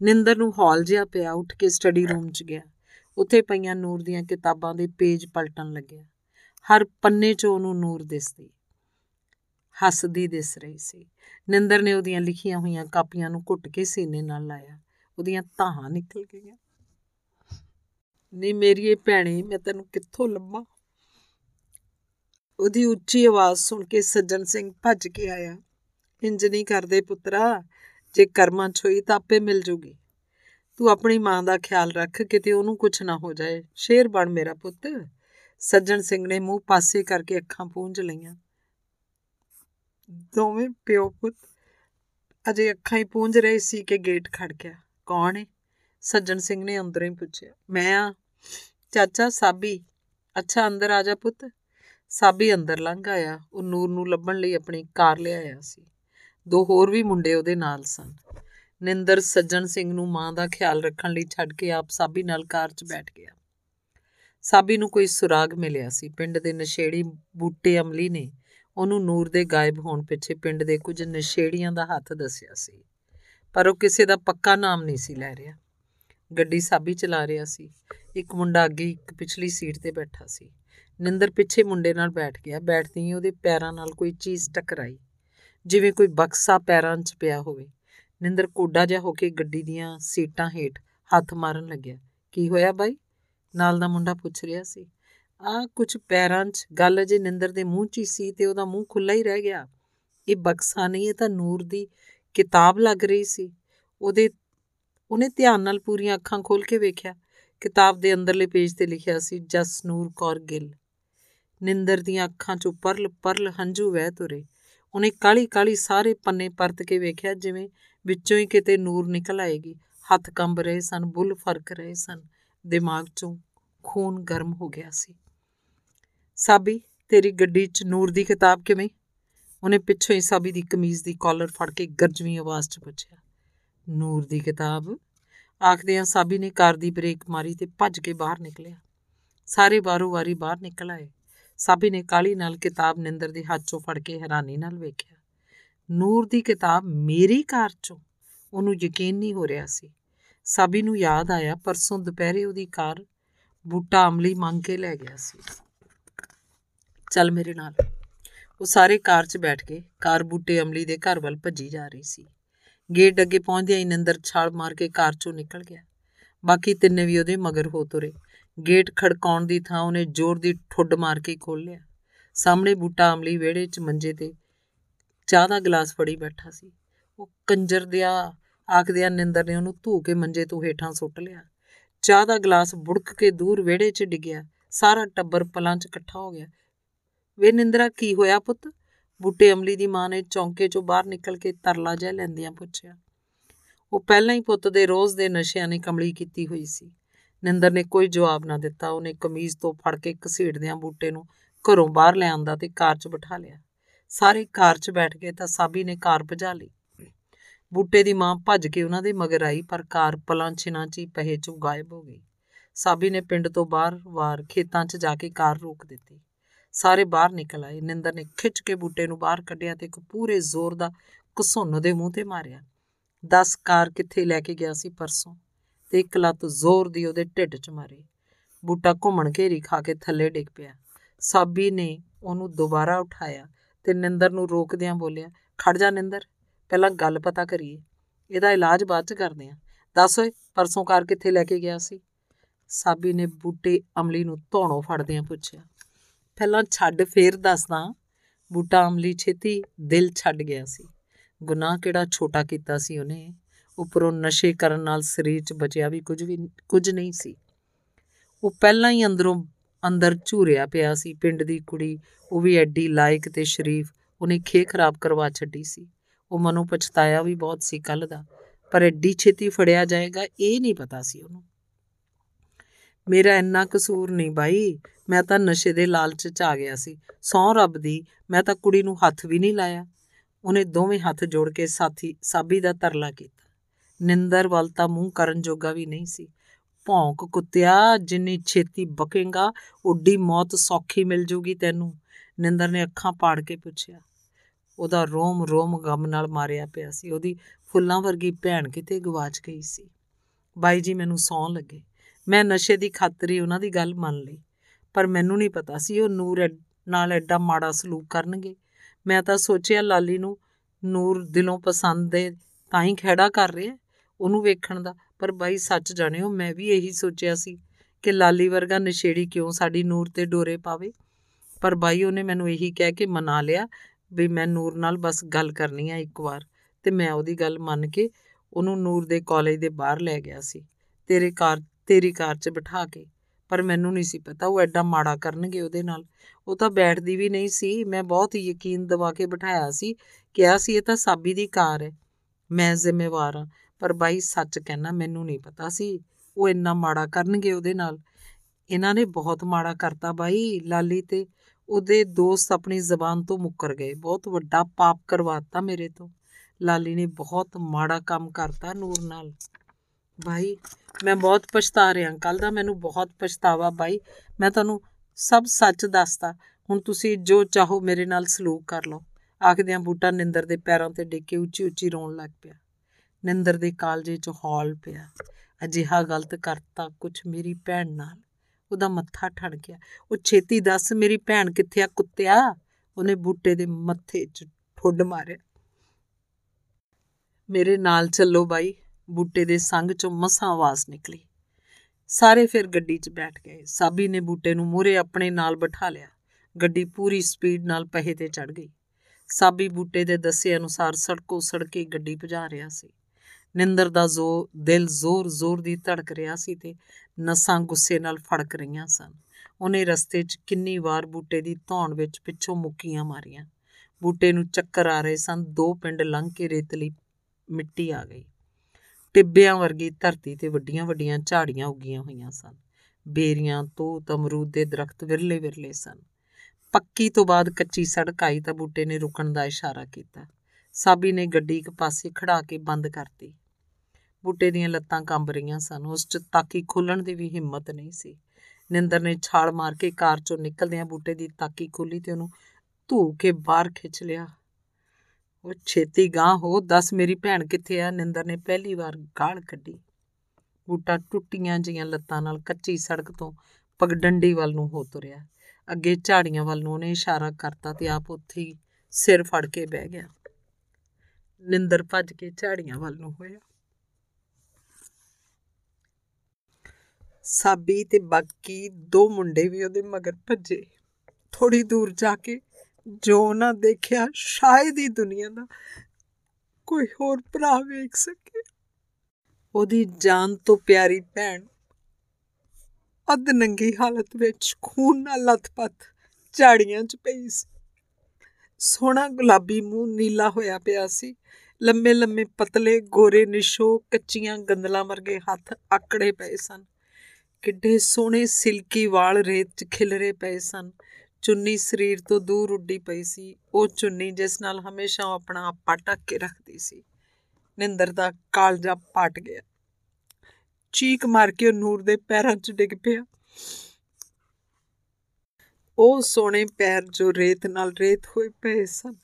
ਨਿੰਦਰ ਨੂੰ ਹੌਲ ਜਿਹਾ ਪਿਆ ਉੱਠ ਕੇ ਸਟੱਡੀ ਰੂਮ 'ਚ ਗਿਆ। ਉੱਥੇ ਪਈਆਂ ਨੂਰ ਦੀਆਂ ਕਿਤਾਬਾਂ ਦੇ ਪੇਜ ਪਲਟਣ ਲੱਗਿਆ। ਹਰ ਪੰਨੇ 'ਚ ਉਹਨੂੰ ਨੂਰ ਦਿਸਦੀ, ਹੱਸਦੀ ਦਿਸ ਰਹੀ ਸੀ। ਨਿੰਦਰ ਨੇ ਉਹਦੀਆਂ ਲਿਖੀਆਂ ਹੋਈਆਂ ਕਾਪੀਆਂ ਨੂੰ ਘੁੱਟ ਕੇ ਸੀਨੇ ਨਾਲ ਲਾਇਆ। ਉਹਦੀਆਂ ਤਾਹਾਂ ਨਿਕਲ ਗਈਆਂ। ਨੀ ਮੇਰੀ ਇਹ ਭੈਣੀ, ਮੈਂ ਤੈਨੂੰ ਕਿੱਥੋਂ ਲੱਭਾਂ ਉਹਦੀ ਉੱਚੀ ਆਵਾਜ਼ ਸੁਣ ਕੇ ਸੱਜਣ ਸਿੰਘ ਭੱਜ ਕੇ ਆਇਆ। ਇੰਜ ਨਹੀਂ ਕਰਦੇ ਪੁੱਤਰਾ, ਜੇ ਕਰਮਾਂ 'ਚ ਹੋਈ ਤਾਂ ਆਪੇ ਮਿਲ ਜੂਗੀ। ਤੂੰ ਆਪਣੀ ਮਾਂ ਦਾ ਖਿਆਲ ਰੱਖ ਕਿਤੇ ਉਹਨੂੰ ਕੁਝ ਨਾ ਹੋ ਜਾਏ। ਸ਼ੇਰ ਬਣ ਮੇਰਾ ਪੁੱਤ। ਸੱਜਣ ਸਿੰਘ ਨੇ ਮੂੰਹ ਪਾਸੇ ਕਰਕੇ ਅੱਖਾਂ ਪੂੰਝ ਲਈਆਂ। ਦੋਵੇਂ ਪਿਓ ਪੁੱਤ, ਅਜੇ ਅੱਖਾਂ ਹੀ ਪੂੰਝ ਰਹੇ ਸੀ ਕਿ ਗੇਟ ਖੜ ਗਿਆ। ਕੌਣ ਹੈ ਸੱਜਣ ਸਿੰਘ ਨੇ ਅੰਦਰੋਂ ਹੀ ਪੁੱਛਿਆ। ਮੈਂ ਆ। ਚਾਚਾ ਸਾਬੀ। ਅੱਛਾ, ਅੰਦਰ ਆ ਜਾ ਪੁੱਤ। ਸਾਬੀ ਅੰਦਰ ਲੰਘ ਆਇਆ। ਉਹ ਨੂਰ ਨੂੰ ਲੱਭਣ ਲਈ ਆਪਣੀ ਕਾਰ ਲਿਆਇਆ ਸੀ। ਦੋ ਹੋਰ ਵੀ ਮੁੰਡੇ ਉਹਦੇ ਨਾਲ ਸਨ। ਨਿੰਦਰ ਸੱਜਣ ਸਿੰਘ ਨੂੰ ਮਾਂ ਦਾ ਖਿਆਲ ਰੱਖਣ ਲਈ ਛੱਡ ਕੇ ਆਪ ਸਾਬੀ ਨਾਲ ਕਾਰ 'ਚ ਬੈਠ ਗਿਆ। ਸਾਬੀ ਨੂੰ ਕੋਈ ਸੁਰਾਗ ਮਿਲਿਆ ਸੀ। ਪਿੰਡ ਦੇ ਨਸ਼ੇੜੀ ਬੂਟੇ ਅਮਲੀ ਨੇ ਉਹਨੂੰ ਨੂਰ ਦੇ ਗਾਇਬ ਹੋਣ ਪਿੱਛੇ ਪਿੰਡ ਦੇ ਕੁਝ ਨਸ਼ੇੜੀਆਂ ਦਾ ਹੱਥ ਦੱਸਿਆ ਸੀ। ਪਰ ਉਹ ਕਿਸੇ ਦਾ ਪੱਕਾ ਨਾਮ ਨਹੀਂ ਸੀ ਲੈ ਰਿਹਾ। ਗੱਡੀ ਸਾਬੀ ਚਲਾ ਰਿਹਾ ਸੀ। ਇੱਕ ਮੁੰਡਾ ਅੱਗੇ ਇੱਕ ਪਿਛਲੀ ਸੀਟ ਤੇ ਬੈਠਾ ਸੀ। ਨਿੰਦਰ ਪਿੱਛੇ ਮੁੰਡੇ ਨਾਲ ਬੈਠ ਗਿਆ। ਬੈਠਦੀ ਹੀ ਉਹਦੇ ਪੈਰਾਂ ਨਾਲ ਕੋਈ ਚੀਜ਼ ਟਕਰਾਈ। ਜਿਵੇਂ ਕੋਈ ਬਕਸਾ ਪੈਰਾਂ 'ਚ ਪਿਆ ਹੋਵੇ। ਨਿੰਦਰ ਕੋਡਾ ਜਿਹਾ ਹੋ ਕੇ ਗੱਡੀ ਦੀਆਂ ਸੀਟਾਂ ਹੇਠ ਹੱਥ ਮਾਰਨ ਲੱਗਿਆ। ਕੀ ਹੋਇਆ ਬਾਈ? ਨਾਲ ਦਾ ਮੁੰਡਾ ਪੁੱਛ ਰਿਹਾ ਸੀ। ਆ ਕੁਝ ਪੈਰਾਂ 'ਚ ਗੱਲ ਅਜੇ ਨਿੰਦਰ ਦੇ ਮੂੰਹ 'ਚ ਹੀ ਸੀ ਤੇ ਉਹਦਾ ਮੂੰਹ ਖੁੱਲਾ ਹੀ ਰਹਿ ਗਿਆ। ਇਹ ਬਕਸਾ ਨਹੀਂ, ਇਹ ਤਾਂ ਨੂਰ ਦੀ ਕਿਤਾਬ ਲੱਗ ਰਹੀ ਸੀ। ਉਹਦੇ, ਉਹਨੇ ਧਿਆਨ ਨਾਲ ਪੂਰੀਆਂ ਅੱਖਾਂ ਖੋਲ ਕੇ ਵੇਖਿਆ। ਕਿਤਾਬ ਦੇ ਅੰਦਰਲੇ ਪੇਜ ਤੇ ਲਿਖਿਆ ਸੀ ਜਸਨੂਰ ਕੌਰ ਗਿੱਲ। ਨਿੰਦਰ ਦੀਆਂ ਅੱਖਾਂ 'ਚੋਂ ਪਰਲ ਪਰਲ ਹੰਝੂ ਵਹਿ ਤੁਰੇ। ਉਹਨੇ ਕਾਲੀ ਕਾਲੀ ਸਾਰੇ ਪੰਨੇ ਪਰਤ ਕੇ ਵੇਖਿਆ, ਜਿਵੇਂ ਵਿੱਚੋਂ ਹੀ ਕਿਤੇ ਨੂਰ ਨਿਕਲ ਆਏਗੀ। ਹੱਥ ਕੰਬ ਰਹੇ ਸਨ, ਬੁੱਲ ਫ਼ਰਕ ਰਹੇ ਸਨ। ਦਿਮਾਗ 'ਚੋਂ ਖੂਨ ਗਰਮ ਹੋ ਗਿਆ ਸੀ। ਸਾਬੀ, ਤੇਰੀ ਗੱਡੀ 'ਚ ਨੂਰ ਦੀ ਕਿਤਾਬ ਕਿਵੇਂ? ਉਹਨੇ ਪਿੱਛੋਂ ਹੀ ਸਾਬੀ ਦੀ ਕਮੀਜ਼ ਦੀ ਕਾਲਰ ਫੜ ਕੇ ਗਰਜਵੀਂ ਆਵਾਜ਼ 'ਚ ਪੁੱਛਿਆ। ਨੂਰ ਦੀ ਕਿਤਾਬ? ਆਖਦਿਆਂ ਸਾਬੀ ਨੇ ਕਾਰ ਦੀ ਬ੍ਰੇਕ ਮਾਰੀ ਤੇ ਭੱਜ ਕੇ ਬਾਹਰ ਨਿਕਲਿਆ। ਸਾਰੇ ਬਾਰੋ ਵਾਰੀ ਬਾਹਰ ਨਿਕਲ ਆਏ। ਸਾਬੀ ਨੇ ਕਾਲੀ ਨਾਲ ਕਿਤਾਬ ਨਿੰਦਰ ਦੇ ਹੱਥ 'ਚੋਂ ਫੜ ਕੇ ਹੈਰਾਨੀ ਨਾਲ ਵੇਖਿਆ। ਨੂਰ ਦੀ ਕਿਤਾਬ ਮੇਰੀ ਕਾਰ 'ਚੋਂ? ਉਹਨੂੰ ਯਕੀਨ ਨਹੀਂ ਹੋ ਰਿਹਾ ਸੀ। ਸਾਬੀ ਨੂੰ ਯਾਦ ਆਇਆ, ਪਰਸੋਂ ਦੁਪਹਿਰੇ ਉਹਦੀ ਕਾਰ ਬੂਟਾ ਅਮਲੀ ਮੰਗ ਕੇ ਲੈ ਗਿਆ ਸੀ। ਚੱਲ ਮੇਰੇ ਨਾਲ। ਉਹ ਸਾਰੇ ਕਾਰ 'ਚ ਬੈਠ ਕੇ ਕਾਰ ਬੂਟੇ ਅਮਲੀ ਦੇ ਘਰ ਵੱਲ ਭੱਜੀ ਜਾ ਰਹੀ ਸੀ। ਗੇਟ ਅੱਗੇ ਪਹੁੰਚਦਿਆਂ ਹੀ ਨੰਦਰ ਛਾਲ ਮਾਰ ਕੇ ਕਾਰ 'ਚੋਂ ਨਿਕਲ ਗਿਆ। ਬਾਕੀ ਤਿੰਨੇ ਵੀ ਉਹਦੇ ਮਗਰ ਹੋ ਤੁਰੇ। ਗੇਟ ਖੜਕਾਉਣ ਦੀ ਥਾਂ ਉਹਨੇ ਜ਼ੋਰ ਦੀ ਠੁੱਡ ਮਾਰ ਕੇ ਖੋਲ ਲਿਆ। ਸਾਹਮਣੇ ਬੂਟਾ ਅਮਲੀ ਵਿਹੜੇ 'ਚ ਮੰਜੇ ਤੇ ਚਾਹ ਦਾ ਗਲਾਸ ਫੜੀ ਬੈਠਾ ਸੀ। ਉਹ ਕੰਜਰ ਦਿਆ ਆਖਦਿਆਂ ਨਿੰਦਰ ਨੇ ਉਹਨੂੰ ਧੂ ਕੇ ਮੰਜੇ ਤੋਂ ਹੇਠਾਂ ਸੁੱਟ ਲਿਆ। ਚਾਹ ਦਾ ਗਲਾਸ ਬੁੜਕ ਕੇ ਦੂਰ ਵਿਹੜੇ 'ਚ ਡਿੱਗਿਆ। ਸਾਰਾ ਟੱਬਰ ਪਲਾਂ 'ਚ ਇਕੱਠਾ ਹੋ ਗਿਆ। ਵੇ ਨਿੰਦਰਾ, ਕੀ ਹੋਇਆ ਪੁੱਤ? ਬੂਟੇ ਅਮਲੀ ਦੀ ਮਾਂ ਨੇ ਚੌਂਕੇ 'ਚੋਂ ਬਾਹਰ ਨਿਕਲ ਕੇ ਤਰਲਾ ਜਿਹਾ ਲੈਂਦਿਆਂ ਪੁੱਛਿਆ। ਉਹ ਪਹਿਲਾਂ ਹੀ ਪੁੱਤ ਦੇ ਰੋਜ਼ ਦੇ ਨਸ਼ਿਆਂ ਨੇ ਕਮਲੀ ਕੀਤੀ ਹੋਈ ਸੀ। ਨਿੰਦਰ ਨੇ ਕੋਈ ਜਵਾਬ ਨਾ ਦਿੱਤਾ। ਉਹਨੇ ਕਮੀਜ਼ ਤੋਂ ਫੜ ਕੇ ਘਸੀੜਦਿਆਂ ਬੂਟੇ ਨੂੰ ਘਰੋਂ ਬਾਹਰ ਲੈ ਆਂਦਾ ਤੇ ਕਾਰ 'ਚ ਬਿਠਾ ਲਿਆ। ਸਾਰੇ ਕਾਰ 'ਚ ਬੈਠ ਗਏ ਤਾਂ ਸਾਬੀ ਨੇ ਕਾਰ ਭਜਾ ਲਈ। ਬੂਟੇ ਦੀ ਮਾਂ ਭੱਜ ਕੇ ਉਹਨਾਂ ਦੇ ਮਗਰ ਆਈ, ਪਰ ਕਾਰ ਪਲਾਂ ਛਿਨਾਂ 'ਚ ਹੀ ਪਹੇ 'ਚੋਂ ਗਾਇਬ ਹੋ ਗਈ। ਸਾਬੀ ਨੇ ਪਿੰਡ ਤੋਂ ਬਾਹਰ-ਵਾਰ ਖੇਤਾਂ 'ਚ ਜਾ ਕੇ ਕਾਰ ਰੋਕ ਦਿੱਤੀ। ਸਾਰੇ ਬਾਹਰ ਨਿਕਲ ਆਏ। ਨਿੰਦਰ ਨੇ ਖਿੱਚ ਕੇ ਬੂਟੇ ਨੂੰ ਬਾਹਰ ਕੱਢਿਆ ਤੇ ਇੱਕ ਪੂਰੇ ਜ਼ੋਰ ਦਾ ਘਸੁੰਨ ਦੇ ਮੂੰਹ ਤੇ ਮਾਰਿਆ। 10 ਕਾਰ ਕਿੱਥੇ ਲੈ ਕੇ ਗਿਆ ਸੀ ਪਰਸੋਂ? ਤੇ ਇੱਕ ਲੱਤ ਜ਼ੋਰ ਦੀ ਉਹਦੇ ਢਿੱਡ 'ਚ ਮਾਰੀ। ਬੂਟਾ ਘੁੰਮਣ ਘੇਰੀ ਖਾ ਕੇ ਥੱਲੇ ਡਿੱਗ ਪਿਆ। ਸਾਬੀ ਨੇ ਉਹਨੂੰ ਦੁਬਾਰਾ ਉਠਾਇਆ ਤੇ ਨਿੰਦਰ ਨੂੰ ਰੋਕਦਿਆਂ ਬੋਲਿਆ, ਖੜ ਜਾ ਨਿੰਦਰ, ਪਹਿਲਾਂ ਗੱਲ ਪਤਾ ਕਰੀਏ। ਇਹਦਾ ਇਲਾਜ ਬਾਅਦ 'ਚ ਕਰਦੇ ਆਂ। ਦੱਸ ਓਏ, ਪਰਸੋਂ ਕਾਰ ਕਿੱਥੇ ਲੈ ਕੇ ਗਿਆ ਸੀ? ਸਾਬੀ ਨੇ ਬੂਟੇ ਅਮਲੀ ਨੂੰ ਧੌਣੋਂ ਫੜਦਿਆਂ ਪੁੱਛਿਆ। ਪਹਿਲਾਂ ਛੱਡ ਫੇਰ ਦੱਸਦਾ, ਬੂਟਾ ਅਮਲੀ ਛੇਤੀ ਦਿਲ ਛੱਡ ਗਿਆ ਸੀ। ਗੁਨਾਹ ਕਿਹੜਾ ਛੋਟਾ ਕੀਤਾ ਸੀ ਉਹਨੇ? ਉੱਪਰੋਂ ਨਸ਼ੇ ਕਰਨ ਨਾਲ ਸਰੀਰ 'ਚ ਬਚਿਆ ਵੀ ਕੁਝ ਵੀ, ਕੁਝ ਨਹੀਂ ਸੀ। ਉਹ ਪਹਿਲਾਂ ਹੀ ਅੰਦਰੋਂ, ਅੰਦਰ ਝੂਰਿਆ ਪਿਆ ਸੀ। ਪਿੰਡ ਦੀ ਕੁੜੀ, ਉਹ ਵੀ ਐਡੀ ਲਾਇਕ ਤੇ ਸ਼ਰੀਫ, ਉਹਨੇ ਖੇ ਖਰਾਬ ਕਰਵਾ ਛੱਡੀ ਸੀ। ਉਹ ਮਨੋਂ ਪਛਤਾਇਆ ਵੀ ਬਹੁਤ ਸੀ ਕੱਲ ਦਾ। ਪਰ ਐਡੀ ਛੇਤੀ ਫੜਿਆ ਜਾਏਗਾ, ਇਹ ਨਹੀਂ ਪਤਾ ਸੀ ਉਹਨੂੰ। ਮੇਰਾ ਇੰਨਾ ਕਸੂਰ ਨਹੀਂ ਬਾਈ। ਮੈਂ ਤਾਂ ਨਸ਼ੇ ਦੇ ਲਾਲਚ 'ਚ ਆ ਗਿਆ ਸੀ। ਸੌ ਰੱਬ ਦੀ, ਮੈਂ ਤਾਂ ਕੁੜੀ ਨੂੰ ਹੱਥ ਵੀ ਨਹੀਂ ਲਾਇਆ। ਉਹਨੇ ਦੋਵੇਂ ਹੱਥ ਜੋੜ ਕੇ ਸਾਥੀ, ਸਾਬੀ ਦਾ ਤਰਲਾ ਕੀਤਾ। ਨਿੰਦਰ ਵੱਲ ਤਾਂ ਮੂੰਹ ਕਰਨ ਜੋਗਾ ਵੀ ਨਹੀਂ ਸੀ। ਭੌਂਕ ਕੁੱਤਿਆ, ਜਿੰਨੀ ਛੇਤੀ ਬਕੇਗਾ ਓਡੀ ਮੌਤ ਸੌਖੀ ਮਿਲ ਜੂਗੀ ਤੈਨੂੰ। ਨਿੰਦਰ ਨੇ ਅੱਖਾਂ ਪਾੜ ਕੇ ਪੁੱਛਿਆ। ਉਹਦਾ ਰੋਮ ਰੋਮ ਗਮ ਨਾਲ ਮਾਰਿਆ ਪਿਆ ਸੀ। ਉਹਦੀ ਫੁੱਲਾਂ ਵਰਗੀ ਭੈਣ ਕਿਤੇ ਗਵਾਚ ਗਈ ਸੀ। ਬਾਈ ਜੀ ਮੈਨੂੰ ਸੌਂ ਲੱਗੇ। ਮੈਂ ਨਸ਼ੇ ਦੀ ਖਾਤਰ ਹੀ ਉਹਨਾਂ ਦੀ ਗੱਲ ਮੰਨ ਲਈ, ਪਰ ਮੈਨੂੰ ਨਹੀਂ ਪਤਾ ਸੀ ਉਹ ਨੂਰ ਨਾਲ ਐਡਾ ਮਾੜਾ ਸਲੂਕ ਕਰਨਗੇ। ਮੈਂ ਤਾਂ ਸੋਚਿਆ ਲਾਲੀ ਨੂੰ ਨੂਰ ਦਿਲੋਂ ਪਸੰਦ ਹੈ ਤਾਂ ਹੀ ਖੜਾ ਕਰ ਰਿਹਾ ਉਹਨੂੰ ਵੇਖਣ ਦਾ, ਪਰ ਬਾਈ ਸੱਚ ਜਾਣਿਓ, ਮੈਂ ਵੀ ਇਹੀ ਸੋਚਿਆ ਸੀ ਕਿ ਲਾਲੀ ਵਰਗਾ ਨਸ਼ੇੜੀ ਕਿਉਂ ਸਾਡੀ ਨੂਰ ਤੇ ਡੋਰੇ ਪਾਵੇ। ਪਰ ਬਾਈ ਉਹਨੇ ਮੈਨੂੰ ਇਹੀ ਕਹਿ ਕੇ ਮਨਾ ਲਿਆ ਵੀ ਮੈਂ ਨੂਰ ਨਾਲ ਬਸ ਗੱਲ ਕਰਨੀ ਆ ਇੱਕ ਵਾਰ ਤੇ ਮੈਂ ਉਹਦੀ ਗੱਲ ਮੰਨ ਕੇ ਉਹਨੂੰ ਨੂਰ ਦੇ ਕਾਲਜ ਦੇ ਬਾਹਰ ਲੈ ਗਿਆ ਸੀ। ਤੇਰੇ ਕਾਰ ਤੇਰੀ ਕਾਰ 'ਚ ਬਿਠਾ ਕੇ। ਪਰ ਮੈਨੂੰ ਨਹੀਂ ਸੀ ਪਤਾ, ਉਹ ਐਡਾ ਮਾੜਾ ਕਰਨਗੇ ਉਹਦੇ ਨਾਲ। ਉਹ ਤਾਂ ਬੈਠਦੀ ਵੀ ਨਹੀਂ ਸੀ। ਮੈਂ ਬਹੁਤ ਯਕੀਨ ਦਿਵਾ ਕੇ ਬਿਠਾਇਆ ਸੀ। ਕਿਹਾ ਸੀ, ਇਹ ਤਾਂ ਸਾਬੀ ਦੀ ਕਾਰ ਹੈ। ਮੈਂ ਜ਼ਿੰਮੇਵਾਰ ਹਾਂ। ਪਰ ਬਾਈ, ਸੱਚ ਕਹਿਣਾ, ਮੈਨੂੰ ਨਹੀਂ ਪਤਾ ਸੀ ਉਹ ਇੰਨਾ ਮਾੜਾ ਕਰਨਗੇ ਉਹਦੇ ਨਾਲ। ਇਹਨਾਂ ਨੇ ਬਹੁਤ ਮਾੜਾ ਕਰਤਾ ਬਾਈ, ਲਾਲੀ ਤੇ ਉਹਦੇ ਦੋਸਤ ਆਪਣੀ ਜ਼ਬਾਨ ਤੋਂ ਮੁੱਕਰ ਗਏ। ਬਹੁਤ ਵੱਡਾ ਪਾਪ ਕਰਵਾਤਾ ਮੇਰੇ ਤੋਂ। ਲਾਲੀ ਨੇ ਬਹੁਤ ਮਾੜਾ ਕੰਮ ਕਰਤਾ ਨੂਰ ਨਾਲ। ਭਾਈ ਮੈਂ ਬਹੁਤ ਪਛਤਾ ਰਿਹਾ ਕੱਲ ਦਾ ਮੈਨੂੰ ਬਹੁਤ ਪਛਤਾਵਾ ਬਾਈ। ਮੈਂ ਤੁਹਾਨੂੰ ਸਭ ਸੱਚ ਦੱਸਦਾ ਹੁਣ ਤੁਸੀਂ ਜੋ ਚਾਹੋ ਮੇਰੇ ਨਾਲ ਸਲੂਕ ਕਰ ਲਓ। ਆਖਦਿਆਂ ਬੂਟਾ ਨਿੰਦਰ ਦੇ ਪੈਰਾਂ ਤੇ ਡਿੱਗ ਕੇ ਉੱਚੀ ਉੱਚੀ ਰੋਣ ਲੱਗ ਪਿਆ। ਨਿੰਦਰ ਦੇ ਕਾਲਜੇ 'ਚ ਹੌਲ ਪਿਆ। ਅਜਿਹਾ ਗਲਤ ਕਰਤਾ ਕੁਝ ਮੇਰੀ ਭੈਣ ਨਾਲ। ਉਹਦਾ ਮੱਥਾ ਠਣ ਗਿਆ। ਉਹ ਛੇਤੀ ਦੱਸ, ਮੇਰੀ ਭੈਣ ਕਿੱਥੇ ਆ? ਕੁੱਤਿਆ? ਉਹਨੇ ਬੂਟੇ ਦੇ ਮੱਥੇ 'ਚ ਠੁੱਡ ਮਾਰਿਆ। ਮੇਰੇ ਨਾਲ ਚੱਲੋ ਬਾਈ। ਬੂਟੇ ਦੇ ਸੰਗ 'ਚੋਂ ਮਸਾਂ ਆਵਾਜ਼ ਨਿਕਲੀ। ਸਾਰੇ ਫਿਰ ਗੱਡੀ 'ਚ ਬੈਠ ਗਏ। ਸਾਬੀ ਨੇ ਬੂਟੇ ਨੂੰ ਮੂਰੇ ਆਪਣੇ ਨਾਲ ਬਿਠਾ ਲਿਆ। ਗੱਡੀ ਪੂਰੀ ਸਪੀਡ ਨਾਲ ਪਹਿੇ ਤੇ ਚੜ ਗਈ। ਸਾਬੀ ਬੂਟੇ ਦੇ ਦੱਸੇ ਅਨੁਸਾਰ ਸੜਕੋ ਸੜਕੇ ਗੱਡੀ ਭਜਾ ਰਿਹਾ ਸੀ। ਨਿੰਦਰ ਦਾ ਜ਼ੋ, ਦਿਲ ਜ਼ੋਰ-ਜ਼ੋਰ ਦੀ ਧੜਕ ਰਿਹਾ ਸੀ ਤੇ ਨਸਾਂ ਗੁੱਸੇ ਨਾਲ ਫੜਕ ਰਹੀਆਂ ਸਨ। ਉਹਨੇ ਰਸਤੇ 'ਚ ਕਿੰਨੀ ਵਾਰ ਬੂਟੇ ਦੀ ਧੌਣ ਵਿੱਚ ਪਿੱਛੋਂ ਮੁੱਕੀਆਂ ਮਾਰੀਆਂ। ਬੂਟੇ ਨੂੰ ਚੱਕਰ ਆ ਰਹੇ ਸਨ। ਦੋ ਪਿੰਡ ਲੰਘ ਕੇ ਰੇਤਲੀ ਮਿੱਟੀ ਆ ਗਈ। ਟਿੱਬਿਆਂ ਵਰਗੀ ਧਰਤੀ ਤੇ ਵੱਡੀਆਂ-ਵੱਡੀਆਂ ਝਾੜੀਆਂ ਉੱਗੀਆਂ ਹੋਈਆਂ ਸਨ। ਬੇਰੀਆਂ, ਤੋਤ, ਅਮਰੂਦ ਦੇ ਦਰਖਤ ਵਿਰਲੇ ਵਿਰਲੇ ਸਨ। ਪੱਕੀ ਤੋਂ ਬਾਅਦ ਕੱਚੀ ਸੜਕ ਆਈ ਤਾਂ ਬੂਟੇ ਨੇ ਰੁਕਣ ਦਾ ਇਸ਼ਾਰਾ ਕੀਤਾ। ਸਾਬੀ ਨੇ ਗੱਡੀ ਇੱਕ ਪਾਸੇ ਖੜਾ ਕੇ ਬੰਦ ਕਰਤੀ। ਬੂਟੇ ਦੀਆਂ ਲੱਤਾਂ ਕੰਬ ਰਹੀਆਂ ਸਨ। ਉਸ 'ਚ ਤਾਕੀ ਖੋਲਣ ਦੀ ਵੀ ਹਿੰਮਤ ਨਹੀਂ ਸੀ। ਨਿੰਦਰ ਨੇ ਛਾਲ ਮਾਰ ਕੇ ਕਾਰ 'ਚੋਂ ਨਿਕਲਦਿਆਂ ਬੂਟੇ ਦੀ ਤਾਕੀ ਖੋਲੀ ਤੇ ਉਹਨੂੰ ਧੂ ਕੇ ਬਾਹਰ ਖਿੱਚ ਲਿਆ। ਉਹ ਛੇਤੀ ਗਾਂ ਹੋ, ਦੱਸ ਮੇਰੀ ਭੈਣ ਕਿੱਥੇ ਆ? ਨਿੰਦਰ ਨੇ ਪਹਿਲੀ ਵਾਰ ਗਾਲ ਕੱਢੀ। ਬੂਟਾ ਟੁੱਟੀਆਂ ਜੀਆਂ ਲੱਤਾਂ ਨਾਲ ਕੱਚੀ ਸੜਕ ਤੋਂ ਪਗਡੰਡੀ ਵੱਲ ਨੂੰ ਹੋ ਤੁਰਿਆ। ਅੱਗੇ ਝਾੜੀਆਂ ਵੱਲ ਨੂੰ ਉਹਨੇ ਇਸ਼ਾਰਾ ਕਰਤਾ ਤੇ ਆਪ ਉੱਥੇ ਹੀ ਸਿਰ ਫੜ ਕੇ ਬਹਿ ਗਿਆ। ਨਿੰਦਰ ਭੱਜ ਕੇ ਝਾੜੀਆਂ ਵੱਲ ਨੂੰ ਹੋਇਆ। ਸਾਬੀ ਤੇ ਬਾਕੀ ਦੋ ਮੁੰਡੇ ਵੀ ਉਹਦੇ ਮਗਰ ਭੱਜੇ। ਥੋੜੀ ਦੂਰ ਜਾ ਕੇ ਜੋ ਉਹਨਾਂ ਦੇਖਿਆ ਸ਼ਾਇਦ ਹੀ ਦੁਨੀਆ ਦਾ ਕੋਈ ਹੋਰ ਭਰਾ ਵੇਖ ਸਕੇ। ਉਹਦੀ ਜਾਨ ਤੋਂ ਪਿਆਰੀ ਭੈਣ ਅੱਧ ਨੰਗੀ ਹਾਲਤ ਵਿੱਚ ਖੂਨ ਨਾਲ ਲਥਪਥ ਝਾੜੀਆਂ 'ਚ ਪਈ ਸੀ। ਸੋਹਣਾ ਗੁਲਾਬੀ ਮੂੰਹ ਨੀਲਾ ਹੋਇਆ ਪਿਆ ਸੀ। ਲੰਮੇ ਲੰਮੇ ਪਤਲੇ ਗੋਰੇ ਨਿਸ਼ੋ ਕੱਚੀਆਂ ਗੰਦਲਾਂ ਵਰਗੇ ਹੱਥ ਆਕੜੇ ਪਏ ਸਨ। ਕਿੱਡੇ ਸੋਹਣੇ ਸਿਲਕੀ ਵਾਲ ਰੇਤ 'ਚ ਖਿਲਰੇ ਪਏ ਸਨ। ਚੁੰਨੀ ਸਰੀਰ ਤੋਂ ਦੂਰ ਉੱਡੀ ਪਈ ਸੀ। ਉਹ ਚੁੰਨੀ ਜਿਸ ਨਾਲ ਹਮੇਸ਼ਾ ਉਹ ਆਪਣਾ ਆਪਾ ਟੱਕ ਕੇ ਰੱਖਦੀ ਸੀ। ਨਿੰਦਰ ਦਾ ਕਾਲਜਾ ਪਟ ਗਿਆ। ਚੀਕ ਮਾਰ ਕੇ ਉਹ ਨੂਰ ਦੇ ਪੈਰਾਂ 'ਚ ਡਿੱਗ ਪਿਆ। ਉਹ ਸੋਹਣੇ ਪੈਰ ਜੋ ਰੇਤ ਨਾਲ ਰੇਤ ਹੋਏ ਪਏ ਸਨ।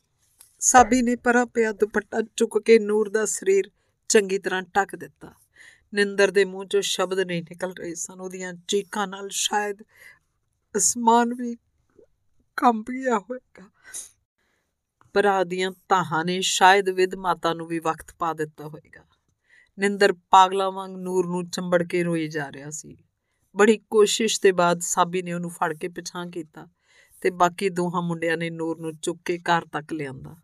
ਸਾਬੀ ਨੇ ਪਰਾ ਪਿਆ ਦੁਪੱਟਾ ਚੁੱਕ ਕੇ ਨੂਰ ਦਾ ਸਰੀਰ ਚੰਗੀ ਤਰ੍ਹਾਂ ਟੱਕ ਦਿੱਤਾ। ਨਿੰਦਰ ਦੇ ਮੂੰਹ 'ਚੋਂ ਸ਼ਬਦ ਨਹੀਂ ਨਿਕਲ ਰਹੇ ਸਨ। ਉਹਦੀਆਂ ਚੀਕਾਂ ਨਾਲ ਸ਼ਾਇਦ ਅਸਮਾਨ ਵੀ ਕੰਬ ਗਿਆ ਹੋਵੇਗਾ ਭਰਾ ਦੀਆਂ ਤਾਹਾਂ ਨੇ ਸ਼ਾਇਦ ਵਿਦ ਮਾਤਾ ਨੂੰ ਵੀ ਵਕਤ ਪਾ ਦਿੱਤਾ ਹੋਵੇਗਾ ਨਿੰਦਰ ਪਾਗਲਾ ਵਾਂਗ ਨੂਰ ਨੂੰ ਚੰਬੜ ਕੇ ਰੋਈ ਜਾ ਰਿਹਾ ਸੀ। ਬੜੀ ਕੋਸ਼ਿਸ਼ ਦੇ ਬਾਅਦ ਸਾਬੀ ਨੇ ਉਹਨੂੰ ਫੜ ਕੇ ਪਿਛਾਂ ਕੀਤਾ ਤੇ ਬਾਕੀ ਦੋਹਾਂ ਮੁੰਡਿਆਂ ਨੇ ਨੂਰ ਨੂੰ ਚੁੱਕ ਕੇ ਘਰ ਤੱਕ ਲਿਆਂਦਾ।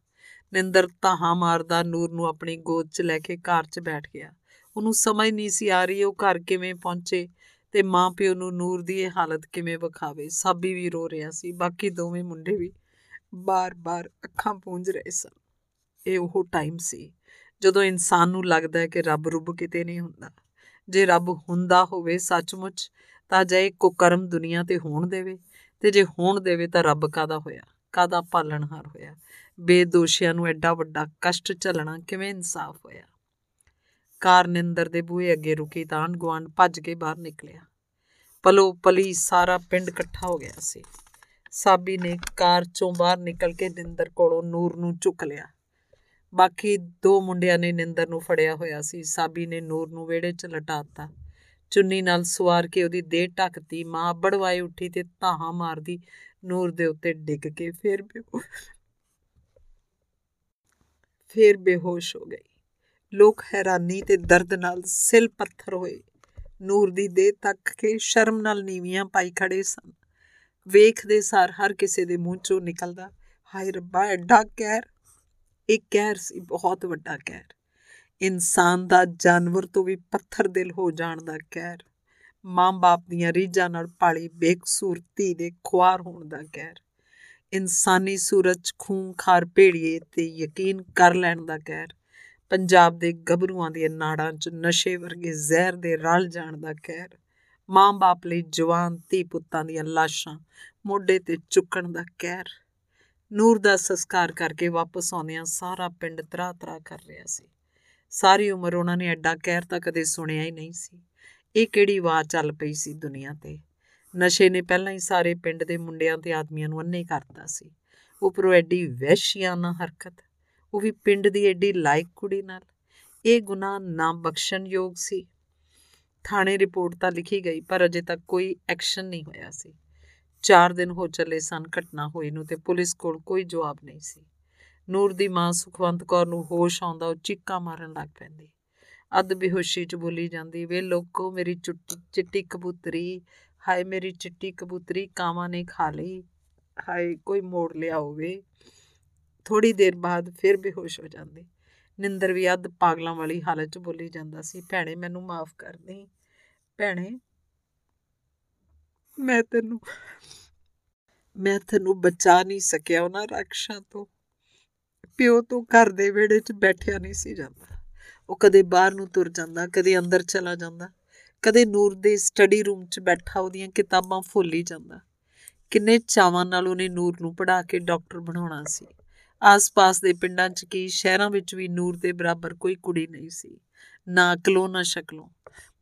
ਨਿੰਦਰ ਤਾਹਾਂ ਮਾਰਦਾ ਨੂਰ ਨੂੰ ਆਪਣੀ ਗੋਦ 'ਚ ਲੈ ਕੇ ਘਰ 'ਚ ਬੈਠ ਗਿਆ। ਉਹਨੂੰ ਸਮਝ ਨਹੀਂ ਸੀ ਆ ਰਹੀ ਉਹ ਘਰ ਕਿਵੇਂ ਪਹੁੰਚੇ। ਤੇ ਮਾਂ ਪਿਓ ਨੂੰ ਨੂਰ ਦੀ ਇਹ ਹਾਲਤ ਕਿਵੇਂ ਵਿਖਾਵੇ? ਸਾਬੀ ਵੀ ਰੋ ਰਿਹਾ ਸੀ, ਬਾਕੀ ਦੋਵੇਂ ਮੁੰਡੇ ਵੀ ਬਾਰ-ਬਾਰ ਅੱਖਾਂ ਪੂੰਝ ਰਹੇ ਸਨ। ਇਹ ਉਹ ਟਾਈਮ ਸੀ ਜਦੋਂ ਇਨਸਾਨ ਨੂੰ ਲੱਗਦਾ ਹੈ ਕਿ ਰੱਬ ਰੁੱਬ ਕਿਤੇ ਨਹੀਂ ਹੁੰਦਾ। ਜੇ ਰੱਬ ਹੁੰਦਾ ਹੋਵੇ ਸੱਚਮੁੱਚ, ਤਾਂ ਜੇ ਕੁਕਰਮ ਦੁਨੀਆ ਤੇ ਹੋਣ ਦੇਵੇ ਤੇ ਜੇ ਹੋਣ ਦੇਵੇ ਤਾਂ ਰੱਬ ਕਾਦਾ ਹੋਇਆ? ਕਾਦਾ ਪਾਲਣਹਾਰ ਹੋਇਆ? ਬੇਦੋਸ਼ੀਆਂ ਨੂੰ ਐਡਾ ਵੱਡਾ ਕਸ਼ਟ ਝੱਲਣਾ ਕਿਵੇਂ ਇਨਸਾਫ ਹੋਇਆ? ਕਾਰ ਨਿੰਦਰ ਦੇ ਬੂਹੇ ਅੱਗੇ ਰੁਕੀ ਤਾਂ ਗਵਾਂਡ ਭੱਜ ਕੇ ਬਾਹਰ ਨਿਕਲਿਆ। ਪਲੋ ਪਲੀ ਸਾਰਾ ਪਿੰਡ ਇਕੱਠਾ ਹੋ ਗਿਆ ਸੀ। ਸਾਬੀ ਨੇ ਕਾਰ ਚੋਂ ਬਾਹਰ ਨਿਕਲ ਕੇ ਨਿੰਦਰ ਕੋਲੋਂ ਨੂਰ ਨੂੰ ਚੁੱਕ ਲਿਆ। ਬਾਕੀ ਦੋ ਮੁੰਡਿਆਂ ਨੇ ਨਿੰਦਰ ਨੂੰ ਫੜਿਆ ਹੋਇਆ ਸੀ। ਸਾਬੀ ਨੇ ਨੂਰ ਨੂੰ ਵਿਹੜੇ 'ਚ ਲਟਾਤਾ ਚੁੰਨੀ ਨਾਲ ਸਵਾਰ ਕੇ ਉਹਦੀ ਦੇਹ ਢੱਕਤੀ। ਮਾਂ ਬੜਵਾਏ ਉੱਠੀ ਤੇ ਧਾਹਾਂ ਮਾਰਦੀ ਨੂਰ ਦੇ ਉੱਤੇ ਡਿੱਗ ਕੇ ਫੇਰ ਫੇਰ ਬੇਹੋਸ਼ ਹੋ ਗਈ। ਲੋਕ ਹੈਰਾਨੀ ਤੇ ਦਰਦ ਨਾਲ ਸਿਲ ਪੱਥਰ ਹੋਏ। ਨੂਰ ਦੀ ਦੇਹ ਤੱਕ ਕੇ ਸ਼ਰਮ ਨਾਲ ਨੀਵੀਆਂ ਪਾਈ ਖੜੇ ਸਨ। ਵੇਖਦੇ ਸਾਰ ਹਰ ਕਿਸੇ ਦੇ ਮੂੰਹ ਚੋਂ ਨਿਕਲਦਾ, ਹਾਏ ਰੱਬਾ, ਐਡਾ ਕਹਿਰ। ਇਹ ਕਹਿਰ ਸੀ ਬਹੁਤ ਵੱਡਾ ਕਹਿਰ। ਇਨਸਾਨ ਦਾ ਜਾਨਵਰ ਤੋਂ ਵੀ ਪੱਥਰ ਦਿਲ ਹੋ ਜਾਣ ਦਾ ਕਹਿਰ। ਮਾਂ-ਬਾਪ ਦੀਆਂ ਰੀਝਾਂ ਨਾਲ ਪਾਲੀ ਬੇਕਸੂਰਤੀ ਦੇ ਖੁਆਰ ਹੋਣ ਦਾ ਕਹਿਰ। ਇਨਸਾਨੀ ਸੂਰਜ ਖੂਨ ਖਾਰ ਭੇੜੀਏ ਤੇ ਯਕੀਨ ਕਰ ਲੈਣ ਦਾ ਕਹਿਰ। ਪੰਜਾਬ ਦੇ ਗੱਭਰੂਆਂ ਦੀਆਂ ਨਾੜਾਂ 'ਚ ਨਸ਼ੇ ਵਰਗੇ ਜ਼ਹਿਰ ਦੇ ਰਲ ਜਾਣ ਦਾ ਕਹਿਰ, ਮਾਂ-ਬਾਪ ਲਈ ਜਵਾਨ ਧੀ ਪੁੱਤਾਂ ਦੀਆਂ ਲਾਸ਼ਾਂ, ਮੋਢੇ ਤੇ ਚੁੱਕਣ ਦਾ ਕਹਿਰ। ਨੂਰ ਦਾ ਸੰਸਕਾਰ ਕਰਕੇ ਵਾਪਸ ਆਉਂਦਿਆਂ ਸਾਰਾ ਪਿੰਡ ਤਰਾ-ਤਰਾ ਕਰ ਰਿਹਾ ਸੀ। ਸਾਰੀ ਉਮਰ ਉਹਨਾਂ ਨੇ ਐਡਾ ਕਹਿਰ ਤਾਂ ਕਦੇ ਸੁਣਿਆ ਹੀ ਨਹੀਂ ਸੀ। ਇਹ ਕਿਹੜੀ ਆਵਾਜ਼ ਚੱਲ ਪਈ ਸੀ ਦੁਨੀਆ ਤੇ? ਨਸ਼ੇ ਨੇ ਪਹਿਲਾਂ ਹੀ ਸਾਰੇ ਪਿੰਡ ਦੇ ਮੁੰਡਿਆਂ ਤੇ ਆਦਮੀਆਂ ਨੂੰ ਅੰਨੇ ਕਰਤਾ ਸੀ। ਉਪਰੋਂ ਐਡੀ ਵਹਿਸ਼ੀਆਨਾ ਹਰਕਤ ਉਹ ਵੀ ਪਿੰਡ ਦੀ ਐਡੀ ਲਾਇਕ ਕੁੜੀ ਨਾਲ। ਇਹ ਗੁਨਾਹ ਨਾ ਬਖਸ਼ਣਯੋਗ ਸੀ। ਥਾਣੇ ਰਿਪੋਰਟ ਤਾਂ ਲਿਖੀ ਗਈ, ਪਰ ਅਜੇ ਤੱਕ ਕੋਈ ਐਕਸ਼ਨ ਨਹੀਂ ਹੋਇਆ ਸੀ। 4 ਦਿਨ ਹੋ ਚੱਲੇ ਸਨ ਘਟਨਾ ਹੋਈ ਨੂੰ ਤੇ ਪੁਲਿਸ ਕੋਲ ਕੋਈ ਜਵਾਬ ਨਹੀਂ ਸੀ। ਨੂਰ ਦੀ ਮਾਂ ਸੁਖਵੰਤ ਕੌਰ ਨੂੰ ਹੋਸ਼ ਆਉਂਦਾ ਉਹ ਚੀਕਾਂ ਮਾਰਨ ਲੱਗ ਪੈਂਦੀ। ਅੱਧ ਬੇਹੋਸ਼ੀ 'ਚ ਬੋਲੀ ਜਾਂਦੀ, ਵੇ ਲੋਕੋ, ਮੇਰੀ ਚੁੱਟੀ, ਚਿੱਟੀ ਕਬੂਤਰੀ, ਹਾਏ ਮੇਰੀ ਚਿੱਟੀ ਕਬੂਤਰੀ, ਕਾਵਾਂ ਨੇ ਖਾ ਲਈ, ਹਾਏ ਕੋਈ ਮੋੜ ਲਿਆ ਹੋਵੇ। ਥੋੜੀ ਦੇਰ ਬਾਅਦ ਫਿਰ ਬੇਹੋਸ਼ ਹੋ ਜਾਂਦੀ। ਨਿੰਦਰ ਵੀ ਅੱਧ ਪਾਗਲਾਂ ਵਾਲੀ ਹਾਲਤ 'ਚ ਬੋਲੀ ਜਾਂਦਾ ਸੀ, ਭੈਣੇ, ਮੈਨੂੰ ਮਾਫ ਕਰ ਦੇ ਭੈਣੇ, ਮੈਂ ਤੈਨੂੰ ਮੈਂ ਤੈਨੂੰ ਬਚਾ ਨਹੀਂ ਸਕਿਆ ਉਹਨਾਂ ਰਾਖਸ਼ਾਂ ਤੋਂ। ਪਿਓ ਤੋਂ ਘਰ ਦੇ ਵਿਹੜੇ 'ਚ ਬੈਠਿਆ ਨਹੀਂ ਸੀ ਜਾਂਦਾ। ਉਹ ਕਦੇ ਬਾਹਰ ਨੂੰ ਤੁਰ ਜਾਂਦਾ, ਕਦੇ ਅੰਦਰ ਚਲਾ ਜਾਂਦਾ, ਕਦੇ ਨੂਰ ਦੇ ਸਟੱਡੀ ਰੂਮ 'ਚ ਬੈਠਾ, ਉਹਦੀਆਂ ਕਿਤਾਬਾਂ ਫੁੱਲ ਹੀ ਜਾਂਦਾ। ਕਿੰਨੇ ਚਾਵਾਂ ਨਾਲ ਉਹਨੇ ਨੂਰ ਨੂੰ ਪੜਾ ਕੇ ਡਾਕਟਰ ਬਣਾਉਣਾ ਸੀ। ਆਸ-ਪਾਸ ਦੇ ਪਿੰਡਾਂ 'ਚ ਕੀ, ਸ਼ਹਿਰਾਂ ਵਿੱਚ ਵੀ ਨੂਰ ਦੇ ਬਰਾਬਰ ਕੋਈ ਕੁੜੀ ਨਹੀਂ ਸੀ। ਨਾ ਅਕਲੋਂ ਨਾ ਸ਼ਕਲੋਂ।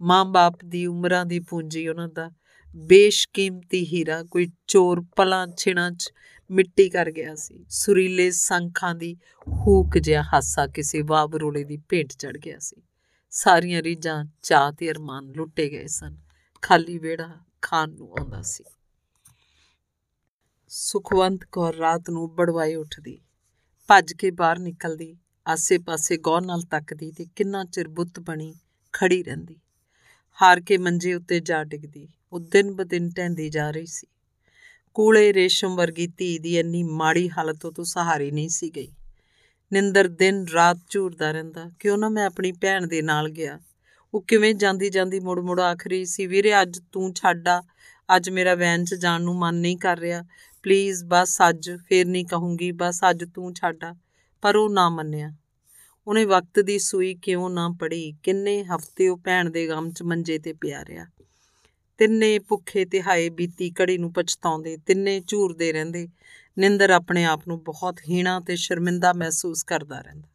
ਮਾਂ-ਬਾਪ ਦੀ ਉਮਰਾਂ ਦੀ ਪੂੰਜੀ ਉਹਨਾਂ ਦਾ ਬੇਸ਼ਕੀਮਤੀ ਹੀਰਾ, ਕੋਈ ਚੋਰ ਪਲਾਂ ਛਿਣਾ 'ਚ ਮਿੱਟੀ ਕਰ ਗਿਆ ਸੀ। ਸੁਰੀਲੇ ਸੰਖਾਂ ਦੀ ਹੂਕ ਜਿਹਾ ਹਾਸਾ ਕਿਸੇ ਵਾਬਰੋਲੇ ਦੀ ਭੇਟ ਚੜ ਗਿਆ ਸੀ। ਸਾਰੀਆਂ ਰੀਝਾਂ ਚਾਹ ਤੇ ਅਰਮਾਨ ਲੁੱਟੇ ਗਏ ਸਨ। ਖਾਲੀ ਵੇੜਾ ਖਾਣ ਨੂੰ ਆਉਂਦਾ ਸੀ। ਸੁਖਵੰਤ ਕੌਰ ਰਾਤ ਨੂੰ ਬੜਵਾਈ ਉੱਠਦੀ। ਭੱਜ ਕੇ ਬਾਹਰ ਨਿਕਲਦੀ, ਆਸੇ-ਪਾਸੇ ਗੌਰ ਨਾਲ ਤੱਕਦੀ ਤੇ ਕਿੰਨਾ ਚਿਰ ਬੁੱਤ ਬਣੀ ਖੜੀ ਰਹਿੰਦੀ। ਹਾਰ ਕੇ ਮੰਜੇ ਉੱਤੇ ਜਾ ਡਿੱਗਦੀ, ਉਹ ਦਿਨ ਬਦਿਨ ਟੈਂਦੀ ਜਾ ਰਹੀ ਸੀ। ਕੂਲੇ ਰੇਸ਼ਮ ਵਰਗੀ ਧੀ ਦੀ ਇੰਨੀ ਮਾੜੀ ਹਾਲਤ ਤੋਂ ਸਹਾਰੀ ਨਹੀਂ ਸੀ ਗਈ। ਨਿੰਦਰ ਦਿਨ ਰਾਤ ਝੂਰਦਾ ਰਹਿੰਦਾ, ਕਿਉਂ ਨਾ ਮੈਂ ਆਪਣੀ ਭੈਣ ਦੇ ਨਾਲ ਗਿਆ? ਉਹ ਕਿਵੇਂ ਜਾਂਦੀ ਜਾਂਦੀ ਮੁੜ ਮੁੜ ਆਖਰੀ ਸੀ, ਵੀਰੇ, ਅੱਜ ਤੂੰ ਛੱਡਾ ਅੱਜ ਮੇਰਾ ਵੈਨ 'ਚ ਜਾਣ ਨੂੰ ਮਨ ਨਹੀਂ ਕਰ ਰਿਹਾ ਪਲੀਜ਼ ਬਸ ਅੱਜ, ਫੇਰ ਨਹੀਂ ਕਹੂੰਗੀ, ਬਸ ਅੱਜ ਤੂੰ ਛੱਡਾ ਪਰ ਉਹ ਨਾ ਮੰਨਿਆ। ਉਹਨੇ ਵਕਤ ਦੀ ਸੂਈ ਕਿਉਂ ਨਾ ਪੜੀ? ਕਿੰਨੇ ਹਫ਼ਤੇ ਉਹ ਭੈਣ ਦੇ ਗਮ 'ਚ ਮੰਜੇ ਤੇ ਪਿਆ ਰਿਹਾ। ਤਿੰਨੇ ਭੁੱਖੇ ਤੇ ਹਾਏ ਬੀਤੀ ਘੜੀ ਨੂੰ ਪਛਤਾਉਂਦੇ, ਤਿੰਨੇ ਝੂਰਦੇ ਰਹਿੰਦੇ। ਨਿੰਦਰ ਆਪਣੇ ਆਪ ਨੂੰ ਬਹੁਤ ਹੀਣਾ ਤੇ ਸ਼ਰਮਿੰਦਾ ਮਹਿਸੂਸ ਕਰਦਾ ਰਹਿੰਦਾ।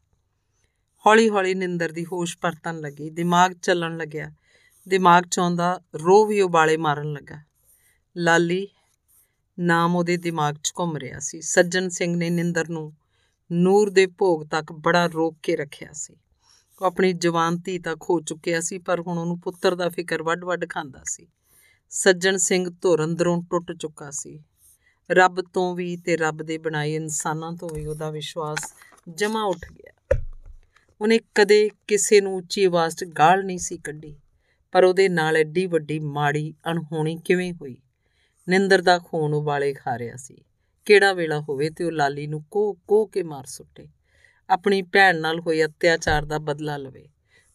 ਹੌਲੀ-ਹੌਲੀ ਨਿੰਦਰ ਦੀ ਹੋਸ਼ ਪਰਤਣ ਲੱਗੀ, ਦਿਮਾਗ ਚੱਲਣ ਲੱਗਿਆ। ਦਿਮਾਗ ਚ ਆਉਂਦਾ ਰੋ ਵੀ ਉਬਾਲੇ ਮਾਰਨ ਲੱਗਾ। ਲਾਲੀ ਨਾਮ ਉਹਦੇ ਦਿਮਾਗ 'ਚ ਘੁੰਮ ਰਿਹਾ ਸੀ। ਸੱਜਣ ਸਿੰਘ ਨੇ ਨਿੰਦਰ ਨੂੰ ਨੂਰ ਦੇ ਭੋਗ ਤੱਕ ਬੜਾ ਰੋਕ ਕੇ ਰੱਖਿਆ ਸੀ। ਉਹ ਆਪਣੀ ਜਵਾਨ ਧੀ ਤੱਕ ਹੋ ਚੁੱਕਿਆ ਸੀ, ਪਰ ਹੁਣ ਉਹਨੂੰ ਪੁੱਤਰ ਦਾ ਫਿਕਰ ਵੱਡ-ਵੱਡ ਖਾਂਦਾ ਸੀ। ਸੱਜਣ ਸਿੰਘ ਧੁਰ ਅੰਦਰੋਂ ਟੁੱਟ ਚੁੱਕਾ ਸੀ। ਰੱਬ ਤੋਂ ਵੀ ਤੇ ਰੱਬ ਦੇ ਬਣਾਏ ਇਨਸਾਨਾਂ ਤੋਂ ਵੀ ਉਹਦਾ ਵਿਸ਼ਵਾਸ ਜਮਾ ਉੱਠ ਗਿਆ। ਉਹਨੇ ਕਦੇ ਕਿਸੇ ਨੂੰ ਉੱਚੀ ਆਵਾਜ਼ 'ਚ ਗਾਲ ਨਹੀਂ ਸੀ ਕੱਢੀ, ਪਰ ਉਹਦੇ ਨਾਲ ਐਡੀ ਵੱਡੀ ਮਾੜੀ ਅਣਹੋਣੀ ਕਿਵੇਂ ਹੋਈ? ਨਿੰਦਰ ਦਾ ਖੂਨ ਉਬਾਲੇ ਖਾ ਰਿਹਾ ਸੀ। ਕਿਹੜਾ ਵੇਲਾ ਹੋਵੇ ਤੇ ਉਹ ਲਾਲੀ ਨੂੰ ਕੋ ਕੋ ਕੇ ਮਾਰ ਸੁੱਟੇ। ਆਪਣੀ ਭੈਣ ਨਾਲ ਹੋਏ ਅਤਿਆਚਾਰ ਦਾ ਬਦਲਾ ਲਵੇ।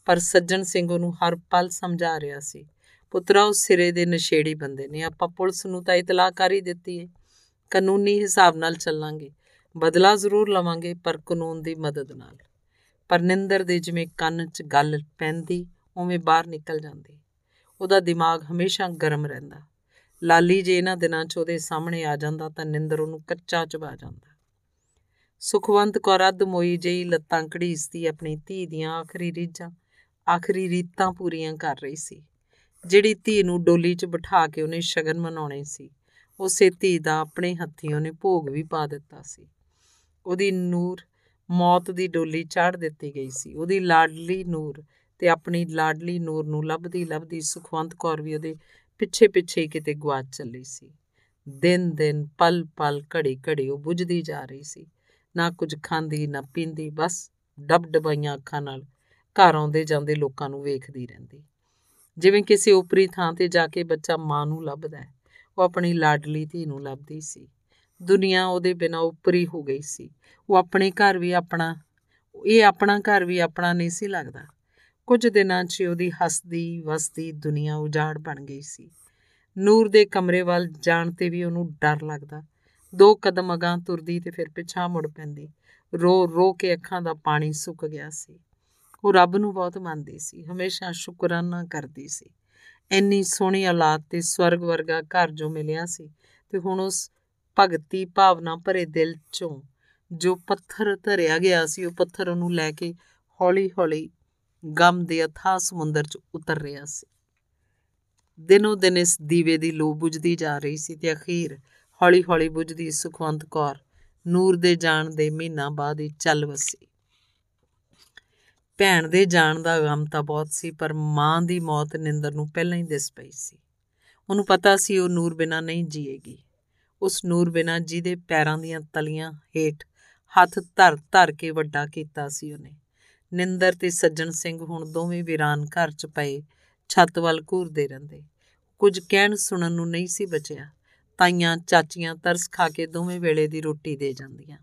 ਪਰ ਸੱਜਣ ਸਿੰਘ ਉਹਨੂੰ ਹਰ ਪਲ ਸਮਝਾ ਰਿਹਾ ਸੀ। ਪੁੱਤਰਾ, ਉਹ ਸਿਰੇ ਦੇ ਨਸ਼ੇੜੀ ਬੰਦੇ ਨੇ। ਆਪਾਂ ਪੁਲਿਸ ਨੂੰ ਤਾਂ ਇਤਲਾਹ ਕਰ ਹੀ ਦਿੱਤੀ ਹੈ ਕਾਨੂੰਨੀ ਹਿਸਾਬ ਨਾਲ ਚੱਲਾਂਗੇ। ਬਦਲਾ ਜ਼ਰੂਰ ਲਵਾਂਗੇ, ਪਰ ਕਾਨੂੰਨ ਦੀ ਮਦਦ ਨਾਲ। ਪਰ ਨਿੰਦਰ ਦੇ ਜਿਵੇਂ ਕੰਨ 'ਚ ਗੱਲ ਪੈਂਦੀ, ਉਵੇਂ ਬਾਹਰ ਨਿਕਲ ਜਾਂਦੀ। ਉਹਦਾ ਦਿਮਾਗ ਹਮੇਸ਼ਾ ਗਰਮ ਰਹਿੰਦਾ। ਲਾਲੀ ਜੇ ਇਹਨਾਂ ਦਿਨਾਂ 'ਚ ਉਹਦੇ ਸਾਹਮਣੇ ਆ ਜਾਂਦਾ ਤਾਂ ਨਿੰਦਰ ਉਹਨੂੰ ਕੱਚਾ ਚਬਾ ਜਾਂਦਾ। ਸੁਖਵੰਤ ਕੌਰ ਅੱਧ ਮੋਈ ਜਈ ਲੱਤਾਂ ਘੜੀਸਦੀ ਆਪਣੀ ਧੀ ਦੀਆਂ ਆਖਰੀ ਰੀਝਾਂ, ਆਖਰੀ ਰੀਤਾਂ ਪੂਰੀਆਂ ਕਰ ਰਹੀ ਸੀ। ਜਿਹੜੀ ਧੀ ਨੂੰ ਡੋਲੀ 'ਚ ਬਿਠਾ ਕੇ ਉਹਨੇ ਸ਼ਗਨ ਮਨਾਉਣੇ ਸੀ, ਉਸੇ ਧੀ ਦਾ ਆਪਣੇ ਹੱਥੀਂ ਉਹਨੇ ਭੋਗ ਵੀ ਪਾ ਦਿੱਤਾ ਸੀ। ਉਹਦੀ ਨੂਰ ਮੌਤ ਦੀ ਡੋਲੀ ਚਾੜ ਦਿੱਤੀ ਗਈ ਸੀ। ਉਹਦੀ ਲਾਡਲੀ ਨੂਰ ਤੇ ਆਪਣੀ ਲਾਡਲੀ ਨੂਰ ਨੂੰ ਲੱਭਦੀ ਲੱਭਦੀ ਸੁਖਵੰਤ ਕੌਰ ਵੀ ਉਹਦੇ ਪਿੱਛੇ ਪਿੱਛੇ ਕਿਤੇ ਗਵਾਚ ਚੱਲੀ ਸੀ। ਦਿਨ ਦਿਨ ਪਲ ਪਲ ਘੜੀ ਘੜੀ ਉਹ ਬੁਝਦੀ ਜਾ ਰਹੀ ਸੀ। ਨਾ ਕੁਝ ਖਾਂਦੀ, ਨਾ ਪੀਂਦੀ, ਬਸ ਡਬ ਡਬਾਈਆਂ ਅੱਖਾਂ ਨਾਲ ਘਰ ਆਉਂਦੇ ਜਾਂਦੇ ਲੋਕਾਂ ਨੂੰ ਵੇਖਦੀ ਰਹਿੰਦੀ। ਜਿਵੇਂ ਕਿਸੇ ਉਪਰੀ ਥਾਂ ਤੇ ਜਾ ਕੇ ਬੱਚਾ ਮਾਂ ਨੂੰ ਲੱਭਦਾ ਹੈ, ਉਹ ਆਪਣੀ ਲਾਡਲੀ ਧੀ ਨੂੰ ਲੱਭਦੀ ਸੀ। ਦੁਨੀਆ ਉਹਦੇ ਬਿਨਾ ਉਪਰੀ ਹੋ ਗਈ ਸੀ। ਉਹ ਆਪਣੇ ਘਰ ਵੀ ਆਪਣਾ, ਇਹ ਆਪਣਾ ਘਰ ਵੀ ਆਪਣਾ ਨਹੀਂ ਸੀ ਲੱਗਦਾ। ਕੁਝ ਦਿਨਾਂ 'ਚ ਉਹਦੀ ਹੱਸਦੀ, ਵਸਦੀ ਦੁਨੀਆ ਉਜਾੜ ਬਣ ਗਈ ਸੀ। ਨੂਰ ਦੇ ਕਮਰੇ ਵੱਲ ਜਾਣ ਤੇ ਵੀ ਉਹਨੂੰ ਡਰ ਲੱਗਦਾ। ਦੋ ਕਦਮ ਅਗਾਂ ਤੁਰਦੀ ਤੇ ਫਿਰ ਪਿਛਾਂ ਮੁੜ ਪੈਂਦੀ। ਰੋ ਰੋ ਕੇ ਅੱਖਾਂ ਦਾ ਪਾਣੀ ਸੁੱਕ ਗਿਆ ਸੀ। ਉਹ ਰੱਬ ਨੂੰ ਬਹੁਤ ਮੰਨਦੀ ਸੀ। ਹਮੇਸ਼ਾ ਸ਼ੁਕਰਾਨਾ ਕਰਦੀ ਸੀ। ਇੰਨੀ ਸੋਹਣੀ ਔਲਾਦ ਤੇ ਸਵਰਗ ਵਰਗਾ ਘਰ ਜੋ ਮਿਲਿਆ ਸੀ ਤੇ ਹੁਣ ਉਸ ਭਗਤੀ ਭਾਵਨਾ ਭਰੇ ਦਿਲ ਚੋਂ ਜੋ ਪੱਥਰ ਧਰਿਆ ਗਿਆ ਸੀ, ਉਹ ਪੱਥਰ ਉਹਨੂੰ ਲੈ ਕੇ ਹੌਲੀ-ਹੌਲੀ ਗਮ ਦੇ ਅਥਾਹ ਸਮੁੰਦਰ 'ਚ ਉਤਰ ਰਿਹਾ ਸੀ। ਦਿਨੋ ਦਿਨ ਇਸ ਦੀਵੇ ਦੀ ਲੋ ਬੁਝਦੀ ਜਾ ਰਹੀ ਸੀ ਤੇ ਅਖੀਰ ਹੌਲੀ-ਹੌਲੀ ਬੁਝਦੀ ਸੁਖਵੰਤ ਕੌਰ ਨੂਰ ਦੇ ਜਾਣ ਦੇ ਮਹੀਨਾ ਬਾਅਦ ਹੀ ਚੱਲ ਵਸੀ। ਭੈਣ ਦੇ ਜਾਣ ਦਾ ਗਮ ਤਾਂ ਬਹੁਤ ਸੀ, ਪਰ ਮਾਂ ਦੀ ਮੌਤ ਨਿੰਦਰ ਨੂੰ ਪਹਿਲਾਂ ਹੀ ਦਿਸ ਪਈ ਸੀ। ਉਹਨੂੰ ਪਤਾ ਸੀ ਉਹ ਨੂਰ ਬਿਨਾ ਨਹੀਂ ਜੀਏਗੀ। ਉਸ ਨੂਰ ਬਿਨਾ ਜਿਹਦੇ ਪੈਰਾਂ ਦੀਆਂ ਤਲੀਆਂ ਹੇਠ ਹੱਥ ਧਰ ਧਰ ਕੇ ਵੱਡਾ ਕੀਤਾ ਸੀ ਉਹਨੇ। ਨਿੰਦਰ ਤੇ ਸੱਜਣ ਸਿੰਘ ਹੁਣ ਦੋਵੇਂ ਵੀਰਾਨ ਘਰ 'ਚ ਪਏ, ਛੱਤ ਵੱਲ ਘੂਰਦੇ ਰਹਿੰਦੇ। ਕੁਝ ਕਹਿਣ ਸੁਣਨ ਨੂੰ ਨਹੀਂ ਸੀ ਬਚਿਆ। ਤਾਈਆਂ, ਚਾਚੀਆਂ ਤਰਸ ਖਾ ਕੇ ਦੋਵੇਂ ਵੇਲੇ ਦੀ ਰੋਟੀ ਦੇ ਜਾਂਦੀਆਂ।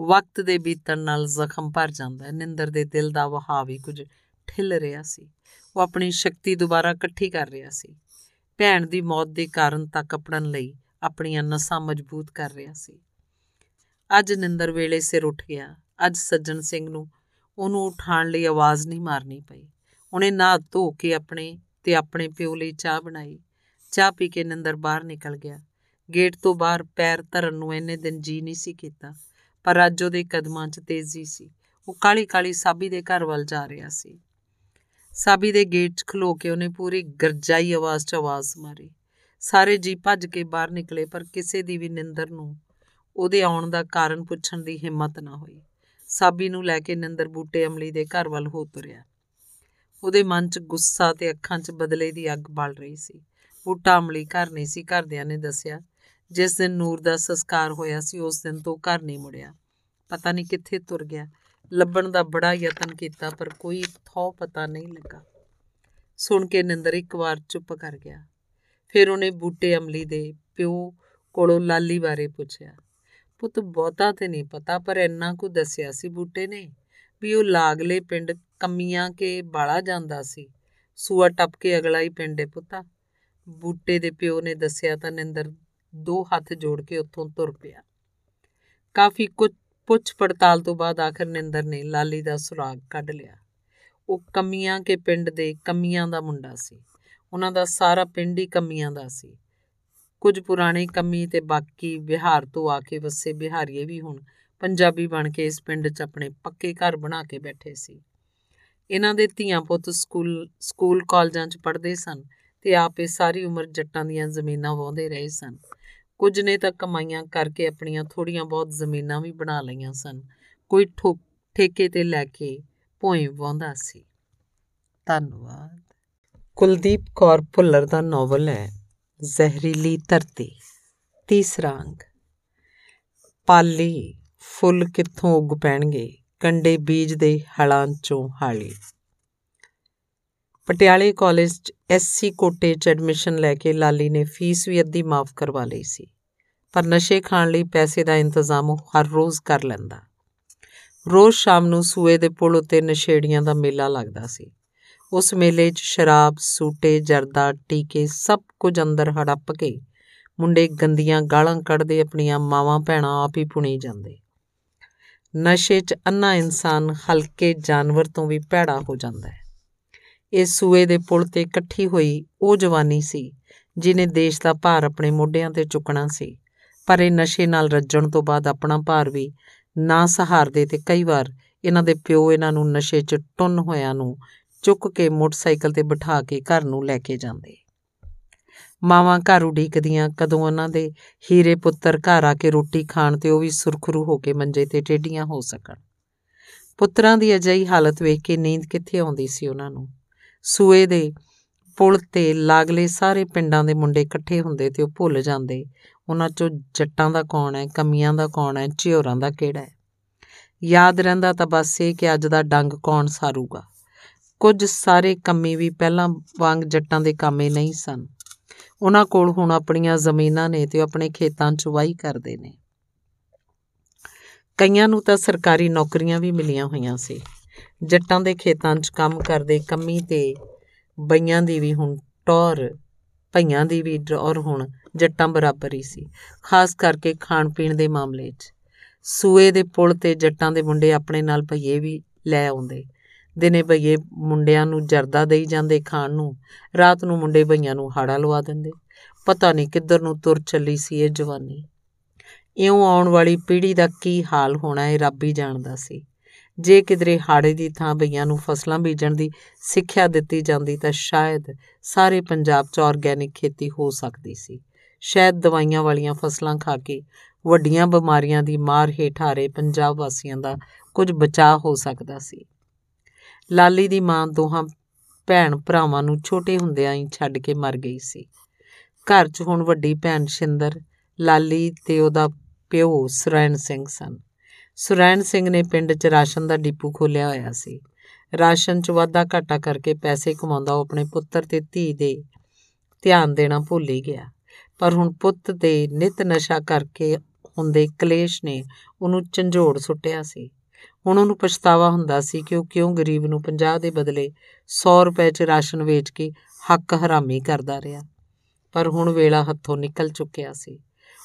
ਵਕਤ ਦੇ ਬੀਤਣ ਨਾਲ ਜ਼ਖਮ ਭਰ ਜਾਂਦਾ। ਹੈ ਨਿੰਦਰ ਦੇ ਦਿਲ ਦਾ ਵਹਾਅ ਵੀ ਕੁਝ ਠਿੱਲ ਰਿਹਾ ਸੀ। ਉਹ ਆਪਣੀ ਸ਼ਕਤੀ ਦੁਬਾਰਾ ਇਕੱਠੀ ਕਰ ਰਿਹਾ ਸੀ। ਭੈਣ ਦੀ ਮੌਤ ਦੇ ਕਾਰਨ ਤੱਕ ਅਪੜਨ ਲਈ ਆਪਣੀਆਂ ਨਸਾਂ ਮਜ਼ਬੂਤ ਕਰ ਰਿਹਾ ਸੀ। ਅੱਜ ਨਿੰਦਰ ਵੇਲੇ ਸਿਰ ਉੱਠ ਗਿਆ। ਅੱਜ ਸੱਜਣ ਸਿੰਘ ਨੂੰ ਉਹਨੂੰ ਉਠਾਉਣ ਲਈ ਆਵਾਜ਼ ਨਹੀਂ ਮਾਰਨੀ ਪਈ। ਉਹਨੇ ਨਹਾ ਧੋ ਕੇ ਆਪਣੇ ਤੇ ਆਪਣੇ ਪਿਓ ਲਈ ਚਾਹ ਬਣਾਈ। ਚਾਹ ਪੀ ਕੇ ਨਿੰਦਰ ਬਾਹਰ ਨਿਕਲ ਗਿਆ। ਗੇਟ ਤੋਂ ਬਾਹਰ ਪੈਰ ਧਰਨ ਨੂੰ ਇਹਨੇ ਦਿਨ ਜੀ ਨਹੀਂ ਸੀ ਕੀਤਾ, ਪਰ ਅੱਜ ਉਹਦੇ ਕਦਮਾਂ 'ਚ ਤੇਜ਼ੀ ਸੀ। ਉਹ ਕਾਲੀ ਕਾਲੀ ਸਾਬੀ ਦੇ ਘਰ ਵੱਲ ਜਾ ਰਿਹਾ ਸੀ। ਸਾਬੀ ਦੇ ਗੇਟ 'ਚ ਖਲੋ ਕੇ ਉਹਨੇ ਪੂਰੀ ਗਰਜਾਈ ਆਵਾਜ਼ 'ਚ ਆਵਾਜ਼ ਮਾਰੀ। ਸਾਰੇ ਜੀ ਭੱਜ ਕੇ ਬਾਹਰ ਨਿਕਲੇ, ਪਰ ਕਿਸੇ ਦੀ ਵੀ ਨਿੰਦਰ ਨੂੰ ਉਹਦੇ ਆਉਣ ਦਾ ਕਾਰਨ ਪੁੱਛਣ ਦੀ ਹਿੰਮਤ ਨਾ ਹੋਈ। ਸਾਬੀ ਨੂੰ ਲੈ ਕੇ ਨਿੰਦਰ ਬੂਟੇ ਅਮਲੀ ਦੇ ਘਰ ਵੱਲ ਹੋ ਤੁਰਿਆ। ਉਹਦੇ ਮਨ 'ਚ ਗੁੱਸਾ ਤੇ ਅੱਖਾਂ 'ਚ ਬਦਲੇ ਦੀ ਅੱਗ ਬਲ ਰਹੀ ਸੀ। ਬੂਟਾ ਅਮਲੀ ਘਰ ਨਹੀਂ ਸੀ, ਘਰਦਿਆਂ ਨੇ ਦੱਸਿਆ। ਜਿਸ ਦਿਨ ਨੂਰ ਦਾ ਸੰਸਕਾਰ ਹੋਇਆ ਸੀ, ਉਸ ਦਿਨ ਤੋਂ ਘਰ ਨਹੀਂ ਮੁੜਿਆ। ਪਤਾ ਨਹੀਂ ਕਿੱਥੇ ਤੁਰ ਗਿਆ। ਲੱਭਣ ਦਾ ਬੜਾ ਯਤਨ ਕੀਤਾ, ਪਰ ਕੋਈ ਥੋ ਪਤਾ ਨਹੀਂ ਲੱਗਾ। ਸੁਣ ਕੇ ਨਿੰਦਰ ਇੱਕ ਵਾਰ ਚੁੱਪ ਕਰ ਗਿਆ। ਫਿਰ ਉਹਨੇ ਬੂਟੇ ਅਮਲੀ ਦੇ ਪਿਓ ਕੋਲੋਂ ਲਾਲੀ ਬਾਰੇ ਪੁੱਛਿਆ। ਪੁੱਤ ਬਹੁਤਾ ਤੇ ਨਹੀਂ ਪਤਾ, ਪਰ ਇੰਨਾ ਕੁ ਦੱਸਿਆ ਸੀ ਬੂਟੇ ਨੇ ਵੀ ਉਹ ਲਾਗਲੇ ਪਿੰਡ ਕੰਮੀਆਂ ਕੇ ਬਾਲਾ ਜਾਂਦਾ ਸੀ। ਸੂਆ ਟੱਪ ਕੇ ਅਗਲਾ ਹੀ ਪਿੰਡ ਹੈ ਪੁੱਤਾ। ਬੂਟੇ ਦੇ ਪਿਓ ਨੇ ਦੱਸਿਆ ਤਾਂ ਨਿੰਦਰ ਦੋ ਹੱਥ ਜੋੜ ਕੇ ਉੱਥੋਂ ਤੁਰ ਪਿਆ। ਕਾਫੀ ਕੁਝ ਪੁੱਛ ਪੜਤਾਲ ਤੋਂ ਬਾਅਦ ਆਖਰ ਨਿੰਦਰ ਨੇ ਲਾਲੀ ਦਾ ਸੁਰਾਗ ਕੱਢ ਲਿਆ। ਉਹ ਕੰਮੀਆਂ ਕੇ ਪਿੰਡ ਦੇ ਕੰਮੀਆਂ ਦਾ ਮੁੰਡਾ ਸੀ। ਉਹਨਾਂ ਦਾ ਸਾਰਾ ਪਿੰਡ ਹੀ ਕੰਮੀਆਂ ਦਾ ਸੀ। ਕੁਝ ਪੁਰਾਣੇ ਕੰਮੀ ਤੇ ਬਾਕੀ ਬਿਹਾਰ ਤੋਂ ਆ ਕੇ ਵਸੇ ਬਿਹਾਰੀਏ ਵੀ ਹੁਣ ਪੰਜਾਬੀ ਬਣ ਕੇ ਇਸ ਪਿੰਡ 'ਚ ਆਪਣੇ ਪੱਕੇ ਘਰ ਬਣਾ ਕੇ ਬੈਠੇ ਸੀ। ਇਹਨਾਂ ਦੇ ਧੀਆਂ ਪੁੱਤ ਸਕੂਲ ਸਕੂਲ ਕਾਲਜਾਂ 'ਚ ਪੜ੍ਹਦੇ ਸਨ ਤੇ ਆਪੇ ਸਾਰੀ ਉਮਰ ਜੱਟਾਂ ਦੀਆਂ ਜ਼ਮੀਨਾਂ ਵਾਹੁੰਦੇ ਰਹੇ ਸਨ। ਕੁਝ ਨੇ ਤਾਂ ਕਮਾਈਆਂ ਕਰਕੇ ਆਪਣੀਆਂ ਥੋੜੀਆਂ ਬਹੁਤ ਜ਼ਮੀਨਾਂ ਵੀ ਬਣਾ ਲਈਆਂ ਸਨ। ਕੋਈ ਠੇਕੇ ਤੇ ਲੈ ਕੇ ਭੋਏ ਵਾਹੁੰਦਾ ਸੀ। ਧੰਨਵਾਦ। ਕੁਲਦੀਪ ਕੌਰ ਭੁੱਲਰ ਦਾ ਨੋਵਲ ਹੈ। ਜ਼ਹਿਰੀਲੀ ਧਰਤੀ। ਤੀਸਰਾ ਅੰਗ। ਪਾਲੀ ਫੁੱਲ ਕਿੱਥੋਂ ਉੱਗ ਪੈਣਗੇ? ਕੰਡੇ ਬੀਜ ਦੇ ਹਲਾਂ ਚੋਂ ਹਾਲੀ। ਪਟਿਆਲੇ ਕਾਲਜ 'ਚ ਐਸਸੀ ਕੋਟੇ 'ਚ ਐਡਮਿਸ਼ਨ ਲੈ ਕੇ ਲਾਲੀ ਨੇ ਫੀਸ ਵੀ ਅੱਧੀ ਮਾਫ ਕਰਵਾ ਲਈ ਸੀ। ਪਰ ਨਸ਼ੇ ਖਾਣ ਲਈ ਪੈਸੇ ਦਾ ਇੰਤਜ਼ਾਮ ਉਹ ਹਰ ਰੋਜ਼ ਕਰ ਲੈਂਦਾ। ਰੋਜ਼ ਸ਼ਾਮ ਨੂੰ ਸੂਏ ਦੇ ਪੁਲ ਉੱਤੇ ਨਸ਼ੇੜੀਆਂ ਦਾ ਮੇਲਾ ਲੱਗਦਾ ਸੀ। ਉਸ ਮੇਲੇ 'ਚ ਸ਼ਰਾਬ, ਸੂਟੇ, ਜਰਦਾ, ਟੀਕੇ ਸਭ ਕੁਝ ਅੰਦਰ ਹੜੱਪ ਕੇ ਮੁੰਡੇ ਗੰਦੀਆਂ ਗਾਲਾਂ ਕੱਢਦੇ, ਆਪਣੀਆਂ ਮਾਵਾਂ ਭੈਣਾਂ ਆਪ ਹੀ ਪੁਣੀ ਜਾਂਦੇ। ਨਸ਼ੇ 'ਚ ਅੰਨਾ ਇਨਸਾਨ ਹਲਕੇ ਜਾਨਵਰ ਤੋਂ ਵੀ ਭੈੜਾ ਹੋ ਜਾਂਦਾ ਹੈ। ਇਹ ਸੂਏ ਦੇ ਪੁਲ ਤੇ ਇਕੱਠੀ ਹੋਈ ਉਹ ਜਵਾਨੀ ਸੀ ਜਿਨੇ ਦੇਸ਼ ਦਾ ਭਾਰ ਆਪਣੇ ਮੋਢਿਆਂ ਤੇ ਚੁੱਕਣਾ ਸੀ, ਪਰ ਇਹ ਨਸ਼ੇ ਨਾਲ ਰੱਜਣ ਤੋਂ ਬਾਅਦ ਆਪਣਾ ਭਾਰ ਵੀ ਨਾ ਸਹਾਰਦੇ ਤੇ ਕਈ ਵਾਰ ਇਹਨਾਂ ਦੇ ਪਿਓ ਇਹਨਾਂ ਨੂੰ ਨਸ਼ੇ 'ਚ ਟੁੰਨ ਹੋਇਆਂ ਨੂੰ ਚੁੱਕ ਕੇ ਮੋਟਰਸਾਈਕਲ ਤੇ ਬਿਠਾ ਕੇ ਘਰ ਨੂੰ ਲੈ ਕੇ ਜਾਂਦੇ। ਮਾਵਾਂ ਘਰ ਉਡੀਕਦੀਆਂ, ਕਦੋਂ ਉਹਨਾਂ ਦੇ ਹੀਰੇ ਪੁੱਤਰ ਘਰ ਆ ਕੇ ਰੋਟੀ ਖਾਣ ਤੇ ਉਹ ਵੀ ਸੁਰਖਰੂ ਹੋ ਕੇ ਮੰਜੇ ਤੇ ਟੇਡੀਆਂ ਹੋ ਸਕਣ। ਪੁੱਤਰਾਂ ਦੀ ਅਜਿਹੀ ਹਾਲਤ ਵੇਖ ਕੇ ਨੀਂਦ ਕਿੱਥੇ ਆਉਂਦੀ ਸੀ ਉਹਨਾਂ ਨੂੰ? ਸੂਏ ਦੇ ਪੁਲ ਤੇ ਲਾਗਲੇ ਸਾਰੇ ਪਿੰਡਾਂ ਦੇ ਮੁੰਡੇ ਇਕੱਠੇ ਹੁੰਦੇ ਤੇ ਉਹ ਭੁੱਲ ਜਾਂਦੇ, ਉਹਨਾਂ ਚੋਂ ਜੱਟਾਂ ਦਾ ਕੌਣ ਹੈ, ਕਮੀਆਂ ਦਾ ਕੌਣ ਹੈ, ਝਿਓਰਾਂ ਦਾ ਕਿਹੜਾ ਹੈ? ਯਾਦ ਰਹਿੰਦਾ ਤਾਂ ਬਸ ਇਹ ਕਿ ਅੱਜ ਦਾ ਡੰਗ ਕੌਣ ਸਾਰੂਗਾ? ਕੁਝ ਸਾਰੇ ਕੰਮੀ ਵੀ ਪਹਿਲਾਂ ਵਾਂਗ ਜੱਟਾਂ ਦੇ ਕਾਮੇ ਨਹੀਂ ਸਨ। ਉਹਨਾਂ ਕੋਲ ਹੁਣ ਆਪਣੀਆਂ ਜ਼ਮੀਨਾਂ ਨੇ ਤੇ ਉਹ ਆਪਣੇ ਖੇਤਾਂ 'ਚ ਵਾਹੀ ਕਰਦੇ ਨੇ। ਕਈਆਂ ਨੂੰ ਤਾਂ ਸਰਕਾਰੀ ਨੌਕਰੀਆਂ ਵੀ ਮਿਲੀਆਂ ਹੋਈਆਂ ਸੀ। ਜੱਟਾਂ ਦੇ ਖੇਤਾਂ 'ਚ ਕੰਮ ਕਰਦੇ ਕੰਮੀ ਤੇ ਬਈਆਂ ਦੀ ਵੀ ਹੁਣ ਟੌਰ ਭਈਆਂ ਦੀ ਵੀ ਔਰ ਹੁਣ ਜੱਟਾਂ ਬਰਾਬਰ ਹੀ ਸੀ, ਖਾਸ ਕਰਕੇ ਖਾਣ ਪੀਣ ਦੇ ਮਾਮਲੇ 'ਚ। ਸੂਏ ਦੇ ਪੁਲ ਤੇ ਜੱਟਾਂ ਦੇ ਮੁੰਡੇ ਆਪਣੇ ਨਾਲ ਭਈਏ ਵੀ ਲੈ ਆਉਂਦੇ। ਦਿਨੇ ਭਈਏ, ਮੁੰਡਿਆਂ ਨੂੰ ਜਰਦਾ ਦੇਈ ਜਾਂਦੇ ਖਾਣ ਨੂੰ। ਰਾਤ ਨੂੰ ਮੁੰਡੇ ਭਈਆਂ ਨੂੰ ਹਾੜਾ ਲਵਾ ਦਿੰਦੇ। ਪਤਾ ਨਹੀਂ ਕਿੱਧਰ ਨੂੰ ਤੁਰ ਚੱਲੀ ਸੀ ਇਹ ਜਵਾਨੀ। ਇਉਂ ਆਉਣ ਵਾਲੀ ਪੀੜ੍ਹੀ ਦਾ ਕੀ ਹਾਲ ਹੋਣਾ ਇਹ ਰੱਬ ਹੀ ਜਾਣਦਾ ਸੀ। ਜੇ ਕਿਧਰੇ ਹਾੜੇ ਦੀ ਥਾਂ ਭਈਆਂ ਨੂੰ ਫਸਲਾਂ ਬੀਜਣ ਦੀ ਸਿੱਖਿਆ ਦਿੱਤੀ ਜਾਂਦੀ ਤਾਂ ਸ਼ਾਇਦ ਸਾਰੇ ਪੰਜਾਬ 'ਚ ਆਰਗੈਨਿਕ ਖੇਤੀ ਹੋ ਸਕਦੀ ਸੀ। ਸ਼ਾਇਦ ਦਵਾਈਆਂ ਵਾਲੀਆਂ ਫਸਲਾਂ ਖਾ ਕੇ ਵੱਡੀਆਂ ਬਿਮਾਰੀਆਂ ਦੀ ਮਾਰ ਹੇਠ ਆ ਰਹੇ ਪੰਜਾਬ ਵਾਸੀਆਂ ਦਾ ਕੁਝ ਬਚਾਅ ਹੋ ਸਕਦਾ ਸੀ। ਲਾਲੀ ਦੀ ਮਾਂ ਦੋਹਾਂ ਭੈਣ ਭਰਾਵਾਂ ਨੂੰ ਛੋਟੇ ਹੁੰਦਿਆਂ ਹੀ ਛੱਡ ਕੇ ਮਰ ਗਈ ਸੀ। ਘਰ 'ਚ ਹੁਣ ਵੱਡੀ ਭੈਣ ਸ਼ਿੰਦਰ, ਲਾਲੀ ਤੇ ਉਹਦਾ ਪਿਓ ਸੁਰੈਣ ਸਿੰਘ ਸਨ। ਸੁਰੈਣ ਸਿੰਘ ਨੇ ਪਿੰਡ 'ਚ ਰਾਸ਼ਨ ਦਾ ਡਿਪੂ ਖੋਲਿਆ ਹੋਇਆ ਸੀ। ਰਾਸ਼ਨ 'ਚ ਵਾਧਾ ਘਾਟਾ ਕਰਕੇ ਪੈਸੇ ਕਮਾਉਂਦਾ ਉਹ ਆਪਣੇ ਪੁੱਤਰ ਤੇ ਧੀ ਦੇ ਧਿਆਨ ਦੇਣਾ ਭੁੱਲ ਹੀ ਗਿਆ। ਪਰ ਹੁਣ ਪੁੱਤ ਦੇ ਨਿਤ ਨਸ਼ਾ ਕਰਕੇ ਹੁੰਦੇ ਕਲੇਸ਼ ਨੇ ਉਹਨੂੰ ਝੰਜੋੜ ਸੁੱਟਿਆ ਸੀ। ਹੁਣ ਉਹਨੂੰ ਪਛਤਾਵਾ ਹੁੰਦਾ ਸੀ ਕਿ ਉਹ ਕਿਉਂ ਗਰੀਬ ਨੂੰ 50 ਦੇ ਬਦਲੇ 100 ਰੁਪਏ 'ਚ ਰਾਸ਼ਨ ਵੇਚ ਕੇ ਹੱਕ ਹਰਾਮੀ ਕਰਦਾ ਰਿਹਾ। ਪਰ ਹੁਣ ਵੇਲਾ ਹੱਥੋਂ ਨਿਕਲ ਚੁੱਕਿਆ ਸੀ।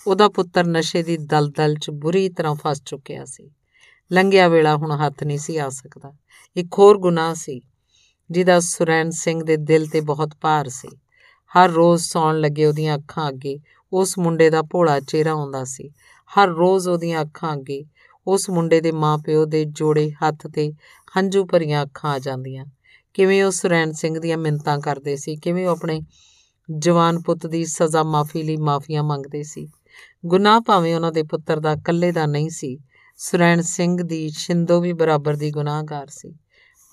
ਉਹਦਾ ਪੁੱਤਰ ਨਸ਼ੇ ਦੀ ਦਲਦਲ 'ਚ ਬੁਰੀ ਤਰ੍ਹਾਂ ਫਸ ਚੁੱਕਿਆ ਸੀ। ਲੰਘਿਆ ਵੇਲਾ ਹੁਣ ਹੱਥ ਨਹੀਂ ਸੀ ਆ ਸਕਦਾ। ਇੱਕ ਹੋਰ ਗੁਨਾਹ ਸੀ, ਜਿਹਦਾ ਸੁਰੈਨ ਸਿੰਘ ਦੇ ਦਿਲ ਤੇ ਬਹੁਤ ਭਾਰ ਸੀ। ਹਰ ਰੋਜ਼ ਸੌਣ ਲੱਗੇ ਉਹਦੀਆਂ ਅੱਖਾਂ ਅੱਗੇ ਉਸ ਮੁੰਡੇ ਦਾ ਭੋਲਾ ਚਿਹਰਾ ਆਉਂਦਾ ਸੀ। ਹਰ ਰੋਜ਼ ਉਹਦੀਆਂ ਅੱਖਾਂ ਅੱਗੇ ਉਸ ਮੁੰਡੇ ਦੇ ਮਾਪਿਓ ਦੇ ਜੋੜੇ ਹੱਥ ਤੇ ਹੰਝੂ ਭਰੀਆਂ ਅੱਖਾਂ ਆ ਜਾਂਦੀਆਂ। ਕਿਵੇਂ ਉਹ ਸੁਰੈਣ ਸਿੰਘ ਦੀਆਂ ਮਿੰਤਾਂ ਕਰਦੇ ਸੀ, ਕਿਵੇਂ ਉਹ ਆਪਣੇ ਜਵਾਨ ਪੁੱਤ ਦੀ ਸਜ਼ਾ ਮਾਫੀ ਲਈ ਮਾਫੀਆਂ ਮੰਗਦੇ ਸੀ। ਗੁਨਾਹ ਭਾਵੇਂ ਉਹਨਾਂ ਦੇ ਪੁੱਤਰ ਦਾ ਇਕੱਲੇ ਦਾ ਨਹੀਂ ਸੀ, ਸੁਰੈਣ ਸਿੰਘ ਦੀ ਸ਼ਿੰਦੋ ਵੀ ਬਰਾਬਰ ਦੀ ਗੁਨਾਹਗਾਰ ਸੀ।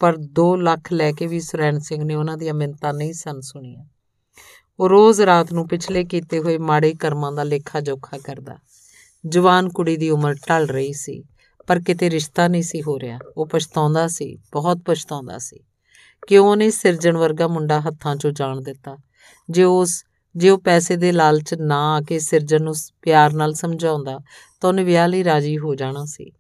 ਪਰ 2 ਲੱਖ ਲੈ ਕੇ ਵੀ ਸੁਰੈਣ ਸਿੰਘ ਨੇ ਉਹਨਾਂ ਦੀਆਂ ਮਿੰਤਾਂ ਨਹੀਂ ਸਨ ਸੁਣੀਆਂ। ਉਹ ਰੋਜ਼ ਰਾਤ ਨੂੰ ਪਿਛਲੇ ਕੀਤੇ ਹੋਏ ਮਾੜੇ ਕਰਮਾਂ ਦਾ ਲੇਖਾ ਜੋਖਾ ਕਰਦਾ। ਜਵਾਨ ਕੁੜੀ ਦੀ ਉਮਰ ਢਲ ਰਹੀ ਸੀ, ਪਰ ਕਿਤੇ ਰਿਸ਼ਤਾ ਨਹੀਂ ਸੀ ਹੋ ਰਿਹਾ। ਉਹ ਪਛਤਾਉਂਦਾ ਸੀ, ਬਹੁਤ ਪਛਤਾਉਂਦਾ ਸੀ। ਕਿਉਂ ਉਹਨੇ ਸਿਰਜਣ ਵਰਗਾ ਮੁੰਡਾ ਹੱਥਾਂ 'ਚੋਂ ਜਾਣ ਦਿੱਤਾ? ਜੇ ਉਸ, ਜੇ ਉਹ ਪੈਸੇ ਦੇ ਲਾਲਚ ਨਾ ਆ ਕੇ ਸਿਰਜਣ ਨੂੰ ਪਿਆਰ ਨਾਲ ਸਮਝਾਉਂਦਾ, ਤਾਂ ਉਹਨੇ ਵਿਆਹ ਲਈ ਰਾਜੀ ਹੋ ਜਾਣਾ ਸੀ।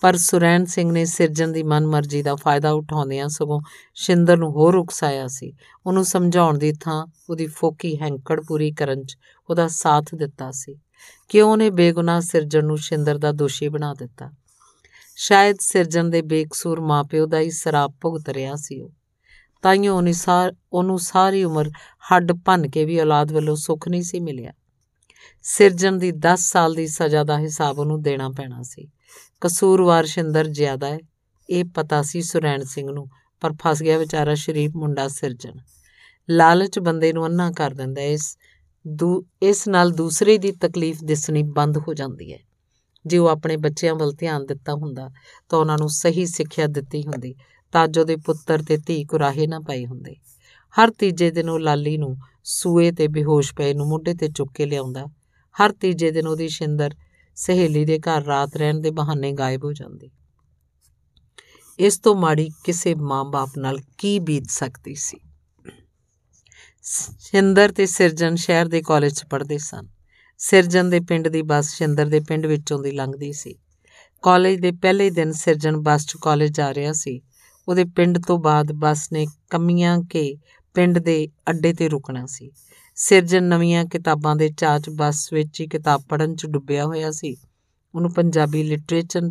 ਪਰ ਸੁਰੈਣ ਸਿੰਘ ਨੇ ਸਿਰਜਣ ਦੀ ਮਨਮਰਜ਼ੀ ਦਾ ਫਾਇਦਾ ਉਠਾਉਂਦਿਆਂ ਸਗੋਂ ਸ਼ਿੰਦਰ ਨੂੰ ਹੋਰ ਉਕਸਾਇਆ ਸੀ। ਉਹਨੂੰ ਸਮਝਾਉਣ ਦੀ ਥਾਂ ਉਹਦੀ ਫੋਕੀ ਹੈਂਕੜ ਪੂਰੀ ਕਰਨ 'ਚ ਉਹਦਾ ਸਾਥ ਦਿੱਤਾ ਸੀ। ਕਿ ਉਹਨੇ ਬੇਗੁਨਾਹ ਸਿਰਜਣ ਨੂੰ ਸ਼ਿੰਦਰ ਦਾ ਦੋਸ਼ੀ ਬਣਾ ਦਿੱਤਾ। ਸ਼ਾਇਦ ਸਿਰਜਣ ਦੇ ਬੇਕਸੂਰ ਮਾਪਿਓ ਦਾ ਹੀ ਸਰਾਪ ਭੁਗਤ ਰਿਹਾ ਸੀ ਉਹ। ਤਾਈਓ ਉਹਨੇ ਸਾਰ ਉਹਨੂੰ ਸਾਰੀ ਉਮਰ ਹੱਡ ਭੰਨ ਕੇ ਵੀ ਔਲਾਦ ਵੱਲੋਂ ਸੁੱਖ ਨਹੀਂ ਸੀ ਮਿਲਿਆ। ਸਿਰਜਣ ਦੀ 10 ਸਾਲ ਦੀ ਸਜ਼ਾ ਦਾ ਹਿਸਾਬ ਉਹਨੂੰ ਦੇਣਾ ਪੈਣਾ ਸੀ। ਕਸੂਰਵਾਰ ਸ਼ਿੰਦਰ ਜ਼ਿਆਦਾ ਹੈ, ਇਹ ਪਤਾ ਸੀ ਸੁਰੈਣ ਸਿੰਘ ਨੂੰ, ਪਰ ਫਸ ਗਿਆ ਵਿਚਾਰਾ ਸ਼ਰੀਫ ਮੁੰਡਾ ਸਿਰਜਣ। ਲਾਲਚ ਬੰਦੇ ਨੂੰ ਅੰਨਾ ਕਰ ਦਿੰਦਾ ਇਸ ਇਸ ਨਾਲ ਦੂਸਰੇ ਦੀ ਤਕਲੀਫ ਦਿਸਣੀ ਬੰਦ ਹੋ ਜਾਂਦੀ ਹੈ। ਜੇ ਉਹ ਆਪਣੇ ਬੱਚਿਆਂ ਵੱਲ ਧਿਆਨ ਦਿੱਤਾ ਹੁੰਦਾ, ਤਾਂ ਉਹਨਾਂ ਨੂੰ ਸਹੀ ਸਿੱਖਿਆ ਦਿੱਤੀ ਹੁੰਦੀ, ਤਾਂ ਜੋ ਦੇ ਪੁੱਤਰ ਤੇ ਧੀ ਕੁਰਾਹੇ ਨਾ ਪਏ ਹੁੰਦੇ। ਹਰ ਤੀਜੇ ਦਿਨ ਉਹ ਲਾਲੀ ਨੂੰ ਸੂਏ ਤੇ ਬੇਹੋਸ਼ ਪਏ ਨੂੰ ਮੁੰਡੇ ਤੇ ਚੁੱਕ ਕੇ ਲਿਆਉਂਦਾ। ਹਰ ਤੀਜੇ ਦਿਨ ਉਹਦੀ ਸ਼ਿੰਦਰ ਸਹੇਲੀ ਦੇ ਘਰ ਰਾਤ ਰਹਿਣ ਦੇ ਬਹਾਨੇ ਗਾਇਬ ਹੋ ਜਾਂਦੀ। ਇਸ ਤੋਂ ਮਾੜੀ ਕਿਸੇ ਮਾਂ-ਬਾਪ ਨਾਲ ਕੀ ਬੀਤ ਸਕਦੀ ਸੀ? ਸ਼ਿੰਦਰ ਤੇ ਸਿਰਜਨ ਸ਼ਹਿਰ ਦੇ ਕਾਲਜ 'ਚ ਪੜ੍ਹਦੇ ਸਨ। ਸਿਰਜਨ ਦੇ ਪਿੰਡ ਦੀ ਬੱਸ ਸ਼ਿੰਦਰ ਦੇ ਪਿੰਡ ਵਿੱਚੋਂ ਦੀ ਲੰਘਦੀ ਸੀ। ਕਾਲਜ ਦੇ ਪਹਿਲੇ ਦਿਨ ਸਿਰਜਨ ਬੱਸ 'ਚ ਕਾਲਜ ਜਾ ਰਿਹਾ ਸੀ। ਉਹਦੇ ਪਿੰਡ ਤੋਂ ਬਾਅਦ ਬੱਸ ਨੇ ਕਮੀਆਂ ਕੇ ਪਿੰਡ ਦੇ ਅੱਡੇ ਤੇ ਰੁਕਣਾ ਸੀ। ਸਿਰਜਨ ਨਵੀਆਂ ਕਿਤਾਬਾਂ ਦੇ ਚਾਚ ਬੱਸ ਵਿੱਚ ਹੀ ਕਿਤਾਬ ਪੜ੍ਹਨ 'ਚ ਡੁੱਬਿਆ ਹੋਇਆ ਸੀ। ਉਹਨੂੰ ਪੰਜਾਬੀ ਲਿਟਰੇਚਰ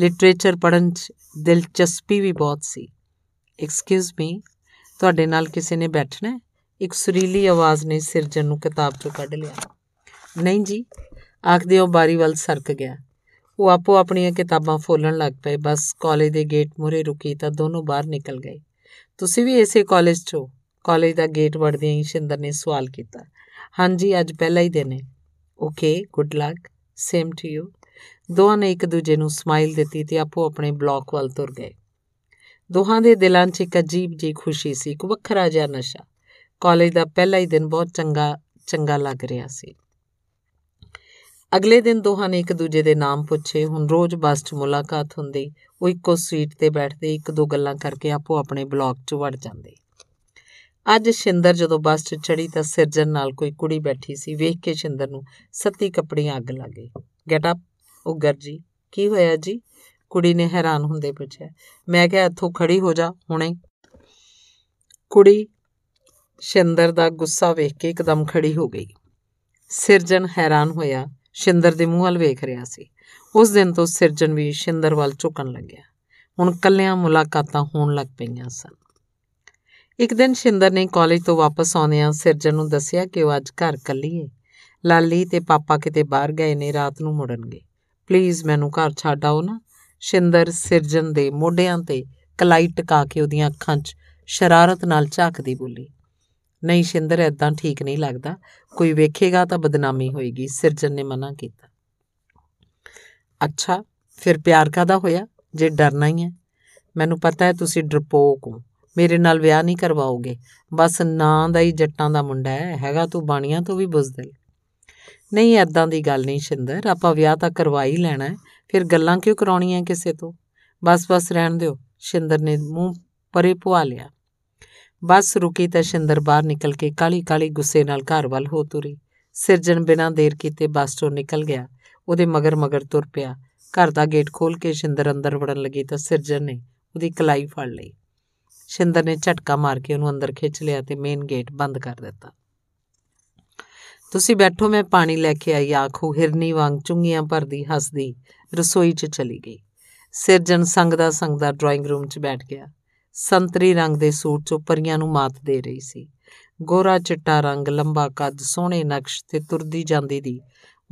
ਲਿਟਰੇਚਰ ਪੜ੍ਹਨ 'ਚ ਦਿਲਚਸਪੀ ਵੀ ਬਹੁਤ ਸੀ। ਐਕਸਕਿਊਜ਼ ਮੀ ਤੁਹਾਡੇ ਨਾਲ ਕਿਸੇ ਨੇ ਬੈਠਣਾ ਹੈ? ਇੱਕ ਸੁਰੀਲੀ ਆਵਾਜ਼ ਨੇ ਸਿਰਜਨ ਨੂੰ ਕਿਤਾਬ 'ਚੋਂ ਕੱਢ ਲਿਆ। ਨਹੀਂ ਜੀ, ਆਖਦੇ ਉਹ ਬਾਰੀ ਵੱਲ ਸਰਕ ਗਿਆ। ਉਹ ਆਪੋ ਆਪਣੀਆਂ ਕਿਤਾਬਾਂ ਫੋਲਣ ਲੱਗ ਪਏ। ਬਸ ਕਾਲਜ ਦੇ ਗੇਟ ਮੂਰੇ ਰੁਕੀ ਤਾਂ ਦੋਨੋਂ ਬਾਹਰ ਨਿਕਲ ਗਏ। ਤੁਸੀਂ ਵੀ ਇਸੇ ਕਾਲਜ 'ਚੋਂ ਕਾਲਜ ਦਾ ਗੇਟ ਵੜਦਿਆਂ ਹੀ ਸ਼ਿੰਦਰ ਨੇ ਸਵਾਲ ਕੀਤਾ। ਹਾਂਜੀ, ਅੱਜ ਪਹਿਲਾ ਹੀ ਦਿਨ ਹੈ। Okay good luck same to you ਦੋਹਾਂ ਨੇ ਇੱਕ ਦੂਜੇ ਨੂੰ ਸਮਾਈਲ ਦਿੱਤੀ ਤੇ ਆਪੋ ਆਪਣੇ ਬਲਾਕ ਵੱਲ ਤੁਰ ਗਏ। ਦੋਹਾਂ ਦੇ ਦਿਲਾਂ 'ਚ ਇੱਕ ਅਜੀਬ ਜੀ ਖੁਸ਼ੀ ਸੀ, ਇੱਕ ਵੱਖਰਾ ਜਿਹਾ ਨਸ਼ਾ। ਕਾਲਜ ਦਾ ਪਹਿਲਾ ਹੀ ਦਿਨ ਬਹੁਤ ਚੰਗਾ ਚੰਗਾ ਲੱਗ ਰਿਹਾ ਸੀ। ਅਗਲੇ ਦਿਨ ਦੋਹਾਂ ਨੇ ਇੱਕ ਦੂਜੇ ਦੇ ਨਾਮ ਪੁੱਛੇ। ਹੁਣ ਰੋਜ਼ ਬੱਸ 'ਚ ਮੁਲਾਕਾਤ ਹੁੰਦੀ। ਉਹ ਇੱਕੋ ਸੀਟ ਤੇ ਬੈਠਦੇ ਇੱਕ ਦੋ ਗੱਲਾਂ ਕਰਕੇ ਆਪੋ ਆਪਣੇ ਬਲਾਕ 'ਚ ਵੜ ਜਾਂਦੇ। ਅੱਜ ਸ਼ਿੰਦਰ ਜਦੋਂ ਬੱਸ 'ਚ ਚੜੀ ਤਾਂ ਸਿਰਜਨ ਨਾਲ ਕੋਈ ਕੁੜੀ ਬੈਠੀ ਸੀ। ਵੇਖ ਕੇ ਸ਼ਿੰਦਰ ਨੂੰ ਸੱਤੀ ਕੱਪੜੀਆਂ ਅੱਗ ਲੱਗ ਗਈ। ਗੈਟ ਅਪ ਉਹ ਗਰਜੀ ਕੀ ਹੋਇਆ ਜੀ? ਕੁੜੀ ਨੇ ਹੈਰਾਨ ਹੁੰਦੇ ਪੁੱਛਿਆ। ਮੈਂ ਕਿਹਾ, ਇੱਥੋਂ ਖੜੀ ਹੋ ਜਾ ਹੁਣੇ। ਕੁੜੀ ਸ਼ਿੰਦਰ ਦਾ ਗੁੱਸਾ ਵੇਖ ਕੇ ਇੱਕਦਮ ਖੜੀ ਹੋ ਗਈ। ਸਿਰਜਨ ਹੈਰਾਨ ਹੋਇਆ, ਸ਼ਿੰਦਰ ਦੇ ਮੂੰਹ ਵੱਲ ਵੇਖ ਰਿਹਾ ਸੀ। ਉਸ ਦਿਨ ਤੋਂ ਸਿਰਜਨ ਵੀ ਸ਼ਿੰਦਰ ਵੱਲ ਝੁਕਣ ਲੱਗਿਆ। ਹੁਣ ਕੱਲਿਆਂ ਮੁਲਾਕਾਤਾਂ ਹੋਣ ਲੱਗ ਪਈਆਂ ਸਨ। ਇੱਕ ਦਿਨ ਸ਼ਿੰਦਰ ਨੇ ਕਾਲਜ ਤੋਂ ਵਾਪਸ ਆਉਂਦਿਆਂ ਸਿਰਜਨ ਨੂੰ ਦੱਸਿਆ ਕਿ ਉਹ ਅੱਜ ਘਰ ਕੱਲੀ ਹੈ ਲਾਲੀ ਤੇ ਪਾਪਾ ਕਿਤੇ ਬਾਹਰ ਗਏ ਨੇ, ਰਾਤ ਨੂੰ ਮੁੜਨਗੇ। ਪਲੀਜ਼ ਮੈਨੂੰ ਘਰ ਛੱਡ ਆਓ ਨਾ। ਸ਼ਿੰਦਰ ਸਿਰਜਨ ਦੇ ਮੋਢਿਆਂ ਤੇ ਕਲਾਈ ਟਿਕਾ ਕੇ ਉਹਦੀਆਂ ਅੱਖਾਂ 'ਚ ਸ਼ਰਾਰਤ ਨਾਲ ਝਾਕਦੀ ਬੋਲੀ। ਨਹੀਂ ਸ਼ਿੰਦਰ ਐਦਾਂ ਠੀਕ ਨਹੀਂ ਲੱਗਦਾ। ਕੋਈ ਵੇਖੇਗਾ ਤਾਂ ਬਦਨਾਮੀ ਹੋਏਗੀ। ਸਿਰਜਨ ਨੇ ਮਨਾ ਕੀਤਾ। ਅੱਛਾ, ਫਿਰ ਪਿਆਰ ਕਾਦਾ ਹੋਇਆ? ਜੇ ਡਰਨਾ ਹੀ ਹੈ। ਮੈਨੂੰ ਪਤਾ ਹੈ ਤੁਸੀਂ ਡਰਪੋਕ ਹੋ। ਮੇਰੇ ਨਾਲ ਵਿਆਹ ਨਹੀਂ ਕਰਵਾਓਗੇ। ਬਸ ਨਾਂ ਦਾ ਹੀ ਜੱਟਾਂ ਦਾ ਮੁੰਡਾ ਹੈ। ਹੈਗਾ ਤੂੰ ਬਾਣੀਆਂ ਤੋਂ ਵੀ ਬੁਜ਼ਦਲ ਨਹੀਂ ਐਦਾਂ ਦੀ ਗੱਲ ਨਹੀਂ ਸ਼ਿੰਦਰ। ਆਪਾਂ ਵਿਆਹ ਤਾਂ ਕਰਵਾ ਹੀ ਲੈਣਾ ਫਿਰ ਗੱਲਾਂ ਕਿਉਂ ਕਰਾਉਣੀਆਂ ਕਿਸੇ ਤੋਂ? ਬਸ ਬਸ ਰਹਿਣ ਦਿਓ। ਸ਼ਿੰਦਰ ਨੇ ਮੂੰਹ ਪਰੇ ਪੁਆ ਲਿਆ। ਬੱਸ ਰੁਕੀ ਤਾਂ ਸ਼ਿੰਦਰ ਬਾਹਰ ਨਿਕਲ ਕੇ ਕਾਲੀ ਕਾਲੀ ਗੁੱਸੇ ਨਾਲ ਘਰ ਵੱਲ ਹੋ ਤੁਰੀ। ਸਿਰਜਣ ਬਿਨਾਂ ਦੇਰ ਕੀਤੇ ਬੱਸ ਤੋਂ ਨਿਕਲ ਗਿਆ। ਉਹਦੇ ਮਗਰ ਮਗਰ ਤੁਰ ਪਿਆ। ਘਰ ਦਾ ਗੇਟ ਖੋਲ ਕੇ ਸ਼ਿੰਦਰ ਅੰਦਰ ਵੜਨ ਲੱਗੀ ਤਾਂ ਸਿਰਜਣ ਨੇ ਉਹਦੀ ਕਲਾਈ ਫੜ ਲਈ। ਸ਼ਿੰਦਰ ਨੇ ਝਟਕਾ ਮਾਰ ਕੇ ਉਹਨੂੰ ਅੰਦਰ ਖਿੱਚ ਲਿਆ ਤੇ ਮੇਨ ਗੇਟ ਬੰਦ ਕਰ ਦਿੱਤਾ। ਤੁਸੀਂ ਬੈਠੋ, ਮੈਂ ਪਾਣੀ ਲੈ ਕੇ ਆਈ, ਆਖੋ ਹਿਰਨੀ ਵਾਂਗ ਚੁੰਗੀਆਂ ਭਰਦੀ ਹੱਸਦੀ ਰਸੋਈ 'ਚ ਚਲੀ ਗਈ। ਸਿਰਜਣ ਸੰਗਦਾ ਸੰਗਦਾ ਡਰਾਇੰਗ ਰੂਮ 'ਚ ਬੈਠ ਗਿਆ। ਸੰਤਰੀ ਰੰਗ ਦੇ ਸੂਟ 'ਚੋਂ ਪਰੀਆਂ ਨੂੰ ਮਾਤ ਦੇ ਰਹੀ ਸੀ। ਗੋਰਾ ਚਿੱਟਾ ਰੰਗ, ਲੰਬਾ ਕੱਦ, ਸੋਹਣੇ ਨਕਸ਼ ਤੇ ਤੁਰਦੀ ਜਾਂਦੀ ਦੀ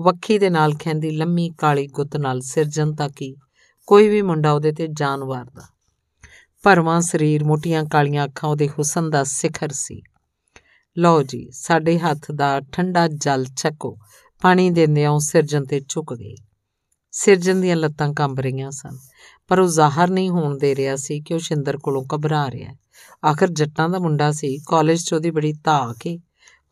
ਵੱਖੀ ਦੇ ਨਾਲ ਖੈਂਦੀ ਲੰਮੀ ਕਾਲੀ ਗੁੱਤ ਨਾਲ ਸਿਰਜਣ ਤੱਕੀ ਕੋਈ ਵੀ ਮੁੰਡਾ ਉਹਦੇ ਤੇ ਜਾਨ ਵਾਰਦਾ ਭਰਵਾਂ ਸਰੀਰ, ਮੋਟੀਆਂ ਕਾਲੀਆਂ ਅੱਖਾਂ, ਉਹਦੇ ਹੁਸਨ ਦਾ ਸਿਖਰ ਸੀ। ਲਓ ਜੀ, ਸਾਡੇ ਹੱਥ ਦਾ ਠੰਡਾ ਜਲ ਚੱਕੋ ਪਾਣੀ ਦਿੰਦਿਆਂ ਸਿਰਜਣ ਤੇ ਝੁਕ ਗਈ। ਸਿਰਜਣ ਦੀਆਂ ਲੱਤਾਂ ਕੰਬ ਰਹੀਆਂ ਸਨ। ਪਰ ਉਹ ਜ਼ਾਹਰ ਨਹੀਂ ਹੋਣ ਦੇ ਰਿਹਾ ਸੀ ਕਿ ਉਹ ਸ਼ਿੰਦਰ ਕੋਲੋਂ ਘਬਰਾ ਰਿਹਾ ਹੈ। ਆਖਰ ਜੱਟਾਂ ਦਾ ਮੁੰਡਾ ਸੀ, ਕਾਲਜ 'ਚ ਉਹਦੀ ਬੜੀ ਧਾਕ ਕੇ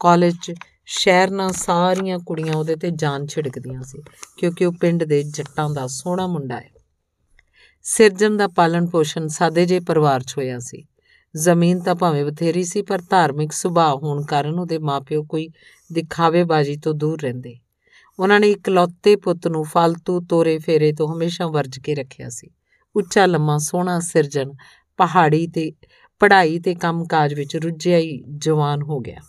ਕਾਲਜ 'ਚ ਸ਼ਹਿਰ ਨਾਲ ਸਾਰੀਆਂ ਕੁੜੀਆਂ ਉਹਦੇ ਤੇ ਜਾਨ ਛਿੜਕਦੀਆਂ ਸੀ, ਕਿਉਂਕਿ ਉਹ ਪਿੰਡ ਦੇ ਜੱਟਾਂ ਦਾ ਸੋਹਣਾ ਮੁੰਡਾ ਹੈ। ਸਿਰਜਣ ਦਾ ਪਾਲਣ ਪੋਸ਼ਣ ਸਾਦੇ ਜੇ ਪਰਿਵਾਰ 'ਚ ਹੋਇਆ ਸੀ। ਜ਼ਮੀਨ ਤਾਂ ਭਾਵੇਂ ਬਥੇਰੀ ਸੀ, ਪਰ ਧਾਰਮਿਕ ਸੁਭਾਅ ਹੋਣ ਕਾਰਨ ਉਹਦੇ ਮਾਪਿਓ ਕੋਈ ਦਿਖਾਵੇਬਾਜ਼ੀ ਤੋਂ ਦੂਰ ਰਹਿੰਦੇ। ਉਹਨਾਂ ਨੇ ਇਕਲੌਤੇ ਪੁੱਤ ਨੂੰ ਫालतू ਤੋਰੇ ਫੇਰੇ ਤੋਂ ਹਮੇਸ਼ਾ ਵਰਜ ਕੇ ਰੱਖਿਆ ਸੀ। ਉੱਚਾ ਲੰਮਾ ਸੋਹਣਾ ਸਿਰਜਣ, ਪਹਾੜੀ ਤੇ ਪੜ੍ਹਾਈ ਤੇ ਕੰਮਕਾਜ ਵਿੱਚ ਰੁੱਝਿਆ ਹੀ ਜਵਾਨ ਹੋ ਗਿਆ।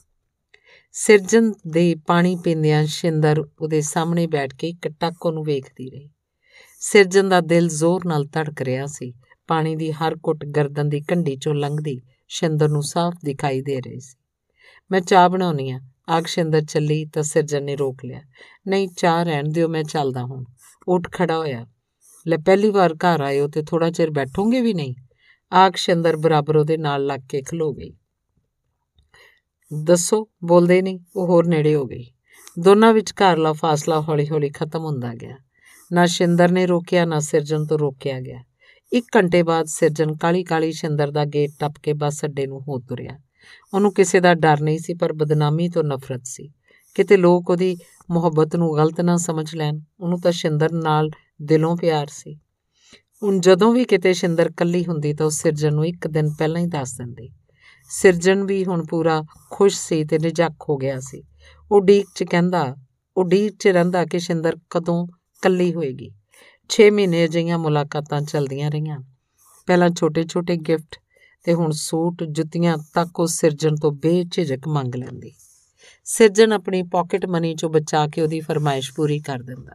ਸਿਰਜਣ ਦੇ ਪਾਣੀ ਪੀਂਦਿਆਂ ਸ਼ਿੰਦਰ ਉਹਦੇ ਸਾਹਮਣੇ ਬੈਠ ਕੇ ਇੱਕ ਟੱਕ ਉਹਨੂੰ ਵੇਖਦੀ ਰਹੀ। ਸਿਰਜਣ ਦਾ ਦਿਲ ਜ਼ੋਰ ਨਾਲ ਧੜਕ ਰਿਹਾ ਸੀ। ਪਾਣੀ ਦੀ ਹਰ ਘੁੱਟ ਗਰਦਨ ਦੀ ਕੰਢੀ ਚੋਂ ਲੰਘਦੀ ਸ਼ਿੰਦਰ ਨੂੰ ਸਾਫ਼ ਦਿਖਾਈ ਦੇ ਰਹੀ ਸੀ। ਮੈਂ ਚਾਹ ਬਣਾਉਣੀ ਆ। ਆਗ ਸ਼ਿੰਦਰ ਚੱਲੀ ਤਾਂ ਸਿਰਜਣ ਨੇ ਰੋਕ ਲਿਆ। ਨਹੀਂ, ਚਾਹ ਰਹਿਣ ਦਿਓ, ਮੈਂ ਚੱਲਦਾ ਹਾਂ ਉੱਠ ਖੜਾ ਹੋਇਆ। ਲੈ ਪਹਿਲੀ ਵਾਰ ਘਰ ਆਏ ਹੋ ਤੇ ਥੋੜਾ ਚਿਰ ਬੈਠੋਗੇ ਵੀ ਨਹੀਂ? ਆਗ ਸ਼ਿੰਦਰ ਬਰਾਬਰ ਉਹਦੇ ਨਾਲ ਲੱਗ ਕੇ ਖਲੋ ਗਈ। ਦੱਸੋ, ਬੋਲਦੇ ਨਹੀਂ, ਉਹ ਹੋਰ ਨੇੜੇ ਹੋ ਗਈ। ਦੋਨਾਂ ਵਿਚਕਾਰਲਾ ਫਾਸਲਾ ਹੌਲੀ-ਹੌਲੀ ਖਤਮ ਹੁੰਦਾ ਗਿਆ। ਨਾ ਸ਼ਿੰਦਰ ਨੇ ਰੋਕਿਆ, ਨਾ ਸਿਰਜਣ ਤੋਂ ਰੋਕਿਆ ਗਿਆ। ਇੱਕ ਘੰਟੇ ਬਾਅਦ ਸਿਰਜਣ ਕਾਲੀ-ਕਾਲੀ ਸ਼ਿੰਦਰ ਦਾ ਗੇਟ ਟੱਪ ਕੇ ਬੱਸ ਅੱਡੇ ਨੂੰ ਹੋ ਤੁਰਿਆ। ਉਹਨੂੰ ਕਿਸੇ ਦਾ ਡਰ ਨਹੀਂ ਸੀ, ਪਰ ਬਦਨਾਮੀ ਤੋਂ ਨਫ਼ਰਤ ਸੀ। ਕਿਤੇ ਲੋਕ ਉਹਦੀ ਮੁਹੱਬਤ ਨੂੰ ਗਲਤ ਨਾ ਸਮਝ ਲੈਣ, ਉਹਨੂੰ ਤਾਂ ਸ਼ਿੰਦਰ ਨਾਲ ਦਿਲੋਂ ਪਿਆਰ ਸੀ। ਹੁਣ ਜਦੋਂ ਵੀ ਕਿਤੇ ਸ਼ਿੰਦਰ ਕੱਲੀ ਹੁੰਦੀ ਤਾਂ ਉਹ ਸਿਰਜਣ ਨੂੰ ਇੱਕ ਦਿਨ ਪਹਿਲਾਂ ਹੀ ਦੱਸ ਦਿੰਦੀ। ਸਿਰਜਣ ਵੀ ਹੁਣ ਪੂਰਾ ਖੁਸ਼ ਸੀ ਤੇ ਨਿਜੱਕ ਹੋ ਗਿਆ ਸੀ। ਉਹ ਡੀਕ 'ਚ ਕਹਿੰਦਾ, ਉਹ ਡੀਕ 'ਚ ਰਹਿੰਦਾ ਕਿ ਸ਼ਿੰਦਰ ਕਦੋਂ ਕੱਲੀ ਹੋਏਗੀ। 6 ਮਹੀਨੇ ਅਜਿਹੀਆਂ ਮੁਲਾਕਾਤਾਂ ਚੱਲਦੀਆਂ ਰਹੀਆਂ। ਪਹਿਲਾਂ ਛੋਟੇ-ਛੋਟੇ ਗਿਫਟ ਤੇ ਹੁਣ ਸੂਟ, ਜੁੱਤੀਆਂ ਤੱਕ ਉਹ ਸਿਰਜਣ ਤੋਂ ਬੇਝਿਜਕ ਮੰਗ ਲੈਂਦੀ। ਸਿਰਜਣ ਆਪਣੀ ਪਾਕਟ ਮਨੀ ਚੋਂ ਬਚਾ ਕੇ ਉਹਦੀ ਫਰਮਾਇਸ਼ ਪੂਰੀ ਕਰ ਦਿੰਦਾ।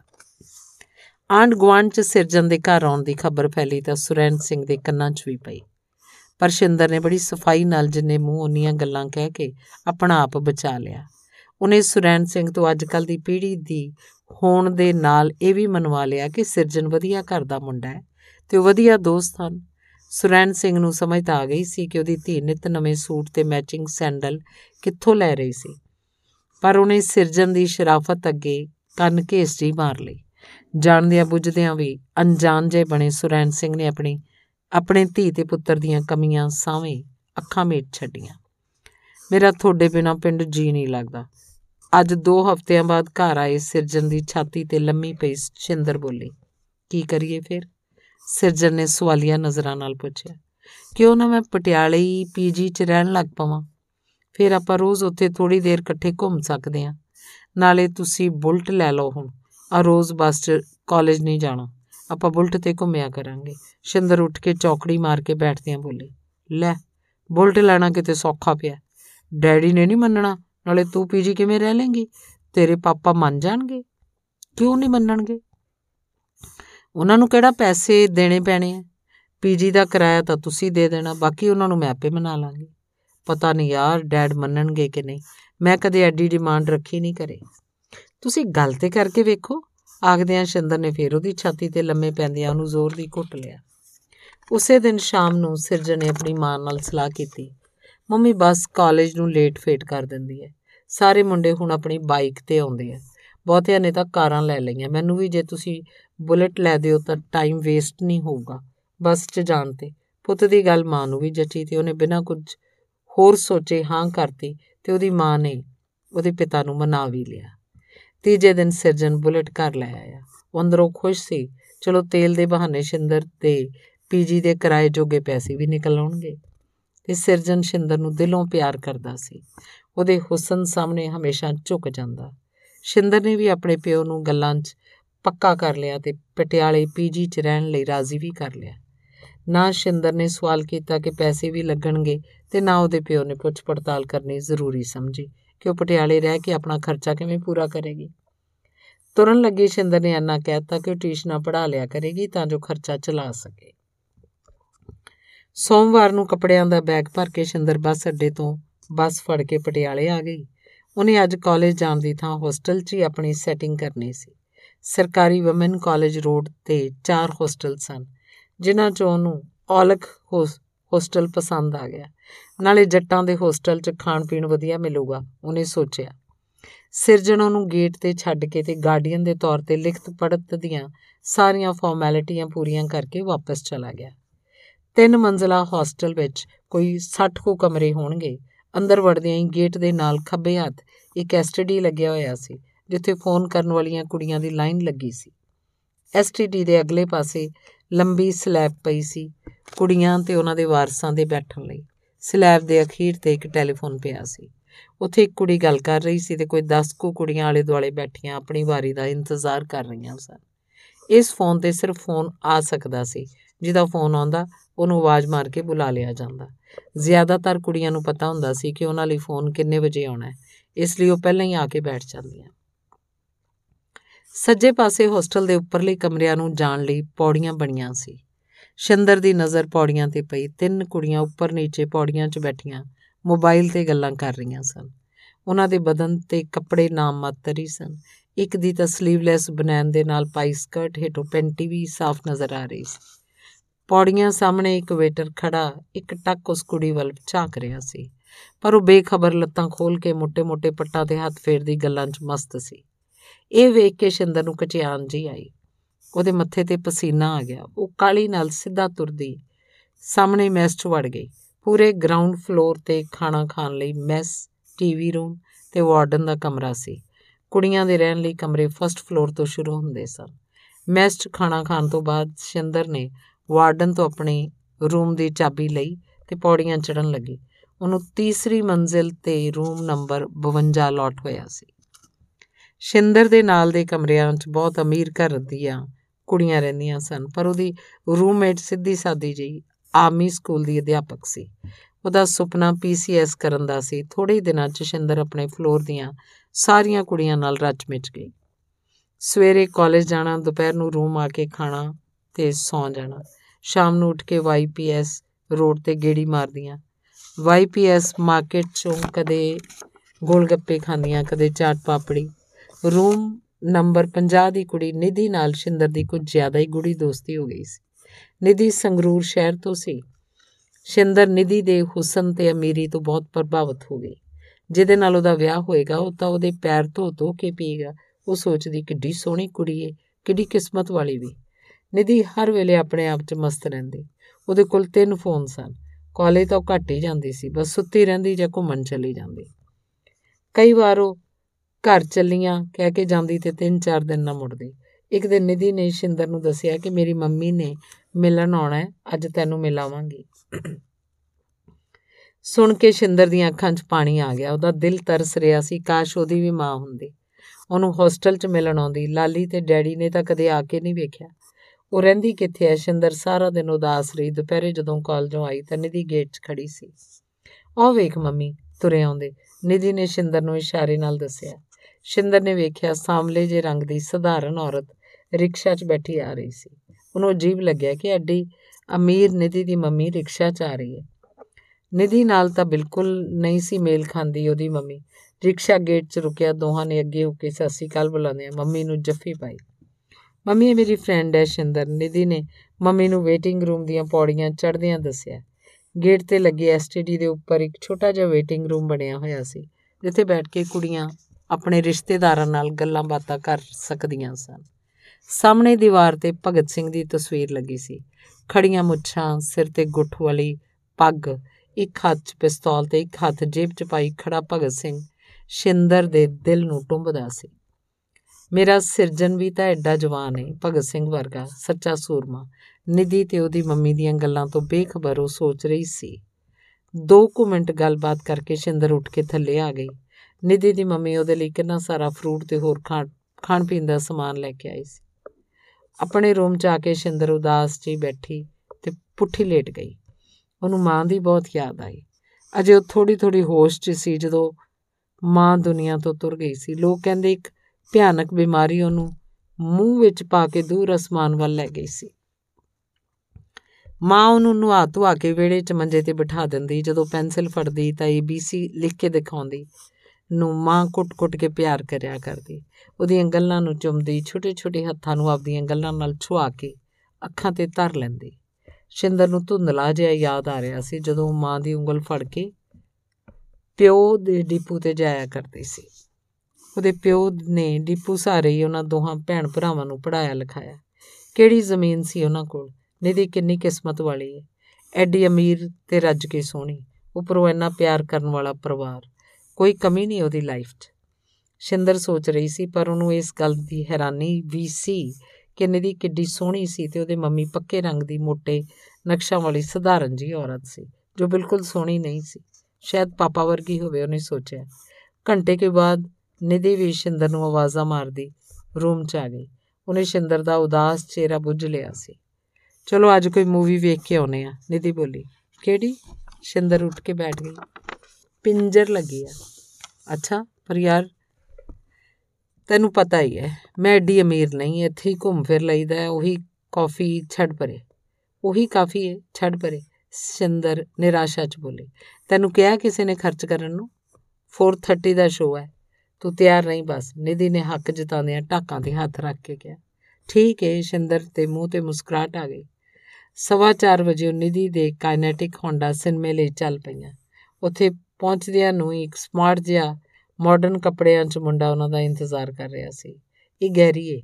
ਆਂਡ ਗਵਾਂਡ ਚ ਸਿਰਜਣ ਦੇ ਘਰ ਆਉਣ ਦੀ ਖਬਰ ਫੈਲੀ ਤਾਂ ਸੁਰੈਨ ਸਿੰਘ ਦੇ ਕੰਨਾਂ 'ਚ ਵੀ ਪਈ। ਪਰ ਸ਼ਿੰਦਰ ਨੇ ਬੜੀ ਸਫ਼ਾਈ ਨਾਲ ਜਿੰਨੇ ਮੂੰਹ ਉਹਨੀਆਂ ਗੱਲਾਂ ਕਹਿ ਕੇ ਆਪਣਾ ਆਪ ਬਚਾ ਲਿਆ। ਉਹਨੇ ਸੁਰੈਨ ਸਿੰਘ ਤੋਂ ਅੱਜਕੱਲ ਦੀ ਪੀੜ੍ਹੀ ਦੀ ਹੋਣ ਦੇ ਨਾਲ ਇਹ ਵੀ ਮਨਵਾ ਲਿਆ ਕਿ ਸਿਰਜਣ ਵਧੀਆ ਘਰ ਦਾ ਮੁੰਡਾ ਹੈ ਤੇ ਉਹ ਵਧੀਆ ਦੋਸਤ ਹਨ। ਸੁਰੈਨ ਸਿੰਘ ਨੂੰ ਸਮਝ ਤਾਂ ਆ ਗਈ ਸੀ ਕਿ ਉਹਦੀ ਧੀ ਨਿਤ ਨਵੇਂ ਸੂਟ ਤੇ ਮੈਚਿੰਗ ਸੈਂਡਲ ਕਿੱਥੋਂ ਲੈ ਰਹੀ ਸੀ। ਪਰ ਉਹਨੇ ਸਿਰਜਣ ਦੀ ਸ਼ਰਾਫਤ ਅੱਗੇ ਕੰਨ ਘੇਸ ਜੀ ਮਾਰ ਲਈ। ਜਾਣਦਿਆਂ ਬੁੱਝਦਿਆਂ ਵੀ ਅਣਜਾਣ ਜੇ ਬਣੇ ਸੁਰੈਨ ਸਿੰਘ ਨੇ ਆਪਣੀ, ਆਪਣੇ ਧੀ ਤੇ ਪੁੱਤਰ ਦੀਆਂ ਕਮੀਆਂ ਸਾਵੇਂ ਅੱਖਾਂ ਮੇਟ ਛੱਡੀਆਂ। ਮੇਰਾ ਤੁਹਾਡੇ ਬਿਨਾ ਪਿੰਡ ਜੀ ਨਹੀਂ ਲੱਗਦਾ। ਅੱਜ 2 ਹਫ਼ਤਿਆਂ ਬਾਅਦ ਘਰ ਆਏ ਸਿਰਜਣ ਦੀ ਛਾਤੀ ਤੇ ਲੰਮੀ ਪਈ ਸ਼ਿੰਦਰ ਬੋਲੀ, ਕੀ ਕਰੀਏ ਫਿਰ? ਸਿਰਜਣ ਨੇ ਸਵਾਲੀਆ ਨਜ਼ਰਾਂ ਨਾਲ ਪੁੱਛਿਆ, ਕਿਉਂ ਨਾ ਮੈਂ ਪਟਿਆਲੇ ਹੀ ਪੀਜੀ 'ਚ ਰਹਿਣ ਲੱਗ ਪਵਾਂ? ਫਿਰ ਆਪਾਂ ਰੋਜ਼ ਉੱਥੇ ਥੋੜੀ ਦੇਰ ਇਕੱਠੇ ਘੁੰਮ ਸਕਦੇ ਆ ਨਾਲੇ ਤੁਸੀਂ ਬੁਲਟ ਲੈ ਲਓ ਹੁਣ। ਆ ਰੋਜ਼ ਬੱਸ 'ਚ ਕਾਲਜ ਨਹੀਂ ਜਾਣਾ। ਆਪਾਂ ਬੁਲਟ ਤੇ ਘੁੰਮਿਆ ਕਰਾਂਗੇ। ਸ਼ਿੰਦਰ ਉੱਠ ਕੇ ਚੌਕੜੀ ਮਾਰ ਕੇ ਬੈਠਦਿਆਂ ਬੋਲੀ, ਲੈ, ਬੁਲਟ ਲੈਣਾ ਕਿਤੇ ਸੌਖਾ ਪਿਆ। ਡੈਡੀ ਨੇ ਨਹੀਂ ਮੰਨਣਾ, ਨਾਲੇ ਤੂੰ ਪੀਜੀ ਕਿਵੇਂ ਰਹਿ ਲੇਂਗੀ? ਤੇਰੇ ਪਾਪਾ ਮੰਨ ਜਾਣਗੇ? ਕਿਉਂ ਨਹੀਂ ਮੰਨਣਗੇ? ਉਹਨਾਂ ਨੂੰ ਕਿਹੜਾ ਪੈਸੇ ਦੇਣੇ ਪੈਣੇ ਆ? ਪੀਜੀ ਦਾ ਕਿਰਾਇਆ ਤਾਂ ਤੁਸੀਂ ਦੇ ਦੇਣਾ, ਬਾਕੀ ਉਹਨਾਂ ਨੂੰ ਮੈਂ ਆਪੇ ਮਨਾ ਲਾਂਗੀ। ਪਤਾ ਨਹੀਂ ਯਾਰ ਡੈਡ ਮੰਨਣਗੇ ਕਿ ਨਹੀਂ। ਮੈਂ ਕਦੇ ਐਡੀ ਡਿਮਾਂਡ ਰੱਖੀ ਨਹੀਂ ਕਰੇ ਤੁਸੀਂ ਗੱਲ ਤੇ ਕਰਕੇ ਵੇਖੋ। ਆਖਦਿਆਂ ਸ਼ਿੰਦਰ ਨੇ ਫੇਰ ਉਹਦੀ ਛਾਤੀ ਤੇ ਲੰਮੇ ਪੈਂਦਿਆਂ ਉਹਨੂੰ ਜ਼ੋਰ ਦੀ ਘੁੱਟ ਲਿਆ। ਉਸੇ ਦਿਨ ਸ਼ਾਮ ਨੂੰ ਸਿਰਜਣ ਨੇ ਆਪਣੀ ਮਾਂ ਨਾਲ ਸਲਾਹ ਕੀਤੀ। ਮੰਮੀ, ਬਸ ਕਾਲਜ ਨੂੰ ਲੇਟ ਫੇਟ ਕਰ ਦਿੰਦੀ ਹੈ। ਸਾਰੇ ਮੁੰਡੇ ਹੁਣ ਆਪਣੀ ਬਾਈਕ ਤੇ ਆਉਂਦੇ ਆ। ਬਹੁਤਿਆਂ ਨੇ ਤਾਂ ਕਾਰਾਂ ਲੈ ਲਈਆਂ। ਮੈਨੂੰ ਵੀ ਜੇ ਤੁਸੀਂ ਬੁਲਟ ਲੈ ਦਿਓ ਤਾਂ ਟਾਈਮ ਵੇਸਟ ਨਹੀਂ ਹੋਊਗਾ। ਬੱਸ 'ਚ ਜਾਣ ਤੇ। ਪੁੱਤ ਦੀ ਗੱਲ ਮਾਂ ਨੂੰ ਵੀ ਜੱਚੀ ਤੇ ਉਹਨੇ ਬਿਨਾਂ ਕੁਝ ਹੋਰ ਸੋਚੇ ਹਾਂ ਕਰਤੀ ਤੇ ਉਹਦੀ ਮਾਂ ਨੇ ਉਹਦੇ ਪਿਤਾ ਨੂੰ ਮਨਾ ਵੀ ਲਿਆ। ਤੀਜੇ ਦਿਨ ਸਿਰਜਨ ਬੁਲਟ ਘਰ ਲੈ ਆਇਆ। ਉਹ ਅੰਦਰੋਂ ਖੁਸ਼ ਸੀ। ਚਲੋ ਤੇਲ ਦੇ ਬਹਾਨੇ ਸ਼ਿੰਦਰ ਤੇ ਪੀਜੀ ਦੇ ਕਿਰਾਏ ਜੋਗੇ ਪੈਸੇ ਵੀ ਨਿਕਲ ਆਉਣਗੇ ਤੇ ਸਿਰਜਨ ਸ਼ਿੰਦਰ ਨੂੰ ਦਿਲੋਂ ਪਿਆਰ ਕਰਦਾ ਸੀ। ਉਹਦੇ ਹੁਸਨ ਸਾਹਮਣੇ ਹਮੇਸ਼ਾ ਝੁਕ ਜਾਂਦਾ। ਸ਼ਿੰਦਰ ਨੇ ਵੀ ਆਪਣੇ ਪਿਓ ਨੂੰ ਗੱਲਾਂ 'ਚ ਪੱਕਾ ਕਰ ਲਿਆ ਤੇ ਪਟਿਆਲੇ ਪੀਜੀ 'ਚ ਰਹਿਣ ਲਈ ਰਾਜ਼ੀ ਵੀ ਕਰ ਲਿਆ। ਨਾ ਸ਼ਿੰਦਰ ਨੇ ਸਵਾਲ ਕੀਤਾ ਕਿ ਪੈਸੇ ਵੀ ਲੱਗਣਗੇ ਤੇ ਨਾ ਉਹਦੇ ਪਿਓ ਨੇ ਪੁੱਛ ਪੜਤਾਲ ਕਰਨੀ ਜ਼ਰੂਰੀ ਸਮਝੀ। ਕਿ ਉਹ ਪਟਿਆਲੇ ਰਹਿ ਕੇ ਆਪਣਾ ਖਰਚਾ ਕਿਵੇਂ ਪੂਰਾ ਕਰੇਗੀ। ਤੁਰਨ ਲੱਗੀ ਸ਼ਿੰਦਰ ਨੇ ਅੰਨਾ ਕਹਿਤਾ ਕਿ ਟਿਊਸ਼ਨਾਂ ਪੜਾ ਲਿਆ ਕਰੇਗੀ ਤਾਂ ਜੋ ਖਰਚਾ ਚਲਾ ਸਕੇ। ਸੋਮਵਾਰ ਨੂੰ ਕੱਪੜਿਆਂ ਦਾ ਬੈਗ ਭਰ ਕੇ ਸ਼ਿੰਦਰ ਬੱਸ ਅੱਡੇ ਤੋਂ ਬੱਸ ਫੜ ਕੇ ਪਟਿਆਲੇ ਆ ਗਈ। ਉਹਨੇ ਅੱਜ ਕਾਲਜ ਜਾਣ ਦੀ ਥਾਂ ਹੋਸਟਲ 'ਚ ਹੀ ਆਪਣੀ ਸੈਟਿੰਗ ਕਰਨੀ ਸੀ। ਸਰਕਾਰੀ ਔਮਨ ਕਾਲਜ ਰੋਡ ਤੇ ਚਾਰ ਹੋਸਟਲ ਸਨ ਜਿਨ੍ਹਾਂ 'ਚੋਂ ਉਹਨੂੰ ਔਲਖ ਹੋਸਟਲ ਪਸੰਦ ਆ ਗਿਆ। ਨਾਲੇ ਜੱਟਾਂ ਦੇ ਹੋਸਟਲ 'ਚ ਖਾਣ ਪੀਣ ਵਧੀਆ ਮਿਲੂਗਾ, ਉਹਨੇ ਸੋਚਿਆ। ਸਿਰਜਣ ਉਹਨੂੰ ਗੇਟ ਤੇ ਛੱਡ ਕੇ ਤੇ ਗਾਰਡੀਅਨ ਦੇ ਤੌਰ ਤੇ ਲਿਖਤ ਪੜਤ ਦੀਆਂ ਸਾਰੀਆਂ ਫਾਰਮੈਲਿਟੀਆਂ ਪੂਰੀਆਂ ਕਰਕੇ ਵਾਪਸ ਚਲਾ ਗਿਆ। ਤਿੰਨ ਮੰਜ਼ਲਾ ਹੋਸਟਲ ਵਿੱਚ ਕੋਈ 60 ਕੋ ਕਮਰੇ ਹੋਣਗੇ, ਅੰਦਰ ਵੜਦਿਆਂ ਹੀ ਗੇਟ ਦੇ ਨਾਲ ਖੱਬੇ ਹੱਥ ਇੱਕ ਐਸਟੀਡੀ ਲੱਗਿਆ ਹੋਇਆ ਸੀ, ਜਿੱਥੇ ਫੋਨ ਕਰਨ ਵਾਲੀਆਂ ਕੁੜੀਆਂ ਦੀ ਲਾਈਨ ਲੱਗੀ ਸੀ। ਐਸਟੀਡੀ ਦੇ ਅਗਲੇ ਪਾਸੇ ਲੰਬੀ ਸਲੈਬ ਪਈ ਸੀ ਕੁੜੀਆਂ ਤੇ ਉਹਨਾਂ ਦੇ ਵਾਰਸਾਂ ਦੇ ਬੈਠਣ ਲਈ। ਸਲੈਬ ਦੇ ਅਖੀਰ ਤੇ ਇੱਕ ਟੈਲੀਫੋਨ ਪਿਆ ਸੀ। ਉੱਥੇ ਇੱਕ ਕੁੜੀ ਗੱਲ ਕਰ ਰਹੀ ਸੀ ਤੇ ਕੋਈ 10 ਕੁ ਕੁੜੀਆਂ ਆਲੇ ਦੁਆਲੇ ਬੈਠੀਆਂ ਆਪਣੀ ਵਾਰੀ ਦਾ ਇੰਤਜ਼ਾਰ ਕਰ ਰਹੀਆਂ ਸਨ। ਇਸ ਫੋਨ ਤੇ ਸਿਰਫ ਫੋਨ ਆ ਸਕਦਾ ਸੀ। ਜਿਹਦਾ ਫੋਨ ਆਉਂਦਾ, ਉਹਨੂੰ ਆਵਾਜ਼ ਮਾਰ ਕੇ ਬੁਲਾ ਲਿਆ ਜਾਂਦਾ। ਜ਼ਿਆਦਾਤਰ ਕੁੜੀਆਂ ਨੂੰ ਪਤਾ ਹੁੰਦਾ ਸੀ ਕਿ ਉਹਨਾਂ ਲਈ ਫੋਨ ਕਿੰਨੇ ਵਜੇ ਆਉਣਾ ਹੈ। ਇਸ ਲਈ ਉਹ ਪਹਿਲਾਂ ਹੀ ਆ ਕੇ ਬੈਠ ਜਾਂਦੀਆਂ। ਸੱਜੇ ਪਾਸੇ ਹੋਸਟਲ ਦੇ ਉੱਪਰਲੇ ਕਮਰਿਆਂ ਨੂੰ ਜਾਣ ਲਈ ਪੌੜੀਆਂ ਬਣੀਆਂ ਸੀ। ਸ਼ਿੰਦਰ ਦੀ ਨਜ਼ਰ ਪੌੜੀਆਂ ਤੇ ਪਈ। ਤਿੰਨ ਕੁੜੀਆਂ ਉੱਪਰ ਨੀਚੇ ਪੌੜੀਆਂ 'ਚ ਬੈਠੀਆਂ, ਮੋਬਾਈਲ ਤੇ ਗੱਲਾਂ ਕਰ ਰਹੀਆਂ ਸਨ। ਉਹਨਾਂ ਦੇ ਬਦਨ ਤੇ ਕੱਪੜੇ ਨਾਮ ਮਾਤਰ ਹੀ ਸਨ। ਇੱਕ ਦੀ ਤਾਂ 슬ੀਵਲੈਸ ਬਨੈਨ ਦੇ ਨਾਲ ਪਾਈ ਸਕਰਟ ਹੇਠੋਂ ਪੈਂਟੀ ਵੀ ਸਾਫ਼ ਨਜ਼ਰ ਆ ਰਹੀ ਸੀ। ਪੌੜੀਆਂ ਸਾਹਮਣੇ ਇੱਕ ਵੇਟਰ ਖੜਾ, ਇੱਕ ਟੱਕ ਉਸ ਕੁੜੀ ਵੱਲ ਝਾਕ ਰਿਹਾ ਸੀ। ਪਰ ਉਹ ਬੇਖਬਰ ਲੱਤਾਂ ਖੋਲ ਕੇ ਮੋٹے-ਮੋٹے ਪੱਟਾਂ ਤੇ ਹੱਥ ਫੇਰਦੀ ਗੱਲਾਂ 'ਚ ਮਸਤ ਸੀ। ਇਹ ਵੇਖ ਕੇ ਸ਼ਿੰਦਰ ਨੂੰ ਕਚਿਆਨ ਜੀ ਆਈ। ਉਹਦੇ ਮੱਥੇ ਤੇ ਪਸੀਨਾ ਆ ਗਿਆ। ਉਹ ਕਾਲੀ ਨਾਲ ਸਿੱਧਾ ਤੁਰਦੀ ਸਾਹਮਣੇ ਮੈਸ 'ਚ ਵੜ ਗਈ। ਪੂਰੇ ਗਰਾਊਂਡ ਫਲੋਰ ਤੇ ਖਾਣਾ ਖਾਣ ਲਈ ਮੈਸ ਟੀਵੀ ਰੂਮ ਤੇ ਵਾਰਡਨ ਦਾ ਕਮਰਾ ਸੀ। ਕੁੜੀਆਂ ਦੇ ਰਹਿਣ ਲਈ ਕਮਰੇ ਫਰਸਟ ਫਲੋਰ ਤੋਂ ਸ਼ੁਰੂ ਹੁੰਦੇ ਸਨ। ਮੈਸ 'ਚ ਖਾਣਾ ਖਾਣ ਤੋਂ ਬਾਅਦ ਸ਼ਿੰਦਰ ਨੇ ਵਾਰਡਨ ਤੋਂ ਆਪਣੀ ਰੂਮ ਦੀ ਚਾਬੀ ਲਈ ਤੇ ਪੌੜੀਆਂ ਚੜਨ ਲੱਗੀ। ਉਹਨੂੰ ਤੀਸਰੀ ਮੰਜ਼ਿਲ ਤੇ ਰੂਮ ਨੰਬਰ 52 ਲੋਟ ਹੋਇਆ ਸੀ। ਸ਼ਿੰਦਰ ਦੇ ਨਾਲ ਦੇ ਕਮਰਿਆਂ 'ਚ ਬਹੁਤ ਅਮੀਰ ਘਰ ਦੀਆਂ ਕੁੜੀਆਂ ਰਹਿੰਦੀਆਂ ਸਨ, ਪਰ ਉਹਦੀ ਰੂਮਮੇਟ ਸਿੱਧੀ ਸਾਦੀ ਜਿਹੀ ਆਰਮੀ ਸਕੂਲ ਦੀ ਅਧਿਆਪਕ ਸੀ। ਉਹਦਾ ਸੁਪਨਾ ਪੀਸੀਐਸ ਕਰਨ ਦਾ ਸੀ। ਥੋੜੇ ਦਿਨਾਂ 'ਚ ਸ਼ਿੰਦਰ ਆਪਣੇ ਫਲੋਰ ਦੀਆਂ ਸਾਰੀਆਂ ਕੁੜੀਆਂ ਨਾਲ ਰੱਚ ਮਿਚ ਗਈ। ਸਵੇਰੇ ਕਾਲਜ ਜਾਣਾ, ਦੁਪਹਿਰ ਨੂੰ ਰੂਮ ਆ ਕੇ ਖਾਣਾ ਤੇ ਸੌਂ ਜਾਣਾ। ਸ਼ਾਮ ਨੂੰ ਉੱਠ ਕੇ ਵਾਈਪੀਐਸ ਰੋਡ ਤੇ ਗੇੜੀ ਮਾਰਦੀਆਂ। ਵਾਈਪੀਐਸ ਮਾਰਕੀਟ ਚੋਂ ਕਦੇ ਗੋਲ ਗੱਪੇ ਖਾਂਦੀਆਂ, ਕਦੇ ਚਾਟ ਪਾਪੜੀ। ਰੂਮ ਨੰਬਰ 50 ਦੀ ਕੁੜੀ ਨਿਧੀ ਨਾਲ ਸ਼ਿੰਦਰ ਦੀ ਕੁਝ ਜ਼ਿਆਦਾ ਹੀ ਗੁੜੀ ਦੋਸਤੀ ਹੋ ਗਈ ਸੀ। ਨਿਧੀ ਸੰਗਰੂਰ ਸ਼ਹਿਰ ਤੋਂ ਸੀ। ਸ਼ਿੰਦਰ ਨਿਧੀ ਦੇ ਹੁਸਨ ਤੇ ਅਮੀਰੀ ਤੋਂ ਬਹੁਤ ਪ੍ਰਭਾਵਿਤ ਹੋ ਗਈ। ਜਿਹਦੇ ਨਾਲ ਉਹਦਾ ਵਿਆਹ ਹੋਏਗਾ, ਉਹ ਤਾਂ ਉਹਦੇ ਪੈਰ ਧੋ ਧੋ ਕੇ ਪੀਏਗਾ। ਉਹ ਸੋਚਦੀ, ਕਿੱਡੀ ਸੋਹਣੀ ਕੁੜੀ ਏ, ਕਿੱਡੀ ਕਿਸਮਤ ਵਾਲੀ ਵੀ। ਨਿਧੀ ਹਰ ਵੇਲੇ ਆਪਣੇ ਆਪ 'ਚ ਮਸਤ ਰਹਿੰਦੀ। ਉਹਦੇ ਕੋਲ ਤਿੰਨ ਫੋਨ ਸਨ। ਕਾਲਜ ਤਾਂ ਘੱਟ ਹੀ ਜਾਂਦੀ ਸੀ, ਬਸ ਸੁੱਤੀ ਰਹਿੰਦੀ ਜਾਂ ਘੁੰਮਣ ਚਲੀ ਜਾਂਦੀ। ਕਈ ਵਾਰ ਉਹ ਘਰ ਚੱਲੀਆਂ, ਕਹਿ ਕੇ ਜਾਂਦੀ ਤੇ ਤਿੰਨ ਚਾਰ ਦਿਨ ਨਾ ਮੁੜਦੀ। ਇੱਕ ਦਿਨ ਨਿਧੀ ਨੇ ਸ਼ਿੰਦਰ ਨੂੰ ਦੱਸਿਆ ਕਿ ਮੇਰੀ ਮੰਮੀ ਨੇ ਮਿਲਣ ਆਉਣਾ ਹੈ, ਅੱਜ ਤੈਨੂੰ ਮਿਲਾਵਾਂਗੀ। ਸੁਣ ਕੇ ਸ਼ਿੰਦਰ ਦੀਆਂ ਅੱਖਾਂ 'ਚ ਪਾਣੀ ਆ ਗਿਆ। ਉਹਦਾ ਦਿਲ ਤਰਸ ਰਿਹਾ ਸੀ, ਕਾਸ਼ ਉਹਦੀ ਵੀ ਮਾਂ ਹੁੰਦੀ। ਉਹਨੂੰ ਹੋਸਟਲ 'ਚ ਮਿਲਣ ਆਉਂਦੀ। ਲਾਲੀ ਤੇ ਡੈਡੀ ਨੇ ਤਾਂ ਕਦੇ ਆ ਕੇ ਨਹੀਂ ਵੇਖਿਆ। ਉਹ ਰਹਿੰਦੀ ਕਿੱਥੇ ਐ ਸ਼ਿੰਦਰ ਸਾਰਾ ਦਿਨ ਉਦਾਸ ਰਹੀ ਦੁਪਹਿਰੇ ਜਦੋਂ ਕਾਲਜੋਂ ਆਈ ਤਾਂ ਨਿਧੀ ਗੇਟ 'ਚ ਖੜੀ ਸੀ। ਉਹ ਵੇਖ ਮੰਮੀ, ਤੁਰੇ ਆਉਂਦੇ। ਨਿਧੀ ਨੇ ਸ਼ਿੰਦਰ ਨੂੰ ਇਸ਼ਾਰੇ ਨਾਲ ਦੱਸਿਆ। ਸ਼ਿੰਦਰ ਨੇ ਵੇਖਿਆ ਸਾਹਮਣੇ ਜੇ ਰੰਗ ਦੀ ਸਧਾਰਨ ਔਰਤ ਰਿਕਸ਼ਾ 'ਚ ਬੈਠੀ ਆ ਰਹੀ ਸੀ। ਉਹਨੂੰ ਅਜੀਬ ਲੱਗਿਆ ਕਿ ਐਡੀ ਅਮੀਰ ਨਿਧੀ ਦੀ ਮੰਮੀ ਰਿਕਸ਼ਾ 'ਚ ਆ ਰਹੀ ਹੈ। ਨਿਧੀ ਨਾਲ ਤਾਂ ਬਿਲਕੁਲ ਨਹੀਂ ਸੀ ਮੇਲ ਖਾਂਦੀ ਉਹਦੀ ਮੰਮੀ। ਰਿਕਸ਼ਾ ਗੇਟ 'ਚ ਰੁਕਿਆ, ਦੋਹਾਂ ਨੇ ਅੱਗੇ ਹੋ ਕੇ ਸਤਿ ਸ਼੍ਰੀ ਅਕਾਲ ਬੁਲਾਉਂਦਿਆਂ ਮੰਮੀ ਨੂੰ ਜੱਫੀ ਪਾਈ। ਮੰਮੀ, ਇਹ ਮੇਰੀ ਫਰੈਂਡ ਹੈ ਸ਼ਿੰਦਰ। ਨਿਧੀ ਨੇ ਮੰਮੀ ਨੂੰ ਵੇਟਿੰਗ ਰੂਮ ਦੀਆਂ ਪੌੜੀਆਂ ਚੜ੍ਹਦਿਆਂ ਦੱਸਿਆ। ਗੇਟ ਤੇ ਲੱਗੇ ਐਸਟੀਡੀ ਦੇ ਉੱਪਰ ਇੱਕ ਛੋਟਾ ਜਿਹਾ ਵੇਟਿੰਗ ਰੂਮ ਬਣਿਆ ਹੋਇਆ ਸੀ, ਜਿੱਥੇ ਬੈਠ ਕੇ ਕੁੜੀਆਂ ਆਪਣੇ ਰਿਸ਼ਤੇਦਾਰਾਂ ਨਾਲ ਗੱਲਾਂ ਬਾਤਾਂ ਕਰ ਸਕਦੀਆਂ ਸਨ। ਸਾਹਮਣੇ ਦੀਵਾਰ ਤੇ ਭਗਤ ਸਿੰਘ ਦੀ ਤਸਵੀਰ ਲੱਗੀ ਸੀ। ਖੜੀਆਂ ਮੁੱਛਾਂ, ਸਿਰ ਤੇ ਗੁੱਠ ਵਾਲੀ ਪੱਗ, ਇੱਕ ਹੱਥ 'ਚ ਪਿਸਤੌਲ ਤੇ ਇੱਕ ਹੱਥ ਜੇਬ 'ਚ ਪਾਈ ਖੜਾ ਭਗਤ ਸਿੰਘ ਸ਼ਿੰਦਰ ਦੇ ਦਿਲ ਨੂੰ ਟੁੰਬਦਾ ਸੀ। ਮੇਰਾ ਸਿਰਜਣ ਵੀ ਤਾਂ ਐਡਾ ਜਵਾਨ ਹੈ ਭਗਤ ਸਿੰਘ ਵਰਗਾ, ਸੱਚਾ ਸੂਰਮਾ। ਨਿਧੀ ਤੇ ਉਹਦੀ ਮੰਮੀ ਦੀਆਂ ਗੱਲਾਂ ਤੋਂ ਬੇਖਬਰ ਉਹ ਸੋਚ ਰਹੀ ਸੀ। ਦੋ ਕੁ ਮਿੰਟ ਗੱਲਬਾਤ ਕਰਕੇ ਸ਼ਿੰਦਰ ਉੱਠ ਕੇ ਥੱਲੇ ਆ ਗਈ। ਨਿਧੀ ਦੀ ਮੰਮੀ ਉਹਦੇ ਲਈ ਕਿੰਨਾ ਸਾਰਾ ਫਰੂਟ ਤੇ ਹੋਰ ਖਾਣ ਖਾਣ ਪੀਣ ਦਾ ਸਮਾਨ ਲੈ ਕੇ ਆਈ ਸੀ। ਆਪਣੇ ਰੂਮ 'ਚ ਆ ਕੇ ਸ਼ਿੰਦਰ ਉਦਾਸ ਜੀ ਬੈਠੀ ਤੇ ਪੁੱਠੀ ਲੇਟ ਗਈ। ਉਹਨੂੰ ਮਾਂ ਦੀ ਬਹੁਤ ਯਾਦ ਆਈ। ਅਜੇ ਉਹ ਥੋੜੀ ਥੋੜੀ ਹੋਸ਼ 'ਚ ਸੀ ਜਦੋਂ ਮਾਂ ਦੁਨੀਆ ਤੋਂ ਤੁਰ ਗਈ ਸੀ। ਲੋਕ ਕਹਿੰਦੇ ਇੱਕ ਭਿਆਨਕ ਬਿਮਾਰੀ ਉਹਨੂੰ ਮੂੰਹ ਵਿੱਚ ਪਾ ਕੇ ਦੂਰ ਅਸਮਾਨ ਵੱਲ ਲੈ ਗਈ ਸੀ। ਮਾਂ ਉਹਨੂੰ ਨੁਹਾ ਧੁਆ ਕੇ ਵਿਹੜੇ 'ਚ ਮੰਜੇ ਤੇ ਬਿਠਾ ਦਿੰਦੀ। ਜਦੋਂ ਪੈਨਸਲ ਫੜਦੀ ਤਾਂ ABC ਲਿਖ ਕੇ ਦਿਖਾਉਂਦੀ। ਨੂੰ ਮਾਂ ਕੁੱਟ-ਕੁੱਟ ਕੇ ਪਿਆਰ ਕਰਿਆ ਕਰਦੀ। ਉਹਦੀਆਂ ਗੱਲਾਂ ਨੂੰ ਚੁੰਮਦੀ, ਛੋਟੇ-ਛੋਟੇ ਹੱਥਾਂ ਨੂੰ ਆਪਦੀਆਂ ਗੱਲਾਂ ਨਾਲ ਛੁਆ ਕੇ ਅੱਖਾਂ ਤੇ ਧਰ ਲੈਂਦੀ। ਸ਼ਿੰਦਰ ਨੂੰ ਧੁੰਦਲਾ ਜਿਹਾ ਯਾਦ ਆ ਰਿਹਾ ਸੀ ਜਦੋਂ ਮਾਂ ਦੀ ਉਂਗਲ ਫੜ ਕੇ ਪਿਓ ਦੇ ਡਿਪੂ ਤੇ ਜਾਇਆ ਕਰਦੀ ਸੀ। ਉਹਦੇ ਪਿਓ ਨੇ ਡਿਪੂ ਸਾਰੇ ਹੀ ਉਹਨਾਂ ਦੋਹਾਂ ਭੈਣ ਭਰਾਵਾਂ ਨੂੰ ਪੜਾਇਆ ਲਿਖਾਇਆ। ਕਿਹੜੀ ਜ਼ਮੀਨ ਸੀ ਉਹਨਾਂ ਕੋਲ? ਨਿਧੀ ਕਿੰਨੀ ਕਿਸਮਤ ਵਾਲੀ ਹੈ ਐਡੀ ਅਮੀਰ ਤੇ ਰੱਜ ਕੇ ਸੋਹਣੀ, ਉੱਪਰੋਂ ਇੰਨਾ ਪਿਆਰ ਕਰਨ ਵਾਲਾ ਪਰਿਵਾਰ। ਕੋਈ ਕਮੀ ਨਹੀਂ ਉਹਦੀ ਲਾਈਫ 'ਚ। ਸ਼ਿੰਦਰ ਸੋਚ ਰਹੀ ਸੀ, ਪਰ ਉਹਨੂੰ ਇਸ ਗੱਲ ਦੀ ਹੈਰਾਨੀ ਵੀ ਸੀ ਕਿ ਨਿਧੀ ਕਿੱਡੀ ਸੋਹਣੀ ਸੀ ਤੇ ਉਹਦੇ ਮੰਮੀ ਪੱਕੇ ਰੰਗ ਦੀ ਮੋٹے ਨਕਸ਼ਾਂ ਵਾਲੀ ਸਧਾਰਨ ਜੀ ਔਰਤ ਸੀ, ਜੋ ਬਿਲਕੁਲ ਸੋਹਣੀ ਨਹੀਂ ਸੀ। ਸ਼ਾਇਦ ਪਾਪਾ ਵਰਗੀ ਹੋਵੇ ਉਹਨੇ ਸੋਚਿਆ। ਘੰਟੇ ਕੇ ਬਾਅਦ ਨਿਧੀ ਵੀ ਸ਼ਿੰਦਰ ਨੂੰ ਆਵਾਜ਼ਾਂ ਮਾਰਦੀ ਰੂਮ 'ਚ ਆ ਗਈ। ਉਹਨੇ ਸ਼ਿੰਦਰ ਦਾ ਉਦਾਸ ਚਿਹਰਾ ਬੁੱਝ ਲਿਆ ਸੀ। ਚਲੋ ਅੱਜ ਕੋਈ ਮੂਵੀ ਵੇਖ ਕੇ ਆਉਨੇ ਆ ਨਿਧੀ ਬੋਲੀ। ਕਿਹੜੀ? ਸ਼ਿੰਦਰ ਉੱਠ ਕੇ ਬੈਠ ਗਈ। ਪਿੰਜਰ ਲੱਗੀ ਆ। ਅੱਛਾ, ਪਰ ਯਾਰ ਤੈਨੂੰ ਪਤਾ ਹੀ ਹੈ, ਮੈਂ ਐਡੀ ਅਮੀਰ ਨਹੀਂ, ਇੱਥੇ ਹੀ ਘੁੰਮ ਫਿਰ ਲਈਦਾ ਉਹੀ ਕਾਫੀ ਛੱਡ ਪਰੇ। ਉਹੀ ਕਾਫੀ ਹੈ, ਛੱਡ ਪਰੇ। ਸ਼ਿੰਦਰ ਨਿਰਾਸ਼ਾ 'ਚ ਬੋਲੀ, ਤੈਨੂੰ ਕਿਹਾ ਕਿਸੇ ਨੇ ਖਰਚ ਕਰਨ ਨੂੰ? 4:30 ਦਾ ਸ਼ੋਅ ਹੈ, ਤੂੰ ਤਿਆਰ ਨਹੀਂ ਬਸ, ਨਿਧੀ ਨੇ ਹੱਕ ਜਤਾਉਂਦਿਆਂ ਢਾਕਾਂ ਤੇ ਹੱਥ ਰੱਖ ਕੇ ਕਿਹਾ। ਠੀਕ ਹੈ ਸ਼ਿੰਦਰ ਤੇ ਮੂੰਹ ਤੇ ਮੁਸਕਰਾਹਟ ਆ ਗਈ। ਸਵਾ 4 ਵਜੇ ਉਹ ਨਿਧੀ ਦੇ ਕਾਈਨੈਟਿਕ ਹੋਂਡਾ ਸਿਨਮੇ ਲਈ ਚੱਲ ਪਈਆਂ। ਉੱਥੇ ਪਹੁੰਚਦਿਆਂ ਨੂੰ ਇੱਕ ਸਮਾਰਟ ਜਿਹਾ ਮਾਡਰਨ ਕੱਪੜਿਆਂ 'ਚ ਮੁੰਡਾ ਉਹਨਾਂ ਦਾ ਇੰਤਜ਼ਾਰ ਕਰ ਰਿਹਾ ਸੀ। ਇਹ ਗੈਰੀ ਏ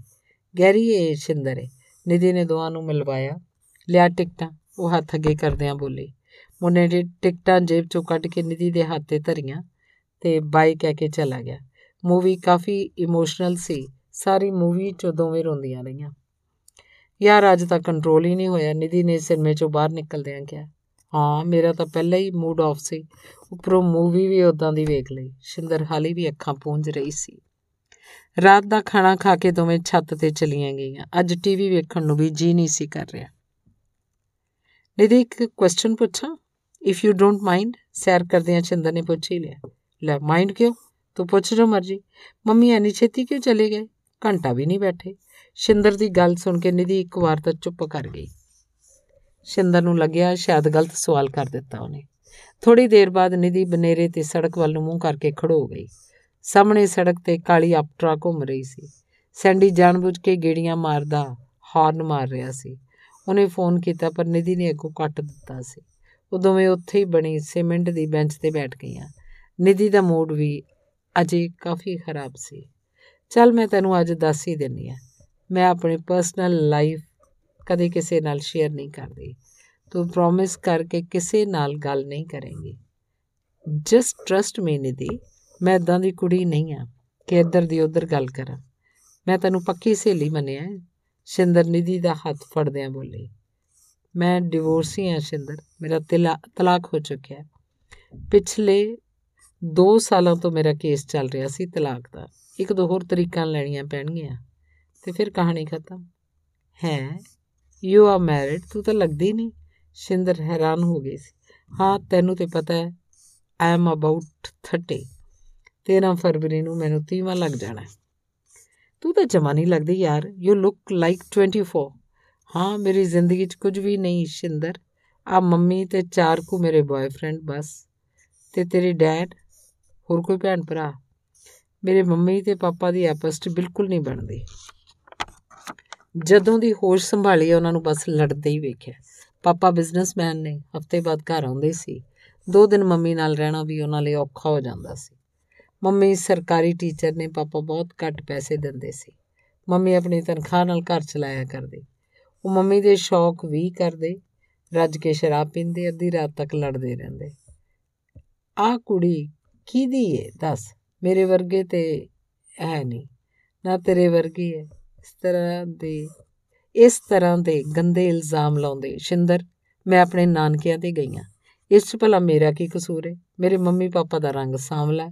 ਗੈਰੀ ਏ ਸ਼ਿੰਦਰ ਏ। ਨਿਧੀ ਨੇ ਦੋਵਾਂ ਨੂੰ ਮਿਲਵਾਇਆ, ਲਿਆ ਟਿਕਟਾਂ, ਉਹ ਹੱਥ ਅੱਗੇ ਕਰਦਿਆਂ ਬੋਲੀ ਮੁੰਨੇ ਨੇ ਟਿਕਟਾਂ ਜੇਬ 'ਚੋਂ ਕੱਢ ਕੇ ਨਿਧੀ ਦੇ ਹੱਥ ਤੇ ਧਰੀਆਂ ਤੇ ਬਾਈ ਕਹਿ ਕੇ ਚਲਾ ਗਿਆ। ਮੂਵੀ ਕਾਫੀ ਇਮੋਸ਼ਨਲ ਸੀ, ਸਾਰੀ ਮੂਵੀ 'ਚ ਦੋਵੇਂ ਰੋਂਦੀਆਂ ਰਹੀਆਂ। ਯਾਰ, ਅੱਜ ਤੱਕ ਕੰਟਰੋਲ ਹੀ ਨਹੀਂ ਹੋਇਆ। ਨਿਧੀ ਨੇ ਸਿਨੇਮੇ 'ਚੋਂ ਬਾਹਰ ਨਿਕਲਦਿਆਂ ਕਿਹਾ, ਹਾਂ, ਮੇਰਾ ਤਾਂ ਪਹਿਲਾਂ ਹੀ ਮੂਡ ਆਫ ਸੀ। ਉੱਪਰੋਂ ਮੂਵੀ ਵੀ ਉਦਾਂ ਦੀ ਵੇਖ ਲਈ। ਸ਼ਿੰਦਰ ਹਾਲੀ ਵੀ ਅੱਖਾਂ ਪੂੰਝ ਰਹੀ ਸੀ। ਰਾਤ ਦਾ ਖਾਣਾ ਖਾ ਕੇ ਦੋਵੇਂ ਛੱਤ ਤੇ ਚਲੀਆਂ ਗਈਆਂ। ਅੱਜ ਟੀਵੀ ਵੇਖਣ ਨੂੰ ਵੀ ਜੀ ਨਹੀਂ ਸੀ ਕਰ ਰਿਹਾ। ਨਿਧੀ, ਇੱਕ ਕੁਐਸਚਨ ਪੁੱਛਾਂ? ਇਫ ਯੂ ਡੋਂਟ ਮਾਈਂਡ ਸੈਰ ਕਰਦਿਆਂ ਸ਼ਿੰਦਰ ਨੇ ਪੁੱਛ ਹੀ ਲਿਆ। ਲੈ ਮਾਈਂਡ ਕਿਉਂ? ਤੂੰ ਪੁੱਛ ਜੋ ਮਰਜ਼ੀ। ਮੰਮੀ ਐਨੀ ਛੇਤੀ ਕਿਉਂ ਚਲੇ ਗਏ? ਘੰਟਾ ਵੀ ਨਹੀਂ ਬੈਠੇ। ਸ਼ਿੰਦਰ ਦੀ ਗੱਲ ਸੁਣ ਕੇ ਨਿਧੀ ਇੱਕ ਵਾਰ ਤਾਂ ਚੁੱਪ ਕਰ ਗਈ। ਸ਼ਿੰਦਰ ਨੂੰ ਲੱਗਿਆ ਸ਼ਾਇਦ ਗਲਤ ਸਵਾਲ ਕਰ ਦਿੱਤਾ ਉਹਨੇ। ਥੋੜੀ ਦੇਰ ਬਾਅਦ ਨਿਧੀ ਬਨੇਰੇ ਤੇ ਸੜਕ ਵੱਲ ਨੂੰ ਮੂੰਹ ਕਰਕੇ ਖੜੋ ਗਈ। ਸਾਹਮਣੇ ਸੜਕ ਤੇ ਕਾਲੀ ਅਪਟਰਾ ਘੁੰਮ ਰਹੀ ਸੀ। ਸੈਂਡੀ ਜਾਣਬੁੱਝ ਕੇ ਗੇੜੀਆਂ ਮਾਰਦਾ ਹਾਰਨ ਮਾਰ ਰਿਹਾ ਸੀ। ਉਹਨੇ ਫੋਨ ਕੀਤਾ, ਪਰ ਨਿਧੀ ਨੇ ਅੱਗੋਂ ਕੱਟ ਦਿੱਤਾ ਸੀ। ਉਹ ਦੋਵੇਂ ਉੱਥੇ ਹੀ ਬਣੀ ਸੀਮੈਂਟ ਦੀ ਬੈਂਚ ਤੇ ਬੈਠ ਗਈਆਂ। ਨਿਧੀ ਦਾ ਮੂਡ ਵੀ ਅਜੇ ਕਾਫੀ ਖਰਾਬ ਸੀ। ਚੱਲ ਮੈਂ ਤੈਨੂੰ ਅੱਜ ਦੱਸ ਹੀ ਦਿੰਨੀ ਆ ਮੈਂ ਆਪਣੀ ਪਰਸਨਲ ਲਾਈਫ ਕਦੇ ਕਿਸੇ ਨਾਲ ਸ਼ੇਅਰ ਨਹੀਂ ਕਰਦੀ। ਤੂੰ ਪ੍ਰੋਮਿਸ ਕਰਕੇ ਕਿਸੇ ਨਾਲ ਗੱਲ ਨਹੀਂ ਕਰੇਂਗੀ। Just trust me Nidhi. ਮੈਂ ਇਦਾਂ ਦੀ ਕੁੜੀ ਨਹੀਂ ਆ ਕਿ ਇੱਧਰ ਦੀ ਉੱਧਰ ਗੱਲ ਕਰਾਂ। ਮੈਂ ਤੈਨੂੰ ਪੱਕੀ ਸਹੇਲੀ ਮੰਨਿਆ ਸ਼ਿੰਦਰ ਨਿਧੀ ਦਾ ਹੱਥ ਫੜਦਿਆਂ ਬੋਲੀ, ਮੈਂ ਡਿਵੋਰਸੀ ਹਾਂ ਸ਼ਿੰਦਰ। ਮੇਰਾ ਤਲਾਕ ਹੋ ਚੁੱਕਿਆ ਹੈ ਪਿਛਲੇ 2 ਸਾਲਾਂ ਤੋਂ ਮੇਰਾ ਕੇਸ ਚੱਲ ਰਿਹਾ ਸੀ ਤਲਾਕ ਦਾ। ਇੱਕ ਦੋ ਹੋਰ ਤਰੀਕਾਂ ਲੈਣੀਆਂ ਪੈਣਗੀਆਂ। ਤੇ ਫਿਰ ਕਹਾਣੀ ਖਤਮ। ਹੈ? ਯੂ ਆਰ ਮੈਰਿਡ ਤੂੰ ਤਾਂ ਲੱਗਦੀ ਨਹੀਂ ਸ਼ਿੰਦਰ ਹੈਰਾਨ ਹੋ ਗਈ ਸੀ। ਹਾਂ, ਤੈਨੂੰ ਤੇ ਪਤਾ ਹੈ ਆਈ ਐਮ ਅਬਾਊਟ 30 13 ਫਰਵਰੀ ਨੂੰ ਮੈਨੂੰ 30ਵਾਂ ਲੱਗ ਜਾਣਾ ਤੂੰ ਤਾਂ ਜਮਾ ਨਹੀਂ ਲੱਗਦੀ ਯਾਰ। ਯੂ ਲੁੱਕ ਲਾਈਕ 24 ਹਾਂ, ਮੇਰੀ ਜ਼ਿੰਦਗੀ 'ਚ ਕੁਝ ਵੀ ਨਹੀਂ, ਸ਼ਿੰਦਰ। ਆ ਮੰਮੀ ਤੇ ਚਾਰ ਕੋ ਮੇਰੇ ਬॉयਫ੍ਰੈਂਡ ਬਸ। ਤੇ ਤੇਰੇ ਡੈਡ ਹੋਰ ਕੋਈ ਭੈਣ ਭਰਾ? ਮੇਰੇ ਮੰਮੀ ਤੇ ਪਾਪਾ ਦੀ ਆਪਸ 'ਚ ਬਿਲਕੁਲ ਨਹੀਂ ਬਣਦੀ। ਜਦੋਂ ਦੀ ਹੋਸ਼ ਸੰਭਾਲੀ ਉਹਨਾਂ ਨੂੰ ਬਸ ਲੜਦੇ ਹੀ ਵੇਖਿਆ। ਪਾਪਾ ਬਿਜ਼ਨਸਮੈਨ ਨੇ ਹਫ਼ਤੇ ਬਾਅਦ ਘਰ ਆਉਂਦੇ ਸੀ। ਦੋ ਦਿਨ ਮੰਮੀ ਨਾਲ ਰਹਿਣਾ ਵੀ ਉਹਨਾਂ ਲਈ ਔਖਾ ਹੋ ਜਾਂਦਾ ਸੀ। ਮੰਮੀ ਸਰਕਾਰੀ ਟੀਚਰ ਨੇ ਪਾਪਾ ਬਹੁਤ ਘੱਟ ਪੈਸੇ ਦਿੰਦੇ ਸੀ। ਮੰਮੀ ਆਪਣੀ ਤਨਖਾਹ ਨਾਲ ਘਰ ਚਲਾਇਆ ਕਰਦੇ। ਉਹ ਮੰਮੀ ਦੇ ਸ਼ੌਕ ਵੀ ਕਰਦੇ, ਰੱਜ ਕੇ ਸ਼ਰਾਬ ਪੀਂਦੇ, ਅੱਧੀ ਰਾਤ ਤੱਕ ਲੜਦੇ ਰਹਿੰਦੇ। ਆ ਕੁੜੀ ਕਿਹਦੀ ਏ? ਦੱਸ। ਮੇਰੇ ਵਰਗੇ ਤੇ ਹੈ ਨਹੀਂ। ਨਾ ਤੇਰੇ ਵਰਗੀ ਹੈ ਇਸ ਤਰ੍ਹਾਂ ਦੇ ਇਸ ਤਰ੍ਹਾਂ ਦੇ ਗੰਦੇ ਇਲਜ਼ਾਮ ਲਾਉਂਦੇ, ਸ਼ਿੰਦਰ, ਮੈਂ ਆਪਣੇ ਨਾਨਕਿਆਂ ਤੇ ਗਈਆਂ ਇਸ 'ਚ ਭਲਾ ਮੇਰਾ ਕੀ ਕਸੂਰ ਹੈ ਮੇਰੇ ਮੰਮੀ ਪਾਪਾ ਦਾ ਰੰਗ ਸਾਂਵਲਾ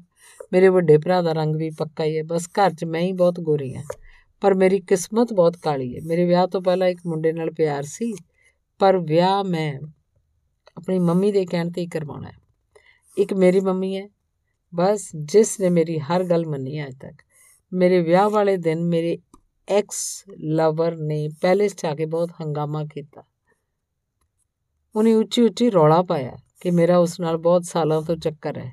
ਮੇਰੇ ਵੱਡੇ ਭਰਾ ਦਾ ਰੰਗ ਵੀ ਪੱਕਾ ਹੀ ਹੈ ਬਸ ਘਰ 'ਚ ਮੈਂ ਹੀ ਬਹੁਤ ਗੋਰੀ ਹਾਂ ਪਰ ਮੇਰੀ ਕਿਸਮਤ ਬਹੁਤ ਕਾਲੀ ਹੈ ਮੇਰੇ ਵਿਆਹ ਤੋਂ ਪਹਿਲਾਂ ਇੱਕ ਮੁੰਡੇ ਨਾਲ ਪਿਆਰ ਸੀ, ਪਰ ਵਿਆਹ ਮੈਂ ਆਪਣੀ ਮੰਮੀ ਦੇ ਕਹਿਣ ਤੇ ਹੀ ਕਰਵਾਉਣਾ ਹੈ ਇੱਕ ਮੇਰੀ ਮੰਮੀ ਹੈ ਬਸ ਜਿਸ ਨੇ ਮੇਰੀ ਹਰ ਗੱਲ ਮੰਨੀ ਅਜ ਤੱਕ। ਮੇਰੇ ਵਿਆਹ ਵਾਲੇ ਦਿਨ ਮੇਰੇ ਐਕਸ ਲਵਰ ਨੇ ਪੈਲੇਸ 'ਚ ਆ ਕੇ ਬਹੁਤ ਹੰਗਾਮਾ ਕੀਤਾ। ਉਹਨੇ ਉੱਚੀ ਉੱਚੀ ਰੌਲਾ ਪਾਇਆ ਕਿ ਮੇਰਾ ਉਸ ਨਾਲ ਬਹੁਤ ਸਾਲਾਂ ਤੋਂ ਚੱਕਰ ਹੈ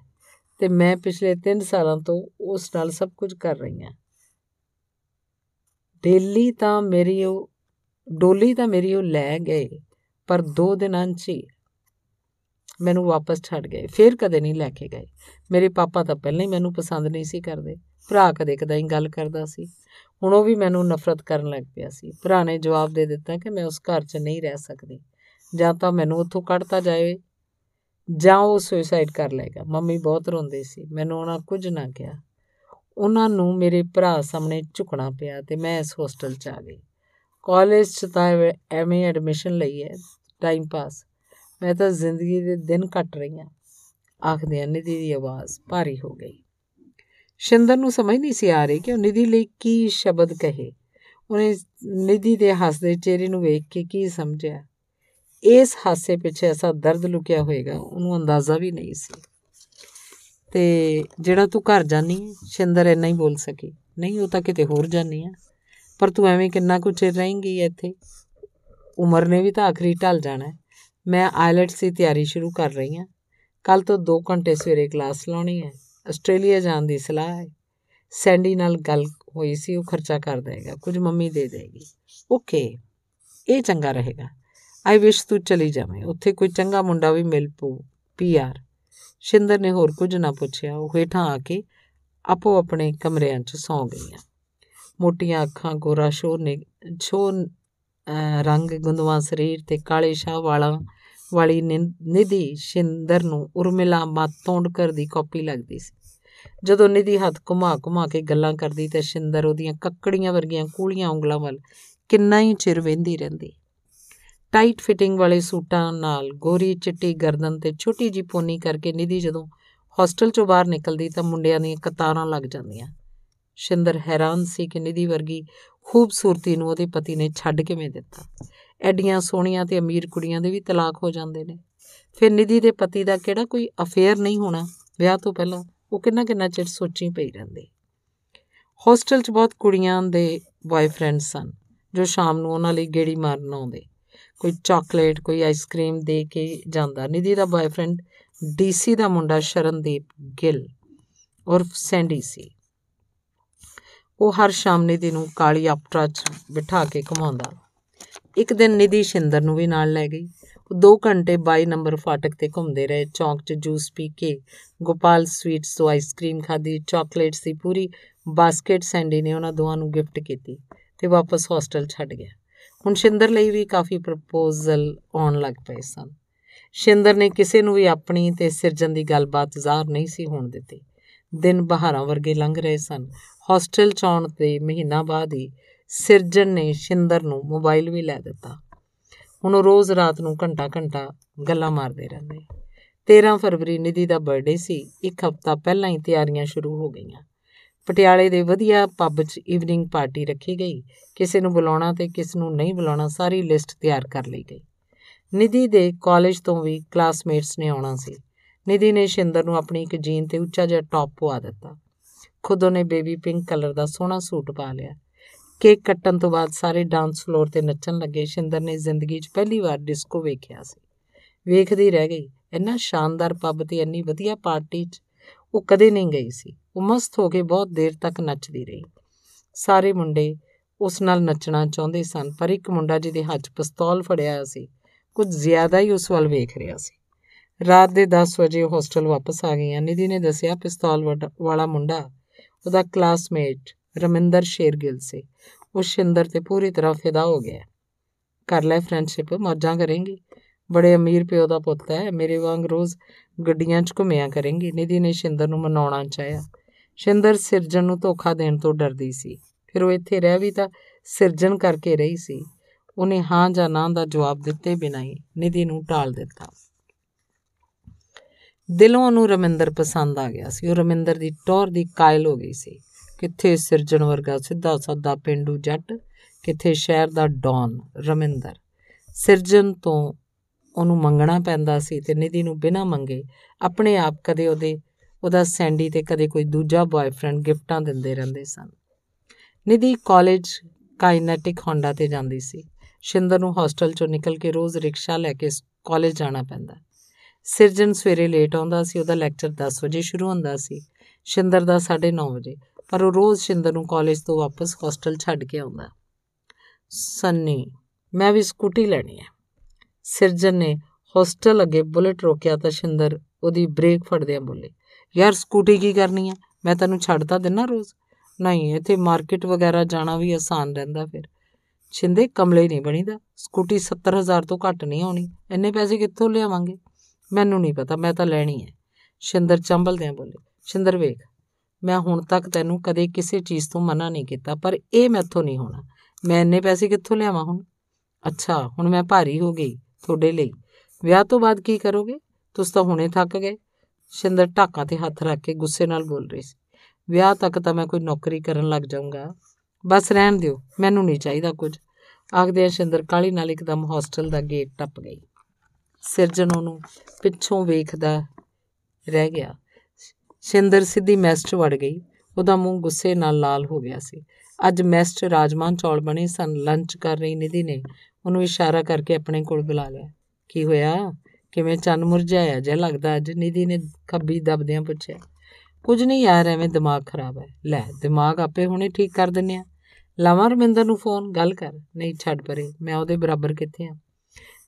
ਤੇ ਮੈਂ ਪਿਛਲੇ 3 ਸਾਲਾਂ ਤੋਂ ਉਸ ਨਾਲ ਸਭ ਕੁਝ ਕਰ ਰਹੀ ਹਾਂ। ਡੇਲੀ ਤਾਂ ਮੇਰੀ ਉਹ, ਡੋਲੀ ਤਾਂ ਮੇਰੀ ਉਹ ਲੈ ਗਏ, ਪਰ ਦੋ ਦਿਨਾਂ 'ਚ ਹੀ ਮੈਨੂੰ ਵਾਪਸ ਛੱਡ ਗਏ, ਫਿਰ ਕਦੇ ਨਹੀਂ ਲੈ ਕੇ ਗਏ। ਮੇਰੇ ਪਾਪਾ ਤਾਂ ਪਹਿਲਾਂ ਹੀ ਮੈਨੂੰ ਪਸੰਦ ਨਹੀਂ ਸੀ ਕਰਦੇ, ਭਰਾ ਕਦੇ ਕਦਾਈ ਗੱਲ ਕਰਦਾ ਸੀ। ਹੁਣ ਉਹ ਵੀ ਮੈਨੂੰ ਨਫ਼ਰਤ ਕਰਨ ਲੱਗ ਪਿਆ ਸੀ। ਭਰਾ ਨੇ ਜਵਾਬ ਦੇ ਦਿੱਤਾ ਕਿ ਮੈਂ ਉਸ ਘਰ 'ਚ ਨਹੀਂ ਰਹਿ ਸਕਦੀ। ਜਾਂ ਤਾਂ ਮੈਨੂੰ ਉੱਥੋਂ ਕੱਢਤਾ ਜਾਏ ਜਾਂ ਉਹ ਸੁਸਾਈਡ ਕਰ ਲਏਗਾ। ਮੰਮੀ ਬਹੁਤ ਰੋਂਦੇ ਸੀ। ਮੈਨੂੰ ਉਹਨਾਂ ਕੁਝ ਨਾ ਕਿਹਾ। ਉਹਨਾਂ ਨੂੰ ਮੇਰੇ ਭਰਾ ਸਾਹਮਣੇ ਝੁਕਣਾ ਪਿਆ ਤੇ ਮੈਂ ਇਸ ਹੋਸਟਲ 'ਚ ਆ ਗਈ। ਕਾਲਜ 'ਚ ਤਾਂ ਐਵੇਂ ਐਡਮਿਸ਼ਨ ਲਈ ਹੈ। Time pass. ਮੈਂ ਤਾਂ ਜ਼ਿੰਦਗੀ ਦੇ ਦਿਨ ਕੱਟ ਰਹੀ ਹਾਂ। ਆਖਦੇ ਨਿਧੀ ਦੀ ਆਵਾਜ਼ ਭਾਰੀ ਹੋ ਗਈ। ਸ਼ਿੰਦਰ ਨੂੰ ਸਮਝ ਨਹੀਂ ਸੀ ਆ ਰਹੀ ਕਿ ਉਹ ਨਿਧੀ ਲਈ ਕੀ ਸ਼ਬਦ ਕਹੇ। ਉਹਨੇ ਨਿਧੀ ਦੇ ਹੱਸਦੇ ਚਿਹਰੇ ਨੂੰ ਵੇਖ ਕੇ ਕੀ ਸਮਝਿਆ? ਇਸ ਹਾਸੇ ਪਿੱਛੇ ਐਸਾ ਦਰਦ ਲੁਕਿਆ ਹੋਏਗਾ, ਉਹਨੂੰ ਅੰਦਾਜ਼ਾ ਵੀ ਨਹੀਂ ਸੀ। ਤੇ ਜਿਹੜਾ ਤੂੰ ਘਰ ਜਾਨੀ ਸ਼ਿੰਦਰ ਇੰਨਾ ਹੀ ਬੋਲ ਸਕੀ, ਨਹੀਂ, ਉਹ ਤਾਂ ਕਿਤੇ ਹੋਰ ਜਾਨੀ ਆ। ਪਰ ਤੂੰ ਐਵੇਂ ਕਿੰਨਾ ਕੁ ਚਿਰ ਰਹੇਂਗੀ ਇੱਥੇ? ਉਮਰ ਨੇ ਵੀ ਤਾਂ ਆਖਰੀ ਢਲ ਜਾਣਾ ਮੈਂ ਆਇਲਟਸ ਦੀ ਤਿਆਰੀ ਸ਼ੁਰੂ ਕਰ ਰਹੀ ਹਾਂ ਕੱਲ ਤੋਂ 2 ਘੰਟੇ ਸਵੇਰੇ ਕਲਾਸ ਲਾਉਣੀ ਹੈ। ਆਸਟ੍ਰੇਲੀਆ ਜਾਣ ਦੀ ਸਲਾਹ ਹੈ। ਸੈਂਡੀ ਨਾਲ ਗੱਲ ਹੋਈ ਸੀ, ਉਹ ਖਰਚਾ ਕਰ ਦੇਗਾ ਕੁਝ ਮੰਮੀ ਦੇ ਦੇਗੀ। ਓਕੇ, ਇਹ ਚੰਗਾ ਰਹੇਗਾ। ਆਈ ਵਿਸ਼ ਤੂੰ ਚਲੀ ਜਾਵੇਂ, ਉੱਥੇ ਕੋਈ ਚੰਗਾ ਮੁੰਡਾ ਵੀ ਮਿਲ ਪੂ ਪੀਆਰ ਸ਼ਿੰਦਰ ਨੇ ਹੋਰ ਕੁਝ ਨਾ ਪੁੱਛਿਆ, ਉਹ ਹੇਠਾਂ ਆ ਕੇ ਆਪੋ ਆਪਣੇ ਕਮਰਿਆਂ 'ਚ ਸੌਂ ਗਈਆਂ। ਮੋਟੀਆਂ ਅੱਖਾਂ ਗੋਰਾ ਸ਼ੋ ਨੇ ਛੋ ਰੰਗ ਗੁੰਦਵਾ ਸਰੀਰ ਤੇ ਕਾਲੇ ਸ਼ਾਹ ਵਾਲਾ ਵਾਲੀ ਨਿਧੀ ਸ਼ਿੰਦਰ ਨੂੰ ਉਰਮਿਲਾ ਮਾਤੋਂਡਕਰ ਦੀ ਕਾਪੀ ਲੱਗਦੀ ਸੀ। ਜਦੋਂ ਨਿਧੀ ਹੱਥ ਘੁਮਾ ਘੁਮਾ ਕੇ ਗੱਲਾਂ ਕਰਦੀ ਤੇ ਸ਼ਿੰਦਰ ਉਹਦੀਆਂ ਕੱਕੜੀਆਂ ਵਰਗੀਆਂ ਕੂਲੀਆਂ ਉਂਗਲਾਂ ਵੱਲ ਕਿੰਨਾ ਹੀ ਚਿਰ ਵੇਂਦੀ ਰਹਿੰਦੀ। ਟਾਈਟ ਫਿਟਿੰਗ ਵਾਲੇ ਸੂਟਾਂ ਨਾਲ ਗੋਰੀ ਚਿੱਟੀ ਗਰਦਨ ਤੇ ਛੋਟੀ ਜੀ ਪੋਨੀ ਕਰਕੇ ਨਿਧੀ ਜਦੋਂ ਹੋਸਟਲ ਚੋਂ ਬਾਹਰ ਨਿਕਲਦੀ ਤਾਂ ਮੁੰਡਿਆਂ ਦੀਆਂ ਕਤਾਰਾਂ ਲੱਗ ਜਾਂਦੀਆਂ। ਸ਼ਿੰਦਰ ਹੈਰਾਨ ਸੀ ਕਿ ਨਿਧੀ ਵਰਗੀ ਖੂਬਸੂਰਤੀ ਨੂੰ ਉਹਦੇ ਪਤੀ ਨੇ ਛੱਡ ਕਿਵੇਂ ਦਿੱਤਾ। ਐਡੀਆਂ ਸੋਹਣੀਆਂ ਤੇ ਅਮੀਰ ਕੁੜੀਆਂ ਦੇ ਵੀ ਤਲਾਕ ਹੋ ਜਾਂਦੇ ਨੇ। ਫਿਰ ਨਿਧੀ ਦੇ ਪਤੀ ਦਾ ਕਿਹੜਾ ਕੋਈ ਅਫੇਅਰ ਨਹੀਂ ਹੋਣਾ। ਵਿਆਹ ਤੋਂ ਪਹਿਲਾਂ ਉਹ ਕਿੰਨਾ ਕਿੰਨਾ ਚਿਰ ਸੋਚੀ ਪਈ ਰਹਿੰਦੀ। ਹੋਸਟਲ 'ਚ ਬਹੁਤ ਕੁੜੀਆਂ ਦੇ ਬॉयਫ੍ਰੈਂਡ ਸਨ, ਜੋ ਸ਼ਾਮ ਨੂੰ ਉਹਨਾਂ ਲਈ ਗੇੜੀ ਮਾਰਨ ਆਉਂਦੇ। ਕੋਈ ਚਾਕਲੇਟ ਕੋਈ ਆਈਸਕ੍ਰੀਮ ਦੇ ਕੇ ਜਾਂਦਾ। ਨਿਧੀ ਦਾ ਬॉयਫ੍ਰੈਂਡ ਡੀਸੀ ਦਾ ਮੁੰਡਾ ਸ਼ਰਨਦੀਪ ਗਿੱਲ ਔਰ ਸੈਂਡੀ ਸੀ। ਉਹ ਹਰ ਸ਼ਾਮ ਨਿਧੀ ਨੂੰ ਕਾਲੀ ਆਪਟਰਾ 'ਚ ਬਿਠਾ ਕੇ ਘੁਮਾਉਂਦਾ। ਇੱਕ ਦਿਨ ਨਿਧੀ ਸ਼ਿੰਦਰ ਨੂੰ ਵੀ ਨਾਲ ਲੈ ਗਈ। ਉਹ 2 ਘੰਟੇ 22 ਨੰਬਰ ਫਾਟਕ ਤੇ ਘੁੰਮਦੇ ਰਹੇ। ਚੌਂਕ 'ਚ ਜੂਸ ਪੀ ਕੇ ਗੋਪਾਲ ਸਵੀਟਸ ਤੋਂ ਆਈਸਕ੍ਰੀਮ ਖਾਦੀ ਚਾਕਲੇਟਸ ਦੀ ਪੂਰੀ ਬਾਸਕਟ ਸੈਂਡੀ ਨੇ ਉਹਨਾਂ ਦੋਵਾਂ ਨੂੰ ਗਿਫਟ ਕੀਤੀ ਤੇ ਵਾਪਸ ਹੋਸਟਲ ਛੱਡ ਗਿਆ। ਹੁਣ ਸ਼ਿੰਦਰ ਲਈ ਵੀ ਕਾਫੀ ਪ੍ਰਪੋਜ਼ਲ ਆਉਣ ਲੱਗ ਪਏ ਸਨ। ਸ਼ਿੰਦਰ ਨੇ ਕਿਸੇ ਨੂੰ ਵੀ ਆਪਣੀ ਤੇ ਸਿਰਜਣ ਦੀ ਗੱਲਬਾਤ ਜ਼ਾਹਰ ਨਹੀਂ ਸੀ ਹੋਣ ਦਿੱਤੀ। ਦਿਨ ਬਹਾਰਾਂ ਵਰਗੇ ਲੰਘ ਰਹੇ ਸਨ। ਹੋਸਟਲ ਚ ਆਉਣ ਤੇ ਮਹੀਨਾ ਬਾਅਦ ਹੀ ਸਿਰਜਣ ਨੇ ਸ਼ਿੰਦਰ ਨੂੰ ਮੋਬਾਈਲ ਵੀ ਲੈ ਦਿੱਤਾ। ਹੁਣ ਉਹ ਰੋਜ਼ ਰਾਤ ਨੂੰ ਘੰਟਾ ਘੰਟਾ ਗੱਲਾਂ ਮਾਰਦੇ ਰਹਿੰਦੇ। 13 ਫਰਵਰੀ ਨਿਧੀ ਦਾ ਬਰਥਡੇ ਸੀ। ਇੱਕ ਹਫ਼ਤਾ ਪਹਿਲਾਂ ਹੀ ਤਿਆਰੀਆਂ ਸ਼ੁਰੂ ਹੋ ਗਈਆਂ। ਪਟਿਆਲੇ ਦੇ ਵਧੀਆ ਪੱਬ 'ਚ ਈਵਨਿੰਗ ਪਾਰਟੀ ਰੱਖੀ ਗਈ। ਕਿਸੇ ਨੂੰ ਬੁਲਾਉਣਾ ਤੇ ਕਿਸ ਨੂੰ ਨਹੀਂ ਬੁਲਾਉਣਾ ਸਾਰੀ ਲਿਸਟ ਤਿਆਰ ਕਰ ਲਈ ਗਈ। ਨਿਧੀ ਦੇ ਕਾਲਜ ਤੋਂ ਵੀ ਕਲਾਸਮੇਟਸ ਨੇ ਆਉਣਾ ਸੀ। ਨਿਧੀ ਨੇ ਸ਼ਿੰਦਰ ਨੂੰ ਆਪਣੀ ਇੱਕ ਜੀਨ ਤੇ ਉੱਚਾ ਜਿਹਾ ਟੌਪ ਪਵਾ ਦਿੱਤਾ। ਖੁਦ ਉਹਨੇ ਬੇਬੀ ਪਿੰਕ ਕਲਰ ਦਾ ਸੋਹਣਾ ਸੂਟ ਪਾ ਲਿਆ। ਕੇਕ ਕੱਟਣ ਤੋਂ ਬਾਅਦ ਸਾਰੇ ਡਾਂਸ ਫਲੋਰ ਤੇ ਨੱਚਣ ਲੱਗੇ। ਸ਼ਿੰਦਰ ਨੇ ਜ਼ਿੰਦਗੀ 'ਚ ਪਹਿਲੀ ਵਾਰ ਡਿਸਕੋ ਵੇਖਿਆ ਸੀ। ਵੇਖਦੀ ਰਹਿ ਗਈ। ਇੰਨਾ ਸ਼ਾਨਦਾਰ ਪੱਬ ਤੇ ਇੰਨੀ ਵਧੀਆ ਪਾਰਟੀ 'ਚ ਉਹ ਕਦੇ ਨਹੀਂ ਗਈ ਸੀ। ਉਹ ਮਸਤ ਹੋ ਕੇ ਬਹੁਤ ਦੇਰ ਤੱਕ ਨੱਚਦੀ ਰਹੀ। ਸਾਰੇ ਮੁੰਡੇ ਉਸ ਨਾਲ ਨੱਚਣਾ ਚਾਹੁੰਦੇ ਸਨ, ਪਰ ਇੱਕ ਮੁੰਡਾ ਜਿਹਦੇ ਹੱਥ 'ਚ ਪਿਸਤੌਲ ਫੜਿਆ ਹੋਇਆ ਸੀ, ਕੁਝ ਜ਼ਿਆਦਾ ਹੀ ਉਸ ਵੱਲ ਵੇਖ ਰਿਹਾ ਸੀ। ਰਾਤ ਦੇ 10 ਵਜੇ ਹੋਸਟਲ ਵਾਪਸ ਆ ਗਈਆਂ ਨਿਧੀ ਨੇ ਦੱਸਿਆ, ਪਿਸਤੌਲ ਵਾਲਾ ਮੁੰਡਾ, ਉਹਦਾ ਕਲਾਸਮੇਟ ਰਮਿੰਦਰ ਸ਼ੇਰਗਿਲ ਸੀ। ਉਹ ਸ਼ਿੰਦਰ ਤੇ ਪੂਰੀ ਤਰ੍ਹਾਂ ਫਿਦਾ ਹੋ ਗਿਆ। ਕਰ ਲੈ ਫਰੈਂਡਸ਼ਿਪ ਮੌਜਾਂ ਕਰਾਂਗੀ। ਬੜੇ ਅਮੀਰ ਪਿਓ ਦਾ ਪੁੱਤ ਹੈ। ਮੇਰੇ ਵਾਂਗ ਰੋਜ਼ ਗੱਡੀਆਂ 'ਚ ਘੁੰਮਿਆ ਕਰਾਂਗੀ। ਨਿਧੀ ਨੇ ਸ਼ਿੰਦਰ ਨੂੰ ਮਨਾਉਣਾ ਚਾਹਿਆ। ਸ਼ਿੰਦਰ ਸਿਰਜਣ ਨੂੰ ਧੋਖਾ ਦੇਣ ਤੋਂ ਡਰਦੀ ਸੀ। ਫਿਰ ਉਹ ਇੱਥੇ ਰਹਿ ਵੀ ਤਾਂ ਸਿਰਜਣ ਕਰਕੇ ਰਹੀ ਸੀ। ਉਹਨੇ ਹਾਂ ਜਾਂ ਨਾ ਦਾ ਜਵਾਬ ਦਿੱਤੇ ਬਿਨਾਂ ਹੀ ਨਿਧੀ ਨੂੰ ਟਾਲ ਦਿੱਤਾ। ਦਿਲੋਂ ਉਹਨੂੰ ਰਮਿੰਦਰ ਪਸੰਦ ਆ ਗਿਆ ਸੀ। ਉਹ ਰਮਿੰਦਰ ਦੀ ਟੌਰ ਦੀ ਕਾਇਲ ਹੋ ਗਈ ਸੀ। ਕਿੱਥੇ ਸਿਰਜਣ ਵਰਗਾ ਸਿੱਧਾ ਸਾਦਾ ਪਿੰਡੂ ਜੱਟ, ਕਿੱਥੇ ਸ਼ਹਿਰ ਦਾ ਡੌਨ ਰਮਿੰਦਰ। ਸਿਰਜਣ ਤੋਂ ਉਹਨੂੰ ਮੰਗਣਾ ਪੈਂਦਾ ਸੀ ਤੇ ਨਿਧੀ ਨੂੰ ਬਿਨਾਂ ਮੰਗੇ ਆਪਣੇ ਆਪ ਕਦੇ ਉਹਦੇ, ਉਹਦਾ ਸੈਂਡੀ ਤੇ ਕਦੇ ਕੋਈ ਦੂਜਾ ਬॉयਫ੍ਰੈਂਡ ਗਿਫਟਾਂ ਦਿੰਦੇ ਰਹਿੰਦੇ ਸਨ। ਨਿਧੀ ਕਾਲਜ ਕਾਈਨੈਟਿਕ ਹੋਂਡਾ ਤੇ ਜਾਂਦੀ ਸੀ। ਸ਼ਿੰਦਰ ਨੂੰ ਹੋਸਟਲ ਚੋਂ ਨਿਕਲ ਕੇ ਰੋਜ਼ ਰਿਕਸ਼ਾ ਲੈ ਕੇ ਕਾਲਜ ਜਾਣਾ ਪੈਂਦਾ। ਸਿਰਜਨ ਸਵੇਰੇ ਲੇਟ ਆਉਂਦਾ ਸੀ, ਉਹਦਾ ਲੈਕਚਰ 10 ਵਜੇ ਸ਼ੁਰੂ ਹੁੰਦਾ ਸੀ। ਸ਼ਿੰਦਰ ਦਾ 9:30 ਵਜੇ, ਪਰ ਉਹ ਰੋਜ਼ ਸ਼ਿੰਦਰ ਨੂੰ ਕਾਲਜ ਤੋਂ ਵਾਪਸ ਹੋਸਟਲ ਛੱਡ ਕੇ ਆਉਂਦਾ। ਸੰਨੀ, ਮੈਂ ਵੀ ਸਕੂਟੀ ਲੈਣੀ ਹੈ। ਸਿਰਜਨ ਨੇ ਹੋਸਟਲ ਅੱਗੇ ਬੁਲਟ ਰੋਕਿਆ ਤਾਂ ਸ਼ਿੰਦਰ ਉਹਦੀ ਬ੍ਰੇਕ ਫੜਦਿਆਂ ਬੋਲੇ, ਯਾਰ ਸਕੂਟੀ ਕੀ ਕਰਨੀ ਹੈ? ਮੈਂ ਤੈਨੂੰ ਛੱਡਦਾ ਦਿੰਨਾ ਰੋਜ਼? ਨਹੀਂ, ਇੱਥੇ ਮਾਰਕੀਟ ਵਗੈਰਾ ਜਾਣਾ ਵੀ ਆਸਾਨ ਰਹਿੰਦਾ ਫਿਰ। ਛਿੰਦੇ, ਕਮਲੇ ਨਹੀਂ ਬਣੀਦਾ। ਸਕੂਟੀ 70000 ਤੋਂ ਘੱਟ ਨਹੀਂ ਆਉਣੀ। ਇੰਨੇ ਪੈਸੇ ਕਿੱਥੋਂ ਲਿਆਵਾਂਗੇ? ਮੈਨੂੰ ਨਹੀਂ ਪਤਾ, ਮੈਂ ਤਾਂ ਲੈਣੀ ਹੈ। ਸ਼ਿੰਦਰ ਚੰਬਲਦਿਆਂ ਬੋਲੇ, ਸ਼ਿੰਦਰ ਵੇਖ, ਮੈਂ ਹੁਣ ਤੱਕ ਤੈਨੂੰ ਕਦੇ ਕਿਸੇ ਚੀਜ਼ ਤੋਂ ਮਨਾ ਨਹੀਂ ਕੀਤਾ, ਪਰ ਇਹ ਮੈਥੋਂ ਨਹੀਂ ਹੋਣਾ। ਮੈਂ ਇੰਨੇ ਪੈਸੇ ਕਿੱਥੋਂ ਲਿਆਵਾਂ ਹੁਣ? ਅੱਛਾ, ਹੁਣ ਮੈਂ ਭਾਰੀ ਹੋ ਗਈ ਤੁਹਾਡੇ ਲਈ। ਵਿਆਹ ਤੋਂ ਬਾਅਦ ਕੀ ਕਰੋਗੇ? ਤੁਸੀਂ ਤਾਂ ਹੁਣੇ ਥੱਕ ਗਏ। ਸ਼ਿੰਦਰ ਢਾਕਾਂ ਤੇ ਹੱਥ ਰੱਖ ਕੇ ਗੁੱਸੇ ਨਾਲ ਬੋਲ ਰਹੀ ਸੀ। ਵਿਆਹ ਤੱਕ ਤਾਂ ਮੈਂ ਕੋਈ ਨੌਕਰੀ ਕਰਨ ਲੱਗ ਜਾਊਂਗਾ। ਬਸ ਰਹਿਣ ਦਿਓ, ਮੈਨੂੰ ਨਹੀਂ ਚਾਹੀਦਾ ਕੁਝ। ਆਖਦੇ ਸ਼ਿੰਦਰ ਕਾਲੀ ਨਾਲ ਇੱਕਦਮ ਹੋਸਟਲ ਦਾ ਗੇਟ ਟੱਪ ਗਈ। ਸਿਰਜਣ ਉਹਨੂੰ ਪਿੱਛੋਂ ਵੇਖਦਾ ਰਹਿ ਗਿਆ। ਸ਼ਿੰਦਰ ਸਿੱਧੀ ਮੈਸਟ ਵੜ ਗਈ। ਉਹਦਾ ਮੂੰਹ ਗੁੱਸੇ ਨਾਲ ਲਾਲ ਹੋ ਗਿਆ ਸੀ। ਅੱਜ ਮੈਸਟ ਰਾਜਮਾਨ ਚੌਲ ਬਣੇ ਸਨ ਲੰਚ ਕਰ ਰਹੀ ਨਿਧੀ ਨੇ। ਉਹਨੂੰ ਇਸ਼ਾਰਾ ਕਰਕੇ ਆਪਣੇ ਕੋਲ ਬੁਲਾ ਲਿਆ। ਕੀ ਹੋਇਆ? ਕਿਵੇਂ ਚੰਨ ਮੁਰਝਾਇਆ? ਜਿਹਾ ਲੱਗਦਾ ਅੱਜ, ਨਿਧੀ ਨੇ ਖੱਬੀ ਦਬਦਿਆਂ ਪੁੱਛਿਆ। ਕੁਝ ਨਹੀਂ ਯਾਰ, ਐਵੇਂ ਦਿਮਾਗ ਖਰਾਬ ਹੈ। ਲੈ, ਦਿਮਾਗ ਆਪੇ ਹੁਣੇ ਠੀਕ ਕਰ ਦਿੰਨੇ ਆ। ਲਾਵਾਂ ਰਮਿੰਦਰ ਨੂੰ ਫੋਨ, ਗੱਲ ਕਰ। ਨਹੀਂ, ਛੱਡ ਪਰੇ, ਮੈਂ ਉਹਦੇ ਬਰਾਬਰ ਕਿੱਥੇ ਆ?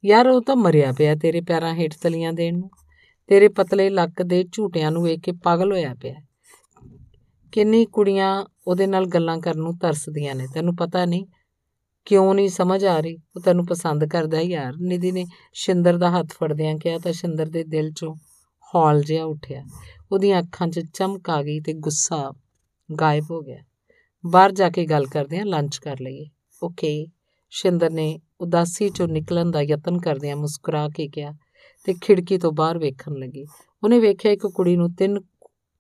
ਯਾਰ ਉਹ ਤਾਂ ਮਰਿਆ ਪਿਆ ਤੇਰੇ ਪੈਰਾਂ ਹੇਠ ਤਲੀਆਂ ਦੇਣ ਨੂੰ। ਤੇਰੇ ਪਤਲੇ ਲੱਕ ਦੇ ਝੂਟਿਆਂ ਨੂੰ ਵੇਖ ਕੇ ਪਾਗਲ ਹੋਇਆ ਪਿਆ। ਕਿੰਨੀ ਕੁੜੀਆਂ ਉਹਦੇ ਨਾਲ ਗੱਲਾਂ ਕਰਨ ਨੂੰ ਤਰਸਦੀਆਂ ਨੇ, ਤੈਨੂੰ ਪਤਾ ਨਹੀਂ? ਕਿਉਂ ਨਹੀਂ ਸਮਝ ਆ ਰਹੀ? ਉਹ ਤੈਨੂੰ ਪਸੰਦ ਕਰਦਾ ਯਾਰ। ਨਿਧੀ ਨੇ ਸ਼ਿੰਦਰ ਦਾ ਹੱਥ ਫੜਦਿਆਂ ਕਿਹਾ ਤਾਂ ਸ਼ਿੰਦਰ ਦੇ ਦਿਲ 'ਚੋਂ ਹੌਲ ਜਿਹਾ ਉੱਠਿਆ। ਉਹਦੀਆਂ ਅੱਖਾਂ 'ਚ ਚਮਕ ਆ ਗਈ ਤੇ ਗੁੱਸਾ ਗਾਇਬ ਹੋ ਗਿਆ। ਬਾਹਰ ਜਾ ਕੇ ਗੱਲ ਕਰਦੇ ਆਂ ਲੰਚ ਕਰ ਲਈਏ। ਓਕੇ ਸ਼ਿੰਦਰ ਨੇ ਉਦਾਸੀ 'ਚੋਂ ਨਿਕਲਣ ਦਾ ਯਤਨ ਕਰਦਿਆਂ ਮੁਸਕਰਾ ਕੇ ਕਿਹਾ ਤੇ ਖਿੜਕੀ ਤੋਂ ਬਾਹਰ ਵੇਖਣ ਲੱਗੀ। ਉਹਨੇ ਵੇਖਿਆ ਇੱਕ ਕੁੜੀ ਨੂੰ ਤਿੰਨ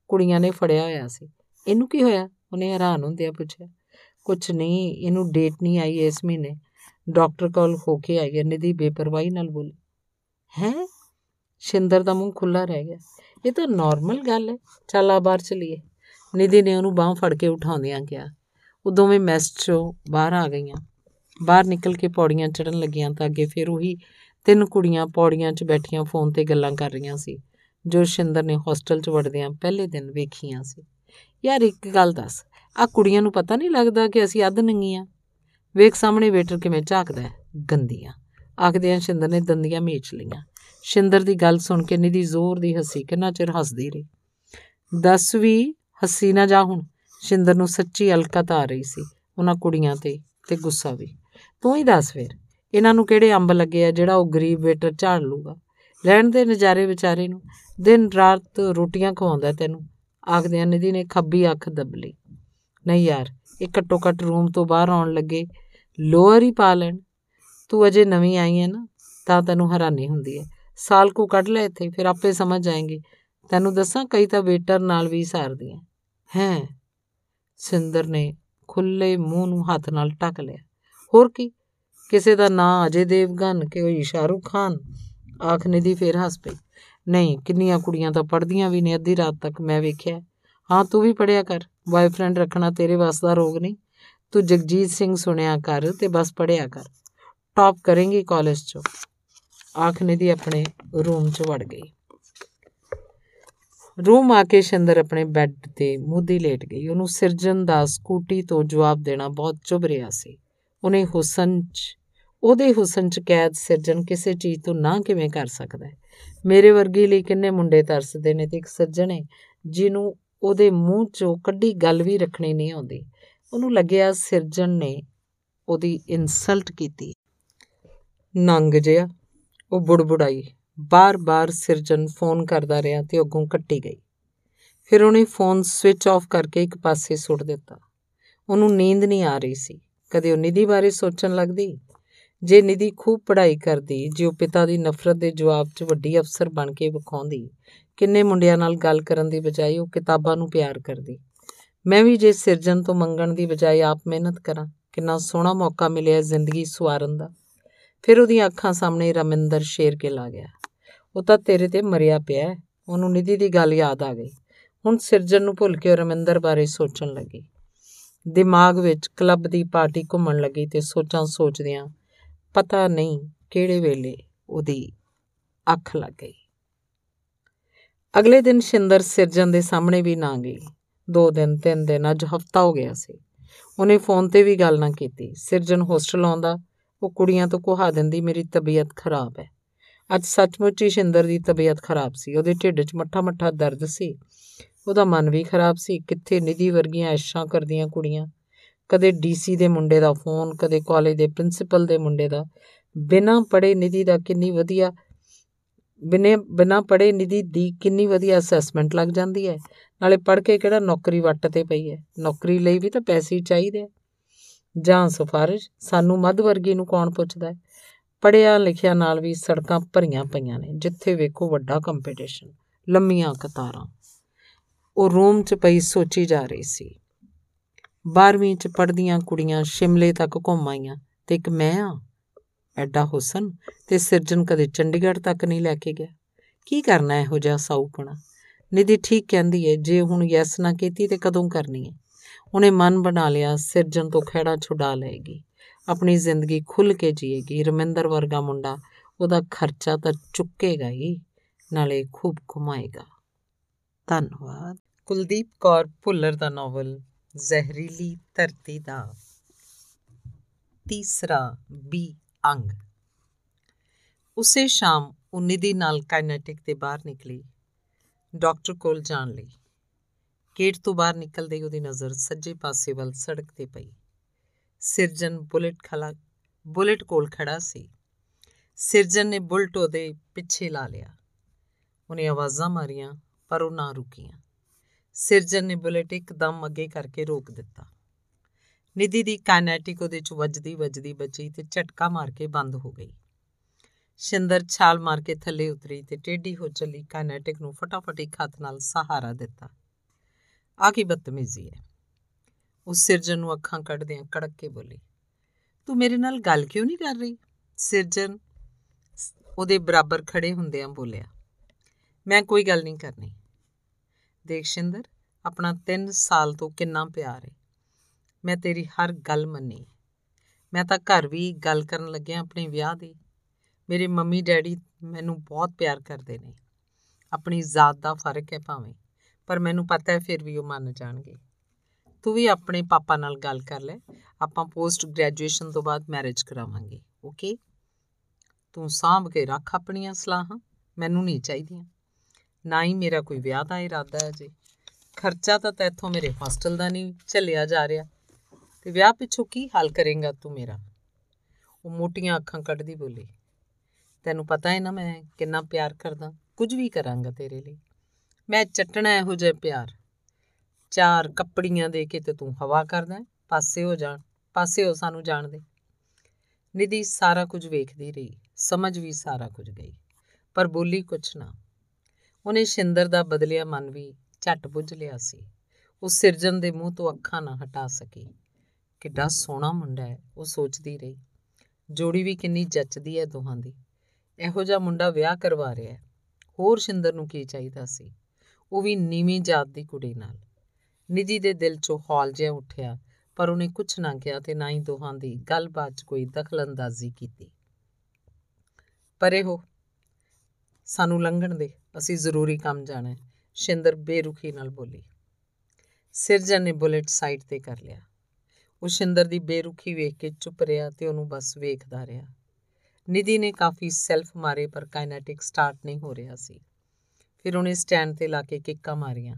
ਕੁੜੀਆਂ ਨੇ ਫੜਿਆ ਹੋਇਆ ਸੀ। ਇਹਨੂੰ ਕੀ ਹੋਇਆ? ਉਹਨੇ ਹੈਰਾਨ ਹੁੰਦਿਆਂ ਪੁੱਛਿਆ। ਕੁਛ ਨਹੀਂ, ਇਹਨੂੰ ਡੇਟ ਨਹੀਂ ਆਈ ਇਸ ਮਹੀਨੇ। ਡਾਕਟਰ ਕੋਲ ਹੋ ਕੇ ਆਈ ਹੈ ਨਿਧੀ ਬੇਪਰਵਾਹੀ ਨਾਲ ਬੋਲੀ। ਹੈ? ਸ਼ਿੰਦਰ ਦਾ ਮੂੰਹ ਖੁੱਲਾ ਰਹਿ ਗਿਆ। ਇਹ ਤਾਂ ਨਾਰਮਲ ਗੱਲ ਹੈ। ਚੱਲ ਆ ਬਾਹਰ ਚਲੀਏ। ਨਿਧੀ ਨੇ ਉਹਨੂੰ ਬਾਹ ਫੜ ਕੇ ਉਠਾਉਂਦਿਆਂ ਕਿਹਾ। ਉਹ ਦੋਵੇਂ ਮੈਸ ਚੋਂ ਬਾਹਰ ਆ ਗਈਆਂ। ਬਾਹਰ ਨਿਕਲ ਕੇ ਪੌੜੀਆਂ ਚੜਨ ਲੱਗੀਆਂ ਤਾਂ ਅੱਗੇ ਫਿਰ ਉਹੀ ਤਿੰਨ ਕੁੜੀਆਂ ਪੌੜੀਆਂ 'ਚ ਬੈਠੀਆਂ ਫੋਨ ਤੇ ਗੱਲਾਂ ਕਰ ਰਹੀਆਂ ਸੀ, ਜੋ ਸ਼ਿੰਦਰ ਨੇ ਹੋਸਟਲ 'ਚ ਵੜਦਿਆਂ ਪਹਿਲੇ ਦਿਨ ਵੇਖੀਆਂ ਸੀ। ਯਾਰ ਇੱਕ ਗੱਲ ਦੱਸ ਆ ਕੁੜੀਆਂ ਨੂੰ ਪਤਾ ਨਹੀਂ ਲੱਗਦਾ ਕਿ ਅਸੀਂ ਅੱਧ ਨੰਗੀਆਂ? ਵੇਖ ਸਾਹਮਣੇ ਵੇਟਰ ਕਿਵੇਂ ਝਾਕਦਾ ਹੈ, ਗੰਦੀਆਂ। ਆਖਦਿਆਂ ਸ਼ਿੰਦਰ ਨੇ ਦੰਦੀਆਂ ਮੇਚ ਲਈਆਂ। ਸ਼ਿੰਦਰ ਦੀ ਗੱਲ ਸੁਣ ਕੇ ਨਿਧੀ ਜ਼ੋਰ ਦੀ ਹੱਸੀ, ਕਿੰਨਾ ਚਿਰ ਹੱਸਦੀ ਰਹੀ। ਦੱਸ ਵੀ, ਹੱਸੀ ਨਾ ਜਾ ਹੁਣ। ਸ਼ਿੰਦਰ ਨੂੰ ਸੱਚੀ ਅਲਕਤ ਆ ਰਹੀ ਸੀ, ਉਹਨਾਂ ਕੁੜੀਆਂ ਤੇ ਤੇ ਗੁੱਸਾ ਵੀ। ਤੂੰ ਹੀ ਦੱਸ ਫਿਰ। ਇਹਨਾਂ ਨੂੰ ਕਿਹੜੇ ਅੰਬ ਲੱਗੇ ਆ ਜਿਹੜਾ ਉਹ ਗਰੀਬ ਵੇਟਰ ਝਾੜ ਲੂਗਾ? ਲੈਣ ਦੇ ਨਜ਼ਾਰੇ ਵਿਚਾਰੇ ਨੂੰ। ਦਿਨ ਰਾਤ ਰੋਟੀਆਂ ਖਵਾਉਂਦਾ ਤੈਨੂੰ। ਆਖਦਿਆਂ ਨਿਧੀ ਨੇ ਖੱਬੀ ਅੱਖ ਦਬ ਲਈ ਨਹੀਂ ਯਾਰ, ਇਹ ਘੱਟੋ ਘੱਟ ਰੂਮ ਤੋਂ ਬਾਹਰ ਆਉਣ ਲੱਗੇ, ਲੋਅਰ ਹੀ ਪਾ ਲੈਣ। ਤੂੰ ਅਜੇ ਨਵੀਂ ਆਈ ਹੈ ਨਾ, ਤਾਂ ਤੈਨੂੰ ਹੈਰਾਨੀ ਹੁੰਦੀ ਹੈ। ਸਾਲ ਕੋ ਕੱਢ ਲੈ ਇੱਥੇ, ਫਿਰ ਆਪੇ ਸਮਝ ਜਾਏਂਗੇ ਤੈਨੂੰ ਦੱਸਾਂ, ਕਈ ਤਾਂ ਵੇਟਰ ਨਾਲ ਵੀ ਸਾਰਦੀਆਂ। ਹੈ? ਸਿੰਦਰ ਨੇ ਖੁੱਲੇ ਮੂੰਹ ਨੂੰ ਹੱਥ ਨਾਲ ਟੱਕ ਲਿਆ। ਹੋਰ ਕੀ? ਕਿਸੇ ਦਾ ਨਾਂ ਅਜੇ ਦੇਵਗਨ ਕਿ ਕੋਈ ਸ਼ਾਹਰੁਖ ਖਾਨ। ਆਖ ਦੀ ਫੇਰ ਹੱਸ ਪਈ। ਨਹੀਂ, ਕਿੰਨੀਆਂ ਕੁੜੀਆਂ ਤਾਂ ਪੜਦੀਆਂ ਵੀ ਨੇ, ਅੱਧੀ ਰਾਤ ਤੱਕ ਮੈਂ ਵੇਖਿਆ। ਹਾਂ, ਤੂੰ ਵੀ ਪੜਿਆ ਕਰ। ਬॉयਫ੍ਰੈਂਡ ਰੱਖਣਾ ਤੇਰੇ ਵਾਸ ਦਾ ਰੋਗ ਨਹੀਂ। ਤੂੰ ਜਗਜੀਤ ਸਿੰਘ ਸੁਣਿਆ ਕਰ ਤੇ ਬਸ ਪੜਿਆ ਕਰ। ਟੌਪ ਕਰੇਂਗੀ ਕਾਲਜ 'ਚ। ਆਖ ਦੀ ਆਪਣੇ ਰੂਮ 'ਚ ਵੜ ਗਈ। ਰੂਮ ਆ ਕੇ ਸ਼ਿੰਦਰ ਆਪਣੇ ਬੈੱਡ ਤੇ ਮੁੱਦੀ ਲੇਟ ਗਈ। ਉਹਨੂੰ ਸਿਰਜਨ ਦਾ ਸਕੂਟੀ ਤੋਂ ਜਵਾਬ ਦੇਣਾ ਬਹੁਤ ਚੁਭ ਰਿਹਾ ਸੀ। ਉਹਨੇ ਹੁਸਨ 'ਚ, ਉਹਦੇ ਹੁਸਨ 'ਚ ਕੈਦ ਸਿਰਜਨ ਕਿਸੇ ਚੀਜ਼ ਤੋਂ ਨਾ ਕਿਵੇਂ ਕਰ ਸਕਦਾ ਹੈ? ਮੇਰੇ ਵਰਗੀ ਲਈ ਕਿੰਨੇ ਮੁੰਡੇ ਤਰਸਦੇ ਨੇ ਤੇ ਇੱਕ ਸਿਰਜਣੇ ਜਿਹਨੂੰ ਉਹਦੇ ਮੂੰਹ 'ਚੋਂ ਕੱਢੀ ਗੱਲ ਵੀ ਰੱਖਣੀ ਨਹੀਂ ਆਉਂਦੀ। ਉਹਨੂੰ ਲੱਗਿਆ ਸਿਰਜਣ ਨੇ ਉਹਦੀ ਇਨਸਲਟ ਕੀਤੀ ਨੰਗ ਜਿਆ ਉਹ ਬੁੜਬੁੜਾਈ, ਬਾਰ-ਬਾਰ ਸਿਰਜਣ ਫੋਨ ਕਰਦਾ ਰਿਹਾ ਤੇ ਅੱਗੋਂ ਕੱਟੀ ਗਈ। ਫਿਰ ਉਹਨੇ ਫੋਨ ਸਵਿਚ ਆਫ ਕਰਕੇ ਇੱਕ ਪਾਸੇ ਸੁੱਟ ਦਿੱਤਾ। ਉਹਨੂੰ ਨੀਂਦ ਨਹੀਂ ਆ ਰਹੀ ਸੀ। ਕਦੇ ਉਹ ਨਿਧੀ ਬਾਰੇ ਸੋਚਣ ਲੱਗਦੀ? ਜੇ ਨਿਧੀ ਖੂਬ ਪੜ੍ਹਾਈ ਕਰਦੀ, ਜੇ ਉਹ ਪਿਤਾ ਦੀ ਨਫ਼ਰਤ ਦੇ ਜਵਾਬ 'ਚ ਵੱਡੀ ਅਫਸਰ ਬਣ ਕੇ ਵਿਖਾਉਂਦੀ, ਕਿੰਨੇ ਮੁੰਡਿਆਂ ਨਾਲ ਗੱਲ ਕਰਨ ਦੀ ਬਜਾਏ ਉਹ ਕਿਤਾਬਾਂ ਨੂੰ ਪਿਆਰ ਕਰਦੀ? ਮੈਂ ਵੀ ਜੇ ਸਿਰਜਣ ਤੋਂ ਮੰਗਣ ਦੀ ਬਜਾਏ ਆਪ ਮਿਹਨਤ ਕਰਾਂ, ਕਿੰਨਾ ਸੋਹਣਾ ਮੌਕਾ ਮਿਲਿਆ ਜ਼ਿੰਦਗੀ ਸਵਾਰਨ ਦਾ। ਫਿਰ ਉਹਦੀਆਂ ਅੱਖਾਂ ਸਾਹਮਣੇ ਰਮਿੰਦਰ ਸ਼ੇਰ ਕੇ ਲਾ ਗਿਆ। ਉਹ ਤਾਂ ਤੇਰੇ ਤੇ ਮਰਿਆ ਪਿਆ ਉਹਨੂੰ ਨਿਧੀ ਦੀ ਗੱਲ ਯਾਦ ਆ ਗਈ। ਹੁਣ ਸਿਰਜਣ ਨੂੰ ਭੁੱਲ ਕੇ ਰਮਿੰਦਰ ਬਾਰੇ ਸੋਚਣ ਲੱਗੀ। ਦਿਮਾਗ ਵਿੱਚ ਕਲੱਬ ਦੀ ਪਾਰਟੀ ਘੁੰਮਣ ਲੱਗੀ ਤੇ ਸੋਚਾਂ ਸੋਚਦਿਆਂ ਪਤਾ ਨਹੀਂ ਕਿਹੜੇ ਵੇਲੇ ਉਹਦੀ ਅੱਖ ਲੱਗ ਗਈ। ਅਗਲੇ ਦਿਨ ਸ਼ਿੰਦਰ ਸਿਰਜਨ ਦੇ ਸਾਹਮਣੇ ਵੀ ਨਾ ਗਈ। ਦੋ ਦਿਨ, ਤਿੰਨ ਦਿਨ, ਅੱਜ ਹਫਤਾ ਹੋ ਗਿਆ ਸੀ। ਉਹਨੇ ਫੋਨ ਤੇ ਵੀ ਗੱਲ ਨਾ ਕੀਤੀ। ਸਿਰਜਨ ਹੋਸਟਲ ਆਉਂਦਾ, ਉਹ ਕੁੜੀਆਂ ਤੋਂ ਕੁਹਾ ਦਿੰਦੀ, ਮੇਰੀ ਤਬੀਅਤ ਖਰਾਬ ਹੈ। ਅੱਜ ਸੱਚਮੁੱਚ ਹੀ ਸ਼ਿੰਦਰ ਦੀ ਤਬੀਅਤ ਖਰਾਬ ਸੀ। ਉਹਦੇ ਢਿੱਡ 'ਚ ਮੱਠਾ ਮੱਠਾ ਦਰਦ ਸੀ। ਉਹਦਾ ਮਨ ਵੀ ਖਰਾਬ ਸੀ। ਕਿੱਥੇ ਨਿਧੀ ਵਰਗੀਆਂ ਐਸ਼ਾਂ ਕਰਦੀਆਂ ਕੁੜੀਆਂ। ਕਦੇ ਡੀਸੀ ਦੇ ਮੁੰਡੇ ਦਾ ਫੋਨ, ਕਦੇ ਕਾਲਜ ਦੇ ਪ੍ਰਿੰਸੀਪਲ ਦੇ ਮੁੰਡੇ ਦਾ। ਬਿਨਾਂ ਪੜੇ ਨਿਧੀ ਦਾ ਕਿੰਨੀ ਵਧੀਆ, ਬਿਨੇ, ਬਿਨਾਂ ਪੜੇ ਨਿਧੀ ਦੀ ਕਿੰਨੀ ਵਧੀਆ ਅਸੈਸਮੈਂਟ ਲੱਗ ਜਾਂਦੀ ਹੈ। ਨਾਲੇ ਪੜ ਕੇ ਕਿਹੜਾ ਨੌਕਰੀ ਵੱਟ ਤੇ ਪਈ ਹੈ? ਨੌਕਰੀ ਲਈ ਵੀ ਤਾਂ ਪੈਸੇ ਹੀ ਚਾਹੀਦੇ ਜਾਂ ਸਿਫਾਰਿਸ਼? ਸਾਨੂੰ ਮੱਧ ਵਰਗੀ ਨੂੰ ਕੌਣ ਪੁੱਛਦਾ ਹੈ? ਪੜਿਆ ਲਿਖਿਆ ਨਾਲ ਵੀ ਸੜਕਾਂ ਭਰੀਆਂ ਪਈਆਂ ਨੇ। ਜਿੱਥੇ ਵੇਖੋ ਵੱਡਾ ਕੰਪੀਟੀਸ਼ਨ ਲੰਮੀਆਂ ਕਤਾਰਾਂ। ਉਹ ਰੂਮ 'ਚ ਪਈ ਸੋਚੀ ਜਾ ਰਹੀ ਸੀ। 12ਵੀਂ 'ਚ ਪੜਦੀਆਂ ਕੁੜੀਆਂ ਸ਼ਿਮਲੇ ਤੱਕ ਘੁੰਮ ਆਈਆਂ ਤੇ ਇੱਕ ਮੈਂ ਆ। ਐਡਾ ਹੁਸਨ ਤੇ ਸਿਰਜਨ ਕਦੇ ਚੰਡੀਗੜ੍ਹ ਤੱਕ ਨਹੀਂ ਲੈ ਕੇ ਗਿਆ। ਕੀ ਕਰਨਾ ਇਹੋ ਜਿਹਾ ਸਾਊਪਣਾ? ਨਿਧੀ ਠੀਕ ਕਹਿੰਦੀ ਏ, ਜੇ ਹੁਣ ਯੈਸ ਨਾ ਕੀਤੀ ਤੇ ਕਦੋਂ ਕਰਨੀ ਏ? ਉਹਨੇ ਮਨ ਬਣਾ ਲਿਆ ਸਿਰਜਨ ਤੋਂ ਖਹਿੜਾ ਛੁਡਾ ਲਏਗੀ। ਆਪਣੀ ਜ਼ਿੰਦਗੀ ਖੁੱਲ ਕੇ ਜੀਏਗੀ। ਰਮਿੰਦਰ ਵਰਗਾ ਮੁੰਡਾ ਉਹਦਾ ਖਰਚਾ ਤਾਂ ਚੁੱਕੇਗਾ ਹੀ, ਨਾਲੇ ਖੂਬ ਘੁਮਾਏਗਾ। ਧੰਨਵਾਦ। ਕੁਲਦੀਪ ਕੌਰ ਭੁੱਲਰ ਦਾ ਨੋਵਲ ਜ਼ਹਿਰੀਲੀ ਧਰਤੀ ਦਾ ਤੀਸਰਾ ਬੀ ਅੰਗ। ਉਸੇ ਸ਼ਾਮ ਉਹ ਨਿਧੀ ਨਾਲ ਕਾਇਨੈਟਿਕ ਦੇ ਬਾਹਰ ਨਿਕਲੀ ਡਾਕਟਰ ਕੋਲ ਜਾਣ ਲਈ। ਗੇਟ ਤੋਂ ਬਾਹਰ ਨਿਕਲਦੇ ਉਹਦੀ ਨਜ਼ਰ ਸੱਜੇ ਪਾਸੇ ਵੱਲ ਸੜਕ ਤੇ ਪਈ। ਸਿਰਜਨ ਬੁਲਟ ਖਲਾ, ਬੁਲਟ ਕੋਲ ਖੜਾ ਸੀ। ਸਿਰਜਨ ਨੇ ਬੁਲਟ ਉਹਦੇ ਪਿੱਛੇ ਲਾ ਲਿਆ। ਉਹਨੇ ਆਵਾਜ਼ਾਂ ਮਾਰੀਆਂ, ਪਰ ਉਹ ਨਾ ਰੁਕੀਆਂ। ਸਿਰਜਨ ਨੇ ਬੁਲਟ ਇੱਕਦਮ ਅੱਗੇ ਕਰਕੇ ਰੋਕ ਦਿੱਤਾ। ਨਿਧੀ ਦੀ ਕਾਇਨੈਟਿਕ ਉਹਦੇ ਚ ਵੱਜਦੀ ਵੱਜਦੀ ਬਚੀ ਤੇ ਝਟਕਾ ਮਾਰ ਕੇ ਬੰਦ ਹੋ ਗਈ। ਸ਼ਿੰਦਰ ਛਾਲ ਮਾਰ ਕੇ ਥੱਲੇ ਉਤਰੀ ਤੇ ਟੇਢੀ ਹੋ ਚੱਲੀ ਕਾਇਨੈਟਿਕ ਨੂੰ ਫਟਾਫਟ ਇੱਕ ਹੱਥ ਨਾਲ ਸਹਾਰਾ ਦਿੱਤਾ। ਆ ਕੀ ਬਦਤਮੀਜ਼ੀ ਹੈ? ਉਸ ਸਿਰਜਨ ਨੂੰ ਅੱਖਾਂ ਕੱਢਦਿਆਂ ਕੜਕ ਕੇ ਬੋਲੀ। ਤੂੰ ਮੇਰੇ ਨਾਲ ਗੱਲ ਕਿਉਂ ਨਹੀਂ ਕਰ ਰਹੀ? ਸਿਰਜਨ ਉਹਦੇ ਬਰਾਬਰ ਖੜੇ ਹੁੰਦਿਆਂ ਬੋਲਿਆ। ਮੈਂ ਕੋਈ ਗੱਲ ਨਹੀਂ ਕਰਨੀ। ਦੇਖ ਸ਼ਿੰਦਰ, ਆਪਣਾ 3 ਸਾਲ ਤੋਂ ਕਿੰਨਾ ਪਿਆਰ ਹੈ ਮੈਂ ਤੇਰੀ ਹਰ ਗੱਲ ਮੰਨੀ ਮੈਂ ਤਾਂ ਘਰ ਵੀ ਗੱਲ ਕਰਨ ਲੱਗਿਆ ਆਪਣੇ ਵਿਆਹ ਦੀ। ਮੇਰੇ ਮੰਮੀ ਡੈਡੀ ਮੈਨੂੰ ਬਹੁਤ ਪਿਆਰ ਕਰਦੇ ਨੇ। ਆਪਣੀ ਜ਼ਾਤ ਦਾ ਫ਼ਰਕ ਹੈ ਭਾਵੇਂ, ਪਰ ਮੈਨੂੰ ਪਤਾ ਹੈ ਫਿਰ ਵੀ ਉਹ ਮੰਨ ਜਾਣਗੇ। ਤੂੰ ਵੀ ਆਪਣੇ ਪਾਪਾ ਨਾਲ ਗੱਲ ਕਰ ਲੈ। ਆਪਾਂ ਪੋਸਟ ਗ੍ਰੈਜੂਏਸ਼ਨ ਤੋਂ ਬਾਅਦ ਮੈਰਿਜ ਕਰਾਵਾਂਗੇ, ਓਕੇ? ਤੂੰ ਸਾਂਭ ਕੇ ਰੱਖ ਆਪਣੀਆਂ ਸਲਾਹਾਂ। ਮੈਨੂੰ ਨਹੀਂ ਚਾਹੀਦੀਆਂ। ਨਾ ਹੀ ਮੇਰਾ ਕੋਈ ਵਿਆਹ ਦਾ ਇਰਾਦਾ ਹੈ ਜੀ। ਖਰਚਾ ਤਾਂ ਤੈਥੋਂ ਮੇਰੇ ਹੋਸਟਲ ਦਾ ਨਹੀਂ ਚੱਲਿਆ ਜਾ ਰਿਹਾ। ਤੇ ਵਿਆਹ ਪਿੱਛੋਂ ਕੀ ਹੱਲ ਕਰੇਗਾ ਤੂੰ ਮੇਰਾ? ਉਹ ਮੋਟੀਆਂ ਅੱਖਾਂ ਕੱਢਦੀ ਬੋਲੀ, ਤੈਨੂੰ ਪਤਾ ਹੈ ਨਾ ਮੈਂ ਕਿੰਨਾ ਪਿਆਰ ਕਰਦਾ? ਕੁਝ ਵੀ ਕਰਾਂਗਾ ਤੇਰੇ ਲਈ। ਮੈਂ ਚਟਣਾ ਇਹੋ ਜਿਹਾ ਪਿਆਰ। ਚਾਰ ਕੱਪੜੀਆਂ ਦੇ ਕੇ ਤੇ ਤੂੰ ਹਵਾ ਕਰਦਾ ਪਾਸੇ ਹੋ ਜਾਣ, ਪਾਸੇ ਹੋ ਸਾਨੂੰ ਜਾਣ ਦੇ। ਨਿਧੀ ਸਾਰਾ ਕੁਝ ਵੇਖਦੀ ਰਹੀ। ਸਮਝ ਵੀ ਸਾਰਾ ਕੁਝ ਗਈ। ਪਰ ਬੋਲੀ ਕੁਛ ਨਾ। ਉਹਨੇ ਸ਼ਿੰਦਰ ਦਾ ਬਦਲਿਆ ਮਨ ਵੀ ਝਟ ਬੁੱਝ ਲਿਆ ਸੀ। ਉਹ ਸਿਰਜਨ ਦੇ ਮੂੰਹ ਤੋਂ ਅੱਖਾਂ ਨਾ ਹਟਾ ਸਕੀ। ਕਿੱਡਾ ਸੋਹਣਾ ਮੁੰਡਾ ਹੈ, ਉਹ ਸੋਚਦੀ ਰਹੀ। ਜੋੜੀ ਵੀ ਕਿੰਨੀ ਜੱਚਦੀ ਹੈ ਦੋਹਾਂ ਦੀ। ਇਹੋ ਜਿਹਾ ਮੁੰਡਾ ਵਿਆਹ ਕਰਵਾ ਰਿਹਾ ਹੈ। ਹੋਰ ਸ਼ਿੰਦਰ ਨੂੰ ਕੀ ਚਾਹੀਦਾ ਸੀ? ਉਹ ਵੀ ਨੀਵੀਂ ਜਾਤ ਦੀ ਕੁੜੀ ਨਾਲ। ਨਿਧੀ ਦੇ ਦਿਲ 'ਚੋਂ ਹੌਲ ਜਿਹਾ ਉੱਠਿਆ, ਪਰ ਉਹਨੇ ਕੁਝ ਨਾ ਕਿਹਾ ਤੇ ਨਾ ਹੀ ਦੋਹਾਂ ਦੀ ਗੱਲਬਾਤ 'ਚ ਕੋਈ ਦਖਲਅੰਦਾਜ਼ੀ ਕੀਤੀ। ਪਰੇ ਹੋ। ਸਾਨੂੰ ਲੰਘਣ ਦੇ। ਅਸੀਂ ਜ਼ਰੂਰੀ ਕੰਮ ਜਾਣਾ ਹੈ। ਸ਼ਿੰਦਰ ਬੇਰੁਖੀ ਨਾਲ ਬੋਲੀ ਸਿਰਜਨ ਨੇ ਬੁਲਟ ਸਾਈਡ ਤੇ ਕਰ ਲਿਆ। ਉਹ ਸ਼ਿੰਦਰ ਦੀ ਬੇਰੁਖੀ ਵੇਖ ਕੇ ਚੁੱਪ ਰਿਹਾ ਤੇ ਉਹਨੂੰ ਬਸ ਵੇਖਦਾ ਰਿਹਾ। ਨਿਧੀ ਨੇ ਕਾਫੀ ਸੈਲਫ ਮਾਰੇ ਪਰ ਕਾਇਨੈਟਿਕ ਸਟਾਰਟ ਨਹੀਂ ਹੋ ਰਿਹਾ ਸੀ। ਫਿਰ ਉਹਨੇ ਸਟੈਂਡ ਤੇ ਲਾ ਕੇ ਕਿੱਕਾਂ ਮਾਰੀਆਂ,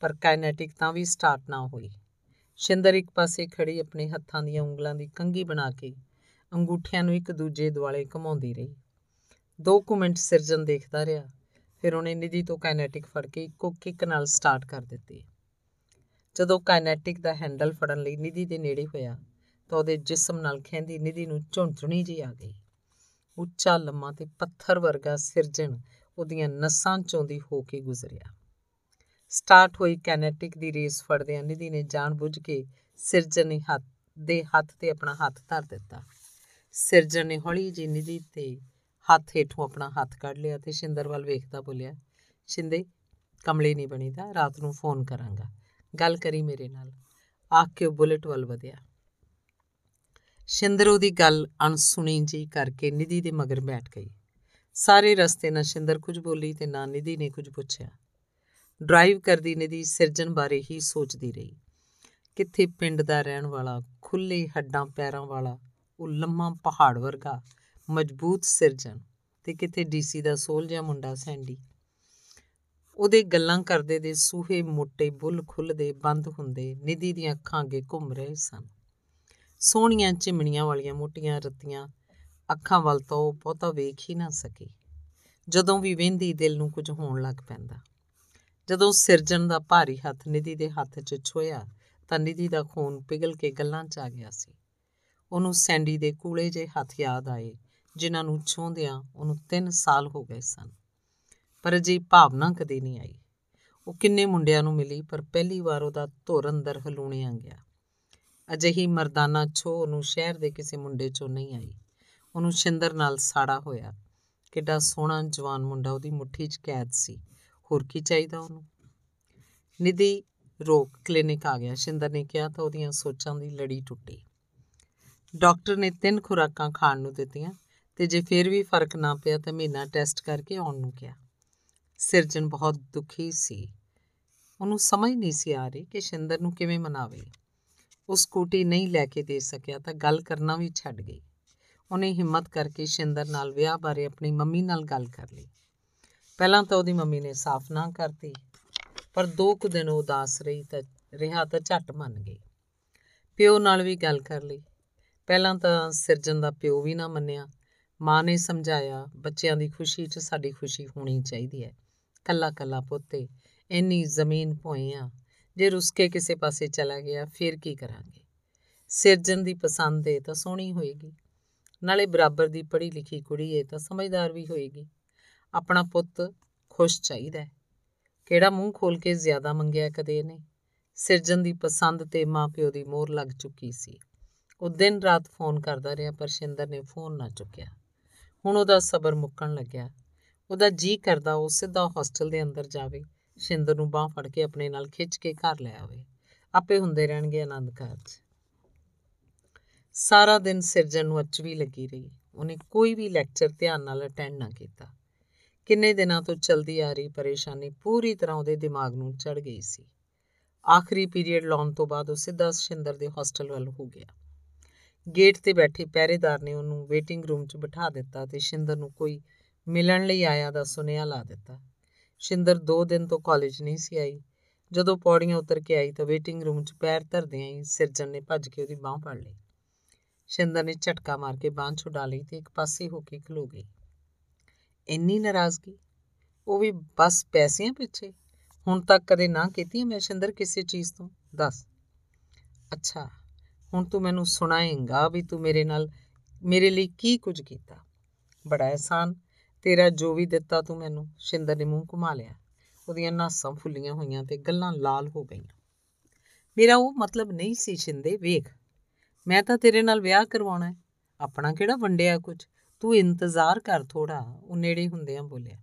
ਪਰ ਕਾਇਨੈਟਿਕ ਤਾਂ ਵੀ ਸਟਾਰਟ ਨਾ ਹੋਈ। ਸ਼ਿੰਦਰ ਇੱਕ ਪਾਸੇ ਖੜੀ ਆਪਣੇ ਹੱਥਾਂ ਦੀਆਂ ਉਂਗਲਾਂ ਦੀ ਕੰਗੀ ਬਣਾ ਕੇ ਅੰਗੂਠਿਆਂ ਨੂੰ ਇੱਕ ਦੂਜੇ ਦੁਆਲੇ ਘੁਮਾਉਂਦੀ ਰਹੀ। ਦੋ ਕੁ ਮਿੰਟ ਸਿਰਜਨ ਦੇਖਦਾ ਰਿਹਾ। ਫਿਰ ਉਹਨੇ ਨਿਧੀ ਤੋਂ ਕਾਇਨੈਟਿਕ ਫੜ ਕੇ ਇੱਕੋ ਕਿੱਕ ਨਾਲ ਸਟਾਰਟ ਕਰ ਦਿੱਤੀ। ਜਦੋਂ ਕਾਇਨੈਟਿਕ ਦਾ ਹੈਂਡਲ ਫੜਨ ਲਈ ਨਿਧੀ ਦੇ ਨੇੜੇ ਹੋਇਆ, ਤਾਂ ਉਹਦੇ ਜਿਸਮ ਨਾਲ ਖੈਂਦੀ ਨਿਧੀ ਨੂੰ ਝੁੰਝੁਣੀ ਜੀ ਆ ਗਈ। ਉੱਚਾ, ਲੰਮਾ ਤੇ ਪੱਥਰ ਵਰਗਾ ਸਿਰਜਣ ਉਹਦੀਆਂ ਨਸਾਂ ਚੋਂ ਦੀ ਹੋ ਕੇ ਗੁਜ਼ਰਿਆ। ਸਟਾਰਟ ਹੋਈ ਕੈਨੇਟਿਕ ਦੀ ਰੇਸ ਫੜਦਿਆਂ ਨਿਧੀ ਨੇ ਜਾਣਬੁੱਝ ਕੇ ਸਿਰਜਣ ਦੇ ਹੱਥ ਦੇ ਹੱਥ ਤੇ ਆਪਣਾ ਹੱਥ ਧਰ ਦਿੱਤਾ। ਸਿਰਜਣ ਨੇ ਹੌਲੀ ਜਿਹੀ ਨਿਧੀ ਤੇ ਹੱਥ ਹੇਠੋਂ ਆਪਣਾ ਹੱਥ ਕੱਢ ਲਿਆ ਤੇ ਸ਼ਿੰਦਰ ਵੱਲ ਵੇਖਦਾ ਬੋਲਿਆ, ਸ਼ਿੰਦੇ, ਕਮਲੀ ਨਹੀਂ ਬਣੀਦਾ, ਰਾਤ ਨੂੰ ਫੋਨ ਕਰਾਂਗਾ। ਗੱਲ ਕਰੀ ਮੇਰੇ ਨਾਲ। ਆਖ ਕੇ ਉਹ ਬੁਲਟ ਵੱਲ ਵਧਿਆ। ਸ਼ਿੰਦਰ ਉਹਦੀ ਗੱਲ ਅਣਸੁਣੀ ਜੀ ਕਰਕੇ ਨਿਧੀ ਦੇ ਮਗਰ ਬੈਠ ਗਈ। ਸਾਰੇ ਰਸਤੇ ਨਾ ਸ਼ਿੰਦਰ ਕੁਝ ਬੋਲੀ ਤੇ ਨਾ ਨਿਧੀ ਨੇ ਕੁਝ ਪੁੱਛਿਆ। ਡਰਾਈਵ ਕਰਦੀ ਨਿਧੀ ਸਿਰਜਣ ਬਾਰੇ ਹੀ ਸੋਚਦੀ ਰਹੀ। ਕਿੱਥੇ ਪਿੰਡ ਦਾ ਰਹਿਣ ਵਾਲਾ ਖੁੱਲੇ ਹੱਡਾਂ ਪੈਰਾਂ ਵਾਲਾ, ਉਹ ਲੰਮਾ ਪਹਾੜ ਵਰਗਾ ਮਜ਼ਬੂਤ ਸਿਰਜਣ ਤੇ ਕਿਤੇ ਡੀਸੀ ਦਾ ਸੋਲ ਜਿਹਾ ਮੁੰਡਾ ਸੈਂਡੀ। ਉਹਦੇ ਗੱਲਾਂ ਕਰਦੇ ਦੇ ਸੂਹੇ ਮੋਟੇ ਬੁੱਲ ਖੁੱਲਦੇ ਬੰਦ ਹੁੰਦੇ ਨਿਧੀ ਦੀਆਂ ਅੱਖਾਂ ਅੱਗੇ ਘੁੰਮ ਰਹੇ ਸਨ। ਸੋਹਣੀਆਂ ਚਿਮਣੀਆਂ ਵਾਲੀਆਂ ਮੋਟੀਆਂ ਰੱਤੀਆਂ ਅੱਖਾਂ ਵੱਲ ਤਾਂ ਉਹ ਬਹੁਤਾ ਵੇਖ ਹੀ ਨਾ ਸਕੀ। ਜਦੋਂ ਵੀ ਵੇਂਦੀ ਦਿਲ ਨੂੰ ਕੁਝ ਹੋਣ ਲੱਗ ਪੈਂਦਾ। ਜਦੋਂ ਸਿਰਜਣ ਦਾ ਭਾਰੀ ਹੱਥ ਨਿਧੀ ਦੇ ਹੱਥ 'ਚ ਛੋਇਆ ਤਾਂ ਨਿਧੀ ਦਾ ਖੂਨ ਪਿਘਲ ਕੇ ਗੱਲਾਂ 'ਚ ਆ ਗਿਆ ਸੀ। ਉਹਨੂੰ ਸੈਂਡੀ ਦੇ ਕੂਲੇ ਜੇ ਹੱਥ ਯਾਦ ਆਏ ਜਿਨ੍ਹਾਂ ਨੂੰ ਛੋਂਦਿਆਂ ਉਹਨੂੰ 3 ਸਾਲ ਹੋ ਗਏ ਸਨ। ਪਰ ਅਜੇ ਭਾਵਨਾ ਕਦੇ ਨਹੀਂ ਆਈ। ਉਹ ਕਿੰਨੇ ਮੁੰਡਿਆਂ ਨੂੰ ਮਿਲੀ, ਪਰ ਪਹਿਲੀ ਵਾਰ ਉਹਦਾ ਧੁਰ ਅੰਦਰ ਹਲੂਣਿਆ ਗਿਆ। ਅਜਿਹੀ ਮਰਦਾਨਾ ਛੋ ਉਹਨੂੰ ਸ਼ਹਿਰ ਦੇ ਕਿਸੇ ਮੁੰਡੇ 'ਚੋਂ ਨਹੀਂ ਆਈ। ਉਹਨੂੰ ਸ਼ਿੰਦਰ ਨਾਲ ਸਾੜਾ ਹੋਇਆ। ਕਿੱਡਾ ਸੋਹਣਾ ਜਵਾਨ ਮੁੰਡਾ, ਉਹਦੀ ਮੁੱਠੀ 'ਚ ਕੈਦ ਸੀ। ਹੋਰ ਕੀ ਚਾਹੀਦਾ ਉਹਨੂੰ? ਨਿਧੀ ਰੋਕ ਕਲੀਨਿਕ ਆ ਗਿਆ। ਸ਼ਿੰਦਰ ਨੇ ਕਿਹਾ ਤਾਂ ਉਹਦੀਆਂ ਸੋਚਾਂ ਦੀ ਲੜੀ ਟੁੱਟੀ। ਡਾਕਟਰ ਨੇ ਤਿੰਨ ਖੁਰਾਕਾਂ ਖਾਣ ਨੂੰ ਦਿੱਤੀਆਂ। ਤੇ ਜੇ ਫਿਰ ਵੀ ਫ਼ਰਕ ਨਾ ਪਿਆ ਤਾਂ ਮਹੀਨਾ ਟੈਸਟ ਕਰਕੇ ਆਉਣ ਨੂੰ ਕਿਹਾ। ਸਿਰਜਨ ਬਹੁਤ ਦੁਖੀ ਸੀ। ਉਹਨੂੰ ਸਮਝ ਨਹੀਂ ਸੀ ਆ ਰਹੀ ਕਿ ਸ਼ਿੰਦਰ ਨੂੰ ਕਿਵੇਂ ਮਨਾਵੇ। ਉਹ ਸਕੂਟੀ ਨਹੀਂ ਲੈ ਕੇ ਦੇ ਸਕਿਆ ਤਾਂ ਗੱਲ ਕਰਨਾ ਵੀ ਛੱਡ ਗਈ। ਉਹਨੇ ਹਿੰਮਤ ਕਰਕੇ ਸ਼ਿੰਦਰ ਨਾਲ ਵਿਆਹ ਬਾਰੇ ਆਪਣੀ ਮੰਮੀ ਨਾਲ ਗੱਲ ਕਰ ਲਈ। ਪਹਿਲਾਂ ਤਾਂ ਉਹਦੀ ਮੰਮੀ ਨੇ ਸਾਫ਼ ਨਾ ਕਰਤੀ, ਪਰ ਦੋ ਕੁ ਦਿਨ ਉਦਾਸ ਰਹੀ ਤਾਂ ਰਿਹਾ ਤਾਂ ਝੱਟ ਮੰਨ ਗਈ। ਪਿਓ ਨਾਲ ਵੀ ਗੱਲ ਕਰ ਲਈ। ਪਹਿਲਾਂ ਤਾਂ ਸਿਰਜਨ ਦਾ ਪਿਓ ਵੀ ਨਾ ਮੰਨਿਆ ਮਾਂ ਨੇ ਸਮਝਾਇਆ, ਬੱਚਿਆਂ ਦੀ ਖੁਸ਼ੀ 'ਚ ਸਾਡੀ ਖੁਸ਼ੀ ਹੋਣੀ ਚਾਹੀਦੀ ਹੈ। ਕੱਲਾ ਕੱਲਾ ਪੁੱਤੇ, ਇੰਨੀ ਜ਼ਮੀਨ ਭੋਏ ਆ, ਜੇ ਰੁੱਸ ਕੇ ਕਿਸੇ ਪਾਸੇ ਚਲਾ ਗਿਆ, ਫਿਰ ਕੀ ਕਰਾਂਗੇ? ਸਿਰਜਨ ਦੀ ਪਸੰਦ ਏ ਤਾਂ ਸੋਹਣੀ ਹੋਏਗੀ। ਨਾਲੇ ਬਰਾਬਰ ਦੀ ਪੜ੍ਹੀ ਲਿਖੀ ਕੁੜੀ ਏ ਤਾਂ ਸਮਝਦਾਰ ਵੀ ਹੋਏਗੀ। ਆਪਣਾ ਪੁੱਤ ਖੁਸ਼ ਚਾਹੀਦਾ ਹੈ। ਕਿਹੜਾ ਮੂੰਹ ਖੋਲ ਕੇ ਜ਼ਿਆਦਾ ਮੰਗਿਆ ਕਦੇ ਨੇ ਸਿਰਜਨ ਦੀ ਪਸੰਦ ਤੇ ਮਾਪਿਓ ਦੀ ਮੋਹਰ ਲੱਗ ਚੁੱਕੀ ਸੀ। ਉਹ ਦਿਨ ਰਾਤ ਫੋਨ ਕਰਦਾ ਰਿਹਾ, ਪਰ ਸ਼ਿੰਦਰ ਨੇ ਫੋਨ ਨਾ ਚੁੱਕਿਆ। ਹੁਣ ਉਹਦਾ ਸਬਰ ਮੁੱਕਣ ਲੱਗਿਆ। ਉਹਦਾ ਜੀ ਕਰਦਾ ਉਹ ਸਿੱਧਾ ਹੋਸਟਲ ਦੇ ਅੰਦਰ ਜਾਵੇ, ਸ਼ਿੰਦਰ ਨੂੰ ਬਾਹ ਫੜ ਕੇ ਆਪਣੇ ਨਾਲ ਖਿੱਚ ਕੇ ਘਰ ਲੈ ਆਵੇ। ਆਪੇ ਹੁੰਦੇ ਰਹਿਣਗੇ ਆਨੰਦ ਕਾਰਜ। ਸਾਰਾ ਦਿਨ ਸਿਰਜਣ ਨੂੰ ਅਚਵੀ ਲੱਗੀ ਰਹੀ। ਉਹਨੇ ਕੋਈ ਵੀ ਲੈਕਚਰ ਧਿਆਨ ਨਾਲ ਅਟੈਂਡ ਨਾ ਕੀਤਾ। ਕਿੰਨੇ ਦਿਨਾਂ ਤੋਂ ਚਲਦੀ ਆ ਰਹੀ ਪਰੇਸ਼ਾਨੀ ਪੂਰੀ ਤਰ੍ਹਾਂ ਉਹਦੇ ਦਿਮਾਗ ਨੂੰ ਚੜ ਗਈ ਸੀ। ਆਖਰੀ ਪੀਰੀਅਡ ਲਾਉਣ ਤੋਂ ਬਾਅਦ ਉਹ ਸਿੱਧਾ ਸ਼ਿੰਦਰ ਦੇ ਹੋਸਟਲ ਵੱਲ ਹੋ ਗਿਆ। ਗੇਟ ਤੇ ਬੈਠੇ ਪਹਿਰੇਦਾਰ ਨੇ ਉਹਨੂੰ ਵੇਟਿੰਗ ਰੂਮ 'ਚ ਬਿਠਾ ਦਿੱਤਾ ਤੇ ਸ਼ਿੰਦਰ ਨੂੰ ਕੋਈ ਮਿਲਣ ਲਈ ਆਇਆ ਦਾ ਸੁਨੇਹਾ ਲਾ ਦਿੱਤਾ। ਸ਼ਿੰਦਰ 2 ਦਿਨ ਤੋਂ ਕਾਲਜ ਨਹੀਂ ਸੀ ਆਈ। ਜਦੋਂ ਪੌੜੀਆਂ ਉਤਰ ਕੇ ਆਈ ਤਾਂ ਵੇਟਿੰਗ ਰੂਮ 'ਚ ਪੈਰ ਧਰਦਿਆਂ ਹੀ ਸਿਰਜਣ ਨੇ ਭੱਜ ਕੇ ਉਹਦੀ ਬਾਹ ਫੜ ਲਈ। ਸ਼ਿੰਦਰ ਨੇ ਝਟਕਾ ਮਾਰ ਕੇ ਬਾਹ ਛੁਡਾ ਲਈ ਤੇ ਇੱਕ ਪਾਸੇ ਹੋ ਕੇ ਖਲੋ ਗਈ। ਇੰਨੀ ਨਾਰਾਜ਼ਗੀ? ਉਹ ਵੀ ਬਸ ਪੈਸਿਆਂ ਪਿੱਛੇ? ਹੁਣ ਤੱਕ ਕਦੇ ਨਾ ਕੀਤੀ ਮੈਂ ਸ਼ਿੰਦਰ ਕਿਸੇ ਚੀਜ਼ ਤੋਂ? ਦੱਸ। ਅੱਛਾ। ਹੁਣ ਤੂੰ ਮੈਨੂੰ ਸੁਣਾਏਂਗਾ ਵੀ ਤੂੰ ਮੇਰੇ ਨਾਲ ਮੇਰੇ ਲਈ ਕੀ ਕੁਝ ਕੀਤਾ। ਬੜਾ ਅਹਿਸਾਨ, ਤੇਰਾ ਜੋ ਵੀ ਦਿੱਤਾ ਤੂੰ ਮੈਨੂੰ ਸ਼ਿੰਦਰ ਨੇ ਮੂੰਹ ਘੁਮਾ ਲਿਆ। ਉਹਦੀਆਂ ਨਾਸਾਂ ਫੁੱਲੀਆਂ ਹੋਈਆਂ ਤੇ ਗੱਲਾਂ ਲਾਲ ਹੋ ਗਈਆਂ। ਮੇਰਾ ਉਹ ਮਤਲਬ ਨਹੀਂ ਸੀ, ਸ਼ਿੰਦੇ, ਵੇਖ, ਮੈਂ ਤਾਂ ਤੇਰੇ ਨਾਲ ਵਿਆਹ ਕਰਵਾਉਣਾ ਹੈ। ਆਪਣਾ ਕਿਹੜਾ ਵੰਡਿਆ ਕੁਝ? ਤੂੰ ਇੰਤਜ਼ਾਰ ਕਰ ਥੋੜਾ ਉਹ ਨੇੜੇ ਹੁੰਦਿਆਂ ਬੋਲਿਆ।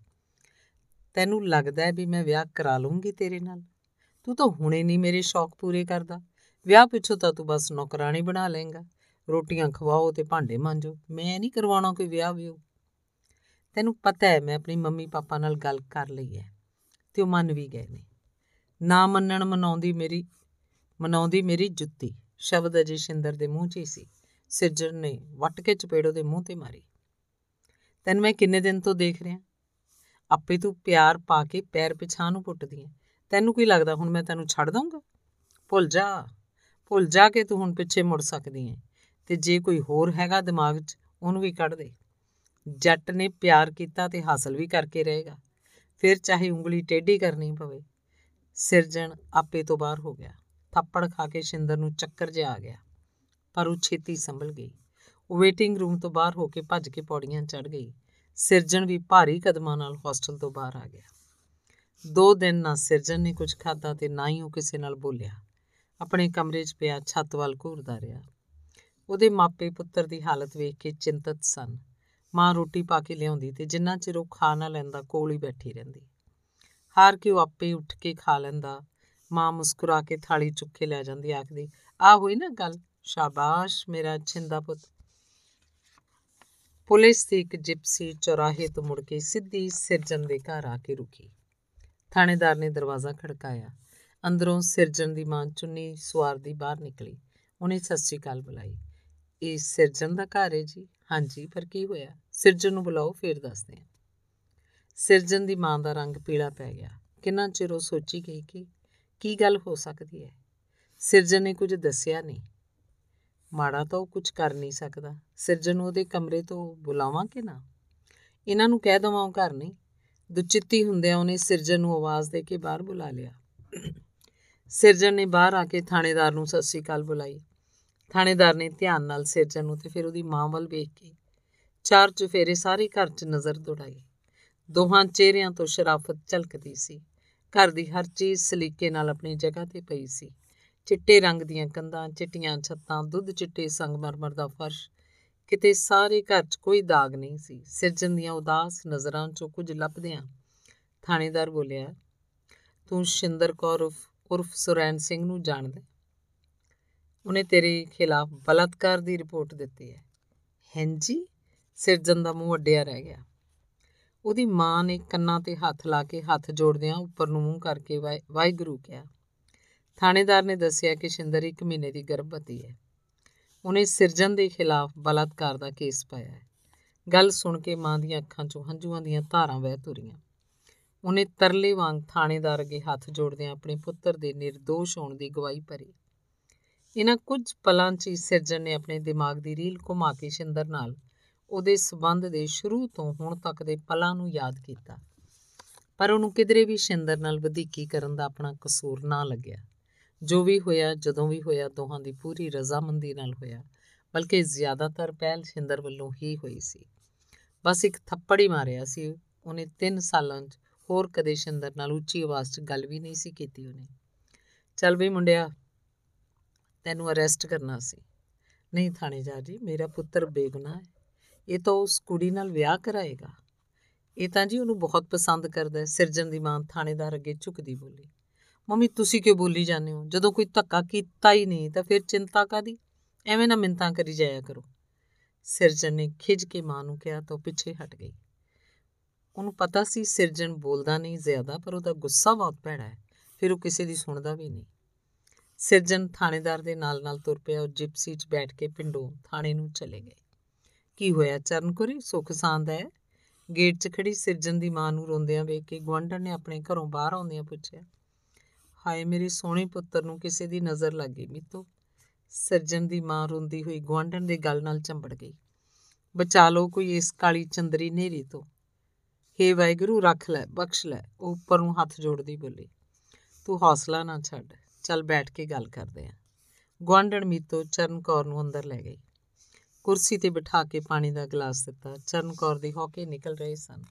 ਤੈਨੂੰ ਲੱਗਦਾ ਹੈ ਵੀ ਮੈਂ ਵਿਆਹ ਕਰਾ ਲੂੰਗੀ ਤੇਰੇ ਨਾਲ? ਤੂੰ ਤਾਂ ਹੁਣੇ ਨਹੀਂ ਮੇਰੇ ਸ਼ੌਕ ਪੂਰੇ ਕਰਦਾ। ਵਿਆਹ ਪਿੱਛੋਂ ਤਾਂ ਤੂੰ ਬਸ ਨੌਕਰਾਨੀ ਬਣਾ ਲੇਂਗਾ ਰੋਟੀਆਂ ਖਵਾਓ ਤੇ ਭਾਂਡੇ ਮਾਂਜੋ। ਮੈਂ ਨਹੀਂ ਕਰਵਾਉਣਾ ਕੋਈ ਵਿਆਹ ਵੀ ਤੈਨੂੰ ਪਤਾ ਹੈ, ਮੈਂ ਆਪਣੀ ਮੰਮੀ ਪਾਪਾ ਨਾਲ ਗੱਲ ਕਰ ਲਈ ਹੈ ਤੇ ਉਹ ਮੰਨ ਵੀ ਗਏ ਨੇ। ਨਾ ਮੰਨਣ ਮਨਾਉਂਦੀ ਮੇਰੀ ਮਨਾਉਂਦੀ ਮੇਰੀ ਜੁੱਤੀ। ਸ਼ਬਦ ਅਜੇ ਸ਼ਿੰਦਰ ਦੇ ਮੂੰਹ 'ਚ ਹੀ ਸੀ। ਸਿਰਜਰ ਨੇ ਵੱਟ ਕੇ ਚਪੇੜੋ ਦੇ ਮੂੰਹ ਤੇ ਮਾਰੀ। ਤੈਨੂੰ ਮੈਂ ਕਿੰਨੇ ਦਿਨ ਤੋਂ ਦੇਖ ਰਿਹਾ? ਆਪੇ ਤੂੰ ਪਿਆਰ ਪਾ ਕੇ ਪੈਰ ਪਿਛਾਂ ਨੂੰ ਪੁੱਟਦੀ ਐ ਤੈਨੂੰ ਕੀ ਲੱਗਦਾ ਹੁਣ ਮੈਂ ਤੈਨੂੰ ਛੱਡ ਦਊਂਗਾ? ਭੁੱਲ ਜਾ। ਭੁੱਲ ਜਾ ਕੇ ਤੂੰ ਹੁਣ ਪਿੱਛੇ ਮੁੜ ਸਕਦੀ ਐ ਤੇ ਜੇ ਕੋਈ ਹੋਰ ਹੈਗਾ ਦਿਮਾਗ 'ਚ, ਉਹਨੂੰ ਵੀ ਕੱਢ ਦੇ। ਜੱਟ ਨੇ ਪਿਆਰ ਕੀਤਾ ਤੇ ਹਾਸਲ ਵੀ ਕਰਕੇ ਰਹੇਗਾ। ਫਿਰ ਚਾਹੇ ਉਂਗਲੀ ਟੇਢੀ ਕਰਨੀ ਪਵੇ, ਸਿਰਜਣ ਆਪੇ ਤੋਂ ਬਾਹਰ ਹੋ ਗਿਆ। ਥੱਪੜ ਖਾ ਕੇ ਸ਼ਿੰਦਰ ਨੂੰ ਚੱਕਰ ਜਿਹਾ ਆ ਗਿਆ। ਪਰ ਉਹ ਛੇਤੀ ਸੰਭਲ ਗਈ। ਉਹ ਵੇਟਿੰਗ ਰੂਮ ਤੋਂ ਬਾਹਰ ਹੋ ਕੇ ਭੱਜ ਕੇ ਪੌੜੀਆਂ ਚੜ ਗਈ। ਸਿਰਜਣ ਵੀ ਭਾਰੀ ਕਦਮਾਂ ਨਾਲ ਹੋਸਟਲ ਤੋਂ ਬਾਹਰ ਆ ਗਿਆ। ਦੋ ਦਿਨ ਨਾ ਸਿਰਜਣ ਨੇ ਕੁਝ ਖਾਦਾ ਤੇ ਨਾ ਹੀ ਉਹ ਕਿਸੇ ਨਾਲ ਬੋਲਿਆ। ਆਪਣੇ ਕਮਰੇ 'ਚ ਪਿਆ ਛੱਤ ਵੱਲ ਘੂਰਦਾ ਰਿਹਾ। ਉਹਦੇ ਮਾਪੇ ਪੁੱਤਰ ਦੀ ਹਾਲਤ ਵੇਖ ਕੇ ਚਿੰਤਤ ਸਨ। ਮਾਂ ਰੋਟੀ ਪਾ ਕੇ ਲਿਆਉਂਦੀ ਤੇ ਜਿੰਨਾ ਚਿਰ ਉਹ ਖਾ ਨਾ ਲੈਂਦਾ ਕੋਲ ਹੀ ਬੈਠੀ ਰਹਿੰਦੀ। ਹਾਰ ਕੇ ਉਹ ਆਪੇ ਉੱਠ ਕੇ ਖਾ ਲੈਂਦਾ। ਮਾਂ ਮੁਸਕਰਾ ਕੇ ਥਾਲੀ ਚੁੱਕ ਕੇ ਲੈ ਜਾਂਦੀ, ਆਖਦੀ, ਆ ਹੋਈ ਨਾ ਗੱਲ? ਸ਼ਾਬਾਸ਼ ਮੇਰਾ ਛਿੰਦਾ ਪੁੱਤ। ਪੁਲਿਸ ਦੀ ਇੱਕ ਜਿਪਸੀ ਚੌਰਾਹੇ ਤੋਂ ਮੁੜ ਕੇ ਸਿੱਧੀ ਸਿਰਜਣ ਦੇ ਘਰ ਆ ਕੇ ਰੁਕੀ। ਥਾਣੇਦਾਰ ਨੇ ਦਰਵਾਜ਼ਾ ਖੜਕਾਇਆ। ਅੰਦਰੋਂ ਸਿਰਜਣ ਦੀ ਮਾਂ ਚੁੰਨੀ ਸਵਾਰ ਦੀ ਬਾਹਰ ਨਿਕਲੀ। ਉਹਨੇ ਸਤਿ ਸ਼੍ਰੀ ਅਕਾਲ ਬੁਲਾਈ। ਇਹ ਸਿਰਜਣ ਦਾ ਘਰ ਹੈ ਜੀ? ਹਾਂਜੀ, ਪਰ ਕੀ ਹੋਇਆ? ਸਿਰਜਣ ਨੂੰ ਬੁਲਾਓ, ਫੇਰ ਦੱਸਦੇ ਹਾਂ ਸਿਰਜਣ ਦੀ ਮਾਂ ਦਾ ਰੰਗ ਪੀਲਾ ਪੈ ਗਿਆ। ਕਿੰਨਾ ਚਿਰ ਉਹ ਸੋਚੀ ਗਈ ਕਿ, ਕੀ ਗੱਲ ਹੋ ਸਕਦੀ ਹੈ ਸਿਰਜਣ ਨੇ ਕੁਝ ਦੱਸਿਆ ਨਹੀਂ। ਮਾੜਾ ਤਾਂ ਉਹ ਕੁਝ ਕਰ ਨਹੀਂ ਸਕਦਾ। ਸਿਰਜਣ ਨੂੰ ਉਹਦੇ ਕਮਰੇ ਤੋਂ ਬੁਲਾਵਾਂ ਕਿ ਨਾ? ਇਹਨਾਂ ਨੂੰ ਕਹਿ ਦਵਾਂ ਉਹ ਘਰ ਨਹੀਂ। ਦੁਚਿੱਤੀ ਹੁੰਦਿਆਂ ਉਹਨੇ ਸਿਰਜਣ ਨੂੰ ਆਵਾਜ਼ ਦੇ ਕੇ ਬਾਹਰ ਬੁਲਾ ਲਿਆ। ਸਿਰਜਣ ਨੇ ਬਾਹਰ ਆ ਕੇ ਥਾਣੇਦਾਰ ਨੂੰ ਸਤਿ ਸ੍ਰੀ ਅਕਾਲ ਬੁਲਾਈ। ਥਾਣੇਦਾਰ ਨੇ ਧਿਆਨ ਨਾਲ ਸਿਰਜਣ ਨੂੰ ਤੇ ਫਿਰ ਉਹਦੀ ਮਾਂ ਵੱਲ ਵੇਖ ਕੇ ਚਾਰ ਚੁਫੇਰੇ ਸਾਰੇ ਘਰ 'ਚ ਨਜ਼ਰ ਦੌੜਾਈ। ਦੋਹਾਂ ਚਿਹਰਿਆਂ ਤੋਂ ਸ਼ਰਾਫਤ ਝਲਕਦੀ ਸੀ। ਘਰ ਦੀ ਹਰ ਚੀਜ਼ ਸਲੀਕੇ ਨਾਲ ਆਪਣੀ ਜਗ੍ਹਾ ਤੇ ਪਈ ਸੀ। ਚਿੱਟੇ ਰੰਗ ਦੀਆਂ ਕੰਧਾਂ, ਚਿੱਟੀਆਂ ਛੱਤਾਂ, ਦੁੱਧ ਚਿੱਟੇ ਸੰਗਮਰਮਰ ਦਾ ਫਰਸ਼, ਕਿਤੇ ਸਾਰੇ ਘਰ 'ਚ ਕੋਈ ਦਾਗ ਨਹੀਂ ਸੀ। ਸਿਰਜਣ ਦੀਆਂ ਉਦਾਸ ਨਜ਼ਰਾਂ 'ਚੋਂ ਕੁਝ ਲੱਭਦਿਆਂ ਥਾਣੇਦਾਰ ਬੋਲਿਆ, ਤੂੰ ਸ਼ਿੰਦਰ ਕੌਰ ਉਰਫ ਉਰਫ ਸੁਰੈਨ ਸਿੰਘ ਨੂੰ ਜਾਣਦਾ ਉਹਨੇ ਤੇਰੇ ਖਿਲਾਫ ਬਲਾਤਕਾਰ ਦੀ ਰਿਪੋਰਟ ਦਿੱਤੀ ਹੈ। ਹੈਂਜੀ, ਸਿਰਜਣ ਦਾ ਮੂੰਹ ਅੱਡਿਆ ਰਹਿ ਗਿਆ। ਉਹਦੀ ਮਾਂ ਨੇ ਕੰਨਾਂ ਤੇ ਹੱਥ ਲਾ ਕੇ ਹੱਥ ਜੋੜਦਿਆਂ ਉੱਪਰ ਨੂੰ ਮੂੰਹ ਕਰਕੇ ਵਾਹਿਗੁਰੂ ਕਿਹਾ। ਥਾਣੇਦਾਰ ਨੇ ਦੱਸਿਆ ਕਿ ਸ਼ਿੰਦਰ ਇੱਕ ਮਹੀਨੇ ਦੀ ਗਰਭਵਤੀ ਹੈ। ਉਹਨੇ ਸਿਰਜਣ ਦੇ ਖਿਲਾਫ ਬਲਾਤਕਾਰ ਦਾ ਕੇਸ ਪਾਇਆ ਹੈ। ਗੱਲ ਸੁਣ ਕੇ ਮਾਂ ਦੀਆਂ ਅੱਖਾਂ 'ਚੋਂ ਹੰਝੂਆਂ ਦੀਆਂ ਧਾਰਾਂ ਵਹਿ ਤੁਰੀਆਂ। ਉਹਨੇ ਤਰਲੇ ਵਾਂਗ ਥਾਣੇਦਾਰ ਅੱਗੇ ਹੱਥ ਜੋੜਦਿਆਂ ਆਪਣੇ ਪੁੱਤਰ ਦੇ નિર્ਦੋਸ਼ ਹੋਣ ਦੀ ਗਵਾਹੀ ਭਰੀ। ਇਹਨਾਂ ਕੁਝ ਪਲਾਂ 'ਚ ਹੀ ਸਿਰਜਣ ਨੇ ਆਪਣੇ ਦਿਮਾਗ ਦੀ ਰੀਲ ਘੁਮਾ ਕੇ ਸ਼ਿੰਦਰ ਨਾਲ ਉਹਦੇ ਸਬੰਧ ਦੇ ਸ਼ੁਰੂ ਤੋਂ ਹੁਣ ਤੱਕ ਦੇ ਪਲਾਂ ਨੂੰ ਯਾਦ ਕੀਤਾ। ਪਰ ਉਹਨੂੰ ਕਿਧਰੇ ਵੀ ਸ਼ਿੰਦਰ ਨਾਲ ਵਧੀਕੀ ਕਰਨ ਦਾ ਆਪਣਾ ਕਸੂਰ ਨਾ ਲੱਗਿਆ। ਜੋ ਵੀ ਹੋਇਆ, ਜਦੋਂ ਵੀ ਹੋਇਆ, ਦੋਹਾਂ ਦੀ ਪੂਰੀ ਰਜ਼ਾਮੰਦੀ ਨਾਲ ਹੋਇਆ, ਬਲਕਿ ਜ਼ਿਆਦਾਤਰ ਪਹਿਲ ਸ਼ਿੰਦਰ ਵੱਲੋਂ ਹੀ ਹੋਈ ਸੀ। ਬਸ ਇੱਕ ਥੱਪੜ ਹੀ ਮਾਰਿਆ ਸੀ। ਉਹਨੇ 3 ਸਾਲਾਂ 'ਚ ਹੋਰ ਕਦੇ ਸ਼ਿੰਦਰ ਨਾਲ ਉੱਚੀ ਆਵਾਜ਼ 'ਚ ਗੱਲ ਵੀ ਨਹੀਂ ਸੀ ਕੀਤੀ ਉਹਨੇ। ਚੱਲ ਵੀ ਮੁੰਡਿਆ, ਤੈਨੂੰ ਅਰੈਸਟ ਕਰਨਾ ਸੀ। ਨਹੀਂ ਥਾਣੇਦਾਰ ਜੀ ਮੇਰਾ ਪੁੱਤਰ ਬੇਗੁਨਾਹ ਹੈ। ਇਹ ਤਾਂ ਉਸ ਕੁੜੀ ਨਾਲ ਵਿਆਹ ਕਰਾਏਗਾ। ਇਹ ਤਾਂ ਜੀ ਉਹਨੂੰ ਬਹੁਤ ਪਸੰਦ ਕਰਦਾ ਹੈ। ਸਿਰਜਣ ਦੀ ਮਾਂ ਥਾਣੇਦਾਰ ਅੱਗੇ ਝੁਕਦੀ ਬੋਲੀ, ਮੰਮੀ, ਤੁਸੀਂ ਕਿਉਂ ਬੋਲੀ ਜਾਂਦੇ ਹੋ? ਜਦੋਂ ਕੋਈ ਧੱਕਾ ਕੀਤਾ ਹੀ ਨਹੀਂ, ਤਾਂ ਫਿਰ ਚਿੰਤਾ ਕਾਦੀ ਐਵੇਂ ਨਾ ਮਿੰਤਾਂ ਕਰੀ ਜਾਇਆ ਕਰੋ। ਸਿਰਜਣ ਨੇ ਖਿੱਚ ਕੇ ਮਾਂ ਨੂੰ ਕਿਹਾ ਤਾਂ ਪਿੱਛੇ ਹਟ ਗਈ। ਉਹਨੂੰ ਪਤਾ ਸੀ ਸਿਰਜਣ ਬੋਲਦਾ ਨਹੀਂ ਜ਼ਿਆਦਾ, ਪਰ ਉਹਦਾ ਗੁੱਸਾ ਬਹੁਤ ਭੈੜਾ ਹੈ। ਫਿਰ ਉਹ ਕਿਸੇ ਦੀ ਸੁਣਦਾ ਵੀ ਨਹੀਂ। ਸਿਰਜਣ ਥਾਣੇਦਾਰ ਦੇ ਨਾਲ ਨਾਲ ਤੁਰ ਪਿਆ ਉਹ ਜਿਪਸੀ 'ਚ ਬੈਠ ਕੇ ਪਿੰਡੋਂ ਥਾਣੇ ਨੂੰ ਚਲੇ ਗਏ। ਕੀ ਹੋਇਆ ਚਰਨਕੁਰੀ? ਸੁੱਖ ਸਾਂਦ ਹੈ? ਗੇਟ 'ਚ ਖੜੀ ਸਿਰਜਣ ਦੀ ਮਾਂ ਨੂੰ ਰੋਂਦਿਆਂ ਵੇਖ ਕੇ ਗਵੰਡਰ ਨੇ ਆਪਣੇ ਘਰੋਂ ਬਾਹਰ ਆਉਂਦਿਆਂ ਪੁੱਛਿਆ, ਹਾਏ ਮੇਰੇ ਸੋਹਣੇ ਪੁੱਤਰ ਨੂੰ ਕਿਸੇ ਦੀ ਨਜ਼ਰ ਲੱਗ ਗਈ ਮਿੱਤੋ? ਸਿਰਜਣ ਦੀ ਮਾਂ ਰੋਂਦੀ ਹੋਈ ਗਵੰਡਨ ਦੇ ਗੱਲ ਨਾਲ ਚੰਬੜ ਗਈ। ਬਚਾ ਲਓ ਕੋਈ ਇਸ ਕਾਲੀ ਚੰਦਰੀ ਨੇਰੀ ਤੋਂ। ਹੇ ਵਾਹਿਗੁਰੂ, ਰੱਖ ਲੈ, ਬਖਸ਼ ਲੈ। ਉਹ ਉੱਪਰ ਨੂੰ ਹੱਥ ਜੋੜਦੀ ਬੋਲੀ, ਤੂੰ ਹੌਸਲਾ ਨਾ ਛੱਡ, ਚੱਲ ਬੈਠ ਕੇ ਗੱਲ ਕਰਦੇ ਆਂ। ਗਵਾਂਢਣ ਮੀਤੋ ਚਰਨ ਕੌਰ ਨੂੰ ਅੰਦਰ ਲੈ ਗਈ। ਕੁਰਸੀ ਤੇ ਬਿਠਾ ਕੇ ਪਾਣੀ ਦਾ ਗਲਾਸ ਦਿੱਤਾ। ਚਰਨ ਕੌਰ ਦੀ ਹੌਕੇ ਨਿਕਲ ਰਹੇ ਸਨ।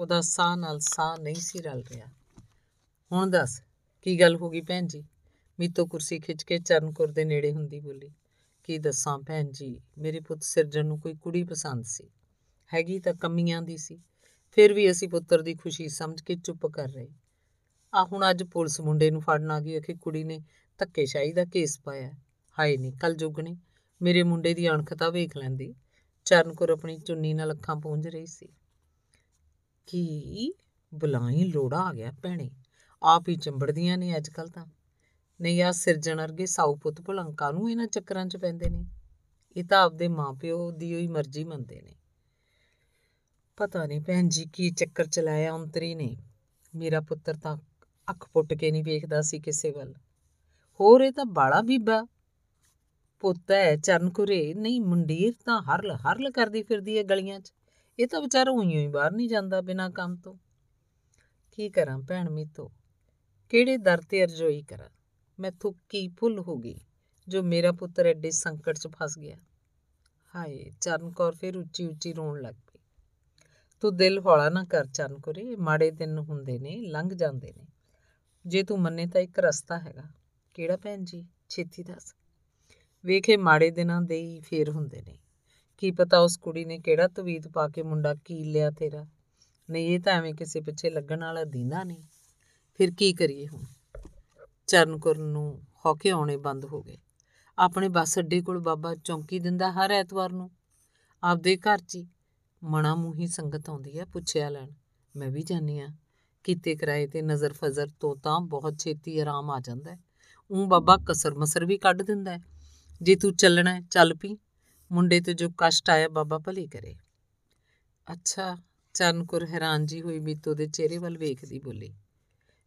ਉਹਦਾ ਸਾਹ ਨਾਲ ਸਾਹ ਨਹੀਂ ਸੀ ਰਲ ਰਿਹਾ। ਹੁਣ ਦੱਸ, ਕੀ ਗੱਲ ਹੋ ਗਈ ਭੈਣ ਜੀ? ਮੀਤੋ ਕੁਰਸੀ ਖਿੱਚ ਕੇ ਚਰਨ ਕੌਰ ਦੇ ਨੇੜੇ ਹੁੰਦੀ ਬੋਲੀ, ਕੀ ਦੱਸਾਂ ਭੈਣ ਜੀ, ਮੇਰੇ ਪੁੱਤ ਸਿਰਜਣ ਨੂੰ ਕੋਈ ਕੁੜੀ ਪਸੰਦ ਸੀ। ਹੈਗੀ ਤਾਂ ਕਮੀਆਂ ਦੀ ਸੀ। ਫਿਰ ਵੀ ਅਸੀਂ ਪੁੱਤਰ ਦੀ ਖੁਸ਼ੀ ਸਮਝ ਕੇ ਚੁੱਪ ਕਰ ਰਹੇ। ਆ ਹੁਣ ਅੱਜ ਪੁਲਿਸ ਮੁੰਡੇ ਨੂੰ ਫੜਨ ਆ ਗਈ ਕਿ ਕੁੜੀ ਨੇ ਧੱਕੇਸ਼ਾਹੀ ਦਾ ਕੇਸ ਪਾਇਆ। ਹਾਏ ਨਹੀਂ ਕੱਲ ਜੁਗਣੀ ਮੇਰੇ ਮੁੰਡੇ ਦੀ ਅਣਖ ਤਾਂ ਵੇਖ ਲੈਂਦੀ। ਚਰਨਕੁਰ ਆਪਣੀ ਚੁੰਨੀ ਨਾਲ ਅੱਖਾਂ ਪੂੰਝ ਰਹੀ ਸੀ। ਕੀ ਬੁਲਾਈ ਲੋੜਾ ਆ ਗਿਆ ਭੈਣੇ, ਆਪ ਹੀ ਚੰਬੜਦੀਆਂ ਨੇ ਅੱਜ ਕੱਲ ਤਾਂ। ਨਹੀਂ ਆ ਸਿਰਜਣ ਵਰਗੇ ਸਾਊ ਪੁੱਤ ਭਲੰਕਾ ਨੂੰ ਇਹਨਾਂ ਚੱਕਰਾਂ 'ਚ ਪੈਂਦੇ ਨੇ। ਇਹ ਤਾਂ ਆਪਦੇ ਮਾਪਿਓ ਦੀ ਹੋਈ ਮਰਜ਼ੀ ਮੰਨਦੇ ਨੇ। ਪਤਾ ਨਹੀਂ ਭੈਣ ਜੀ ਕੀ ਚੱਕਰ ਚਲਾਇਆ ਅੰਤਰੀ ਨੇ। ਮੇਰਾ ਪੁੱਤਰ ਤਾਂ ਅੱਖ ਪੁੱਟ ਕੇ ਨਹੀਂ ਵੇਖਦਾ ਸੀ ਕਿਸੇ ਵੱਲ। ਹੋਰ ਇਹ ਤਾਂ ਬਾਲਾ ਬੀਬਾ। ਪੁੱਤ ਹੈ ਚਰਨਕੁਰੇ ਨਹੀਂ ਮੁੰਡੀਰ ਤਾਂ ਹਰਲ ਹਰਲ ਕਰਦੀ ਫਿਰਦੀ ਹੈ ਗਲੀਆਂ 'ਚ। ਇਹ ਤਾਂ ਵਿਚਾਰਾ ਉਈਓ ਹੀ ਬਾਹਰ ਨਹੀਂ ਜਾਂਦਾ ਬਿਨਾਂ ਕੰਮ ਤੋਂ। ਕੀ ਕਰਾਂ ਭੈਣ ਮੀਤੋ? ਕਿਹੜੇ ਦਰ ਤੇ ਅਰਜ਼ੋਈ ਕਰਾਂ? ਮੈਥੋਂ ਕੀ ਭੁੱਲ ਹੋ ਗਈ ਜੋ ਮੇਰਾ ਪੁੱਤਰ ਐਡੇ ਸੰਕਟ 'ਚ ਫਸ ਗਿਆ। ਹਾਏ ਚਰਨਕੌਰ ਫਿਰ ਉੱਚੀ ਉੱਚੀ ਰੋਣ ਲੱਗ ਪਈ। ਤੂੰ ਦਿਲ ਹੌਲਾ ਨਾ ਕਰ ਚਰਨਕੌਰੇ ਮਾੜੇ ਦਿਨ ਹੁੰਦੇ ਨੇ, ਲੰਘ ਜਾਂਦੇ ਨੇ। ਜੇ ਤੂੰ ਮੰਨੇ ਤਾਂ ਇੱਕ ਰਸਤਾ ਹੈਗਾ। ਕਿਹੜਾ ਭੈਣ ਜੀ? ਛੇਤੀ ਦੱਸ। ਵੇਖੇ ਮਾੜੇ ਦਿਨਾਂ ਦੇ ਹੀ ਫੇਰ ਹੁੰਦੇ ਨੇ। ਕੀ ਪਤਾ ਉਸ ਕੁੜੀ ਨੇ ਕਿਹੜਾ ਤਵੀਤ ਪਾ ਕੇ ਮੁੰਡਾ ਕੀ ਲਿਆ ਤੇਰਾ। ਨਹੀਂ, ਇਹ ਤਾਂ ਐਵੇਂ ਕਿਸੇ ਪਿੱਛੇ ਲੱਗਣ ਵਾਲਾ ਦੀਨਾ ਨਹੀਂ। ਫਿਰ ਕੀ ਕਰੀਏ ਹੁਣ? ਚਰਨਕੁਰ ਨੂੰ ਹੌਕੇ ਆਉਣੇ ਬੰਦ ਹੋ ਗਏ। ਆਪਣੇ ਬੱਸ ਅੱਡੇ ਕੋਲ ਬਾਬਾ ਚੌਂਕੀ ਦਿੰਦਾ ਹਰ ਐਤਵਾਰ ਨੂੰ। ਆਪਦੇ ਘਰ 'ਚ ਮਣਾ ਮੂੰਹੀ ਸੰਗਤ ਆਉਂਦੀ ਹੈ ਪੁੱਛਿਆ ਲੈਣ। ਮੈਂ ਵੀ ਜਾਣੀ ਆ ਕੀਤੇ ਕਰਾਏ ਤੇ ਨਜ਼ਰ ਫਜ਼ਰ ਤੋਂ ਤਾਂ ਬਹੁਤ ਛੇਤੀ ਆਰਾਮ ਆ ਜਾਂਦਾ ਹੈ। ਉਹ ਬਾਬਾ ਕਸਰ ਮਸਰ ਵੀ ਕੱਢ ਦਿੰਦਾ ਹੈ। ਜੇ ਤੂੰ ਚੱਲਣਾ ਚੱਲ ਪੀ। ਮੁੰਡੇ ਤੇ ਜੋ ਕਸ਼ਟ ਆਇਆ ਬਾਬਾ ਭਲੀ ਕਰੇ। ਅੱਛਾ, ਚਰਨਕੁਰ ਹੈਰਾਨ ਜੀ ਹੋਈ ਮੀਤੋ ਦੇ ਚਿਹਰੇ ਵੱਲ ਵੇਖਦੀ ਬੋਲੀ।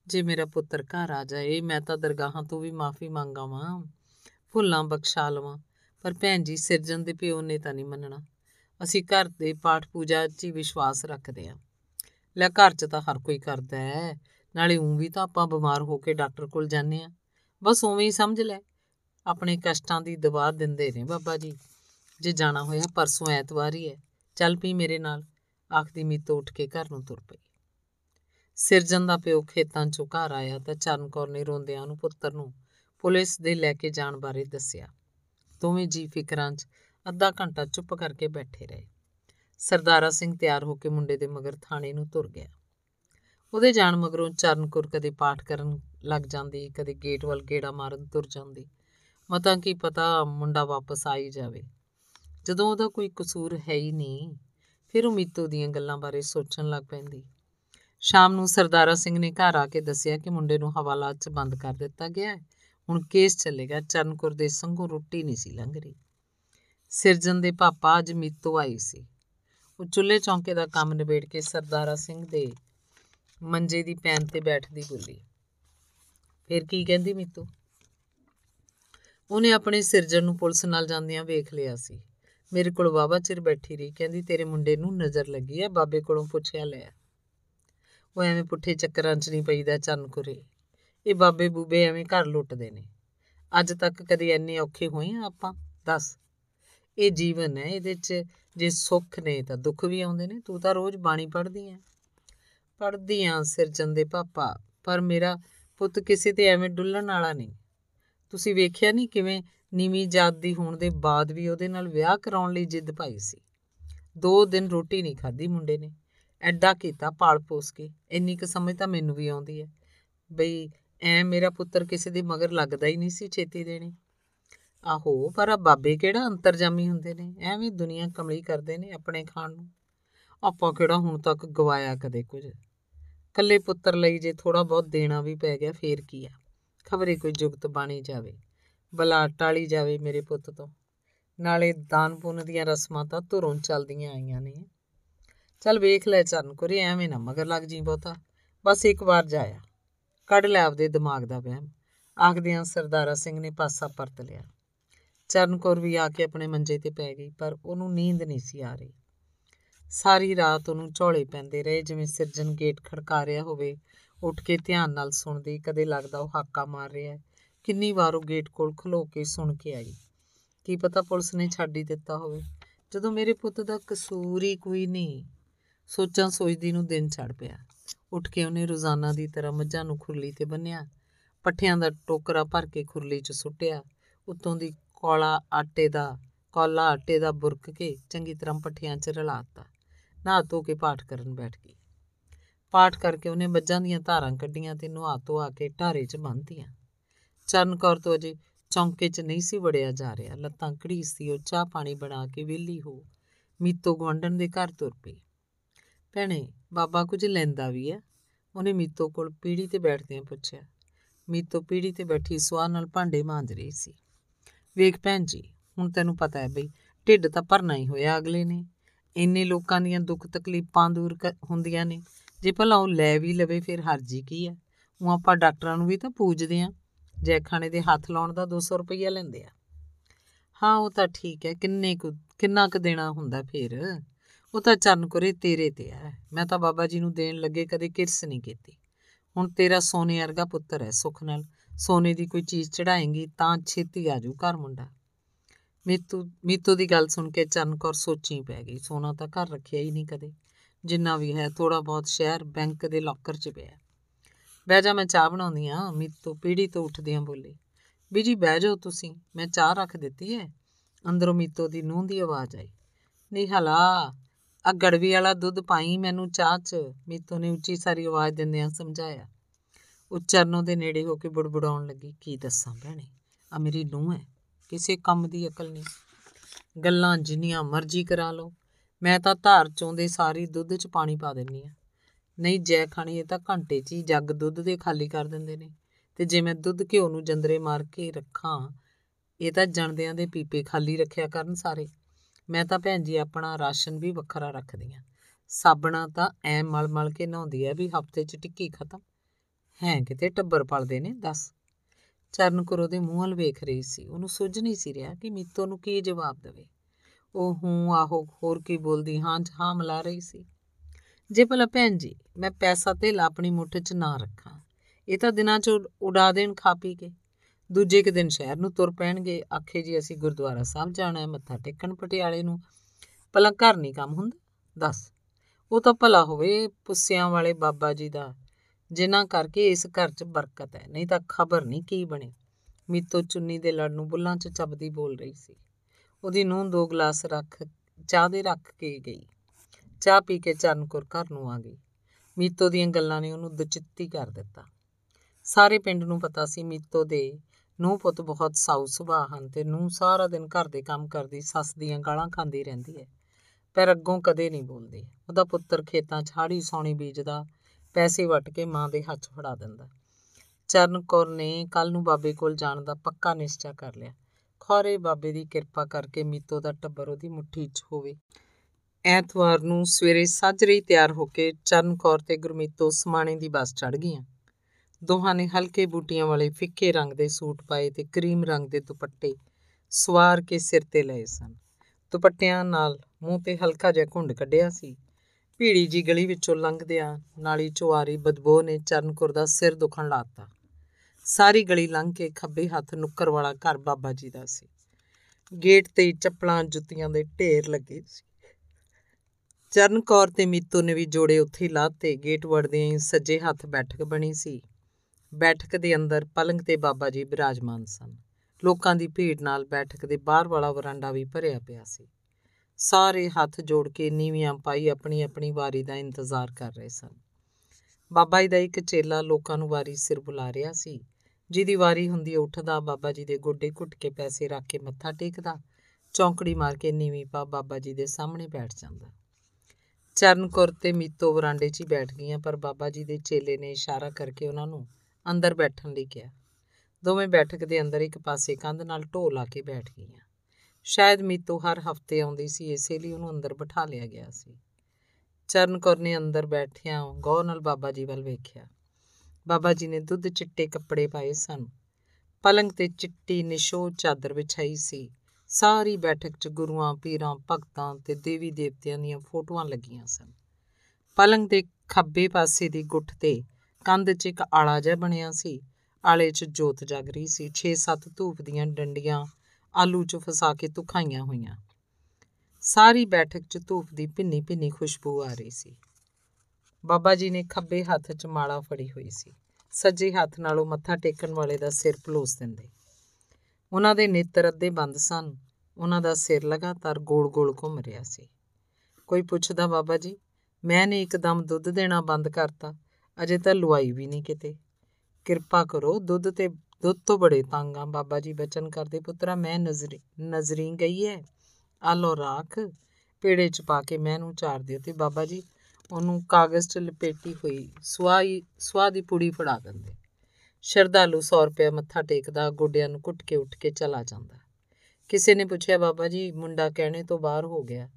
ਜੇ ਮੇਰਾ ਪੁੱਤਰ ਘਰ ਆ ਜਾਏ, ਮੈਂ ਤਾਂ ਦਰਗਾਹਾਂ ਤੋਂ ਵੀ ਮਾਫੀ ਮੰਗਾਵਾਂ ਭੁੱਲਾਂ ਬਖਸ਼ਾ ਲਵਾਂ। ਪਰ ਭੈਣ ਜੀ ਸਿਰਜਣ ਦੇ ਪਿਓ ਨੇ ਤਾਂ ਨਹੀਂ ਮੰਨਣਾ। ਅਸੀਂ ਘਰ ਦੇ ਪਾਠ ਪੂਜਾ 'ਚ ਹੀ ਵਿਸ਼ਵਾਸ ਰੱਖਦੇ ਹਾਂ। ਲੈ ਘਰ 'ਚ ਤਾਂ ਹਰ ਕੋਈ ਕਰਦਾ ਹੈ, ਨਾਲੇ ਉਂ ਵੀ ਤਾਂ ਆਪਾਂ ਬਿਮਾਰ ਹੋ ਕੇ ਡਾਕਟਰ ਕੋਲ ਜਾਂਦੇ ਆ ਬਸ ਉਵੇਂ ਹੀ ਸਮਝ ਲੈ, ਆਪਣੇ ਕਸ਼ਟਾਂ ਦੀ ਦਵਾ ਦਿੰਦੇ ਨੇ ਬਾਬਾ ਜੀ। ਜੇ ਜਾਣਾ ਹੋਇਆ ਪਰਸੋਂ ਐਤਵਾਰ ਹੀ ਹੈ, ਚੱਲ ਪਈ ਮੇਰੇ ਨਾਲ, ਆਖਦੀ ਮੀਤੋ ਉੱਠ ਕੇ ਘਰ ਨੂੰ ਤੁਰ ਪਈ। ਸਿਰਜਨ ਦਾ ਪਿਓ ਖੇਤਾਂ 'ਚੋਂ ਘਰ ਆਇਆ ਤਾਂ ਚਰਨ ਕੌਰ ਨੇ ਰੋਂਦਿਆਂ ਨੂੰ ਪੁੱਤਰ ਨੂੰ ਪੁਲਿਸ ਦੇ ਲੈ ਕੇ ਜਾਣ ਬਾਰੇ ਦੱਸਿਆ। ਦੋਵੇਂ ਜੀ ਫਿਕਰਾਂ 'ਚ ਅੱਧਾ ਘੰਟਾ ਚੁੱਪ ਕਰਕੇ ਬੈਠੇ ਰਹੇ। ਸਰਦਾਰਾ ਸਿੰਘ ਤਿਆਰ ਹੋ ਕੇ ਮੁੰਡੇ ਦੇ ਮਗਰ ਥਾਣੇ ਨੂੰ ਤੁਰ ਗਿਆ। ਉਹਦੇ ਜਾਣ ਮਗਰੋਂ ਚਰਨਕੁਰ ਕਦੇ ਪਾਠ ਕਰਨ ਲੱਗ ਜਾਂਦੀ, ਕਦੇ ਗੇਟ ਵੱਲ ਗੇੜਾ ਮਾਰਨ ਤੁਰ ਜਾਂਦੀ। ਮਤਾਂ ਕੀ ਪਤਾ ਮੁੰਡਾ ਵਾਪਸ ਆ ਹੀ ਜਾਵੇ। ਜਦੋਂ ਉਹਦਾ ਕੋਈ ਕਸੂਰ ਹੈ ਹੀ ਨਹੀਂ, ਫਿਰ ਉਹ ਮੀਤੋ ਦੀਆਂ ਗੱਲਾਂ ਬਾਰੇ ਸੋਚਣ ਲੱਗ ਪੈਂਦੀ। ਸ਼ਾਮ ਨੂੰ ਸਰਦਾਰਾ ਸਿੰਘ ਨੇ ਘਰ ਆ ਕੇ ਦੱਸਿਆ ਕਿ ਮੁੰਡੇ ਨੂੰ ਹਵਾਲਾਤ 'ਚ ਬੰਦ ਕਰ ਦਿੱਤਾ ਗਿਆ ਹੈ। ਹੁਣ ਕੇਸ ਚੱਲੇਗਾ। ਚਰਨਕੁਰ ਦੇ ਸੰਘੋਂ ਰੋਟੀ ਨਹੀਂ ਸੀ ਲੰਘ ਰਹੀ। ਸਿਰਜਨ ਦੇ ਪਾਪਾ ਅੱਜ ਮੀਤੋ ਆਈ ਸੀ। ਉਹ ਚੁੱਲ੍ਹੇ ਚੌਂਕੇ ਦਾ ਕੰਮ ਨਿਬੇੜ ਕੇ ਸਰਦਾਰਾ ਸਿੰਘ ਦੇ ਮੰਜੇ ਦੀ ਪੈਨ ਤੇ ਬੈਠਦੀ ਬੋਲੀ, ਫਿਰ ਕੀ ਕਹਿੰਦੀ ਮੀਤੋ ਉਹਨੇ ਆਪਣੇ ਸਿਰਜਣ ਨੂੰ ਪੁਲਿਸ ਨਾਲ ਜਾਂਦਿਆਂ ਵੇਖ ਲਿਆ ਸੀ। ਮੇਰੇ ਕੋਲ ਵਾਵਾ ਚਿਰ ਬੈਠੀ ਰਹੀ, ਕਹਿੰਦੀ, ਤੇਰੇ ਮੁੰਡੇ ਨੂੰ ਨਜ਼ਰ ਲੱਗੀ ਹੈ ਬਾਬੇ ਕੋਲੋਂ ਪੁੱਛਿਆ ਲਿਆ ਉਹ ਐਵੇਂ ਪੁੱਠੇ ਚੱਕਰਾਂ 'ਚ ਨਹੀਂ ਪਈਦਾ ਚੰਨਕੁਰੇ ਇਹ ਬਾਬੇ ਬੂਬੇ ਐਵੇਂ ਘਰ ਲੁੱਟਦੇ ਨੇ। ਅੱਜ ਤੱਕ ਕਦੇ ਐਨੇ ਔਖੇ ਹੋਏ ਆ ਆਪਾਂ? ਦੱਸ। ਇਹ ਜੀਵਨ ਹੈ, ਇਹਦੇ 'ਚ ਜੇ ਸੁੱਖ ਨੇ ਤਾਂ ਦੁੱਖ ਵੀ ਆਉਂਦੇ ਨੇ, ਤੂੰ ਤਾਂ ਰੋਜ਼ ਬਾਣੀ ਪੜ੍ਹਦੀ ਐ। ਪੜ੍ਹਦੀ ਆਂ ਸਿਰਜਨ ਦੇ ਪਾਪਾ, ਪਰ ਮੇਰਾ ਪੁੱਤ ਕਿਸੇ ਤੇ ਐਵੇਂ ਡੁੱਲਣ ਵਾਲਾ ਨਹੀਂ। ਤੁਸੀਂ ਵੇਖਿਆ ਨਹੀਂ ਕਿਵੇਂ ਨੀਵੀਂ ਜਾਤ ਦੀ ਹੋਣ ਦੇ ਬਾਅਦ ਵੀ ਉਹਦੇ ਨਾਲ ਵਿਆਹ ਕਰਾਉਣ ਲਈ ਜਿੱਦ ਪਾਈ ਸੀ? ਦੋ ਦਿਨ ਰੋਟੀ ਨਹੀਂ ਖਾਧੀ ਮੁੰਡੇ ਨੇ। ਐਡਾ ਕੀਤਾ ਪਾਲ ਪੋਸ ਕੇ। ਇੰਨੀ ਕੁ ਸਮਝ ਤਾਂ ਮੈਨੂੰ ਵੀ ਆਉਂਦੀ ਹੈ ਬਈ ਐ ਮੇਰਾ ਪੁੱਤਰ ਕਿਸੇ ਦੇ ਮਗਰ ਲੱਗਦਾ ਹੀ ਨਹੀਂ ਸੀ ਛੇਤੀ ਦੇਣੀ। ਆਹੋ, ਪਰ ਆ ਬਾਬੇ ਕਿਹੜਾ ਅੰਤਰਜਾਮੀ ਹੁੰਦੇ ਨੇ? ਐਵੇਂ ਦੁਨੀਆ ਕਮਲੀ ਕਰਦੇ ਨੇ ਆਪਣੇ ਖਾਣ ਨੂੰ। ਆਪਾਂ ਕਿਹੜਾ ਹੁਣ ਤੱਕ ਗਵਾਇਆ ਕਦੇ ਕੁਝ? ਕੱਲੇ ਪੁੱਤਰ ਲਈ ਜੇ ਥੋੜਾ ਬਹੁਤ ਦੇਣਾ ਵੀ ਪੈ ਗਿਆ, ਫੇਰ ਕੀ ਆ? ਖਬਰੇ ਕੋਈ ਜੁਗਤ ਬਾਣੀ ਜਾਵੇ, ਬਲਾ ਟਾਲੀ ਜਾਵੇ ਮੇਰੇ ਪੁੱਤ ਤੋਂ। ਨਾਲੇ ਦਾਨ ਪੁੰਨ ਦੀਆਂ ਰਸਮਾਂ ਤਾਂ ਧੁਰੋਂ ਚੱਲਦੀਆਂ ਆਈਆਂ ਨੇ। ਚੱਲ ਵੇਖ ਲੈ ਚਰਨ ਕੁਰੇ, ਐਵੇਂ ਨਾ ਮਗਰ ਲੱਗ ਜੀ ਬਹੁਤਾ। ਬਸ ਇੱਕ ਵਾਰ ਜਾਇਆ। ਕੱਢ ਲੈ ਆਪਦੇ ਦਿਮਾਗ ਦਾ ਵਹਿਮ। ਆਖਦਿਆਂ ਸਰਦਾਰਾ ਸਿੰਘ ਨੇ ਪਾਸਾ ਪਰਤ ਲਿਆ। ਚਰਨਕੌਰ ਵੀ ਆ ਕੇ ਆਪਣੇ ਮੰਜੇ ਤੇ ਪੈ ਗਈ, ਪਰ ਉਹਨੂੰ ਨੀਂਦ ਨਹੀਂ ਸੀ ਆ ਰਹੀ। ਸਾਰੀ ਰਾਤ ਉਹਨੂੰ ਝੋਲੇ ਪੈਂਦੇ ਰਹੇ, ਜਿਵੇਂ ਸਿਰਜਨ ਗੇਟ ਖੜਕਾ ਰਿਹਾ ਹੋਵੇ। ਉੱਠ ਕੇ ਧਿਆਨ ਨਾਲ ਸੁਣਦੀ, ਕਦੇ ਲੱਗਦਾ ਉਹ ਹਾਕਾ ਮਾਰ ਰਿਹਾ ਹੈ। ਕਿੰਨੀ ਵਾਰ ਉਹ ਗੇਟ ਕੋਲ ਖਲੋ ਕੇ ਸੁਣ ਕੇ ਆਈ। ਕੀ ਪਤਾ ਪੁਲਿਸ ਨੇ ਛੱਡ ਹੀ ਦਿੱਤਾ ਹੋਵੇ। ਜਦੋਂ ਮੇਰੇ ਪੁੱਤ ਦਾ ਕਸੂਰ ਹੀ ਕੋਈ ਨਹੀਂ, ਸੋਚਾਂ ਸੋਚਦੀ ਨੂੰ ਦਿਨ ਚੜ ਪਿਆ। ਉੱਠ ਕੇ ਉਹਨੇ ਰੋਜ਼ਾਨਾ ਦੀ ਤਰ੍ਹਾਂ ਮੱਝਾਂ ਨੂੰ ਖੁਰਲੀ ਤੇ ਬੰਨਿਆ ਪੱਠਿਆਂ ਦਾ ਟੋਕਰਾ ਭਰ ਕੇ ਖੁਰਲੀ 'ਚ ਸੁੱਟਿਆ। ਉੱਤੋਂ ਦੀ ਕੋਲਾ ਆਟੇ ਦਾ, ਕੋਲਾ ਆਟੇ ਦਾ ਬੁਰਕ ਕੇ ਚੰਗੀ ਤਰ੍ਹਾਂ ਪੱਠਿਆਂ 'ਚ ਰਲਾਤਾ ਨਹਾ ਧੋ ਕੇ ਪਾਠ ਕਰਨ ਬੈਠ ਗਈ। ਪਾਠ ਕਰਕੇ ਉਹਨੇ ਮੱਝਾਂ ਦੀਆਂ ਧਾਰਾਂ ਕੱਢੀਆਂ ਤੇ ਨਹਾ ਧੋ ਆ ਕੇ ਢਾਰੇ 'ਚ ਬੰਨ੍ਹਤੀਆਂ। ਚਰਨ ਕੌਰ ਤੋਂ ਅਜੇ ਚੌਂਕੇ 'ਚ ਨਹੀਂ ਸੀ ਵੜਿਆ ਜਾ ਰਿਹਾ। ਲੱਤਾਂ ਘੜੀਸਦੀ ਉਹ ਚਾਹ ਪਾਣੀ ਬਣਾ ਕੇ ਵਿਹਲੀ ਹੋ ਮੀਤੋ ਗਵੰਡਣ ਦੇ ਘਰ ਤੁਰ ਪਈ। ਭੈਣੇ, ਬਾਬਾ ਕੁਝ ਲੈਂਦਾ ਵੀ ਹੈ ਉਹਨੇ ਮੀਤੋ ਕੋਲ ਪੀੜੀ ਤੇ ਬੈਠਦਿਆਂ ਪੁੱਛਿਆ। ਮੀਤੋ ਪੀੜੀ ਤੇ ਬੈਠੀ ਸਵਾਰ ਨਾਲ ਭਾਂਡੇ ਮਾਂਜ ਰਹੀ ਸੀ। ਵੇਖ ਭੈਣ ਜੀ, ਹੁਣ ਤੈਨੂੰ ਪਤਾ ਹੈ ਬਈ, ਢਿੱਡ ਤਾਂ ਭਰਨਾ ਹੀ ਹੋਇਆ ਅਗਲੇ ਨੇ। ਇੰਨੇ ਲੋਕਾਂ ਦੀਆਂ ਦੁੱਖ ਤਕਲੀਫਾਂ ਦੂਰ ਹੁੰਦੀਆਂ ਨੇ। ਜੇ ਭਲਾ ਉਹ ਲੈ ਵੀ ਲਵੇ ਫਿਰ ਹਰਜੀ ਕੀ ਹੈ ਉਹ ਆਪਾਂ ਡਾਕਟਰਾਂ ਨੂੰ ਵੀ ਤਾਂ ਪੂਜਦੇ ਆਂ। ਜੈਖਾਨੇ ਦੇ ਹੱਥ ਲਾਉਣ ਦਾ 200 ਰੁਪਈਆ ਲੈਂਦੇ ਆ। ਹਾਂ, ਉਹ ਤਾਂ ਠੀਕ ਹੈ, ਕਿੰਨੇ ਕੁ, ਕਿੰਨਾ ਕੁ ਦੇਣਾ ਹੁੰਦਾ ਫਿਰ? ਉਹ ਤਾਂ ਚਰਨ ਕਰੇ ਤੇਰੇ ਤੇ ਹੈ ਮੈਂ ਤਾਂ ਬਾਬਾ ਜੀ ਨੂੰ ਦੇਣ ਲੱਗੇ ਕਦੇ ਕਿਰਸ ਨਹੀਂ ਕੀਤੀ। ਹੁਣ ਤੇਰਾ ਸੋਨੇ ਵਰਗਾ ਪੁੱਤਰ ਹੈ ਸੁਖ ਨਾਲ। ਸੋਨੇ ਦੀ ਕੋਈ ਚੀਜ਼ ਚੜਾਏਂਗੀ ਤਾਂ ਛੇਤੀ ਆ ਜੂ ਘਰ ਮੁੰਡਾ। ਮੀਤੂ ਮੀਤੂ ਦੀ ਗੱਲ ਸੁਣ ਕੇ ਚਰਨ ਕੌਰ ਸੋਚੀ ਪੈ ਗਈ, ਸੋਨਾ ਤਾਂ ਘਰ ਰੱਖਿਆ ਹੀ ਨਹੀਂ ਕਦੇ। ਜਿੰਨਾ ਵੀ ਹੈ ਥੋੜਾ ਬਹੁਤ ਸ਼ਹਿਰ ਬੈਂਕ ਦੇ ਲੋਕਰ 'ਚ ਪਿਆ। ਬਹਿ ਜਾ, ਮੈਂ ਚਾਹ ਬਣਾਉਂਦੀ ਆ ਮੀਤੂ ਪੀੜੀ ਤੋਂ ਉੱਠਦਿਆਂ ਬੋਲੀ। ਬੀਜੀ, ਬਹਿ ਜਾਓ ਤੁਸੀਂ, ਮੈਂ ਚਾਹ ਰੱਖ ਦਿੱਤੀ ਹੈ। ਅੰਦਰੋਂ ਮੀਤੋ ਦੀ ਨੂੰਹ ਦੀ ਆਵਾਜ਼ ਆਈ। ਨਹੀਂ ਹਲਾ ਆ ਗੜਵੀ ਵਾਲਾ ਦੁੱਧ ਪਾਈ ਮੈਨੂੰ ਚਾਹ 'ਚ। ਮੀਤੋ ਨੇ ਉੱਚੀ ਸਾਰੀ ਆਵਾਜ਼ ਦਿੰਦਿਆਂ ਸਮਝਾਇਆ। ਉਹ ਚਰਨੋਂ ਦੇ ਨੇੜੇ ਹੋ ਕੇ ਬੁੜਬੁੜਾਉਣ ਲੱਗੀ, ਕੀ ਦੱਸਾਂ ਭੈਣੇ? ਆ ਮੇਰੀ ਨੂੰਹ ਹੈ, ਕਿਸੇ ਕੰਮ ਦੀ ਅਕਲ ਨਹੀਂ। ਗੱਲਾਂ ਜਿੰਨੀਆਂ ਮਰਜ਼ੀ ਕਰਾ ਲਓ। ਮੈਂ ਤਾਂ ਧਾਰ ਚੋਂਦੇ ਸਾਰੀ ਦੁੱਧ 'ਚ ਪਾਣੀ ਪਾ ਦਿੰਨੀ ਆ। ਨਹੀਂ ਜੈ ਖਾਣੀ ਇਹ ਤਾਂ ਘੰਟੇ 'ਚ ਹੀ ਜੱਗ ਦੁੱਧ ਦੇ ਖਾਲੀ ਕਰ ਦਿੰਦੇ ਨੇ। ਤੇ ਜੇ ਮੈਂ ਦੁੱਧ ਘਿਓ ਨੂੰ ਜੰਦਰੇ ਮਾਰ ਕੇ ਰੱਖਾਂ, ਇਹ ਤਾਂ ਜਣਦਿਆਂ ਦੇ ਪੀਪੇ ਖਾਲੀ ਰੱਖਿਆ ਕਰਨ ਸਾਰੇ। ਮੈਂ ਤਾਂ ਭੈਣ ਜੀ ਆਪਣਾ ਰਾਸ਼ਨ ਵੀ ਵੱਖਰਾ ਰੱਖਦੀ ਆ। ਸਾਬਣਾ ਤਾਂ ਐ ਮਲ ਮਲ ਕੇ ਨਹਾਉਂਦੀ ਐ ਵੀ ਹਫ਼ਤੇ 'ਚ ਟਿੱਕੀ ਖਤਮ। ਹੈ ਕਿਤੇ ਟੱਬਰ ਪਲਦੇ ਨੇ, ਦੱਸ। ਚਰਨ ਕੌਰ ਉਹਦੇ ਮੂੰਹ ਵੱਲ ਵੇਖ ਰਹੀ ਸੀ। ਉਹਨੂੰ ਸੁੱਝ ਨਹੀਂ ਸੀ ਰਿਹਾ ਕਿ ਮੀਤੋ ਨੂੰ ਕੀ ਜਵਾਬ ਦੇਵੇ। ਉਹ ਹੂੰ, ਆਹੋ, ਹੋਰ ਕੀ ਬੋਲਦੀ, ਹਾਂ ਹਾਂ ਮਿਲਾ ਰਹੀ ਸੀ। ਜੇ ਭਲਾ ਭੈਣ ਜੀ, ਮੈਂ ਪੈਸਾ ਤੇ ਆਪਣੀ ਮੁੱਠ 'ਚ ਨਾ ਰੱਖਾਂ। ਇਹ ਤਾਂ ਦਿਨਾਂ 'ਚ ਉਡਾ ਦੇਣ ਖਾ ਪੀ ਕੇ। ਦੂਜੇ ਕੁ ਦਿਨ ਸ਼ਹਿਰ ਨੂੰ ਤੁਰ ਪੈਣਗੇ। ਆਖੇ ਜੀ, ਅਸੀਂ ਗੁਰਦੁਆਰਾ ਸਾਹਿਬ ਜਾਣਾ ਹੈ, ਮੱਥਾ ਟੇਕਣ ਪਟਿਆਲੇ ਨੂੰ। ਭਲਾ ਘਰ ਨਹੀਂ ਕੰਮ ਹੁੰਦਾ? ਦੱਸ। ਉਹ ਤਾਂ ਭਲਾ ਹੋਵੇ, ਪੁੱਸਿਆਂ ਵਾਲੇ ਬਾਬਾ ਜੀ ਦਾ। ਜਿਨ੍ਹਾਂ ਕਰਕੇ ਇਸ ਘਰ 'ਚ ਬਰਕਤ ਹੈ। ਨਹੀਂ ਤਾਂ ਖਬਰ ਨਹੀਂ ਕੀ ਬਣੇ। ਮੀਤੋ ਚੁੰਨੀ ਦੇ ਲੜ ਨੂੰ ਬੁੱਲਾਂ 'ਚ ਚੱਬਦੀ ਬੋਲ ਰਹੀ ਸੀ। ਉਹਦੀ ਨੂੰਹ ਦੋ ਗਲਾਸ ਰੱਖ, ਚਾਹ ਦੇ ਰੱਖ ਕੇ ਗਈ। ਚਾਹ ਪੀ ਕੇ ਚਰਨਕੌਰ ਘਰ ਨੂੰ ਆ ਗਈ। ਮੀਤੋ ਦੀਆਂ ਗੱਲਾਂ ਨੇ ਉਹਨੂੰ ਦੁਚਿੱਤੀ ਕਰ ਦਿੱਤਾ। ਸਾਰੇ ਪਿੰਡ ਨੂੰ ਪਤਾ ਸੀ ਮੀਤੋ ਦੇ ਨੂੰਹ ਪੁੱਤ ਬਹੁਤ ਸਾਊ ਸੁਭਾਅ ਹਨ ਤੇ ਨੂੰਹ ਸਾਰਾ ਦਿਨ ਘਰ ਦੇ ਕੰਮ ਕਰਦੀ, ਸੱਸ ਦੀਆਂ ਗਾਲਾਂ ਖਾਂਦੀ ਰਹਿੰਦੀ ਹੈ। ਪਰ ਅੱਗੋਂ ਕਦੇ ਨਹੀਂ ਬੋਲਦੀ। ਉਹਦਾ ਪੁੱਤਰ ਖੇਤਾਂ 'ਚ ਹਾੜੀ ਸੌਣੀ ਬੀਜਦਾ ਪੈਸੇ ਵਟ ਕੇ ਮਾਂ ਦੇ ਹੱਥ ਫੜਾ ਦਿੰਦਾ। ਚਰਨ ਕੌਰ ਨੇ ਕੱਲ ਨੂੰ ਬਾਬੇ ਕੋਲ ਜਾਣ ਦਾ ਪੱਕਾ ਨਿਸ਼ਚਾ ਕਰ ਲਿਆ। ਖੌਰੇ ਬਾਬੇ ਦੀ ਕਿਰਪਾ ਕਰਕੇ ਮੀਤੋ ਦਾ ਟੱਬਰ ਉਹਦੀ ਮੁੱਠੀ 'ਚ ਹੋਵੇ। ਐਤਵਾਰ ਨੂੰ ਸਵੇਰੇ ਸੱਜਰੀ ਤਿਆਰ ਹੋ ਕੇ ਚਰਨ ਕੌਰ ਤੇ ਗੁਰਮੀਤੋ ਸਮਾਣੇ ਦੀ ਬੱਸ ਚੜ ਗਈਆਂ। ਦੋਹਾਂ ਨੇ ਹਲਕੇ ਬੂਟੀਆਂ ਵਾਲੇ ਫਿੱਕੇ ਰੰਗ ਦੇ ਸੂਟ ਪਾਏ ਤੇ ਕਰੀਮ ਰੰਗ ਦੇ ਦੁਪੱਟੇ ਸਵਾਰ ਕੇ ਸਿਰ ਤੇ ਲਏ ਸਨ। ਦੁਪੱਟਿਆਂ ਨਾਲ ਮੂੰਹ ਤੇ ਹਲਕਾ ਜਿਹਾ ਘੁੰਡ ਕੱਢਿਆ ਸੀ। ਭੀੜੀ ਜੀ ਗਲੀ ਵਿੱਚੋਂ ਲੰਘਦਿਆਂ ਨਾਲੀ ਚੁਆਰੀ ਬਦਬੋ ਨੇ ਚਰਨਕੁਰ ਦਾ ਸਿਰ ਦੁਖਣ ਲਾਤਾ। ਸਾਰੀ ਗਲੀ ਲੰਘ ਕੇ ਖੱਬੇ ਹੱਥ ਨੁੱਕਰ ਵਾਲਾ ਘਰ ਬਾਬਾ ਜੀ ਦਾ ਸੀ। ਗੇਟ ਤੇ ਚੱਪਲਾਂ ਜੁੱਤੀਆਂ ਦੇ ਢੇਰ ਲੱਗੇ ਸੀ। ਚਰਨ ਕੌਰ ਤੇ ਮੀਤੂ ਨੇ ਵੀ ਜੋੜੇ ਉੱਥੇ ਲਾਤੇ ਗੇਟ ਵੜਦਿਆਂ ਹੀ ਸੱਜੇ ਹੱਥ ਬੈਠਕ ਬਣੀ ਸੀ। ਬੈਠਕ ਦੇ ਅੰਦਰ ਪਲੰਗ ਤੇ ਬਾਬਾ ਜੀ ਬਿਰਾਜਮਾਨ ਸਨ। ਲੋਕਾਂ ਦੀ ਭੀੜ ਨਾਲ ਬੈਠਕ ਦੇ ਬਾਹਰ ਵਾਲਾ ਵਰਾਂਡਾ ਵੀ ਭਰਿਆ ਪਿਆ ਸੀ। ਸਾਰੇ ਹੱਥ ਜੋੜ ਕੇ ਨੀਵੀਆਂ ਪਾਈ ਆਪਣੀ ਆਪਣੀ ਵਾਰੀ ਦਾ ਇੰਤਜ਼ਾਰ ਕਰ ਰਹੇ ਸਨ। ਬਾਬਾ ਜੀ ਦਾ ਇੱਕ ਚੇਲਾ ਲੋਕਾਂ ਨੂੰ ਵਾਰੀ ਸਿਰ ਬੁਲਾ ਰਿਹਾ ਸੀ। ਜਿਹਦੀ ਵਾਰੀ ਹੁੰਦੀ ਉੱਠਦਾ, ਬਾਬਾ ਜੀ ਦੇ ਗੋਡੇ ਘੁੱਟ ਕੇ ਪੈਸੇ ਰੱਖ ਕੇ ਮੱਥਾ ਟੇਕਦਾ, ਚੌਂਕੜੀ ਮਾਰ ਕੇ ਨੀਵੀਂ ਪਾ ਬਾਬਾ ਜੀ ਦੇ ਸਾਹਮਣੇ ਬੈਠ ਜਾਂਦਾ। ਚਰਨਕੌਰ ਤੇ ਮੀਤੋ ਵਰਾਂਡੇ 'ਚ ਹੀ ਬੈਠ ਗਈਆਂ, ਪਰ ਬਾਬਾ ਜੀ ਦੇ ਚੇਲੇ ਨੇ ਇਸ਼ਾਰਾ ਕਰਕੇ ਉਹਨਾਂ ਨੂੰ ਅੰਦਰ ਬੈਠਣ ਲਈ ਕਿਹਾ। ਦੋਵੇਂ ਬੈਠਕ ਦੇ ਅੰਦਰ ਇੱਕ ਪਾਸੇ ਕੰਧ ਨਾਲ ਢੋ ਲਾ ਕੇ ਬੈਠ ਗਈਆਂ। ਸ਼ਾਇਦ ਮੀਤੋ ਹਰ ਹਫ਼ਤੇ ਆਉਂਦੀ ਸੀ, ਇਸੇ ਲਈ ਉਹਨੂੰ ਅੰਦਰ ਬਿਠਾ ਲਿਆ ਗਿਆ ਸੀ। ਚਰਨਕੌਰ ਨੇ ਅੰਦਰ ਬੈਠਿਆਂ ਗੌਰ ਨਾਲ ਬਾਬਾ ਜੀ ਵੱਲ ਵੇਖਿਆ। ਬਾਬਾ ਜੀ ਨੇ ਦੁੱਧ ਚਿੱਟੇ ਕੱਪੜੇ ਪਾਏ ਸਨ। ਪਲੰਗ ਤੇ ਚਿੱਟੀ ਨਿਸ਼ੋ ਚਾਦਰ ਵਿਛਾਈ ਸੀ। ਸਾਰੀ ਬੈਠਕ 'ਚ ਗੁਰੂਆਂ, ਪੀਰਾਂ, ਭਗਤਾਂ ਤੇ ਦੇਵੀ ਦੇਵਤਿਆਂ ਦੀਆਂ ਫੋਟੋਆਂ ਲੱਗੀਆਂ ਸਨ। ਪਲੰਗ ਦੇ ਖੱਬੇ ਪਾਸੇ ਦੀ ਗੁੱਠ ਤੇ ਕੰਧ 'ਚ ਇੱਕ ਆਲਾ ਜਿਹਾ ਬਣਿਆ ਸੀ। ਆਲੇ 'ਚ ਜੋਤ ਜਗ ਰਹੀ ਸੀ। 6-7 ਧੂਪ ਦੀਆਂ ਡੰਡੀਆਂ ਆਲੂ 'ਚ ਫਸਾ ਕੇ ਤੁਖਾਈਆਂ ਹੋਈਆਂ। ਸਾਰੀ ਬੈਠਕ 'ਚ ਧੂਪ ਦੀ ਭਿੰਨੀ ਭਿੰਨੀ ਖੁਸ਼ਬੂ ਆ ਰਹੀ ਸੀ। ਬਾਬਾ ਜੀ ਨੇ ਖੱਬੇ ਹੱਥ 'ਚ ਮਾਲਾ ਫੜੀ ਹੋਈ ਸੀ। ਸੱਜੇ ਹੱਥ ਨਾਲ ਉਹ ਮੱਥਾ ਟੇਕਣ ਵਾਲੇ ਦਾ ਸਿਰ ਪਲੋਸ ਦਿੰਦੇ। ਉਹਨਾਂ ਦੇ ਨੇਤਰ ਅੱਧੇ ਬੰਦ ਸਨ। ਉਹਨਾਂ ਦਾ ਸਿਰ ਲਗਾਤਾਰ ਗੋਲ-ਗੋਲ ਘੁੰਮ ਰਿਹਾ ਸੀ। ਕੋਈ ਪੁੱਛਦਾ, ਬਾਬਾ ਜੀ ਮੈਂ ਨੇ ਇੱਕਦਮ ਦੁੱਧ ਦੇਣਾ ਬੰਦ ਕਰਤਾ? ਅਜੇ ਤਾਂ ਲੁਆਈ ਵੀ ਨਹੀਂ ਕਿਤੇ। ਕਿਰਪਾ ਕਰੋ ਦੁੱਧ ਤੇ ਦੁੱਧ ਤੋਂ ਬੜੇ ਤੰਗ ਆ। ਬਾਬਾ ਜੀ ਬਚਨ ਕਰਦੇ, ਪੁੱਤਰਾ, ਮੈਂ ਨਜ਼ਰੀ ਨਜ਼ਰੀ ਗਈ ਹੈ ਆ ਲੋ ਰਾਖ, ਪੇੜੇ ਚ ਪਾ ਕੇ ਮੈਂ ਨੂੰ ਚਾਰ ਦਿਓ ਤੇ ਬਾਬਾ ਜੀ ਉਹਨੂੰ ਕਾਗਜ਼ 'ਚ ਲਪੇਟੀ ਹੋਈ ਸਵਾਈ ਸਵਾ ਦੀ ਪੁੜੀ ਫੜਾ ਦਿੰਦੇ। ਸ਼ਰਧਾਲੂ 100 ਰੁਪਏ ਮੱਥਾ ਟੇਕਦਾ, ਗੋਡਿਆਂ ਨੂੰ ਘੁੱਟ ਕੇ ਉੱਠ ਕੇ ਚਲਾ ਜਾਂਦਾ। ਕਿਸੇ ਨੇ ਪੁੱਛਿਆ, ਬਾਬਾ ਜੀ, ਮੁੰਡਾ ਕਹਿਣੇ ਤੋਂ ਬਾਹਰ ਹੋ ਗਿਆ।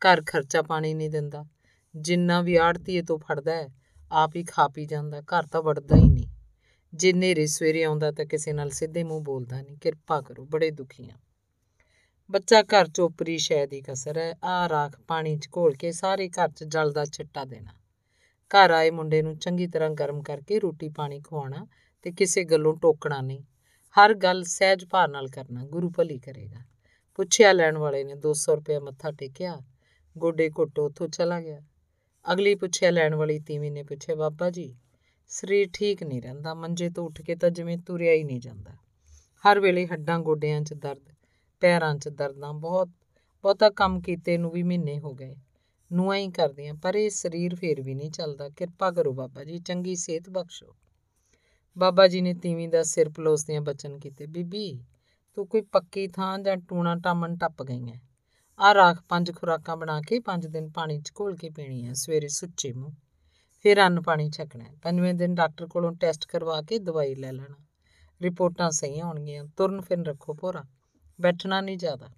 ਘਰ ਖਰਚਾ ਪਾਣੀ ਨਹੀਂ ਦਿੰਦਾ। ਜਿੰਨਾ ਵੀ ਆੜਤੀਏ ਤੋਂ ਫੜਦਾ ਹੈ ਆਪ ਹੀ ਖਾ ਪੀ ਜਾਂਦਾ। ਘਰ ਤਾਂ ਵੜਦਾ ਹੀ ਨਹੀਂ। ਜੇ ਨੇਰੇ ਸਵੇਰੇ ਆਉਂਦਾ ਤਾਂ ਕਿਸੇ ਨਾਲ ਸਿੱਧੇ ਮੂੰਹ ਬੋਲਦਾ ਨਹੀਂ, ਕਿਰਪਾ ਕਰੋ, ਬੜੇ ਦੁਖੀ ਆ ਬੱਚਾ ਘਰ ਚੋਪਰੀ ਸ਼ੈ ਦੀ ਕਸਰ ਹੈ ਆ ਰਾਖ ਪਾਣੀ 'ਚ ਘੋਲ ਕੇ ਸਾਰੇ ਘਰ 'ਚ ਜਲ ਦਾ ਛਿੱਟਾ ਦੇਣਾ। ਘਰ ਆਏ ਮੁੰਡੇ ਨੂੰ ਚੰਗੀ ਤਰ੍ਹਾਂ ਗਰਮ ਕਰਕੇ ਰੋਟੀ ਪਾਣੀ ਖਵਾਉਣਾ ਤੇ ਕਿਸੇ ਗੱਲੋਂ ਟੋਕਣਾ ਨਹੀਂ। ਹਰ ਗੱਲ ਸਹਿਜ ਭਾਰ ਨਾਲ ਕਰਨਾ, ਗੁਰੂ ਭਲੀ ਕਰੇਗਾ। ਪੁੱਛਿਆ ਲੈਣ ਵਾਲੇ ਨੇ 200 ਰੁਪਏ ਮੱਥਾ ਟੇਕਿਆ, ਗੋਡੇ ਘੁੱਟੋ ਉੱਥੋਂ ਚਲਾ ਗਿਆ। ਅਗਲੀ ਪੁੱਛਿਆ ਲੈਣ ਵਾਲੀ ਤੀਵੀਂ ਨੇ ਪੁੱਛਿਆ, ਬਾਬਾ ਜੀ ਸਰੀਰ ਠੀਕ ਨਹੀਂ ਰਹਿੰਦਾ, ਮੰਜੇ ਤੋਂ ਉੱਠ ਕੇ ਤਾਂ ਜਿਵੇਂ ਤੁਰਿਆ ਹੀ ਨਹੀਂ ਜਾਂਦਾ। ਹਰ ਵੇਲੇ ਹੱਡਾਂ ਗੋਡਿਆਂ 'ਚ ਦਰਦ, ਪੈਰਾਂ 'ਚ ਦਰਦਾਂ, ਬਹੁਤ, ਬਹੁਤਾ ਕੰਮ ਕੀਤੇ ਨੂੰ ਵੀ ਮਹੀਨੇ ਹੋ ਗਏ। ਨੂੰਹਾਂ ਹੀ ਕਰਦੀਆਂ, ਪਰ ਇਹ ਸਰੀਰ ਫੇਰ ਵੀ ਨਹੀਂ ਚੱਲਦਾ। ਕਿਰਪਾ ਕਰੋ ਬਾਬਾ ਜੀ, ਚੰਗੀ ਸਿਹਤ ਬਖਸ਼ੋ। ਬਾਬਾ ਜੀ ਨੇ ਤੀਵੀਂ ਦਾ ਸਿਰ ਪਲੋਸਦਿਆਂ ਬਚਨ ਕੀਤੇ, ਬੀਬੀ, ਤੂੰ ਕੋਈ ਪੱਕੀ ਥਾਂ ਜਾਂ ਟੂਣਾ ਟਾਮਣ ਟੱਪ ਗਈ ਹੈ ਆ ਰਾਖ ਪੰਜ ਖੁਰਾਕਾਂ ਬਣਾ ਕੇ ਪੰਜ ਦਿਨ ਪਾਣੀ 'ਚ ਘੋਲ ਕੇ ਪੀਣੀ ਹੈ ਸਵੇਰੇ ਸੁੱਚੇ ਮੂੰਹ। ਫਿਰ ਅੰਨ ਪਾਣੀ ਛਕਣਾ ਪੰਜਵੇਂ ਦਿਨ ਡਾਕਟਰ ਕੋਲੋਂ ਟੈਸਟ ਕਰਵਾ ਕੇ ਦਵਾਈ ਲੈ ਲੈਣਾ। ਰਿਪੋਰਟਾਂ ਸਹੀ ਹੋਣਗੀਆਂ, ਤੁਰਨ ਫਿਰ ਰੱਖੋ ਭੋਰਾ, ਬੈਠਣਾ ਨਹੀਂ ਜ਼ਿਆਦਾ।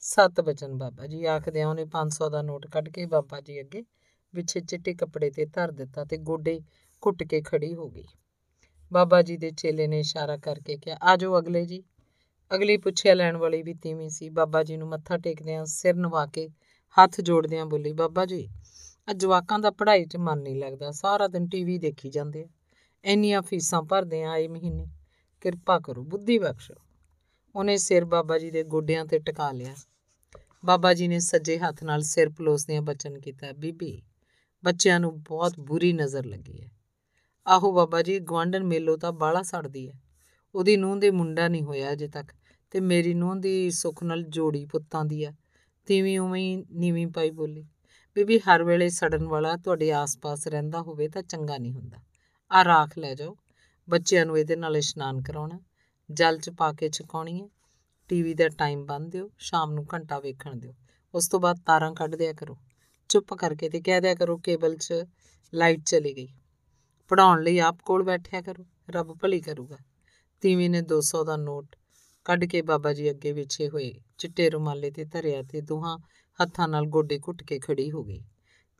ਸਤ ਬਚਨ ਬਾਬਾ ਜੀ ਆਖਦਿਆਂ ਉਹਨੇ 500 ਦਾ ਨੋਟ ਕੱਢ ਕੇ ਬਾਬਾ ਜੀ ਅੱਗੇ ਪਿੱਛੇ ਚਿੱਟੇ ਕੱਪੜੇ ਤੇ ਧਰ ਦਿੱਤਾ ਤੇ ਗੋਡੇ ਘੁੱਟ ਕੇ ਖੜੀ ਹੋ ਗਈ। ਬਾਬਾ ਜੀ ਦੇ ਚੇਲੇ ਨੇ ਇਸ਼ਾਰਾ ਕਰਕੇ ਕਿਹਾ ਆਜੋ ਅਗਲੇ ਜੀ। ਅਗਲੀ ਪੁੱਛਿਆ, ਲੈਣ ਵਾਲੀ ਵੀ ਤੀਵੀਂ ਸੀ? ਬਾਬਾ ਜੀ ਨੂੰ ਮੱਥਾ ਟੇਕਦਿਆਂ ਸਿਰ ਨਵਾ ਕੇ ਹੱਥ ਜੋੜਦਿਆਂ ਬੋਲੀ, ਬਾਬਾ ਜੀ ਅੱਜ ਜਵਾਕਾਂ ਦਾ ਪੜ੍ਹਾਈ 'ਚ ਮਨ ਨਹੀਂ ਲੱਗਦਾ, ਸਾਰਾ ਦਿਨ ਟੀਵੀ ਦੇਖੀ ਜਾਂਦੇ ਆ। ਇੰਨੀਆਂ ਫੀਸਾਂ ਭਰਦੇ ਆ ਆਏ ਮਹੀਨੇ। ਕਿਰਪਾ ਕਰੋ, ਬੁੱਧੀ ਬਖਸ਼ੋ। ਉਹਨੇ ਸਿਰ ਬਾਬਾ ਜੀ ਦੇ ਗੋਡਿਆਂ ਤੇ ਟਿਕਾ ਲਿਆ। ਬਾਬਾ ਜੀ ਨੇ ਸੱਜੇ ਹੱਥ ਨਾਲ ਸਿਰ ਪਲੋਸਦਿਆਂ ਬਚਨ ਕੀਤਾ, ਬੀਬੀ, ਬੱਚਿਆਂ ਨੂੰ ਬਹੁਤ ਬੁਰੀ ਨਜ਼ਰ ਲੱਗੀ ਹੈ। ਆਹੋ ਬਾਬਾ ਜੀ ਗਵਾਂਡਨ ਮੇਲੋ ਤਾਂ ਬਾਲਾ ਸੜਦੀ ਹੈ। ਉਹਦੀ ਨੂੰਹ ਦੇ ਮੁੰਡਾ ਨਹੀਂ ਹੋਇਆ ਅਜੇ ਤੱਕ ਤੇ ਮੇਰੀ ਨੂੰਹ ਦੀ ਸੁੱਖ ਨਾਲ ਜੋੜੀ ਪੁੱਤਾਂ ਦੀ ਆ। ਤੀਵੀਂ ਉਵੇਂ ਹੀ ਨੀਵੀਂ ਪਾਈ ਬੋਲੀ। ਬੀਬੀ ਹਰ ਵੇਲੇ ਸੜਨ ਵਾਲਾ ਤੁਹਾਡੇ ਆਸ-ਪਾਸ ਰਹਿੰਦਾ ਹੋਵੇ ਤਾਂ ਚੰਗਾ ਨਹੀਂ ਹੁੰਦਾ। ਆ ਰਾਖ ਲੈ ਜਾਓ। ਬੱਚਿਆਂ ਨੂੰ ਇਹਦੇ ਨਾਲ ਇਸ਼ਨਾਨ ਕਰਾਉਣਾ। ਜਲ ਚ ਪਾ ਕੇ ਚਕਾਉਣੀ ਹੈ। ਟੀਵੀ ਦਾ ਟਾਈਮ ਬੰਦ ਦਿਓ। ਸ਼ਾਮ ਨੂੰ ਘੰਟਾ ਵੇਖਣ ਦਿਓ। ਉਸ ਤੋਂ ਬਾਅਦ ਤਾਰਾਂ ਕੱਢ ਦਿਆ ਕਰੋ। ਚੁੱਪ ਕਰਕੇ ਤੇ ਕਹਿ ਦਿਆ ਕਰੋ ਕੇਬਲ 'ਚ ਲਾਈਟ ਚਲੀ ਗਈ। ਪੜਾਉਣ ਲਈ ਆਪ ਕੋਲ ਬੈਠਿਆ ਕਰੋ। ਰੱਬ ਭਲੀ ਕਰੂਗਾ। ਤੀਵੀਂ ਨੇ 200 ਦਾ ਨੋਟ ਕੱਢ ਕੇ ਬਾਬਾ ਜੀ ਅੱਗੇ ਵਿਛੇ ਹੋਏ। ਚਿੱਟੇ ਰੁਮਾਲੇ ਤੇ ਧਰਿਆ ਤੇ ਦੋਹਾਂ ਹੱਥਾਂ ਨਾਲ ਗੋਡੇ ਘੁੱਟ ਕੇ ਖੜੀ ਹੋ ਗਈ।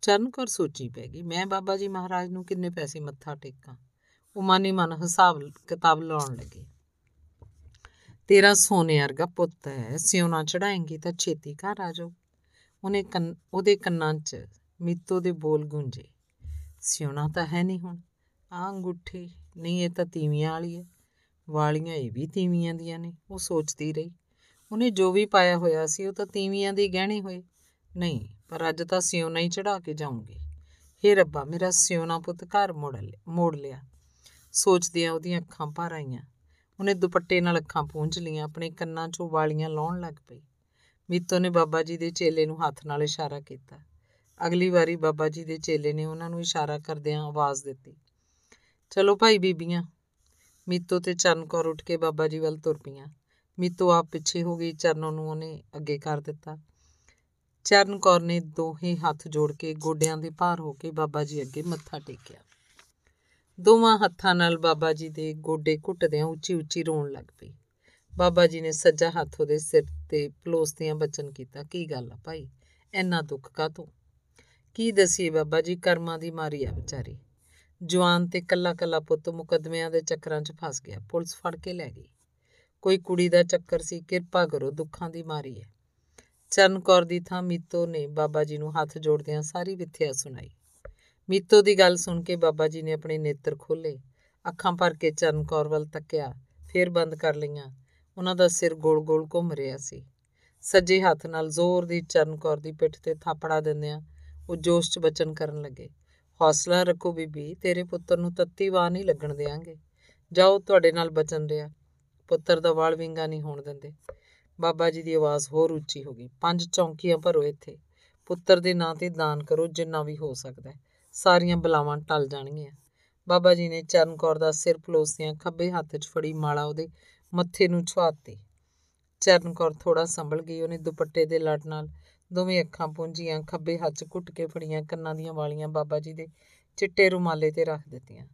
ਚਰਨ ਕਰ ਸੋਚੀ ਪੈ ਗਈ, ਮੈਂ ਬਾਬਾ ਜੀ ਮਹਾਰਾਜ ਨੂੰ ਕਿੰਨੇ ਪੈਸੇ ਮੱਥਾ ਟੇਕਾਂ? ਉਹ ਮਨ ਮਨ ਹਿਸਾਬ, ਕਿਤਾਬ ਲਾਉਣ ਲੱਗੇ। ਤੇਰਾ ਸੋਨੇ ਵਰਗਾ ਪੁੱਤ ਹੈ ਸਿਉਣਾ ਚੜਾਏਂਗੀ ਤਾਂ ਛੇਤੀ ਘਰ ਆ ਜਾਓ। ਉਹਨੇ ਕੰਨ, ਉਹਦੇ ਕੰਨਾਂ 'ਚ ਮੀਤੋ ਦੇ ਬੋਲ ਗੂੰਜੇ। ਸਿਉਣਾ ਤਾਂ ਹੈ ਨਹੀਂ ਹੁਣ। ਆ ਅੰਗੂਠੀ, ਨਹੀਂ ਇਹ ਤਾਂ ਤੀਵੀਆਂ ਵਾਲੀ ਹੈ। ਵਾਲੀਆਂ ਇਹ ਵੀ ਤੀਵੀਆਂ ਦੀਆਂ ਨੇ। ਉਹ ਸੋਚਦੀ ਰਹੀ। ਉਹਨੇ ਜੋ ਵੀ ਪਾਇਆ ਹੋਇਆ ਸੀ, ਉਹ ਤਾਂ ਤੀਵੀਆਂ ਦੇ ਗਹਿਣੇ ਹੋਏ। ਨਹੀਂ, ਪਰ ਅੱਜ ਤਾਂ ਸਿਉਣਾ ਹੀ ਚੜਾ ਕੇ ਜਾਊਂਗੀ। ਹੇ ਰੱਬਾ, ਮੇਰਾ ਸਿਉਣਾ ਪੁੱਤ ਘਰ ਮੋੜ ਲਿਆ ਮੋੜ ਲਿਆ। ਸੋਚਦਿਆਂ ਉਹਦੀਆਂ ਅੱਖਾਂ ਭਰ ਆਈਆਂ। ਉਹਨੇ ਦੁਪੱਟੇ ਨਾਲ ਅੱਖਾਂ ਪੂੰਝ ਲੀਆਂ, ਆਪਣੇ ਕੰਨਾਂ 'ਚੋਂ ਵਾਲੀਆਂ ਲਾਉਣ ਲੱਗ ਪਈ। ਮੀਤੋ ਨੇ ਬਾਬਾ ਜੀ ਦੇ ਚੇਲੇ ਨੂੰ ਹੱਥ ਨਾਲ ਇਸ਼ਾਰਾ ਕੀਤਾ। ਅਗਲੀ ਵਾਰੀ ਬਾਬਾ ਜੀ ਦੇ ਚੇਲੇ ਨੇ ਉਹਨਾਂ ਨੂੰ ਇਸ਼ਾਰਾ ਕਰਦਿਆਂ ਆਵਾਜ਼ ਦਿੱਤੀ। ਚਲੋ ਭਾਈ ਬੀਬੀਆਂ, ਮੀਤੋ ਤੇ ਚਰਨ ਕੌਰ ਉੱਠ ਕੇ ਬਾਬਾ ਜੀ ਵੱਲ ਤੁਰ ਪਈਆਂ। ਮੀਤੋ ਆਪ ਪਿੱਛੇ ਹੋ ਗਈ, ਚਰਨੋਂ ਨੂੰ ਉਹਨੇ ਅੱਗੇ ਕਰ ਦਿੱਤਾ। ਚਰਨ ਕੌਰ ਨੇ ਦੋਹੇ ਹੱਥ ਜੋੜ ਕੇ ਗੋਡਿਆਂ ਦੇ ਭਾਰ ਹੋ ਕੇ ਬਾਬਾ ਜੀ ਅੱਗੇ ਮੱਥਾ ਟੇਕਿਆ। ਦੋਵਾਂ ਹੱਥਾਂ ਨਾਲ ਬਾਬਾ ਜੀ ਦੇ ਗੋਡੇ ਘੁੱਟਦਿਆਂ ਉੱਚੀ ਉੱਚੀ ਰੋਣ ਲੱਗ ਪਈ। ਬਾਬਾ ਜੀ ਨੇ ਸੱਜਾ ਹੱਥ ਉਹਦੇ ਸਿਰ ਤੇ ਪਲੋਸਦਿਆਂ ਬਚਨ ਕੀਤਾ, ਕੀ ਗੱਲ ਆ ਭਾਈ? ਇੰਨਾ ਦੁੱਖ ਕਾਤੋਂ ਕੀ ਦਸੀਏ ਬਾਬਾ ਜੀ, ਕਰਮਾਂ ਦੀ ਮਾਰੀ ਆ ਵਿਚਾਰੀ। ਜਵਾਨ ਤੇ ਕੱਲਾ ਕੱਲਾ ਪੁੱਤ ਮੁਕਦਮਿਆਂ ਦੇ ਚੱਕਰਾਂ 'ਚ ਫਸ ਗਿਆ, ਪੁਲਿਸ ਫੜ ਕੇ ਲੈ ਗਈ। ਕੋਈ ਕੁੜੀ ਦਾ ਚੱਕਰ ਸੀ, ਕਿਰਪਾ ਕਰੋ, ਦੁੱਖਾਂ ਦੀ ਮਾਰੀ ਹੈ। ਚਰਨ ਕੌਰ ਦੀ ਥਾਂ ਮੀਤੋ ਨੇ ਬਾਬਾ ਜੀ ਨੂੰ ਹੱਥ ਜੋੜਦਿਆਂ ਸਾਰੀ ਵਿਥਿਆ ਸੁਣਾਈ। ਮੀਤੋ ਦੀ ਗੱਲ ਸੁਣ ਕੇ ਬਾਬਾ ਜੀ ਨੇ ਆਪਣੇ ਨੇਤਰ ਖੋਲੇ ਅੱਖਾਂ ਭਰ ਕੇ ਚਰਨ ਕੌਰ ਵੱਲ ਤੱਕਿਆ, ਫਿਰ ਬੰਦ ਕਰ ਲਈਆਂ। ਉਹਨਾਂ ਦਾ ਸਿਰ ਗੋਲ-ਗੋਲ ਘੁੰਮ ਰਿਹਾ ਸੀ। ਸੱਜੇ ਹੱਥ ਨਾਲ ਜ਼ੋਰ ਦੀ ਚਰਨ ਕੌਰ ਦੀ ਪਿੱਠ ਤੇ ਥਾਪੜਾ ਦਿੰਦਿਆਂ ਉਹ ਜੋਸ਼ 'ਚ ਬਚਨ ਕਰਨ ਲੱਗੇ। ਹੌਸਲਾ ਰੱਖੋ ਬੀਬੀ, ਤੇਰੇ ਪੁੱਤਰ ਨੂੰ ਤੱਤੀ ਵਾਹ ਨਹੀਂ ਲੱਗਣ ਦੇਾਂਗੇ ਜਾਓ, ਤੁਹਾਡੇ ਨਾਲ ਬਚਨ ਰਿਹਾ। ਪੁੱਤਰ ਦਾ ਵਾਲ ਵਿੰਗਾ ਨਹੀਂ ਹੋਣ ਦਿੰਦੇ। ਬਾਬਾ ਜੀ ਦੀ ਆਵਾਜ਼ ਹੋਰ ਉੱਚੀ ਹੋ ਗਈ। ਪੰਜ ਚੌਂਕੀਆਂ ਭਰੋ ਇੱਥੇ। ਪੁੱਤਰ ਦੇ ਨਾਂ ਤੇ ਦਾਨ ਕਰੋ, ਜਿੰਨਾ ਵੀ ਹੋ ਸਕਦਾ ਸਾਰੀਆਂ ਬਲਾਵਾਂ ਟਲ ਜਾਣਗੀਆਂ। ਬਾਬਾ ਜੀ ਨੇ ਚਰਨ ਕੌਰ ਦਾ ਸਿਰ ਪਲੋਸਿਆਂ, ਖੱਬੇ ਹੱਥ 'ਚ ਫੜੀ ਮਾਲਾ ਉਹਦੇ ਮੱਥੇ ਨੂੰ ਛੁਆਤੀ ਚਰਨ ਕੌਰ ਥੋੜਾ ਸੰਭਲ ਗਈ, ਉਹਨੇ ਦੁਪੱਟੇ ਦੇ ਲੜ ਨਾਲ ਦੋਵੇਂ ਅੱਖਾਂ ਪੁੰਝੀਆਂ, ਖੱਬੇ ਹੱਥ 'ਚ ਘੁੱਟ ਕੇ ਫੜੀਆਂ, ਕੰਨਾਂ ਦੀਆਂ ਵਾਲੀਆਂ ਬਾਬਾ ਜੀ ਦੇ ਚਿੱਟੇ ਰੁਮਾਲੇ ਤੇ ਰੱਖ ਦਿੱਤੀਆਂ।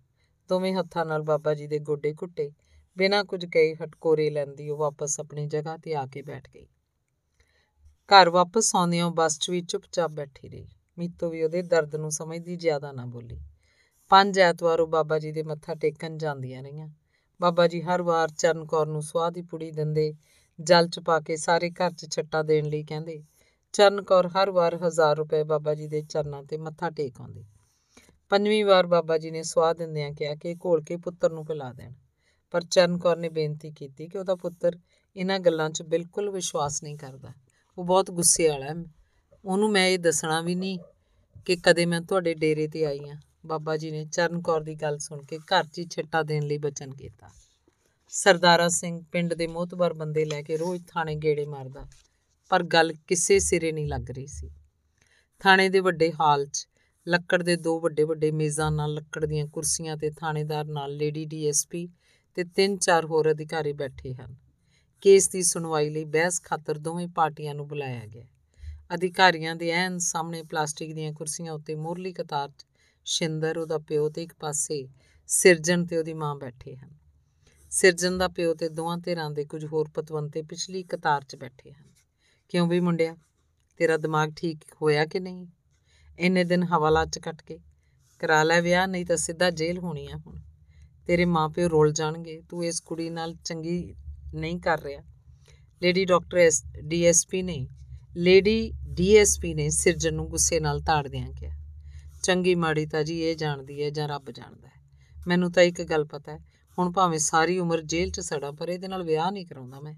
ਦੋਵੇਂ ਹੱਥਾਂ ਨਾਲ ਬਾਬਾ ਜੀ ਦੇ ਗੋਡੇ ਘੁੱਟੇ। ਬਿਨਾਂ ਕੁਝ ਕਹੇ ਹਟਕੋਰੇ ਲੈਂਦੀ, ਉਹ ਵਾਪਸ ਆਪਣੀ ਜਗ੍ਹਾ ਤੇ ਆ ਕੇ ਬੈਠ ਗਈ। ਘਰ ਵਾਪਸ ਆਉਂਦਿਆਂ ਬੱਸ 'ਚ ਵੀ ਚੁੱਪਚਾਪ ਬੈਠੀ ਰਹੀ। ਮੀਤੋ ਵੀ ਉਹਦੇ ਦਰਦ ਨੂੰ ਸਮਝਦੀ ਜ਼ਿਆਦਾ ਨਾ ਬੋਲੀ। ਪੰਜ ਐਤਵਾਰ ਉਹ ਬਾਬਾ ਜੀ ਦੇ ਮੱਥਾ ਟੇਕਣ ਜਾਂਦੀਆਂ ਰਹੀਆਂ। ਬਾਬਾ ਜੀ ਹਰ ਵਾਰ ਚਰਨ ਕੌਰ ਨੂੰ ਸਵਾਹ ਦੀ ਪੁੜੀ ਦਿੰਦੇ, ਜਲ ਚ ਪਾ ਕੇ ਸਾਰੇ ਘਰ 'ਚ ਛੱਟਾ ਦੇਣ ਲਈ ਕਹਿੰਦੇ। ਚਰਨ ਕੌਰ ਹਰ ਵਾਰ 1000 ਰੁਪਏ ਬਾਬਾ ਜੀ ਦੇ ਚਰਨਾਂ ਤੇ ਮੱਥਾ ਟੇਕ ਆਉਂਦੀ। ਪੰਜਵੀਂ ਵਾਰ ਬਾਬਾ ਜੀ ਨੇ ਸਵਾਹ ਦਿੰਦਿਆਂ ਕਿਹਾ ਕਿ ਘੋਲ ਕੇ ਪੁੱਤਰ ਨੂੰ ਪਿਲਾ ਦੇਣ। ਪਰ ਚਰਨ ਕੌਰ ਨੇ ਬੇਨਤੀ ਕੀਤੀ ਕਿ ਉਹਦਾ ਪੁੱਤਰ ਇਹਨਾਂ ਗੱਲਾਂ 'ਚ ਬਿਲਕੁਲ ਵਿਸ਼ਵਾਸ ਨਹੀਂ ਕਰਦਾ। ਉਹ ਬਹੁਤ ਗੁੱਸੇ ਵਾਲਾ ਹੈ। ਉਹਨੂੰ ਮੈਂ ਇਹ ਦੱਸਣਾ ਵੀ ਨਹੀਂ ਕਿ ਕਦੇ ਮੈਂ ਤੁਹਾਡੇ ਡੇਰੇ ਤੇ ਆਈ ਆ ਬਾਬਾ ਜੀ ਨੇ ਚਰਨ ਕੌਰ ਦੀ ਗੱਲ ਸੁਣ ਕੇ ਘਰ 'ਚ ਹੀ ਛੱਟਾ ਦੇਣ ਲਈ ਬਚਨ ਕੀਤਾ। ਸਰਦਾਰਾ ਸਿੰਘ ਪਿੰਡ ਦੇ ਮੋਤਬਰ ਬੰਦੇ ਲੈ ਕੇ ਰੋਜ਼ ਥਾਣੇ ਗੇੜੇ ਮਾਰਦਾ, ਪਰ ਗੱਲ ਕਿਸੇ ਸਿਰੇ ਨਹੀਂ ਲੱਗ ਰਹੀ ਸੀ। ਥਾਣੇ ਦੇ ਵੱਡੇ ਹਾਲ 'ਚ ਲੱਕੜ ਦੇ ਦੋ ਵੱਡੇ ਵੱਡੇ ਮੇਜ਼ਾਂ ਨਾਲ ਲੱਕੜ ਦੀਆਂ ਕੁਰਸੀਆਂ ਤੇ ਥਾਣੇਦਾਰ ਨਾਲ ਲੇਡੀ ਡੀਐਸਪੀ ਤੇ ਤਿੰਨ ਚਾਰ ਹੋਰ ਅਧਿਕਾਰੀ ਬੈਠੇ ਹਨ। ਕੇਸ ਦੀ ਸੁਣਵਾਈ ਲਈ ਬਹਿਸ ਖਾਤਰ ਦੋਵੇਂ ਪਾਰਟੀਆਂ ਨੂੰ ਬੁਲਾਇਆ ਗਿਆ। ਅਧਿਕਾਰੀਆਂ ਦੇ ਐਨ ਸਾਹਮਣੇ ਪਲਾਸਟਿਕ ਦੀਆਂ ਕੁਰਸੀਆਂ ਉੱਤੇ ਮੋਰਲੀ ਕਤਾਰ 'ਚ ਸ਼ਿੰਦਰ, ਉਹਦਾ ਪਿਓ ਤੇ ਇੱਕ ਪਾਸੇ ਸਿਰਜਣ ਤੇ ਉਹਦੀ ਮਾਂ ਬੈਠੇ ਹਨ। ਸਿਰਜਣ ਦਾ ਪਿਓ ਤੇ ਦੋਵਾਂ ਧਿਰਾਂ ਦੇ ਕੁਝ ਹੋਰ ਪਤਵੰਤੇ ਪਿਛਲੀ ਕਤਾਰ 'ਚ ਬੈਠੇ ਹਨ। ਕਿਉਂ ਵੀ ਮੁੰਡਿਆ? ਤੇਰਾ ਦਿਮਾਗ ਠੀਕ ਹੋਇਆ ਕਿ ਨਹੀਂ? ਇੰਨੇ ਦਿਨ ਹਵਾਲਾ 'ਚ ਕੱਟ ਕੇ? ਕਰਾ ਲੈ ਵਿਆਹ, ਨਹੀਂ ਤਾਂ ਸਿੱਧਾ ਜੇਲ੍ਹ ਹੋਣੀ ਆ ਹੁਣ। ਤੇਰੇ ਮਾਪਿਓ ਰੋਲ ਜਾਣਗੇ, ਤੂੰ ਇਸ ਕੁੜੀ ਨਾਲ ਚੰਗੀ ਨਹੀਂ ਕਰ ਰਿਹਾ। ਲੇਡੀ ਡਾਕਟਰ ਐਸ ਡੀਐਸਪੀ ਨੇ ਲੇਡੀ ਡੀਐਸਪੀ ਨੇ ਸਿਰਜਣ ਨੂੰ ਗੁੱਸੇ ਨਾਲ ਤਾੜਦਿਆਂ ਕਿਹਾ, ਚੰਗੀ ਮਾੜੀ ਤਾਂ ਜੀ ਇਹ ਜਾਣਦੀ ਹੈ ਜਾਂ ਰੱਬ ਜਾਣਦਾ ਹੈ। ਮੈਨੂੰ ਤਾਂ ਇੱਕ ਗੱਲ ਪਤਾ ਹੈ, ਹੁਣ ਭਾਵੇਂ ਸਾਰੀ ਉਮਰ ਜੇਲ੍ਹ 'ਚ ਸੜਾ, ਪਰ ਇਹਦੇ ਨਾਲ ਵਿਆਹ ਨਹੀਂ ਕਰਾਉਂਦਾ ਮੈਂ।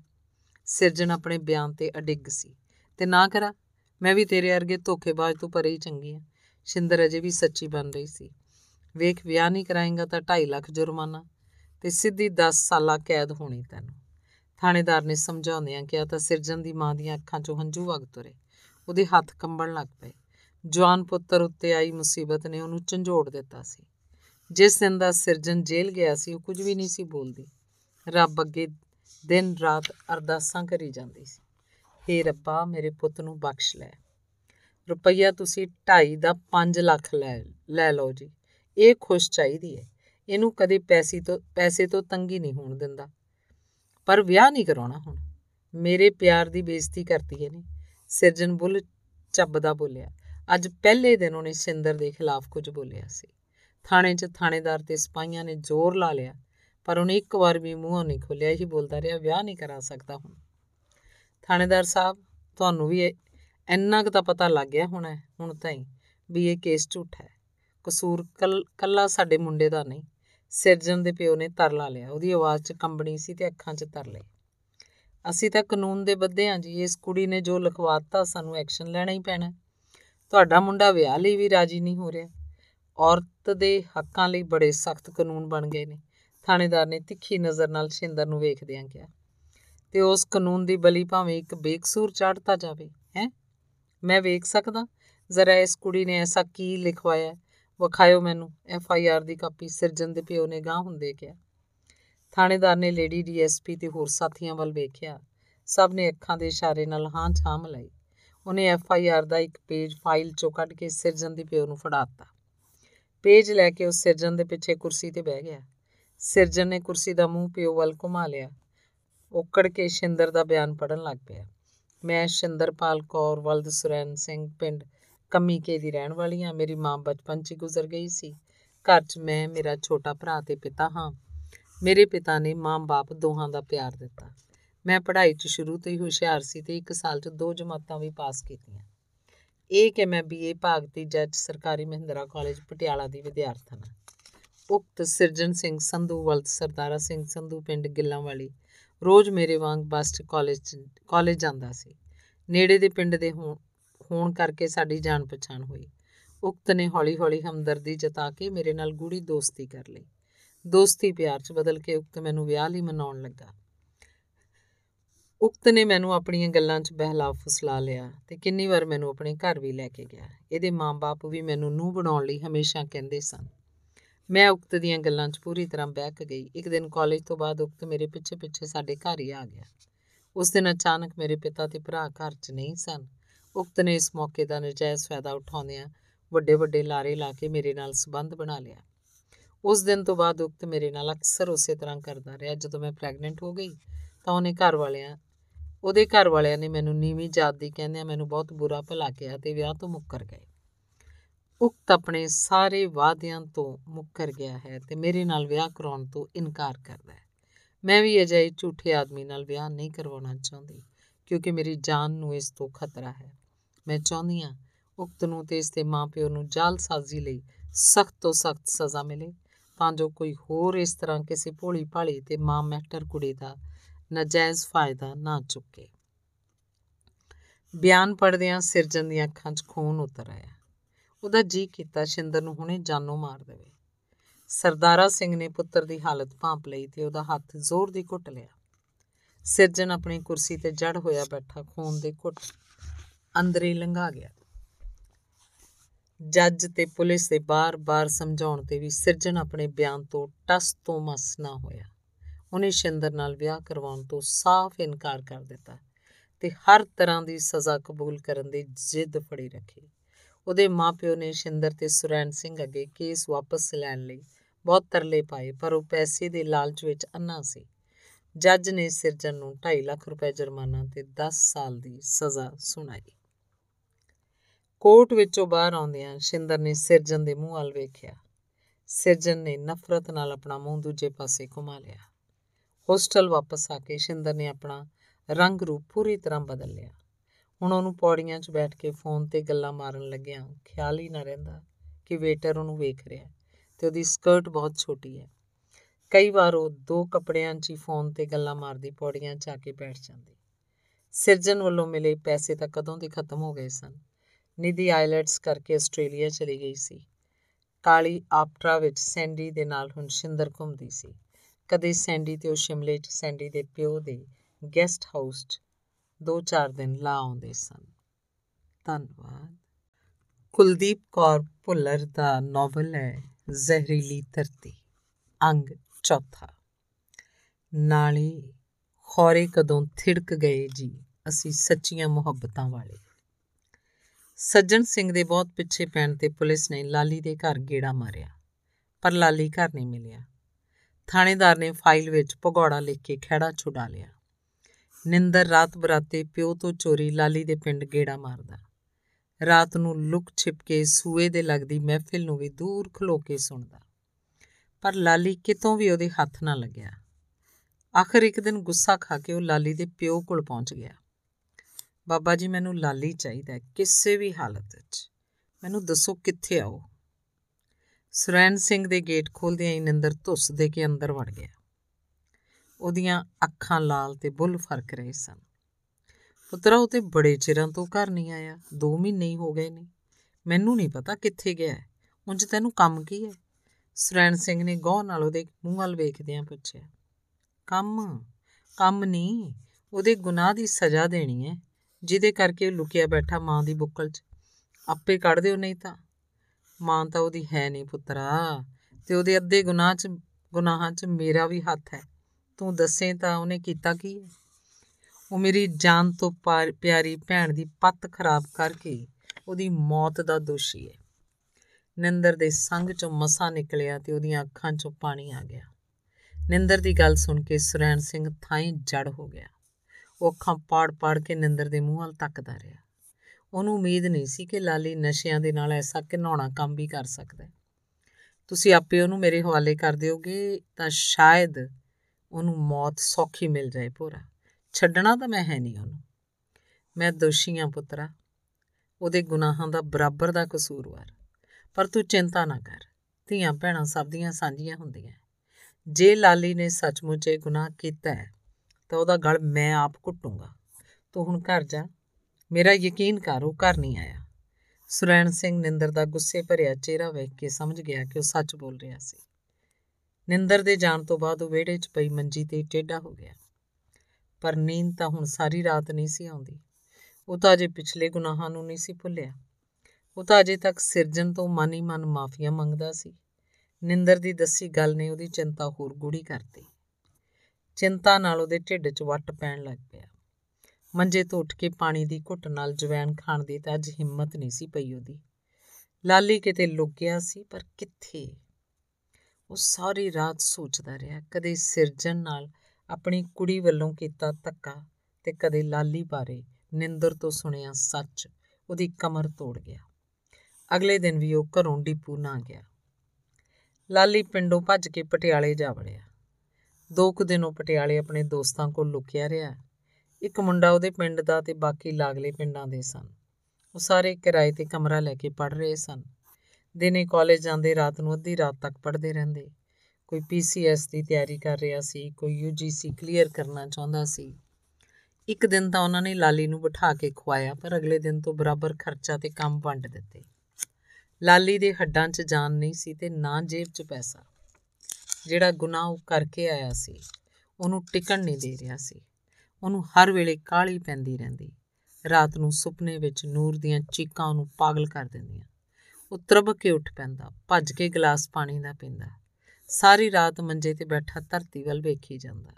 ਸਿਰਜਣ ਆਪਣੇ ਬਿਆਨ ਤੇ ਅਡਿੱਗ ਸੀ ਤੇ ਨਾ ਕਰਾ, ਮੈਂ ਵੀ ਤੇਰੇ ਵਰਗੇ ਧੋਖੇਬਾਜ਼ ਤੋਂ ਪਰੇ ਹੀ ਚੰਗੀ ਆ ਸ਼ਿੰਦਰ ਅਜੇ ਵੀ ਸੱਚੀ ਬਣ ਰਹੀ ਸੀ। ਵੇਖ, ਵਿਆਹ ਨਹੀਂ ਕਰਾਏਗਾ ਤਾਂ 2.5 ਲੱਖ ਜੁਰਮਾਨਾ ਤੇ ਸਿੱਧੀ 10 ਸਾਲਾ ਕੈਦ ਹੋਣੀ ਤੈਨੂੰ। ਥਾਣੇਦਾਰ ਨੇ ਸਮਝਾਉਂਦਿਆਂ ਕਿਹਾ ਤਾਂ ਸਿਰਜਣ ਦੀ ਮਾਂ ਦੀਆਂ ਅੱਖਾਂ 'ਚੋਂ ਹੰਝੂ ਵਗ ਤੁਰੇ। ਉਹਦੇ ਹੱਥ ਕੰਬਣ ਲੱਗ ਪਏ। ਜਵਾਨ ਪੁੱਤਰ ਉੱਤੇ ਆਈ ਮੁਸੀਬਤ ਨੇ ਉਹਨੂੰ ਝੰਜੋੜ ਦਿੱਤਾ ਸੀ। ਜਿਸ ਦਿਨ ਦਾ ਸਿਰਜਣ ਜੇਲ੍ਹ ਗਿਆ ਸੀ, ਉਹ ਕੁਝ ਵੀ ਨਹੀਂ ਸੀ ਬੋਲਦੀ। ਰੱਬ ਅੱਗੇ ਦਿਨ ਰਾਤ ਅਰਦਾਸਾਂ ਕਰੀ ਜਾਂਦੀ ਸੀ। ਹੇ ਰੱਬਾ, ਮੇਰੇ ਪੁੱਤ ਨੂੰ ਬਖਸ਼ ਲੈ। ਰੁਪਈਆ ਤੁਸੀਂ 2.5 ਦਾ 5 ਲੱਖ ਲੈ ਲੈ ਲਓ ਜੀ। ਇਹ ਖੁਸ਼ ਚਾਹੀਦੀ ਹੈ ਇਹਨੂੰ ਕਦੇ ਪੈਸੇ ਤੋਂ ਪੈਸੇ ਤੋਂ ਤੰਗੀ ਨਹੀਂ ਹੋਣ ਦਿੰਦਾ। ਪਰ ਵਿਆਹ ਨਹੀਂ ਕਰਾਉਣਾ ਹੁਣ। ਮੇਰੇ ਪਿਆਰ ਦੀ ਬੇਇੱਜ਼ਤੀ ਕਰਤੀ ਇਹਨੇ। ਸਿਰਜਨ ਬੁੱਲ ਚੱਬਦਾ ਬੋਲਿਆ। ਅੱਜ ਪਹਿਲੇ ਦਿਨ ਉਹਨੇ ਸਿੰਦਰ ਦੇ ਖਿਲਾਫ ਕੁਝ ਬੋਲਿਆ ਸੀ। ਥਾਣੇ 'ਚ ਥਾਣੇਦਾਰ ਤੇ ਸਿਪਾਹੀਆਂ ਨੇ ਜ਼ੋਰ ਲਾ ਲਿਆ। ਪਰ ਉਹਨੇ ਇੱਕ ਵਾਰ ਵੀ ਮੂੰਹੋਂ ਨਹੀਂ ਖੋਲਿਆ ਹੀ ਬੋਲਦਾ ਰਿਹਾ, ਵਿਆਹ ਨਹੀਂ ਕਰਾ ਸਕਦਾ ਹੁਣ। ਥਾਣੇਦਾਰ ਸਾਹਿਬ, ਤੁਹਾਨੂੰ ਵੀ ਇੰਨਾ ਕੁ ਤਾਂ ਪਤਾ ਲੱਗ ਗਿਆ ਹੋਣਾ ਹੁਣ ਤਾਈਂ ਵੀ ਇਹ ਕੇਸ ਝੂਠਾ ਹੈ। ਕਸੂਰ ਕੱਲਾ ਸਾਡੇ ਮੁੰਡੇ ਦਾ ਨਹੀਂ। ਸਿਰਜਣ ਦੇ ਪਿਓ ਨੇ ਤਰਲਾ ਲਿਆ। ਉਹਦੀ ਆਵਾਜ਼ 'ਚ ਕੰਬਣੀ ਸੀ ਤੇ ਅੱਖਾਂ 'ਚ ਤਰਲੇ ਅਸੀਂ ਤਾਂ ਕਾਨੂੰਨ ਦੇ ਬੱਧੇ ਹਾਂ ਜੀ। ਇਸ ਕੁੜੀ ਨੇ ਜੋ ਲਿਖਵਾਤਾ, ਸਾਨੂੰ ਐਕਸ਼ਨ ਲੈਣਾ ਹੀ ਪੈਣਾ। ਤੁਹਾਡਾ ਮੁੰਡਾ ਵਿਆਹ ਲਈ ਵੀ ਰਾਜੀ ਨਹੀਂ ਹੋ ਰਿਹਾ। ਔਰਤ ਦੇ ਹੱਕਾਂ ਲਈ ਬੜੇ ਸਖਤ ਕਾਨੂੰਨ ਬਣ ਗਏ ਨੇ। ਥਾਣੇਦਾਰ ਨੇ ਤਿੱਖੀ ਨਜ਼ਰ ਨਾਲ ਸ਼ਿੰਦਰ ਨੂੰ ਵੇਖਦਿਆਂ ਕਿਹਾ, ਤੇ ਉਸ ਕਾਨੂੰਨ ਦੀ ਬਲੀ ਭਾਵੇਂ ਇੱਕ ਬੇਕਸੂਰ ਚੜਤਾ ਜਾਵੇ, ਹੈ? ਮੈਂ ਵੇਖ ਸਕਦਾ। ਜ਼ਰਾ ਇਸ ਕੁੜੀ ਨੇ ਐਸਾ ਕੀ ਲਿਖਵਾਇਆ? ਵਿਖਾਇਓ ਮੈਨੂੰ। ਐਫ ਆਈ ਆਰ ਦੀ ਕਾਪੀ ਸਿਰਜਨ ਦੇ ਪਿਓ ਨੇ ਗਾਂ ਹੁੰਦੇ ਕਿਹਾ। ਥਾਣੇਦਾਰ ਨੇ ਲੇਡੀ ਡੀਐਸਪੀ ਤੇ ਹੋਰ ਸਾਥੀਆਂ ਵੱਲ ਵੇਖਿਆ। ਸਭ ਨੇ ਅੱਖਾਂ ਦੇ ਇਸ਼ਾਰੇ ਨਾਲ ਹਾਂ ਛਾਂ ਮਲਾਈ। ਉਹਨੇ ਐਫ ਆਈ ਆਰ ਦਾ ਇੱਕ ਪੇਜ ਫਾਈਲ ਚੋਂ ਕੱਢ ਕੇ ਸਿਰਜਨ ਦੇ ਪਿਓ ਨੂੰ ਫੜਾਤਾ ਪੇਜ ਲੈ ਕੇ ਉਹ ਸਿਰਜਨ ਦੇ ਪਿੱਛੇ ਕੁਰਸੀ ਤੇ ਬਹਿ ਗਿਆ। ਸਿਰਜਨ ਨੇ ਕੁਰਸੀ ਦਾ ਮੂੰਹ ਪਿਓ ਵੱਲ ਘੁਮਾ ਲਿਆ। ਓਕੜ ਕੇ ਸ਼ਿੰਦਰ ਦਾ ਬਿਆਨ ਪੜਨ ਲੱਗ ਪਿਆ। ਮੈਂ ਸ਼ਿੰਦਰਪਾਲ ਕੌਰ, ਵਲਦ ਸੁਰੈਨ ਸਿੰਘ, ਪਿੰਡ ਕਮੀਕੇ ਦੀ ਰਹਿਣ ਵਾਲੀ ਹਾਂ ਮੇਰੀ ਮਾਂ ਬਚਪਨ 'ਚ ਗੁਜ਼ਰ ਗਈ ਸੀ। ਘਰ 'ਚ ਮੈਂ, ਮੇਰਾ ਛੋਟਾ ਭਰਾ ਤੇ ਪਿਤਾ ਹਾਂ। ਮੇਰੇ ਪਿਤਾ ਨੇ ਮਾਂ-ਬਾਪ ਦੋਹਾਂ ਦਾ ਪਿਆਰ ਦਿੱਤਾ। ਮੈਂ ਪੜ੍ਹਾਈ 'ਚ ਸ਼ੁਰੂ ਤੋਂ ਹੀ ਹੁਸ਼ਿਆਰ ਸੀ ਤੇ ਇੱਕ ਸਾਲ 'ਚ ਦੋ ਜਮਾਤਾਂ ਵੀ ਪਾਸ ਕੀਤੀਆਂ। ਇਹ ਕਿ ਮੈਂ ਬੀਏ ਭਾਗ ਦੀ ਜੱਜ ਸਰਕਾਰੀ ਮਹਿੰਦਰਾ ਕਾਲਜ ਪਟਿਆਲਾ ਦੀ ਵਿਦਿਆਰਥਣ ਹਾਂ। ਉਕਤ ਸਿਰਜਨ ਸਿੰਘ ਸੰਧੂ, ਵਲਦ ਸਰਦਾਰਾ ਸਿੰਘ ਸੰਧੂ ਪਿੰਡ ਗਿੱਲਾਂ ਵਾਲੀ ਰੋਜ਼ ਮੇਰੇ ਵਾਂਗ ਬੱਸ 'ਚ ਕਾਲਜ ਕਾਲਜ ਜਾਂਦਾ ਸੀ। ਨੇੜੇ ਦੇ ਪਿੰਡ ਦੇ ਹੋਣ ਕਰਕੇ ਸਾਡੀ ਜਾਣ ਪਛਾਣ ਹੋਈ। ਉਕਤ ਨੇ ਹੌਲੀ-ਹੌਲੀ ਹਮਦਰਦੀ ਜਤਾ ਕੇ ਮੇਰੇ ਨਾਲ ਗੂੜੀ ਦੋਸਤੀ ਕਰ ਲਈ। ਦੋਸਤੀ ਪਿਆਰ 'ਚ ਬਦਲ ਕੇ ਉਕਤ ਮੈਨੂੰ ਵਿਆਹ ਲਈ ਮਨਾਉਣ ਲੱਗਾ। ਉਕਤ ਨੇ ਮੈਨੂੰ ਆਪਣੀਆਂ ਗੱਲਾਂ 'ਚ ਬਹਿਲਾ ਫਸਲਾ ਲਿਆ ਤੇ ਕਿੰਨੀ ਵਾਰ ਮੈਨੂੰ ਆਪਣੇ ਘਰ ਵੀ ਲੈ ਕੇ ਗਿਆ। ਇਹਦੇ ਮਾਂ-ਬਾਪ ਵੀ ਮੈਨੂੰ ਨੂੰ ਬਣਾਉਣ ਲਈ ਹਮੇਸ਼ਾ ਕਹਿੰਦੇ ਸਨ। ਮੈਂ ਉਕਤ ਦੀਆਂ ਗੱਲਾਂ 'ਚ ਪੂਰੀ ਤਰ੍ਹਾਂ ਬਹਿਕ ਗਈ। ਇੱਕ ਦਿਨ ਕਾਲਜ ਤੋਂ ਬਾਅਦ ਉਕਤ ਮੇਰੇ ਪਿੱਛੇ-ਪਿੱਛੇ ਸਾਡੇ ਘਰ ਹੀ ਆ ਗਿਆ। ਉਸ ਦਿਨ ਅਚਾਨਕ ਮੇਰੇ ਪਿਤਾ ਤੇ ਭਰਾ ਘਰ 'ਚ ਨਹੀਂ ਸਨ। ਉਕਤ ਨੇ ਇਸ ਮੌਕੇ ਦਾ ਨਜਾਇਜ਼ ਫਾਇਦਾ ਉਠਾਉਂਦਿਆਂ ਵੱਡੇ ਵੱਡੇ ਲਾਰੇ ਲਾ ਕੇ ਮੇਰੇ ਨਾਲ ਸਬੰਧ ਬਣਾ ਲਿਆ। ਉਸ ਦਿਨ ਤੋਂ ਬਾਅਦ ਉਕਤ ਮੇਰੇ ਨਾਲ ਅਕਸਰ ਉਸੇ ਤਰ੍ਹਾਂ ਕਰਦਾ ਰਿਹਾ। ਜਦੋਂ ਮੈਂ ਪ੍ਰੈਗਨੈਂਟ ਹੋ ਗਈ ਤਾਂ ਉਹਨੇ ਘਰ ਵਾਲਿਆਂ, ਉਹਦੇ ਘਰ ਵਾਲਿਆਂ ਨੇ ਮੈਨੂੰ ਨੀਵੀਂ ਜਾਤ ਦੀ ਕਹਿੰਦਿਆਂ ਮੈਨੂੰ ਬਹੁਤ ਬੁਰਾ ਭਲਾ ਕਿਹਾ ਤੇ ਵਿਆਹ ਤੋਂ ਮੁੱਕਰ ਗਏ। ਉਕਤ ਆਪਣੇ ਸਾਰੇ ਵਾਅਦਿਆਂ ਤੋਂ ਮੁੱਕਰ ਗਿਆ ਹੈ ਤੇ ਮੇਰੇ ਨਾਲ ਵਿਆਹ ਕਰਾਉਣ ਤੋਂ ਇਨਕਾਰ ਕਰਦਾ ਹੈ। ਮੈਂ ਵੀ ਅਜਿਹੇ ਝੂਠੇ ਆਦਮੀ ਨਾਲ ਵਿਆਹ ਨਹੀਂ ਕਰਵਾਉਣਾ ਚਾਹੁੰਦੀ, ਕਿਉਂਕਿ ਮੇਰੀ ਜਾਨ ਨੂੰ ਇਸ ਤੋਂ ਖਤਰਾ ਹੈ। ਮੈਂ ਚਾਹੁੰਦੀ ਹਾਂ ਉਕਤ ਨੂੰ ਤੇ ਇਸ ਦੇ ਮਾਪਿਓ ਨੂੰ ਜਾਲਸਾਜ਼ੀ ਲਈ ਸਖਤ ਤੋਂ ਸਖਤ ਸਜ਼ਾ ਮਿਲੇ, ਤਾਂ ਜੋ ਕੋਈ ਹੋਰ ਇਸ ਤਰ੍ਹਾਂ ਕਿਸੇ ਭੋਲੀ ਭਾਲੀ ਤੇ ਮਾਂ ਮੈਟਰ ਕੁੜੀ ਦਾ ਨਜਾਇਜ਼ ਫਾਇਦਾ ਨਾ ਚੁੱਕੇ। ਬਿਆਨ ਪੜਦਿਆਂ ਸਿਰਜਨ ਦੀਆਂ ਅੱਖਾਂ 'ਚ ਖੂਨ ਉਤਰ ਆਇਆ। ਉਹਦਾ ਜੀ ਕੀਤਾ ਸ਼ਿੰਦਰ ਨੂੰ ਹੁਣੇ ਜਾਨੋਂ ਮਾਰ ਦੇਵੇ। ਸਰਦਾਰਾ ਸਿੰਘ ਨੇ ਪੁੱਤਰ ਦੀ ਹਾਲਤ ਭਾਂਪ ਲਈ ਤੇ ਉਹਦਾ ਹੱਥ ਜ਼ੋਰ ਦੀ ਘੁੱਟ ਲਿਆ। ਸਿਰਜਨ ਆਪਣੀ ਕੁਰਸੀ ਤੇ ਜੜ ਹੋਇਆ ਬੈਠਾ ਖੂਨ ਦੇ ਘੁੱਟ ਅੰਦਰੇ ਲੰਘਾ ਗਿਆ। ਜੱਜ ਤੇ ਪੁਲਿਸ ਦੇ ਬਾਰ-ਬਾਰ ਸਮਝਾਉਣ ਤੇ ਵੀ ਸਿਰਜਨ ਆਪਣੇ ਬਿਆਨ ਤੋਂ ਟਸ ਤੋਂ ਮਸ ਨਾ ਹੋਇਆ। ਉਹਨੇ ਸ਼ਿੰਦਰ ਨਾਲ ਵਿਆਹ ਕਰਵਾਉਣ ਤੋਂ ਸਾਫ਼ ਇਨਕਾਰ ਕਰ ਦਿੱਤਾ ਤੇ ਹਰ ਤਰ੍ਹਾਂ ਦੀ ਸਜ਼ਾ ਕਬੂਲ ਕਰਨ ਦੀ ਜਿੱਦ ਫੜੀ ਰੱਖੀ। ਉਹਦੇ ਮਾਪਿਓ ਨੇ ਸ਼ਿੰਦਰ ਤੇ ਸੁਰੈਣ ਸਿੰਘ ਅੱਗੇ ਕੇਸ ਵਾਪਸ ਲੈਣ ਲਈ ਬਹੁਤ ਤਰਲੇ ਪਾਏ, ਪਰ ਉਹ ਪੈਸੇ ਦੇ ਲਾਲਚ ਵਿੱਚ ਅੰਨਾ ਸੀ। ਜੱਜ ਨੇ ਸਿਰਜਨ ਨੂੰ 2.5 ਲੱਖ ਰੁਪਏ ਜੁਰਮਾਨਾ ਤੇ 10 ਸਾਲ ਦੀ ਸਜ਼ਾ ਸੁਣਾਈ। ਕੋਰਟ ਵਿੱਚੋਂ ਬਾਹਰ ਆਉਂਦਿਆਂ ਸ਼ਿੰਦਰ ਨੇ ਸਿਰਜਨ ਦੇ ਮੂੰਹ ਵੱਲ ਵੇਖਿਆ। ਸਿਰਜਨ ਨੇ ਨਫ਼ਰਤ ਨਾਲ ਆਪਣਾ ਮੂੰਹ ਦੂਜੇ ਪਾਸੇ ਘੁਮਾ ਲਿਆ। ਹੋਸਟਲ ਵਾਪਸ ਆ ਕੇ ਸ਼ਿੰਦਰ ਨੇ ਆਪਣਾ ਰੰਗ ਰੂਪ ਪੂਰੀ ਤਰ੍ਹਾਂ ਬਦਲ ਲਿਆ। ਹੁਣ ਉਹਨੂੰ ਪੌੜੀਆਂ 'ਚ ਬੈਠ ਕੇ ਫੋਨ ਤੇ ਗੱਲਾਂ ਮਾਰਨ ਲੱਗਿਆ ਖਿਆਲ ਹੀ ਨਾ ਰਹਿੰਦਾ ਕਿ ਵੇਟਰ ਉਹਨੂੰ ਵੇਖ ਰਿਹਾ ਤੇ ਉਹਦੀ ਸਕਰਟ ਬਹੁਤ ਛੋਟੀ ਹੈ। ਕਈ ਵਾਰ ਉਹ ਦੋ ਕੱਪੜਿਆਂ 'ਚ ਹੀ ਫੋਨ ਤੇ ਗੱਲਾਂ ਮਾਰਦੀ ਪੌੜੀਆਂ 'ਚ ਆ ਕੇ ਬੈਠ ਜਾਂਦੀ। ਸਿਰਜਨ ਵੱਲੋਂ ਮਿਲੇ ਪੈਸੇ ਤਾਂ ਕਦੋਂ ਦੇ ਖਤਮ ਹੋ ਗਏ ਸਨ? ਨਿਧੀ ਆਈਲੈਟਸ ਕਰਕੇ ਆਸਟ੍ਰੇਲੀਆ ਚਲੀ ਗਈ ਸੀ। ਕਾਲੀ ਆਪਟਰਾ ਵਿੱਚ ਸੈਂਡੀ ਦੇ ਨਾਲ ਹੁਣ ਸ਼ਿੰਦਰ ਘੁੰਮਦੀ ਸੀ। ਕਦੇ ਸੈਂਡੀ ਤੇ ਉਹ ਸ਼ਿਮਲੇ 'ਚ, ਸੈਂਡੀ ਦੇ ਪਿਓ ਦੇ ਗੈਸਟ ਹਾਊਸ 'ਚ ਦੋ ਚਾਰ ਦਿਨ ਲਾ ਆਉਂਦੇ ਸਨ। ਧੰਨਵਾਦ। ਕੁਲਦੀਪ ਕੌਰ ਭੁੱਲਰ ਦਾ ਨੋਵਲ ਹੈ ਜ਼ਹਿਰੀਲੀ ਧਰਤੀ, ਅੰਗ ਚੌਥਾ। ਨਾਲੇ ਖੋਰੇ ਕਦੋਂ ਥਿੜਕ ਗਏ ਜੀ, ਅਸੀਂ ਸੱਚੀਆਂ ਮੁਹੱਬਤਾਂ ਵਾਲੇ। ਸੱਜਣ ਸਿੰਘ ਦੇ ਬਹੁਤ ਪਿੱਛੇ ਪੈਣ ਤੇ ਪੁਲਿਸ ਨੇ ਲਾਲੀ ਦੇ ਘਰ ਗੇੜਾ ਮਾਰਿਆ, ਪਰ ਲਾਲੀ ਘਰ ਨਹੀਂ ਮਿਲਿਆ। ਥਾਣੇਦਾਰ ਨੇ ਫਾਈਲ ਵਿੱਚ ਭਗੌੜਾ ਲਿਖ ਕੇ ਖਹਿੜਾ ਛੁਡਾ ਲਿਆ। ਨਿੰਦਰ ਰਾਤ ਬਰਾਤੇ ਪਿਓ ਤੋਂ ਚੋਰੀ ਲਾਲੀ ਦੇ ਪਿੰਡ ਗੇੜਾ ਮਾਰਦਾ। ਰਾਤ ਨੂੰ ਲੁਕ ਛਿਪ ਕੇ ਸੂਏ ਦੇ ਲੱਗਦੀ ਮਹਿਫਿਲ ਨੂੰ ਵੀ ਦੂਰ ਖਲੋ ਕੇ ਸੁਣਦਾ। ਪਰ ਲਾਲੀ ਕਿਤੋਂ ਵੀ ਉਹਦੇ ਹੱਥ ਨਾ ਲੱਗਿਆ। ਆਖਰ ਇੱਕ ਦਿਨ ਗੁੱਸਾ ਖਾ ਕੇ ਉਹ ਲਾਲੀ ਦੇ ਪਿਓ ਕੋਲ ਪਹੁੰਚ ਗਿਆ। ਬਾਬਾ ਜੀ, ਮੈਨੂੰ ਲਾਲੀ ਚਾਹੀਦਾ ਕਿਸੇ ਵੀ ਹਾਲਤ ਵਿੱਚ। ਮੈਨੂੰ ਦੱਸੋ ਕਿੱਥੇ ਆਓ? ਸੁਰੈਨ ਸਿੰਘ ਦੇ ਗੇਟ ਖੋਲਦਿਆਂ ਹੀ ਨਿੰਦਰ ਧੁੱਸ ਦੇ ਕੇ ਅੰਦਰ ਵੜ ਗਿਆ। ਉਹਦੀਆਂ ਅੱਖਾਂ ਲਾਲ ਤੇ ਬੁੱਲ ਫ਼ਰਕ ਰਹੇ ਸਨ। ਪੁੱਤਰਾ, ਉਹ ਤੇ ਬੜੇ ਚਿਰਾਂ ਤੋਂ ਘਰ ਨਹੀਂ ਆਇਆ 2 ਮਹੀਨੇ ਹੀ ਹੋ ਗਏ ਨੇ। ਮੈਨੂੰ ਨਹੀਂ ਪਤਾ ਕਿੱਥੇ ਗਿਆ ਹੈ। ਉਂਝ ਤੈਨੂੰ ਕੰਮ ਕੀ ਹੈ? ਸੁਰੈਣ ਸਿੰਘ ਨੇ ਗੌਰ ਨਾਲ ਉਹਦੇ ਮੂੰਹ ਵੱਲ ਵੇਖਦਿਆਂ ਪੁੱਛਿਆ, ਕੰਮ? ਕੰਮ ਨਹੀਂ, ਉਹਦੇ ਗੁਨਾਹ ਦੀ ਸਜ਼ਾ ਦੇਣੀ ਹੈ। ਜਿਹਦੇ ਕਰਕੇ ਲੁਕਿਆ ਬੈਠਾ ਮਾਂ ਦੀ ਬੁੱਕਲ 'ਚ। ਆਪੇ ਕੱਢ ਦਿਓ ਨਹੀਂ ਤਾਂ। ਮਾਂ ਤਾਂ ਉਹਦੀ ਹੈ ਨਹੀਂ ਪੁੱਤਰਾ। ਤੇ ਉਹਦੇ ਅੱਧੇ ਗੁਨਾਹ 'ਚ, ਗੁਨਾਹਾਂ 'ਚ ਮੇਰਾ ਵੀ ਹੱਥ ਹੈ। ਤੂੰ ਦੱਸੇ ਤਾਂ ਉਹਨੇ ਕੀਤਾ ਕੀ ਹੈ? ਉਹ ਮੇਰੀ ਜਾਨ ਤੋਂ ਪਿਆਰੀ ਭੈਣ ਦੀ ਪੱਤ ਖਰਾਬ ਕਰਕੇ ਉਹਦੀ ਮੌਤ ਦਾ ਦੋਸ਼ੀ ਹੈ। ਨਿੰਦਰ ਦੇ ਸੰਗ ਚੋਂ ਮਸਾ ਨਿਕਲਿਆ ਤੇ ਉਹਦੀਆਂ ਅੱਖਾਂ ਚੋਂ ਪਾਣੀ ਆ ਗਿਆ। ਨਿੰਦਰ ਦੀ ਗੱਲ ਸੁਣ ਕੇ ਸੁਰੈਣ ਸਿੰਘ ਥਾਈ ਜੜ ਹੋ ਗਿਆ। ਉਹ ਅੱਖਾਂ ਪਾੜ-ਪਾੜ ਕੇ ਨਿੰਦਰ ਦੇ ਮੂੰਹ ਵੱਲ ਤੱਕਦਾ ਰਿਹਾ। ਉਹਨੂੰ ਉਮੀਦ ਨਹੀਂ ਸੀ ਕਿ ਲਾਲੀ ਨਸ਼ਿਆਂ ਦੇ ਨਾਲ ਐਸਾ ਘਿਨਾਉਣਾ ਕੰਮ ਵੀ ਕਰ ਸਕਦਾ ਹੈ। ਤੁਸੀਂ ਆਪੇ ਉਹਨੂੰ ਮੇਰੇ ਹਵਾਲੇ ਕਰ ਦਿਓਗੇ ਤਾਂ ਸ਼ਾਇਦ ਉਹਨੂੰ ਮੌਤ ਸੌਖੀ ਮਿਲ ਜਾਏ ਪੂਰਾ ਛੱਡਣਾ ਤਾਂ ਮੈਂ ਹੈ ਨਹੀਂ ਉਹਨੂੰ। ਮੈਂ ਦੋਸ਼ੀਆਂ ਪੁੱਤਰਾ। ਉਹਦੇ ਗੁਨਾਹਾਂ ਦਾ ਬਰਾਬਰ ਦਾ ਕਸੂਰਵਾਰ ਪਰ ਤੂੰ ਚਿੰਤਾ ਨਾ ਕਰ। ਧੀਆਂ ਭੈਣਾਂ ਸਭ ਦੀਆਂ ਸਾਂਝੀਆਂ ਹੁੰਦੀਆਂ ਜੇ ਲਾਲੀ ਨੇ ਸੱਚਮੁੱਚ ਇਹ ਗੁਨਾਹ ਕੀਤਾ ਹੈ ਤਾਂ ਉਹਦਾ ਗਲ ਮੈਂ ਆਪ ਘੁੱਟੂੰਗਾ। ਤੂੰ ਹੁਣ ਘਰ ਜਾ। ਮੇਰਾ ਯਕੀਨ ਕਰ, ਉਹ ਘਰ ਨਹੀਂ ਆਇਆ। ਸੁਰੈਣ ਸਿੰਘ ਨਿੰਦਰ ਦਾ ਗੁੱਸੇ ਭਰਿਆ ਚਿਹਰਾ ਵੇਖ ਕੇ ਸਮਝ ਗਿਆ ਕਿ ਉਹ ਸੱਚ ਬੋਲ ਰਿਹਾ ਸੀ। ਨਿੰਦਰ ਦੇ ਜਾਣ ਤੋਂ ਬਾਅਦ ਉਹ ਵਿਹੜੇ 'ਚ ਪਈ ਮੰਜੀ ਤੇ ਟੇਢਾ ਹੋ ਗਿਆ। ਪਰ ਨੀਂਦ ਤਾਂ ਹੁਣ ਸਾਰੀ ਰਾਤ ਨਹੀਂ ਸੀ ਆਉਂਦੀ। ਉਹ ਤਾਂ ਅਜੇ ਪਿਛਲੇ ਗੁਨਾਹਾਂ ਨੂੰ ਨਹੀਂ ਸੀ ਭੁੱਲਿਆ। ਉਹ ਤਾਂ ਅਜੇ ਤੱਕ ਸਿਰਜਣ ਤੋਂ ਮਨ ਹੀ ਮਨ ਮਾਫੀਆ ਮੰਗਦਾ ਸੀ। ਨਿੰਦਰ ਦੀ ਦੱਸੀ ਗੱਲ ਨੇ ਉਹਦੀ ਚਿੰਤਾ ਹੋਰ ਗੂੜੀ ਕਰਤੀ ਚਿੰਤਾ ਨਾਲ ਉਹਦੇ ਢਿੱਡ 'ਚ ਵੱਟ ਪੈਣ ਲੱਗ ਪਿਆ। ਮੰਜੇ ਤੋਂ ਉੱਠ ਕੇ ਪਾਣੀ ਦੀ ਘੁੱਟ ਨਾਲ ਜਵੈਣ ਖਾਣ ਦੀ ਤਾਂ ਅੱਜ ਹਿੰਮਤ ਨਹੀਂ ਸੀ ਪਈ ਉਹਦੀ। ਲਾਲੀ ਕਿਤੇ ਲੁਕ ਗਿਆ ਸੀ, ਪਰ ਕਿੱਥੇ? ਉਹ ਸਾਰੀ ਰਾਤ ਸੋਚਦਾ ਰਿਹਾ, ਕਦੇ ਸਿਰਜਣ ਨਾਲ ਆਪਣੀ ਕੁੜੀ ਵੱਲੋਂ ਕੀਤਾ ਧੱਕਾ ਤੇ ਕਦੇ ਲਾਲੀ ਬਾਰੇ ਨਿੰਦਰ ਤੋਂ ਸੁਣਿਆ ਸੱਚ, ਉਹਦੀ ਕਮਰ ਤੋੜ ਗਿਆ। ਅਗਲੇ ਦਿਨ ਵੀ ਉਹ ਘਰੋਂ ਡਿਪੂ ਨਾ ਗਿਆ। ਲਾਲੀ ਪਿੰਡੋਂ ਭੱਜ ਕੇ ਪਟਿਆਲੇ ਜਾ ਵੜਿਆ। ਦੋ ਕੁ ਦਿਨ ਉਹ ਪਟਿਆਲੇ ਆਪਣੇ ਦੋਸਤਾਂ ਕੋਲ ਲੁਕਿਆ ਰਿਹਾ। ਇੱਕ ਮੁੰਡਾ ਉਹਦੇ ਪਿੰਡ ਦਾ ਤੇ ਬਾਕੀ ਲਾਗਲੇ ਪਿੰਡਾਂ ਦੇ ਸਨ। ਉਹ ਸਾਰੇ ਕਿਰਾਏ ਤੇ ਕਮਰਾ ਲੈ ਕੇ ਪੜ ਰਹੇ ਸਨ। ਦਿਨੇ ਕਾਲਜ ਜਾਂਦੇ ਰਾਤ ਨੂੰ ਅੱਧੀ ਰਾਤ ਤੱਕ ਪੜ੍ਹਦੇ ਰਹਿੰਦੇ। ਕੋਈ ਪੀਸੀਐਸ ਦੀ ਤਿਆਰੀ ਕਰ ਰਿਹਾ ਸੀ, ਕੋਈ ਯੂਜੀਸੀ ਕਲੀਅਰ ਕਰਨਾ ਚਾਹੁੰਦਾ ਸੀ। ਇੱਕ ਦਿਨ ਤਾਂ ਉਹਨਾਂ ਨੇ ਲਾਲੀ ਨੂੰ ਬਿਠਾ ਕੇ ਖਵਾਇਆ ਪਰ ਅਗਲੇ ਦਿਨ ਤੋਂ ਬਰਾਬਰ ਖਰਚਾ ਤੇ ਕੰਮ ਵੰਡ ਦਿੱਤੇ। ਲਾਲੀ ਦੇ ਹੱਡਾਂ 'ਚ ਜਾਨ ਨਹੀਂ ਸੀ ਤੇ ਨਾ ਜੇਬ 'ਚ ਪੈਸਾ। ਜਿਹੜਾ ਗੁਨਾਹ ਉਹ ਕਰਕੇ ਆਇਆ ਸੀ, ਉਹਨੂੰ ਟਿਕਣ ਨਹੀਂ ਦੇ ਰਿਹਾ ਸੀ। ਉਹਨੂੰ ਹਰ ਵੇਲੇ ਕਾਲੀ ਪੈਂਦੀ ਰਹਿੰਦੀ। ਰਾਤ ਨੂੰ ਸੁਪਨੇ ਵਿੱਚ ਨੂਰ ਦੀਆਂ ਚੀਕਾਂ ਉਹਨੂੰ ਪਾਗਲ ਕਰ ਦਿੰਦੀਆਂ। ਉਹ ਤਰਬ ਕੇ ਉੱਠ ਪੈਂਦਾ, ਭੱਜ ਕੇ ਗਲਾਸ ਪਾਣੀ ਦਾ ਪੀਂਦਾ। ਸਾਰੀ ਰਾਤ ਮੰਜੇ ਤੇ ਬੈਠਾ ਧਰਤੀ ਵੱਲ ਵੇਖੀ ਜਾਂਦਾ।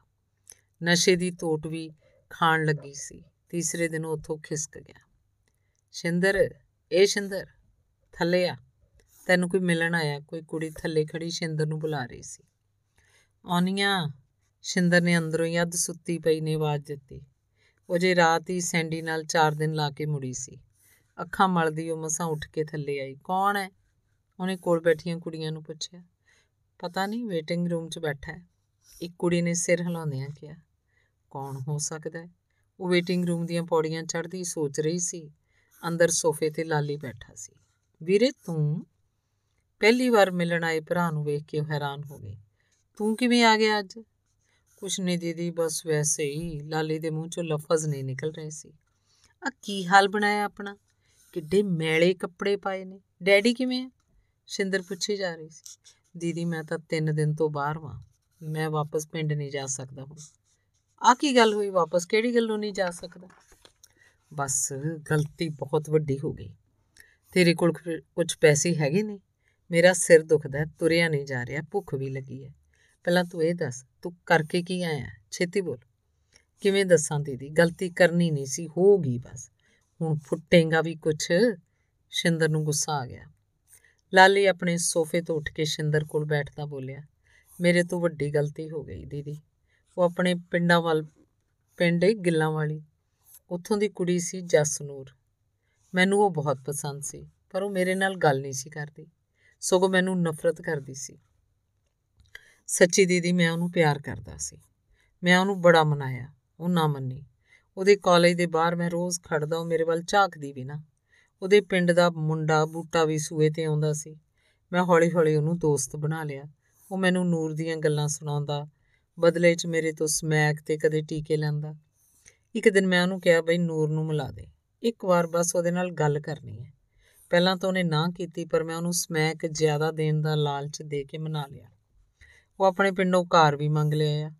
ਨਸ਼ੇ ਦੀ ਤੋਟ ਵੀ ਖਾਣ ਲੱਗੀ ਸੀ। ਤੀਸਰੇ ਦਿਨ ਉੱਥੋਂ ਖਿਸਕ ਗਿਆ। ਸ਼ਿੰਦਰ ਏ ਸ਼ਿੰਦਰ, ਥੱਲੇ ਆ। ਤੈਨੂੰ ਕੋਈ ਮਿਲਣ ਆਇਆ? ਕੋਈ ਕੁੜੀ ਥੱਲੇ ਖੜੀ ਸ਼ਿੰਦਰ ਨੂੰ ਬੁਲਾ ਰਹੀ ਸੀ। ਆਉਣੀਆਂ। ਸ਼ਿੰਦਰ ਨੇ ਅੰਦਰੋਂ ਹੀ ਅੱਧ ਸੁੱਤੀ ਪਈ ਨੇ ਆਵਾਜ਼ ਦਿੱਤੀ। ਉਹ ਜੇ ਰਾਤ ਹੀ ਸੈਂਡੀ ਨਾਲ 4 ਦਿਨ ਲਾ ਕੇ ਮੁੜੀ ਸੀ। ਅੱਖਾਂ ਮਲਦੀ ਉਹ ਮਸਾਂ ਉੱਠ ਕੇ ਥੱਲੇ ਆਈ। ਕੌਣ ਹੈ ਉਹਨੇ ਕੋਲ ਬੈਠੀਆਂ ਕੁੜੀਆਂ ਨੂੰ ਪੁੱਛਿਆ। ਪਤਾ ਨਹੀਂ, ਵੇਟਿੰਗ ਰੂਮ 'ਚ ਬੈਠਾ ਹੈ। ਇੱਕ ਕੁੜੀ ਨੇ ਸਿਰ ਹਿਲਾਉਂਦਿਆਂ ਕਿਹਾ। ਕੌਣ ਹੋ ਸਕਦਾ ਹੈ? ਉਹ ਵੇਟਿੰਗ ਰੂਮ ਦੀਆਂ ਪੌੜੀਆਂ ਚੜ੍ਹਦੀ ਸੋਚ ਰਹੀ ਸੀ। ਅੰਦਰ ਸੋਫੇ ਤੇ ਲਾਲੀ ਬੈਠਾ ਸੀ। ਵੀਰੇ, ਤੂੰ? ਪਹਿਲੀ ਵਾਰ ਮਿਲਣ ਆਏ ਭਰਾ ਨੂੰ ਵੇਖ ਕੇ ਉਹ ਹੈਰਾਨ ਹੋ ਗਈ। ਤੂੰ ਕਿਵੇਂ ਆ ਗਿਆ ਅੱਜ? ਕੁਛ ਨਹੀਂ ਦੀਦੀ, ਬਸ ਵੈਸੇ ਹੀ ਲਾਲੀ ਦੇ ਮੂੰਹ ਚੋਂ ਲਫ਼ਜ਼ ਨਹੀਂ ਨਿਕਲ ਰਹੇ ਸੀ। ਆ ਕੀ ਹਾਲ ਬਣਾਇਆ ਆਪਣਾ? ਕਿੱਡੇ ਮੈਲੇ ਕੱਪੜੇ ਪਾਏ ਨੇ। ਡੈਡੀ ਕਿਵੇਂ ਆ? ਸ਼ਿੰਦਰ ਪੁੱਛੀ ਜਾ ਰਹੀ ਸੀ। ਦੀਦੀ, ਮੈਂ ਤਾਂ 3 ਦਿਨ ਤੋਂ ਬਾਹਰ ਵਾਂ। ਮੈਂ ਵਾਪਸ ਪਿੰਡ ਨਹੀਂ ਜਾ ਸਕਦਾ ਹੁਣ। ਆ ਕੀ ਗੱਲ ਹੋਈ ਵਾਪਸ? ਕਿਹੜੀ ਗੱਲੋਂ ਨਹੀਂ ਜਾ ਸਕਦਾ? ਬਸ ਗਲਤੀ ਬਹੁਤ ਵੱਡੀ ਹੋ ਗਈ। ਤੇਰੇ ਕੋਲ ਕੁਝ ਪੈਸੇ ਹੈਗੇ ਨੇ? ਮੇਰਾ ਸਿਰ ਦੁਖਦਾ ਤੁਰਿਆ ਨਹੀਂ ਜਾ ਰਿਹਾ, ਭੁੱਖ ਵੀ ਲੱਗੀ ਹੈ। ਪਹਿਲਾਂ ਤੂੰ ਇਹ ਦੱਸ, ਤੂੰ ਕਰਕੇ ਕੀ ਆਇਆ? ਛੇਤੀ ਬੋਲ। ਕਿਵੇਂ ਦੱਸਾਂ ਦੀਦੀ? ਗਲਤੀ ਕਰਨੀ ਨਹੀਂ ਸੀ, ਹੋ ਗਈ ਬਸ। ਹੁਣ ਫੁੱਟੇਗਾ ਵੀ ਕੁਛ। ਸ਼ਿੰਦਰ ਨੂੰ ਗੁੱਸਾ ਆ ਗਿਆ। ਲਾਲੀ ਆਪਣੇ ਸੋਫੇ ਤੋਂ ਉੱਠ ਕੇ ਸ਼ਿੰਦਰ ਕੋਲ ਬੈਠਦਾ ਬੋਲਿਆ, ਮੇਰੇ ਤੋਂ ਵੱਡੀ ਗਲਤੀ ਹੋ ਗਈ ਦੀਦੀ। ਉਹ ਆਪਣੇ ਪਿੰਡਾਂ ਵੱਲ, ਪਿੰਡ ਗਿੱਲਾਂ ਵਾਲੀ। ਉੱਥੋਂ ਦੀ ਕੁੜੀ ਸੀ ਜਸਨੂਰ। ਮੈਨੂੰ ਉਹ ਬਹੁਤ ਪਸੰਦ ਸੀ, ਪਰ ਉਹ ਮੇਰੇ ਨਾਲ ਗੱਲ ਨਹੀਂ ਸੀ ਕਰਦੀ। ਸਗੋਂ ਮੈਨੂੰ ਨਫ਼ਰਤ ਕਰਦੀ ਸੀ। ਸੱਚੀ ਦੀਦੀ ਮੈਂ ਉਹਨੂੰ ਪਿਆਰ ਕਰਦਾ ਸੀ। ਮੈਂ ਉਹਨੂੰ ਬੜਾ ਮਨਾਇਆ, ਉਹ ਨਾ ਮੰਨੀ। ਉਹਦੇ ਕਾਲਜ ਦੇ ਬਾਹਰ ਮੈਂ ਰੋਜ਼ ਖੜਦਾ ਉਹ ਮੇਰੇ ਵੱਲ ਝਾਕਦੀ ਵੀ ਨਾ। ਉਹਦੇ ਪਿੰਡ ਦਾ ਮੁੰਡਾ ਬੂਟਾ ਵੀ ਸੂਏ ਤੇ ਆਉਂਦਾ ਸੀ। ਮੈਂ ਹੌਲੀ-ਹੌਲੀ ਉਹਨੂੰ ਦੋਸਤ ਬਣਾ ਲਿਆ। ਉਹ ਮੈਨੂੰ ਨੂਰ ਦੀਆਂ ਗੱਲਾਂ ਸੁਣਾਉਂਦਾ, ਬਦਲੇ 'ਚ ਮੇਰੇ ਤੋਂ ਸਮੈਕ ਤੇ ਕਦੇ ਟੀਕੇ ਲੈਂਦਾ। ਇੱਕ ਦਿਨ ਮੈਂ ਉਹਨੂੰ ਕਿਹਾ, ਬਈ ਨੂਰ ਨੂੰ ਮਿਲਾ ਦੇ। ਇੱਕ ਵਾਰ ਬਸ ਉਹਦੇ ਨਾਲ ਗੱਲ ਕਰਨੀ ਹੈ। ਪਹਿਲਾਂ ਤਾਂ ਉਹਨੇ ਨਾ ਕੀਤੀ, ਪਰ ਮੈਂ ਉਹਨੂੰ ਸਮੈਕ ਜ਼ਿਆਦਾ ਦੇਣ ਦਾ ਲਾਲਚ ਦੇ ਕੇ ਮਨਾ ਲਿਆ। ਉਹ ਆਪਣੇ ਪਿੰਡੋਂ ਕਾਰ ਵੀ ਮੰਗ ਲਿਆ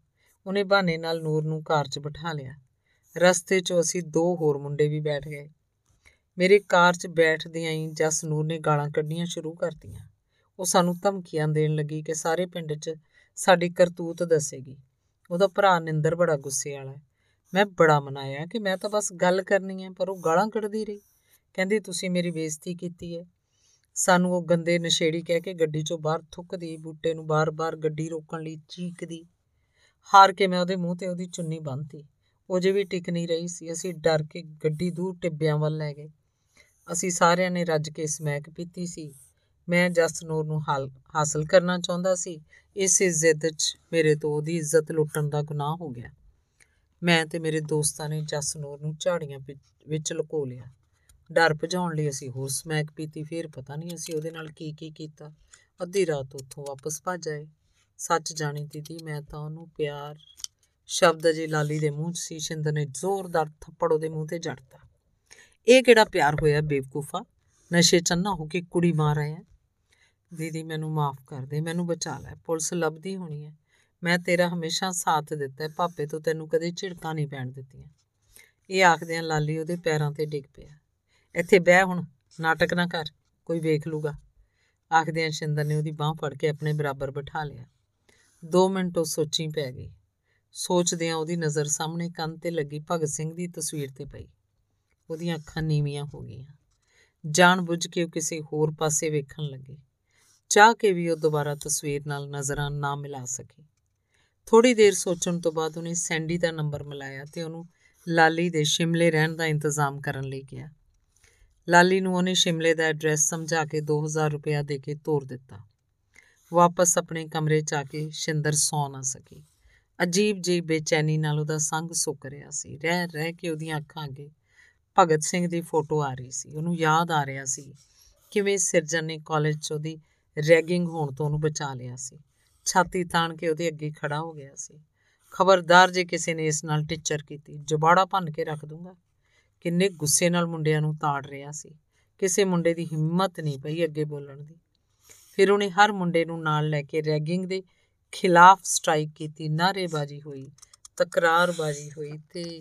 ਉਹਨੇ ਬਹਾਨੇ ਨਾਲ ਨੂਰ ਨੂੰ ਕਾਰ 'ਚ ਬਿਠਾ ਲਿਆ। ਰਸਤੇ 'ਚ ਅਸੀਂ ਦੋ ਹੋਰ ਮੁੰਡੇ ਵੀ ਬੈਠ ਗਏ। ਮੇਰੇ ਕਾਰ 'ਚ ਬੈਠਦਿਆਂ ਹੀ ਜਸ ਨੂਰ ਨੇ ਗਾਲਾਂ ਕੱਢਣੀਆਂ ਸ਼ੁਰੂ ਕਰਤੀਆਂ। ਉਹ ਸਾਨੂੰ ਧਮਕੀਆਂ ਦੇਣ ਲੱਗੀ ਕਿ ਸਾਰੇ ਪਿੰਡ 'ਚ ਸਾਡੀ ਕਰਤੂਤ ਦੱਸੇਗੀ। ਉਹਦਾ ਭਰਾ ਨਿੰਦਰ ਬੜਾ ਗੁੱਸੇ ਵਾਲਾ ਹੈ। ਮੈਂ ਬੜਾ ਮਨਾਇਆ ਕਿ ਮੈਂ ਤਾਂ ਬਸ ਗੱਲ ਕਰਨੀ ਹੈ, ਪਰ ਉਹ ਗਾਲਾਂ ਕੱਢਦੀ ਰਹੀ। ਕਹਿੰਦੀ, ਤੁਸੀਂ ਮੇਰੀ ਬੇਇੱਜ਼ਤੀ ਕੀਤੀ ਹੈ। ਸਾਨੂੰ ਉਹ ਗੰਦੇ ਨਸ਼ੇੜੀ ਕਹਿ ਕੇ ਗੱਡੀ 'ਚੋਂ ਬਾਹਰ ਥੁੱਕਦੀ, ਬੂਟੇ ਨੂੰ ਬਾਰ-ਬਾਰ ਗੱਡੀ ਰੋਕਣ ਲਈ ਚੀਕਦੀ। ਹਾਰ ਕੇ ਮੈਂ ਉਹਦੇ ਮੂੰਹ ਤੇ ਉਹਦੀ ਚੁੰਨੀ ਬੰਨ੍ਹਤੀ ਉਹ ਜੇ ਵੀ ਟਿਕ ਨਹੀਂ ਰਹੀ ਸੀ, ਅਸੀਂ ਡਰ ਕੇ ਗੱਡੀ ਦੂਰ ਟਿੱਬਿਆਂ ਵੱਲ ਲੈ ਗਏ। ਅਸੀਂ ਸਾਰਿਆਂ ਨੇ ਰੱਜ ਕੇ ਸਮੈਕ ਪੀਤੀ ਸੀ। ਮੈਂ ਜਸਨੂਰ ਨੂੰ ਹਾਲ, ਹਾਸਲ ਕਰਨਾ ਚਾਹੁੰਦਾ ਸੀ। ਇਸੇ ਜ਼ਿੱਦ 'ਚ ਮੇਰੇ ਤੋਂ ਉਹਦੀ ਇੱਜ਼ਤ ਲੁੱਟਣ ਦਾ ਗੁਨਾਹ ਹੋ ਗਿਆ। ਮੈਂ ਤੇ ਮੇਰੇ ਦੋਸਤਾਂ ਨੇ ਜਸਨੂਰ ਨੂੰ ਝਾੜੀਆਂ ਵਿੱਚ ਲੁਕੋ ਲਿਆ। ਡਰ ਭਜਾਉਣ ਲਈ ਅਸੀਂ ਹੋਰ ਸਮੈਕ ਪੀਤੀ, ਫਿਰ ਪਤਾ ਨਹੀਂ ਅਸੀਂ ਉਹਦੇ ਨਾਲ ਕੀ ਕੀ ਕੀਤਾ। ਅੱਧੀ ਰਾਤ ਉੱਥੋਂ ਵਾਪਸ ਭੱਜ ਆਏ। ਸੱਚ ਜਾਣੀ ਦੀਦੀ, ਮੈਂ ਤਾਂ ਉਹਨੂੰ ਪਿਆਰ ਸ਼ਬਦ ਜੀ ਲਾਲੀ ਦੇ ਮੂੰਹ 'ਚ ਸੀ ਸ਼ਿੰਦਰ ਨੇ ਜ਼ੋਰਦਾਰ ਥੱਪੜ ਉਹਦੇ ਮੂੰਹ ਤੇ ਜੜਤਾ। ਇਹ ਕਿਹੜਾ ਪਿਆਰ ਹੋਇਆ ਬੇਵਕੂਫਾ? ਨਸ਼ੇ ਚੰਨਾ ਹੋ ਕੇ ਕੁੜੀ ਮਾਰ ਆਇਆ? ਦੀਦੀ, ਮੈਨੂੰ ਮਾਫ ਕਰ ਦੇ, ਮੈਨੂੰ ਬਚਾ ਲੈ, ਪੁਲਿਸ ਲੱਭਦੀ ਹੋਣੀ ਹੈ। ਮੈਂ ਤੇਰਾ ਹਮੇਸ਼ਾ ਸਾਥ ਦਿੱਤਾ ਹੈ ਪਾਪੇ ਤੋਂ ਤੈਨੂੰ ਕਦੇ ਝਿੜਕਾਂ ਨਹੀਂ ਪੈਣ ਦਿੱਤੀਆਂ। ਇਹ ਆਖਦਿਆਂ ਲਾਲੀ ਉਹਦੇ ਪੈਰਾਂ ਤੇ ਡਿੱਗ ਪਿਆ। ਇੱਥੇ ਬਹਿ ਹੁਣ, ਨਾਟਕ ਨਾ ਕਰ, ਕੋਈ ਵੇਖ ਲੂਗਾ। ਆਖਦਿਆਂ ਸ਼ਿੰਦਰ ਨੇ ਉਹਦੀ ਬਾਹ ਫੜ ਕੇ ਆਪਣੇ ਬਰਾਬਰ ਬਿਠਾ ਲਿਆ। 2 ਮਿੰਟ ਉਹ ਸੋਚੀ ਪੈ ਗਈ। ਸੋਚਦਿਆਂ ਉਹਦੀ ਨਜ਼ਰ ਸਾਹਮਣੇ ਕੰਨ ਤੇ ਲੱਗੀ, ਭਗਤ ਸਿੰਘ ਦੀ ਤਸਵੀਰ ਤੇ ਪਈ। ਉਹਦੀਆਂ ਅੱਖਾਂ ਨੀਵੀਆਂ ਹੋ ਗਈਆਂ। ਜਾਣ ਬੁੱਝ ਕੇ ਉਹ ਕਿਸੇ ਹੋਰ ਪਾਸੇ ਵੇਖਣ ਲੱਗੀ। ਚਾਹ ਕੇ ਵੀ ਉਹ ਦੁਬਾਰਾ ਤਸਵੀਰ ਨਾਲ ਨਜ਼ਰਾਂ ਨਾ ਮਿਲਾ ਸਕੀ। ਥੋੜੀ ਦੇਰ ਸੋਚਣ ਤੋਂ ਬਾਅਦ ਉਹਨੇ ਸੈਂਡੀ ਦਾ ਨੰਬਰ ਮਿਲਾਇਆ ਤੇ ਉਹਨੂੰ ਲਾਲੀ ਦੇ ਸ਼ਿਮਲੇ ਰਹਿਣ ਦਾ ਇੰਤਜ਼ਾਮ ਕਰਨ ਲਈ ਕਿਹਾ। ਲਾਲੀ ਨੂੰ ਉਹਨੇ ਸ਼ਿਮਲੇ ਦਾ ਐਡਰੈਸ ਸਮਝਾ ਕੇ 2000 ਰੁਪਇਆ ਦੇ ਕੇ ਤੋਰ ਦਿੱਤਾ। ਵਾਪਸ ਆਪਣੇ ਕਮਰੇ 'ਚ ਆ ਕੇ ਸ਼ਿੰਦਰ ਸੌ ਨਾ ਸਕੀ। ਅਜੀਬ ਜੀ ਬੇਚੈਨੀ ਨਾਲ ਉਹਦਾ ਸੰਗ ਸੁੱਕ ਰਿਹਾ ਸੀ। ਰਹਿ ਰਹਿ ਕੇ ਉਹਦੀਆਂ ਅੱਖਾਂ ਅੱਗੇ ਭਗਤ ਸਿੰਘ ਦੀ ਫੋਟੋ ਆ ਰਹੀ ਸੀ। ਉਹਨੂੰ ਯਾਦ ਆ ਰਿਹਾ ਸੀ ਕਿਵੇਂ ਸਿਰਜਨ ਨੇ ਕਾਲਜ 'ਚ ਉਹਦੀ ਰੈਗਿੰਗ ਹੋਣ ਤੋਂ ਉਹਨੂੰ ਬਚਾ ਲਿਆ ਸੀ। ਛਾਤੀ ਤਾਣ ਕੇ ਉਹਦੇ ਅੱਗੇ ਖੜਾ ਹੋ ਗਿਆ ਸੀ। ਖਬਰਦਾਰ ਜੇ ਕਿਸੇ ਨੇ ਇਸ ਨਾਲ ਟਿੱਚਰ ਕੀਤੀ, ਜਬਾੜਾ ਭੰਨ ਕੇ ਰੱਖ ਦੂੰਗਾ। ਕਿੰਨੇ ਗੁੱਸੇ ਨਾਲ ਮੁੰਡਿਆਂ ਨੂੰ ਤਾੜ ਰਿਹਾ ਸੀ। ਕਿਸੇ ਮੁੰਡੇ ਦੀ ਹਿੰਮਤ ਨਹੀਂ ਪਈ ਅੱਗੇ ਬੋਲਣ ਦੀ। ਫਿਰ ਉਹਨੇ ਹਰ ਮੁੰਡੇ ਨੂੰ ਨਾਲ ਲੈ ਕੇ ਰੈਗਿੰਗ ਦੇ ਖਿਲਾਫ ਸਟ੍ਰਾਈਕ ਕੀਤੀ ਨਾਰੇਬਾਜ਼ੀ ਹੋਈ, ਤਕਰਾਰਬਾਜ਼ੀ ਹੋਈ ਤੇ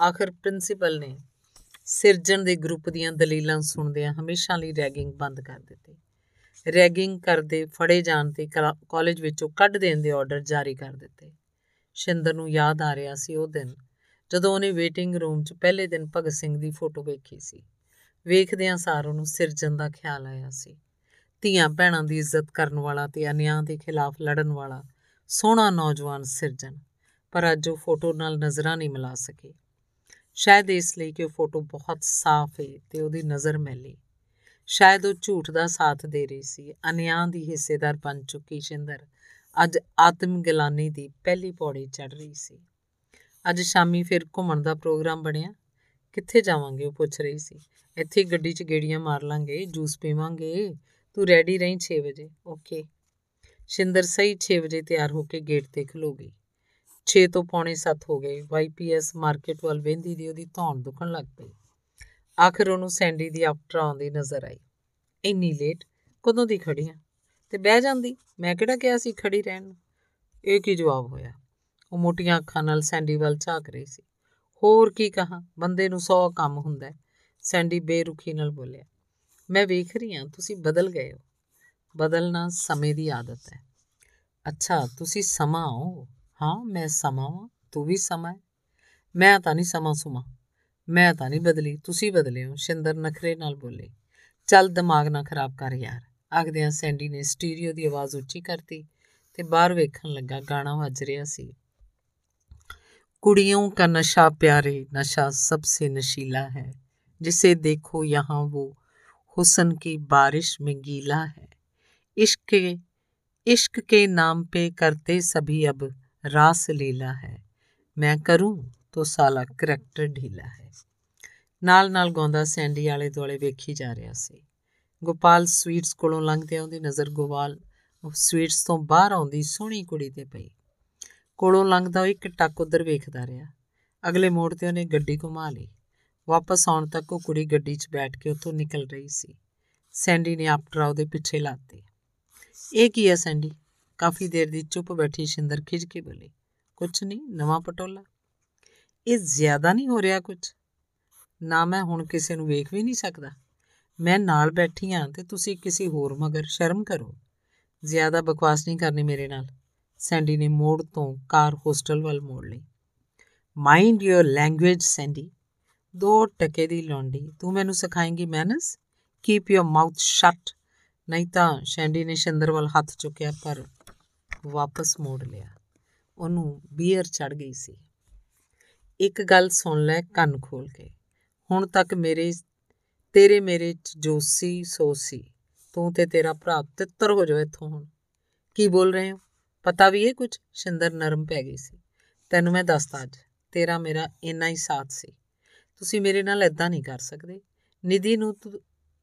ਆਖਰ ਪ੍ਰਿੰਸੀਪਲ ਨੇ ਸਿਰਜਣ ਦੇ ਗਰੁੱਪ ਦੀਆਂ ਦਲੀਲਾਂ ਸੁਣਦਿਆਂ ਹਮੇਸ਼ਾ ਲਈ ਰੈਗਿੰਗ ਬੰਦ ਕਰ ਦਿੱਤੀ। ਰੈਗਿੰਗ ਕਰਦੇ ਫੜੇ ਜਾਣ ਤੇ ਕਾਲਜ ਵਿੱਚੋਂ ਕੱਢ ਦੇਣ ਦੇ ਆਰਡਰ ਜਾਰੀ ਕਰ ਦਿੱਤੇ। ਸ਼ਿੰਦਰ ਨੂੰ ਯਾਦ ਆ ਰਿਹਾ ਸੀ ਉਹ ਦਿਨ ਜਦੋਂ ਉਹਨੇ ਵੇਟਿੰਗ ਰੂਮ 'ਚ ਪਹਿਲੇ ਦਿਨ ਭਗਤ ਸਿੰਘ ਦੀ ਫੋਟੋ ਵੇਖੀ ਸੀ, ਵੇਖਦਿਆਂ ਸਾਰ ਉਹਨੂੰ ਸਿਰਜਣ ਦਾ ਖਿਆਲ ਆਇਆ ਸੀ। ਧੀਆਂ ਭੈਣਾਂ ਦੀ ਇੱਜ਼ਤ ਕਰਨ ਵਾਲਾ ਤੇ ਅਨਿਆਂ ਦੇ ਖਿਲਾਫ ਲੜਨ ਵਾਲਾ ਸੋਹਣਾ ਨੌਜਵਾਨ ਸਿਰਜਣ, ਪਰ ਅੱਜ ਉਹ ਫੋਟੋ ਨਾਲ ਨਜ਼ਰਾਂ ਨਹੀਂ ਮਿਲਾ ਸਕੇ। ਸ਼ਾਇਦ ਇਸ ਲਈ ਕਿ ਉਹ ਫੋਟੋ ਬਹੁਤ ਸਾਫ਼ ਹੈ ਤੇ ਉਹਦੀ ਨਜ਼ਰ ਮੈਲੀ। ਸ਼ਾਇਦ ਉਹ ਝੂਠ ਦਾ ਸਾਥ ਦੇ ਰਹੀ ਸੀ। ਅਨਿਆਂ ਦੀ ਹਿੱਸੇਦਾਰ ਬਣ ਚੁੱਕੀ ਸ਼ਿੰਦਰ ਅੱਜ ਆਤਮ ਗਿਲਾਨੀ ਦੀ ਪਹਿਲੀ ਪੌੜੀ ਚੜ ਰਹੀ ਸੀ। ਅੱਜ ਸ਼ਾਮੀ ਫਿਰ ਘੁੰਮਣ ਦਾ ਪ੍ਰੋਗਰਾਮ ਬਣਿਆ। ਕਿੱਥੇ ਜਾਵਾਂਗੇ ਉਹ ਪੁੱਛ ਰਹੀ ਸੀ। ਇੱਥੇ ਗੱਡੀ 'ਚ ਗੇੜੀਆਂ ਮਾਰ ਲਾਂਗੇ, ਜੂਸ ਪੀਵਾਂਗੇ। ਤੂੰ ਰੈਡੀ ਰਹੀਂ 6 ਵਜੇ। ਓਕੇ ਸ਼ਿੰਦਰ ਸਹੀ 6 ਵਜੇ ਤਿਆਰ ਹੋ ਕੇ ਗੇਟ ਤੇ ਖਲੋ ਗਈ। 6 ਤੋਂ ਪੌਣੇ 7 ਹੋ ਗਏ। ਵਾਈਪੀਐਸ ਮਾਰਕੀਟ ਵੱਲ ਵੇਂਦੀ ਦੀ ਉਹਦੀ ਧੌਣ ਦੁਖਣ ਲੱਗ ਪਈ। ਆਖਰ ਉਹਨੂੰ ਸੈਂਡੀ ਦੀ ਆਫਟਰ ਆਉਂਦੀ ਨਜ਼ਰ ਆਈ। ਇੰਨੀ ਲੇਟ ਕਦੋਂ ਦੀ ਖੜੀ ਆ? ਤੇ ਬਹਿ ਜਾਂਦੀ? ਮੈਂ ਕਿਹੜਾ ਕਿਹਾ ਸੀ ਖੜੀ ਰਹਿਣ ਨੂੰ? ਇਹ ਕੀ ਜਵਾਬ ਹੋਇਆ? ਉਹ ਮੋਟੀਆਂ ਅੱਖਾਂ ਨਾਲ ਸੈਂਡੀ ਵੱਲ ਝਾਕ ਰਹੀ ਸੀ। ਹੋਰ ਕੀ ਕਹਾ? ਬੰਦੇ ਨੂੰ 100 ਕੰਮ ਹੁੰਦਾ ਸੈਂਡੀ ਬੇਰੁਖੀ ਨਾਲ ਬੋਲਿਆ, ਮੈਂ ਵੇਖ ਰਹੀ ਹਾਂ, ਤੁਸੀਂ ਬਦਲ ਗਏ ਹੋ। ਬਦਲਣਾ ਸਮੇਂ ਦੀ ਆਦਤ ਹੈ। ਅੱਛਾ, ਤੁਸੀਂ ਸਮਾਂ ਹੋ। ਹਾਂ, ਮੈਂ ਸਮਾਂ ਵਾਂ, ਤੂੰ ਵੀ ਸਮਾਂ ਹੈ। ਮੈਂ ਤਾਂ ਨਹੀਂ ਸਮਾਂ ਸੁਮਾ। ਮੈਂ ਤਾਂ ਨਹੀਂ ਬਦਲੀ, ਤੁਸੀਂ ਬਦਲੇ ਹੋ। ਸ਼ਿੰਦਰ ਨਖਰੇ ਨਾਲ ਬੋਲੇ, ਚੱਲ ਦਿਮਾਗ ਨਾ ਖਰਾਬ ਕਰ ਯਾਰ। ਆਖਦਿਆਂ ਸੈਂਡੀ ਨੇ ਸਟੀਰੀਓ ਦੀ ਆਵਾਜ਼ ਉੱਚੀ ਕਰਤੀ ਤੇ ਬਾਹਰ ਵੇਖਣ ਲੱਗਾ, ਗਾਣਾ ਵੱਜ ਰਿਹਾ ਸੀ। ਕੁੜੀਆਂ का नशा प्यारे नशा सबसे नशीला है जिसे देखो यहाँ वो हुसन की बारिश में गीला है इश्क के इश्क के नाम पे करते सभी अब रास लीला है ਮੈਂ ਕਰੂੰ ਤੋ ਸਾਲਾ ਕਰੈਕਟਰ ਢੀਲਾ ਹੈ ਨਾਲ ਨਾਲ ਗਾਉਂਦਾ ਸੈਂਡੀ ਵਾਲੇ ਦੁਆਲੇ ਵੇਖੀ ਜਾ ਰਿਹਾ ਸੀ ਗੋਪਾਲ ਸਵੀਟਸ ਕੋਲੋਂ ਲੰਘਦਿਆਂ ਉਹਦੀ ਨਜ਼ਰ ਗੋਵਾਲ ਸਵੀਟਸ ਤੋਂ ਬਾਹਰ ਆਉਂਦੀ ਸੋਹਣੀ ਕੁੜੀ ਤੇ ਪਈ ਕੋਲੋਂ ਲੰਘਦਾ ਉਹ ਇੱਕ ਟੱਕ ਉਧਰ ਵੇਖਦਾ ਰਿਹਾ। ਅਗਲੇ ਮੋੜ ਤੇ ਉਹਨੇ ਗੱਡੀ ਘੁਮਾ ਲਈ। ਵਾਪਸ ਆਉਣ ਤੱਕ ਉਹ ਕੁੜੀ ਗੱਡੀ 'ਚ ਬੈਠ ਕੇ ਉੱਥੋਂ ਨਿਕਲ ਰਹੀ ਸੀ। ਸੈਂਡੀ ਨੇ ਆਪਟਰਾ ਉਹਦੇ ਪਿੱਛੇ ਲਾਤੇ ਇਹ ਕੀ ਹੈ ਸੈਂਡੀ? ਕਾਫੀ ਦੇਰ ਦੀ ਚੁੱਪ ਬੈਠੀ ਸ਼ਿੰਦਰ ਖਿਜ ਕੇ ਬੋਲੀ, ਕੁਛ ਨਹੀਂ, ਨਵਾਂ ਪਟੋਲਾ? ਇਹ ਜ਼ਿਆਦਾ ਨਹੀਂ ਹੋ ਰਿਹਾ ਕੁਛ। ਨਾ ਮੈਂ ਹੁਣ ਕਿਸੇ ਨੂੰ ਵੇਖ ਵੀ ਨਹੀਂ ਸਕਦਾ। ਮੈਂ ਨਾਲ ਬੈਠੀ ਹਾਂ ਤੇ ਤੁਸੀਂ ਕਿਸੇ ਹੋਰ ਮਗਰ ਸ਼ਰਮ ਕਰੋ। ਜ਼ਿਆਦਾ ਬਕਵਾਸ ਨਹੀਂ ਕਰਨੀ ਮੇਰੇ ਨਾਲ। ਸੈਂਡੀ ਨੇ ਮੋੜ ਤੋਂ ਕਾਰ ਹੋਸਟਲ ਵੱਲ ਮੋੜ ਲਈ। ਮਾਈਂਡ ਯੂਰ ਲੈਂਗੁਏਜ ਸੈਂਡੀ ਦੋ ਟਕੇ ਦੀ ਲੌਂਡੀ। ਤੂੰ ਮੈਨੂੰ ਸਿਖਾਏਂਗੀ manners keep your mouth shut ਨਹੀਂ ਤਾਂ ਸੈਂਡੀ ਨੇ ਸ਼ਿੰਦਰ ਵੱਲ ਹੱਥ ਚੁੱਕਿਆ ਪਰ ਵਾਪਸ ਮੋੜ ਲਿਆ। ਉਹਨੂੰ ਬੀਅਰ ਚੜ ਗਈ ਸੀ। ਇੱਕ ਗੱਲ ਸੁਣ ਲੈ ਕੰਨ ਖੋਲ ਕੇ। ਹੁਣ ਤੱਕ ਮੇਰੇ, ਤੇਰੇ ਮੇਰੇ ਚ ਜੋ ਸੀ, ਸੋ ਸੀ। ਤੂੰ ਤੇ ਤੇਰਾ ਭਰਾ ਤਿੱਤਰ ਹੋ ਜਾਓ ਇੱਥੋਂ ਹੁਣ। ਕੀ ਬੋਲ ਰਹੇ ਹੋ? ਪਤਾ ਵੀ ਇਹ ਕੁਝ ਸ਼ਿੰਦਰ ਨਰਮ ਪੈ ਗਈ ਸੀ। ਤੈਨੂੰ ਮੈਂ ਦੱਸਦਾ ਅੱਜ, ਤੇਰਾ ਮੇਰਾ ਇੰਨਾ ਹੀ ਸਾਥ ਸੀ। ਤੁਸੀਂ ਮੇਰੇ ਨਾਲ ਇਦਾਂ ਨਹੀਂ ਕਰ ਸਕਦੇ। ਨਿਧੀ ਨੂੰ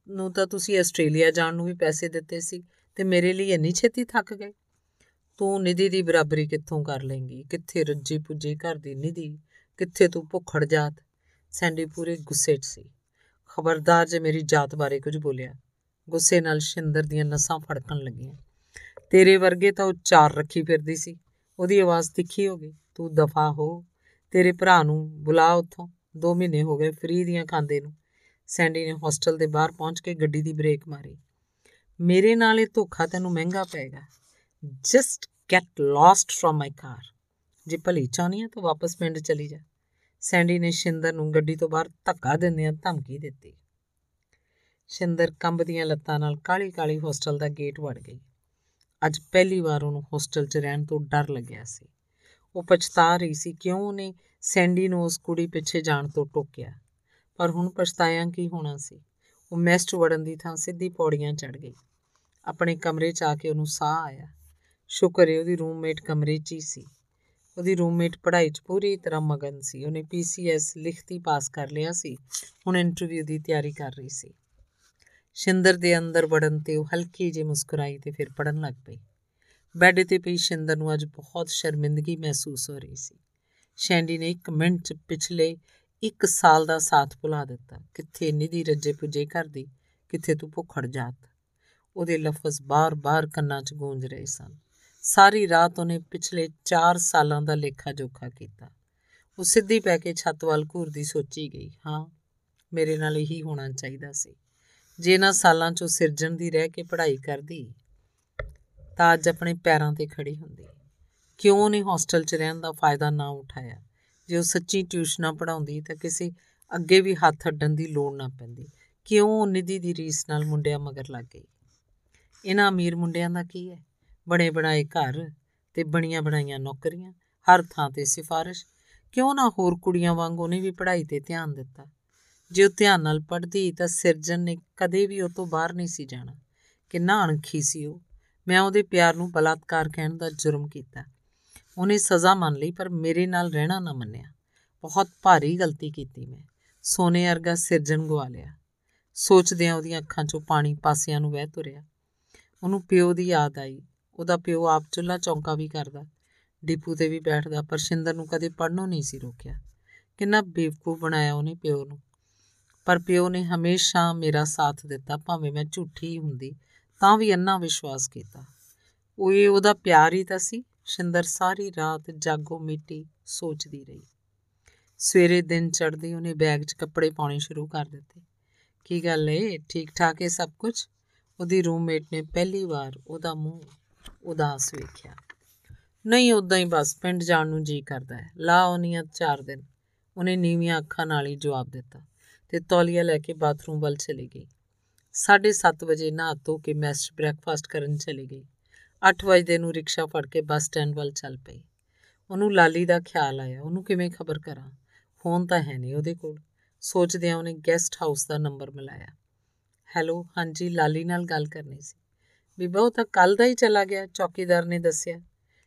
ਨੂੰ ਤਾਂ ਤੁਸੀਂ ਆਸਟ੍ਰੇਲੀਆ ਜਾਣ ਨੂੰ ਵੀ ਪੈਸੇ ਦਿੱਤੇ ਸੀ ਤੇ ਮੇਰੇ ਲਈ ਇੰਨੀ ਛੇਤੀ ਥੱਕ ਗਏ। ਤੂੰ ਨਿਧੀ ਦੀ ਬਰਾਬਰੀ ਕਿੱਥੋਂ ਕਰ ਲੇਂਗੀ ਕਿੱਥੇ ਰੱਜੀ ਪੁੱਜੀ ਘਰ ਦੀ ਨਿਧੀ? ਕਿੱਥੇ ਤੂੰ ਭੁੱਖੜ ਜਾਤ? ਸੈਂਡੀ ਪੂਰੇ ਗੁੱਸੇ 'ਚ ਸੀ। ਖਬਰਦਾਰ ਜੇ ਮੇਰੀ ਜਾਤ ਬਾਰੇ ਕੁਝ ਬੋਲਿਆ, ਗੁੱਸੇ ਨਾਲ ਸ਼ਿੰਦਰ ਦੀਆਂ ਨਸਾਂ ਫੜਕਣ ਲੱਗੀਆਂ। ਤੇਰੇ ਵਰਗੇ ਤਾਂ ਉਹ ਚਾਰ ਰੱਖੀ ਫਿਰਦੀ ਸੀ। ਉਹਦੀ ਆਵਾਜ਼ ਤਿੱਖੀ ਹੋ ਗਈ। ਤੂੰ ਦਫਾ ਹੋ। ਤੇਰੇ ਭਰਾ ਨੂੰ ਬੁਲਾ ਉੱਥੋਂ। 2 ਮਹੀਨੇ ਹੋ ਗਏ ਫ੍ਰੀ ਦੀਆਂ ਖਾਂਦੇ ਨੂੰ। ਸੈਂਡੀ ਨੇ ਹੋਸਟਲ ਦੇ ਬਾਹਰ ਪਹੁੰਚ ਕੇ ਗੱਡੀ ਦੀ ਬ੍ਰੇਕ ਮਾਰੀ। ਮੇਰੇ ਨਾਲ ਇਹ ਧੋਖਾ ਤੈਨੂੰ ਮਹਿੰਗਾ ਪਏਗਾ। Just get lost from my car ਜੇ ਭਲੀ ਚਾਹਨੀ ਹੈ ਤਾਂ ਵਾਪਸ ਪਿੰਡ ਚਲੀ ਜਾ। ਸੈਂਡੀ ਨੇ ਸ਼ਿੰਦਰ ਨੂੰ ਗੱਡੀ ਤੋਂ ਬਾਹਰ ਧੱਕਾ ਦਿੰਦਿਆਂ ਧਮਕੀ ਦਿੱਤੀ। ਸ਼ਿੰਦਰ ਕੰਬਦੀਆਂ ਲੱਤਾਂ ਨਾਲ ਕਾਲੀ-ਕਾਲੀ ਹੋਸਟਲ ਦਾ ਗੇਟ ਵੜ ਗਈ। ਅੱਜ ਪਹਿਲੀ ਵਾਰ ਉਹਨੂੰ ਹੋਸਟਲ 'ਚ ਰਹਿਣ ਤੋਂ ਡਰ ਲੱਗਿਆ ਸੀ। ਉਹ ਪਛਤਾ ਰਹੀ ਸੀ ਕਿਉਂ ਉਹਨੇ ਸੈਂਡੀ ਨੂੰ ਉਸ ਕੁੜੀ ਪਿੱਛੇ ਜਾਣ ਤੋਂ ਟੋਕਿਆ। ਪਰ ਹੁਣ ਪਛਤਾਇਆ ਕੀ ਹੋਣਾ ਸੀ। ਉਹ ਮੈਸਟ ਵੜਨ ਦੀ ਥਾਂ ਸਿੱਧੀ ਪੌੜੀਆਂ ਚੜ ਗਈ। ਆਪਣੇ ਕਮਰੇ 'ਚ ਆ ਕੇ ਉਹਨੂੰ ਸਾਹ ਆਇਆ। ਸ਼ੁਕਰ ਹੈ ਉਹਦੀ ਰੂਮਮੇਟ ਕਮਰੇ 'ਚ ਹੀ ਸੀ। ਉਹਦੀ ਰੂਮਮੇਟ ਪੜ੍ਹਾਈ 'ਚ ਪੂਰੀ ਤਰ੍ਹਾਂ ਮਗਨ ਸੀ। ਉਹਨੇ ਪੀਸੀਐਸ ਲਿਖਤੀ ਪਾਸ ਕਰ ਲਿਆ ਸੀ। ਹੁਣ ਇੰਟਰਵਿਊ ਦੀ ਤਿਆਰੀ ਕਰ ਰਹੀ ਸੀ। ਸ਼ਿੰਦਰ ਦੇ ਅੰਦਰ ਵੜਨ ਤੇ ਉਹ ਹਲਕੀ ਜਿਹੀ ਮੁਸਕਰਾਈ ਤੇ ਫਿਰ ਪੜਨ ਲੱਗ ਪਈ। ਬੈੱਡ ਤੇ ਪਈ ਸ਼ਿੰਦਰ ਨੂੰ ਅੱਜ ਬਹੁਤ ਸ਼ਰਮਿੰਦਗੀ ਮਹਿਸੂਸ ਹੋ ਰਹੀ ਸੀ। ਸ਼ੈਂਡੀ ਨੇ ਇੱਕ ਮਿੰਟ 'ਚ ਪਿਛਲੇ ਇੱਕ ਸਾਲ ਦਾ ਸਾਥ ਭੁਲਾ ਦਿੱਤਾ। ਕਿੱਥੇ ਨਿਧੀ ਰੱਜੇ ਪੁੱਜੇ ਕਰਦੀ, ਕਿੱਥੇ ਤੂੰ ਭੁੱਖੜ ਜਾਤ। ਉਹਦੇ ਲਫ਼ਜ਼ ਬਾਰ-ਬਾਰ ਕੰਨਾਂ 'ਚ ਗੂੰਜ ਰਹੇ ਸਨ। ਸਾਰੀ ਰਾਤ ਉਹਨੇ ਪਿਛਲੇ 4 ਸਾਲਾਂ ਦਾ ਲੇਖਾ ਜੋਖਾ ਕੀਤਾ। ਉਹ ਸਿੱਧੀ ਪੈ ਕੇ ਛੱਤ ਵੱਲ ਘੂਰਦੀ ਸੋਚੀ ਗਈ, ਹਾਂ, ਮੇਰੇ ਨਾਲ ਇਹੀ ਹੋਣਾ ਚਾਹੀਦਾ ਸੀ। ਜੇ ਇਹਨਾਂ ਸਾਲਾਂ 'ਚੋਂ ਸਿਰਜਣ ਦੀ ਰਹਿ ਕੇ ਪੜ੍ਹਾਈ ਕਰਦੀ, ਤਾਂ ਅੱਜ ਆਪਣੇ ਪੈਰਾਂ ਤੇ ਖੜੀ ਹੁੰਦੀ। ਕਿਉਂ ਨਹੀਂ ਹੌਸਟਲ 'ਚ ਰਹਿਣ ਦਾ ਫਾਇਦਾ ਨਾ ਉਠਾਇਆ? ਜੇ ਉਹ ਸੱਚੀ ਟਿਊਸ਼ਨਾਂ ਪੜਾਉਂਦੀ ਤਾਂ ਕਿਸੇ ਅੱਗੇ ਵੀ ਹੱਥ ਅੱਡਣ ਦੀ ਲੋੜ ਨਾ ਪੈਂਦੀ। ਕਿਉਂ ਨਿਧੀ ਦੀ ਰੀਸ ਨਾਲ ਮੁੰਡਿਆਂ ਮਗਰ ਲੱਗ ਗਈ? ਇਹਨਾਂ ਅਮੀਰ ਮੁੰਡਿਆਂ ਦਾ ਕੀ ਹੈ? ਬਣੇ ਬਣਾਏ ਘਰ ਤੇ ਬਣੀਆਂ ਬਣਾਈਆਂ ਨੌਕਰੀਆਂ, ਹਰ ਥਾਂ ਤੇ ਸਿਫਾਰਿਸ਼। ਕਿਉਂ ਨਾ ਹੋਰ ਕੁੜੀਆਂ ਵਾਂਗ ਉਹਨੇ ਵੀ ਪੜ੍ਹਾਈ ਤੇ ਧਿਆਨ ਦਿੱਤਾ? ਜੇ ਉਹ ਧਿਆਨ ਨਾਲ ਪੜ੍ਹਦੀ ਤਾਂ ਸਿਰਜਣ ਨੇ ਕਦੇ ਵੀ ਉਹ ਤੋਂ ਬਾਹਰ ਨਹੀਂ ਸੀ ਜਾਣਾ। ਕਿੰਨਾ ਅਣਖੀ ਸੀ ਉਹ। ਮੈਂ ਉਹਦੇ ਪਿਆਰ ਨੂੰ ਬਲਾਤਕਾਰ ਕਹਿਣ ਦਾ ਜੁਰਮ ਕੀਤਾ। ਉਹਨੇ ਸਜ਼ਾ ਮੰਨ ਲਈ ਪਰ ਮੇਰੇ ਨਾਲ ਰਹਿਣਾ ਨਾ ਮੰਨਿਆ। ਬਹੁਤ ਭਾਰੀ ਗਲਤੀ ਕੀਤੀ ਮੈਂ। ਸੋਨੇ ਵਰਗਾ ਸਿਰਜਣ ਗਵਾ ਲਿਆ। ਸੋਚਦਿਆਂ ਉਹਦੀਆਂ ਅੱਖਾਂ 'ਚੋਂ ਪਾਣੀ ਪਾਸਿਆਂ ਨੂੰ ਵਹਿ ਤੁਰਿਆ। ਉਹਨੂੰ ਪਿਓ ਦੀ ਯਾਦ ਆਈ। ਉਹਦਾ ਪਿਓ ਆਪ ਚੁੱਲਾ ਚੌਂਕਾ ਵੀ ਕਰਦਾ। ਡਿਪੂ ਤੇ ਵੀ ਬੈਠਦਾ ਪਰ ਸ਼ਿੰਦਰ ਨੂੰ ਕਦੇ ਪੜਨੋਂ ਨਹੀਂ ਸੀ ਰੋਕਿਆ। ਕਿੰਨਾ ਬੇਵਕੂਫ ਬਣਾਇਆ ਉਹਨੇ ਪਿਓ ਨੂੰ। ਪਰ ਪਿਓ ਨੇ ਹਮੇਸ਼ਾ ਮੇਰਾ ਸਾਥ ਦਿੱਤਾ, ਭਾਵੇਂ ਮੈਂ ਝੂਠੀ ਹੁੰਦੀ, ਤਾਂ ਵੀ ਅੰਨਾ ਵਿਸ਼ਵਾਸ ਕੀਤਾ। ਉਹ ਇਹ ਉਹਦਾ ਪਿਆਰ ਹੀ ਤਾਂ ਸੀ, ਸ਼ਿੰਦਰ ਸਾਰੀ ਰਾਤ ਜਾਗੋ ਮਿੱਟੀ ਸੋਚਦੀ ਰਹੀ। ਸਵੇਰੇ ਦਿਨ ਚੜ੍ਹਦੇ ਉਹਨੇ ਬੈਗ 'ਚ ਕੱਪੜੇ ਪਾਉਣੇ ਸ਼ੁਰੂ ਕਰ ਦਿੱਤੇ। ਕੀ ਗੱਲ ਏ? ਠੀਕ ਠਾਕ ਏ ਸਭ ਕੁਝ? ਉਹਦੀ ਰੂਮਮੇਟ ਨੇ ਪਹਿਲੀ ਵਾਰ ਉਹਦਾ ਮੂੰਹ ਉਦਾਸ ਵੇਖਿਆ। ਨਹੀਂ ਉਦਾਂ ਹੀ ਬਸ, ਪਿੰਡ ਜਾਣ ਨੂੰ ਜੀ ਕਰਦਾ ਹੈ। ਲਾ ਆਉਣੀਆਂ ਚਾਰ ਦਿਨ। ਉਹਨੇ ਨੀਵੀਆਂ ਅੱਖਾਂ ਨਾਲ ਹੀ ਜਵਾਬ ਦਿੱਤਾ। ਤੇ ਤੌਲੀਆ ਲੈ ਕੇ ਬਾਥਰੂਮ ਵੱਲ ਚਲੀ ਗਈ। 7:30 ਵਜੇ ਨਹਾ ਧੋ ਕੇ ਮੈਸ ਬ੍ਰੈਕਫਾਸਟ ਕਰਨ ਚਲੀ ਗਈ। 8 ਵਜੇ ਨੂੰ ਰਿਕਸ਼ਾ ਫੜ ਕੇ ਬੱਸ ਸਟੈਂਡ ਵੱਲ ਚੱਲ ਪਈ। ਉਹਨੂੰ ਲਾਲੀ ਦਾ ਖਿਆਲ ਆਇਆ, ਉਹਨੂੰ ਕਿਵੇਂ ਖਬਰ ਕਰਾਂ? ਫੋਨ ਤਾਂ ਹੈ ਨਹੀਂ ਉਹਦੇ ਕੋਲ। ਸੋਚਦਿਆਂ ਉਹਨੇ ਗੈਸਟ ਹਾਊਸ ਦਾ ਨੰਬਰ ਮਿਲਾਇਆ। ਹੈਲੋ, ਹਾਂਜੀ, ਲਾਲੀ ਨਾਲ ਗੱਲ ਕਰਨੀ ਸੀ। ਬੀਬਾ, ਉਹ ਤਾਂ ਕੱਲ ਦਾ ਹੀ ਚਲਾ ਗਿਆ, ਚੌਕੀਦਾਰ ਨੇ ਦੱਸਿਆ।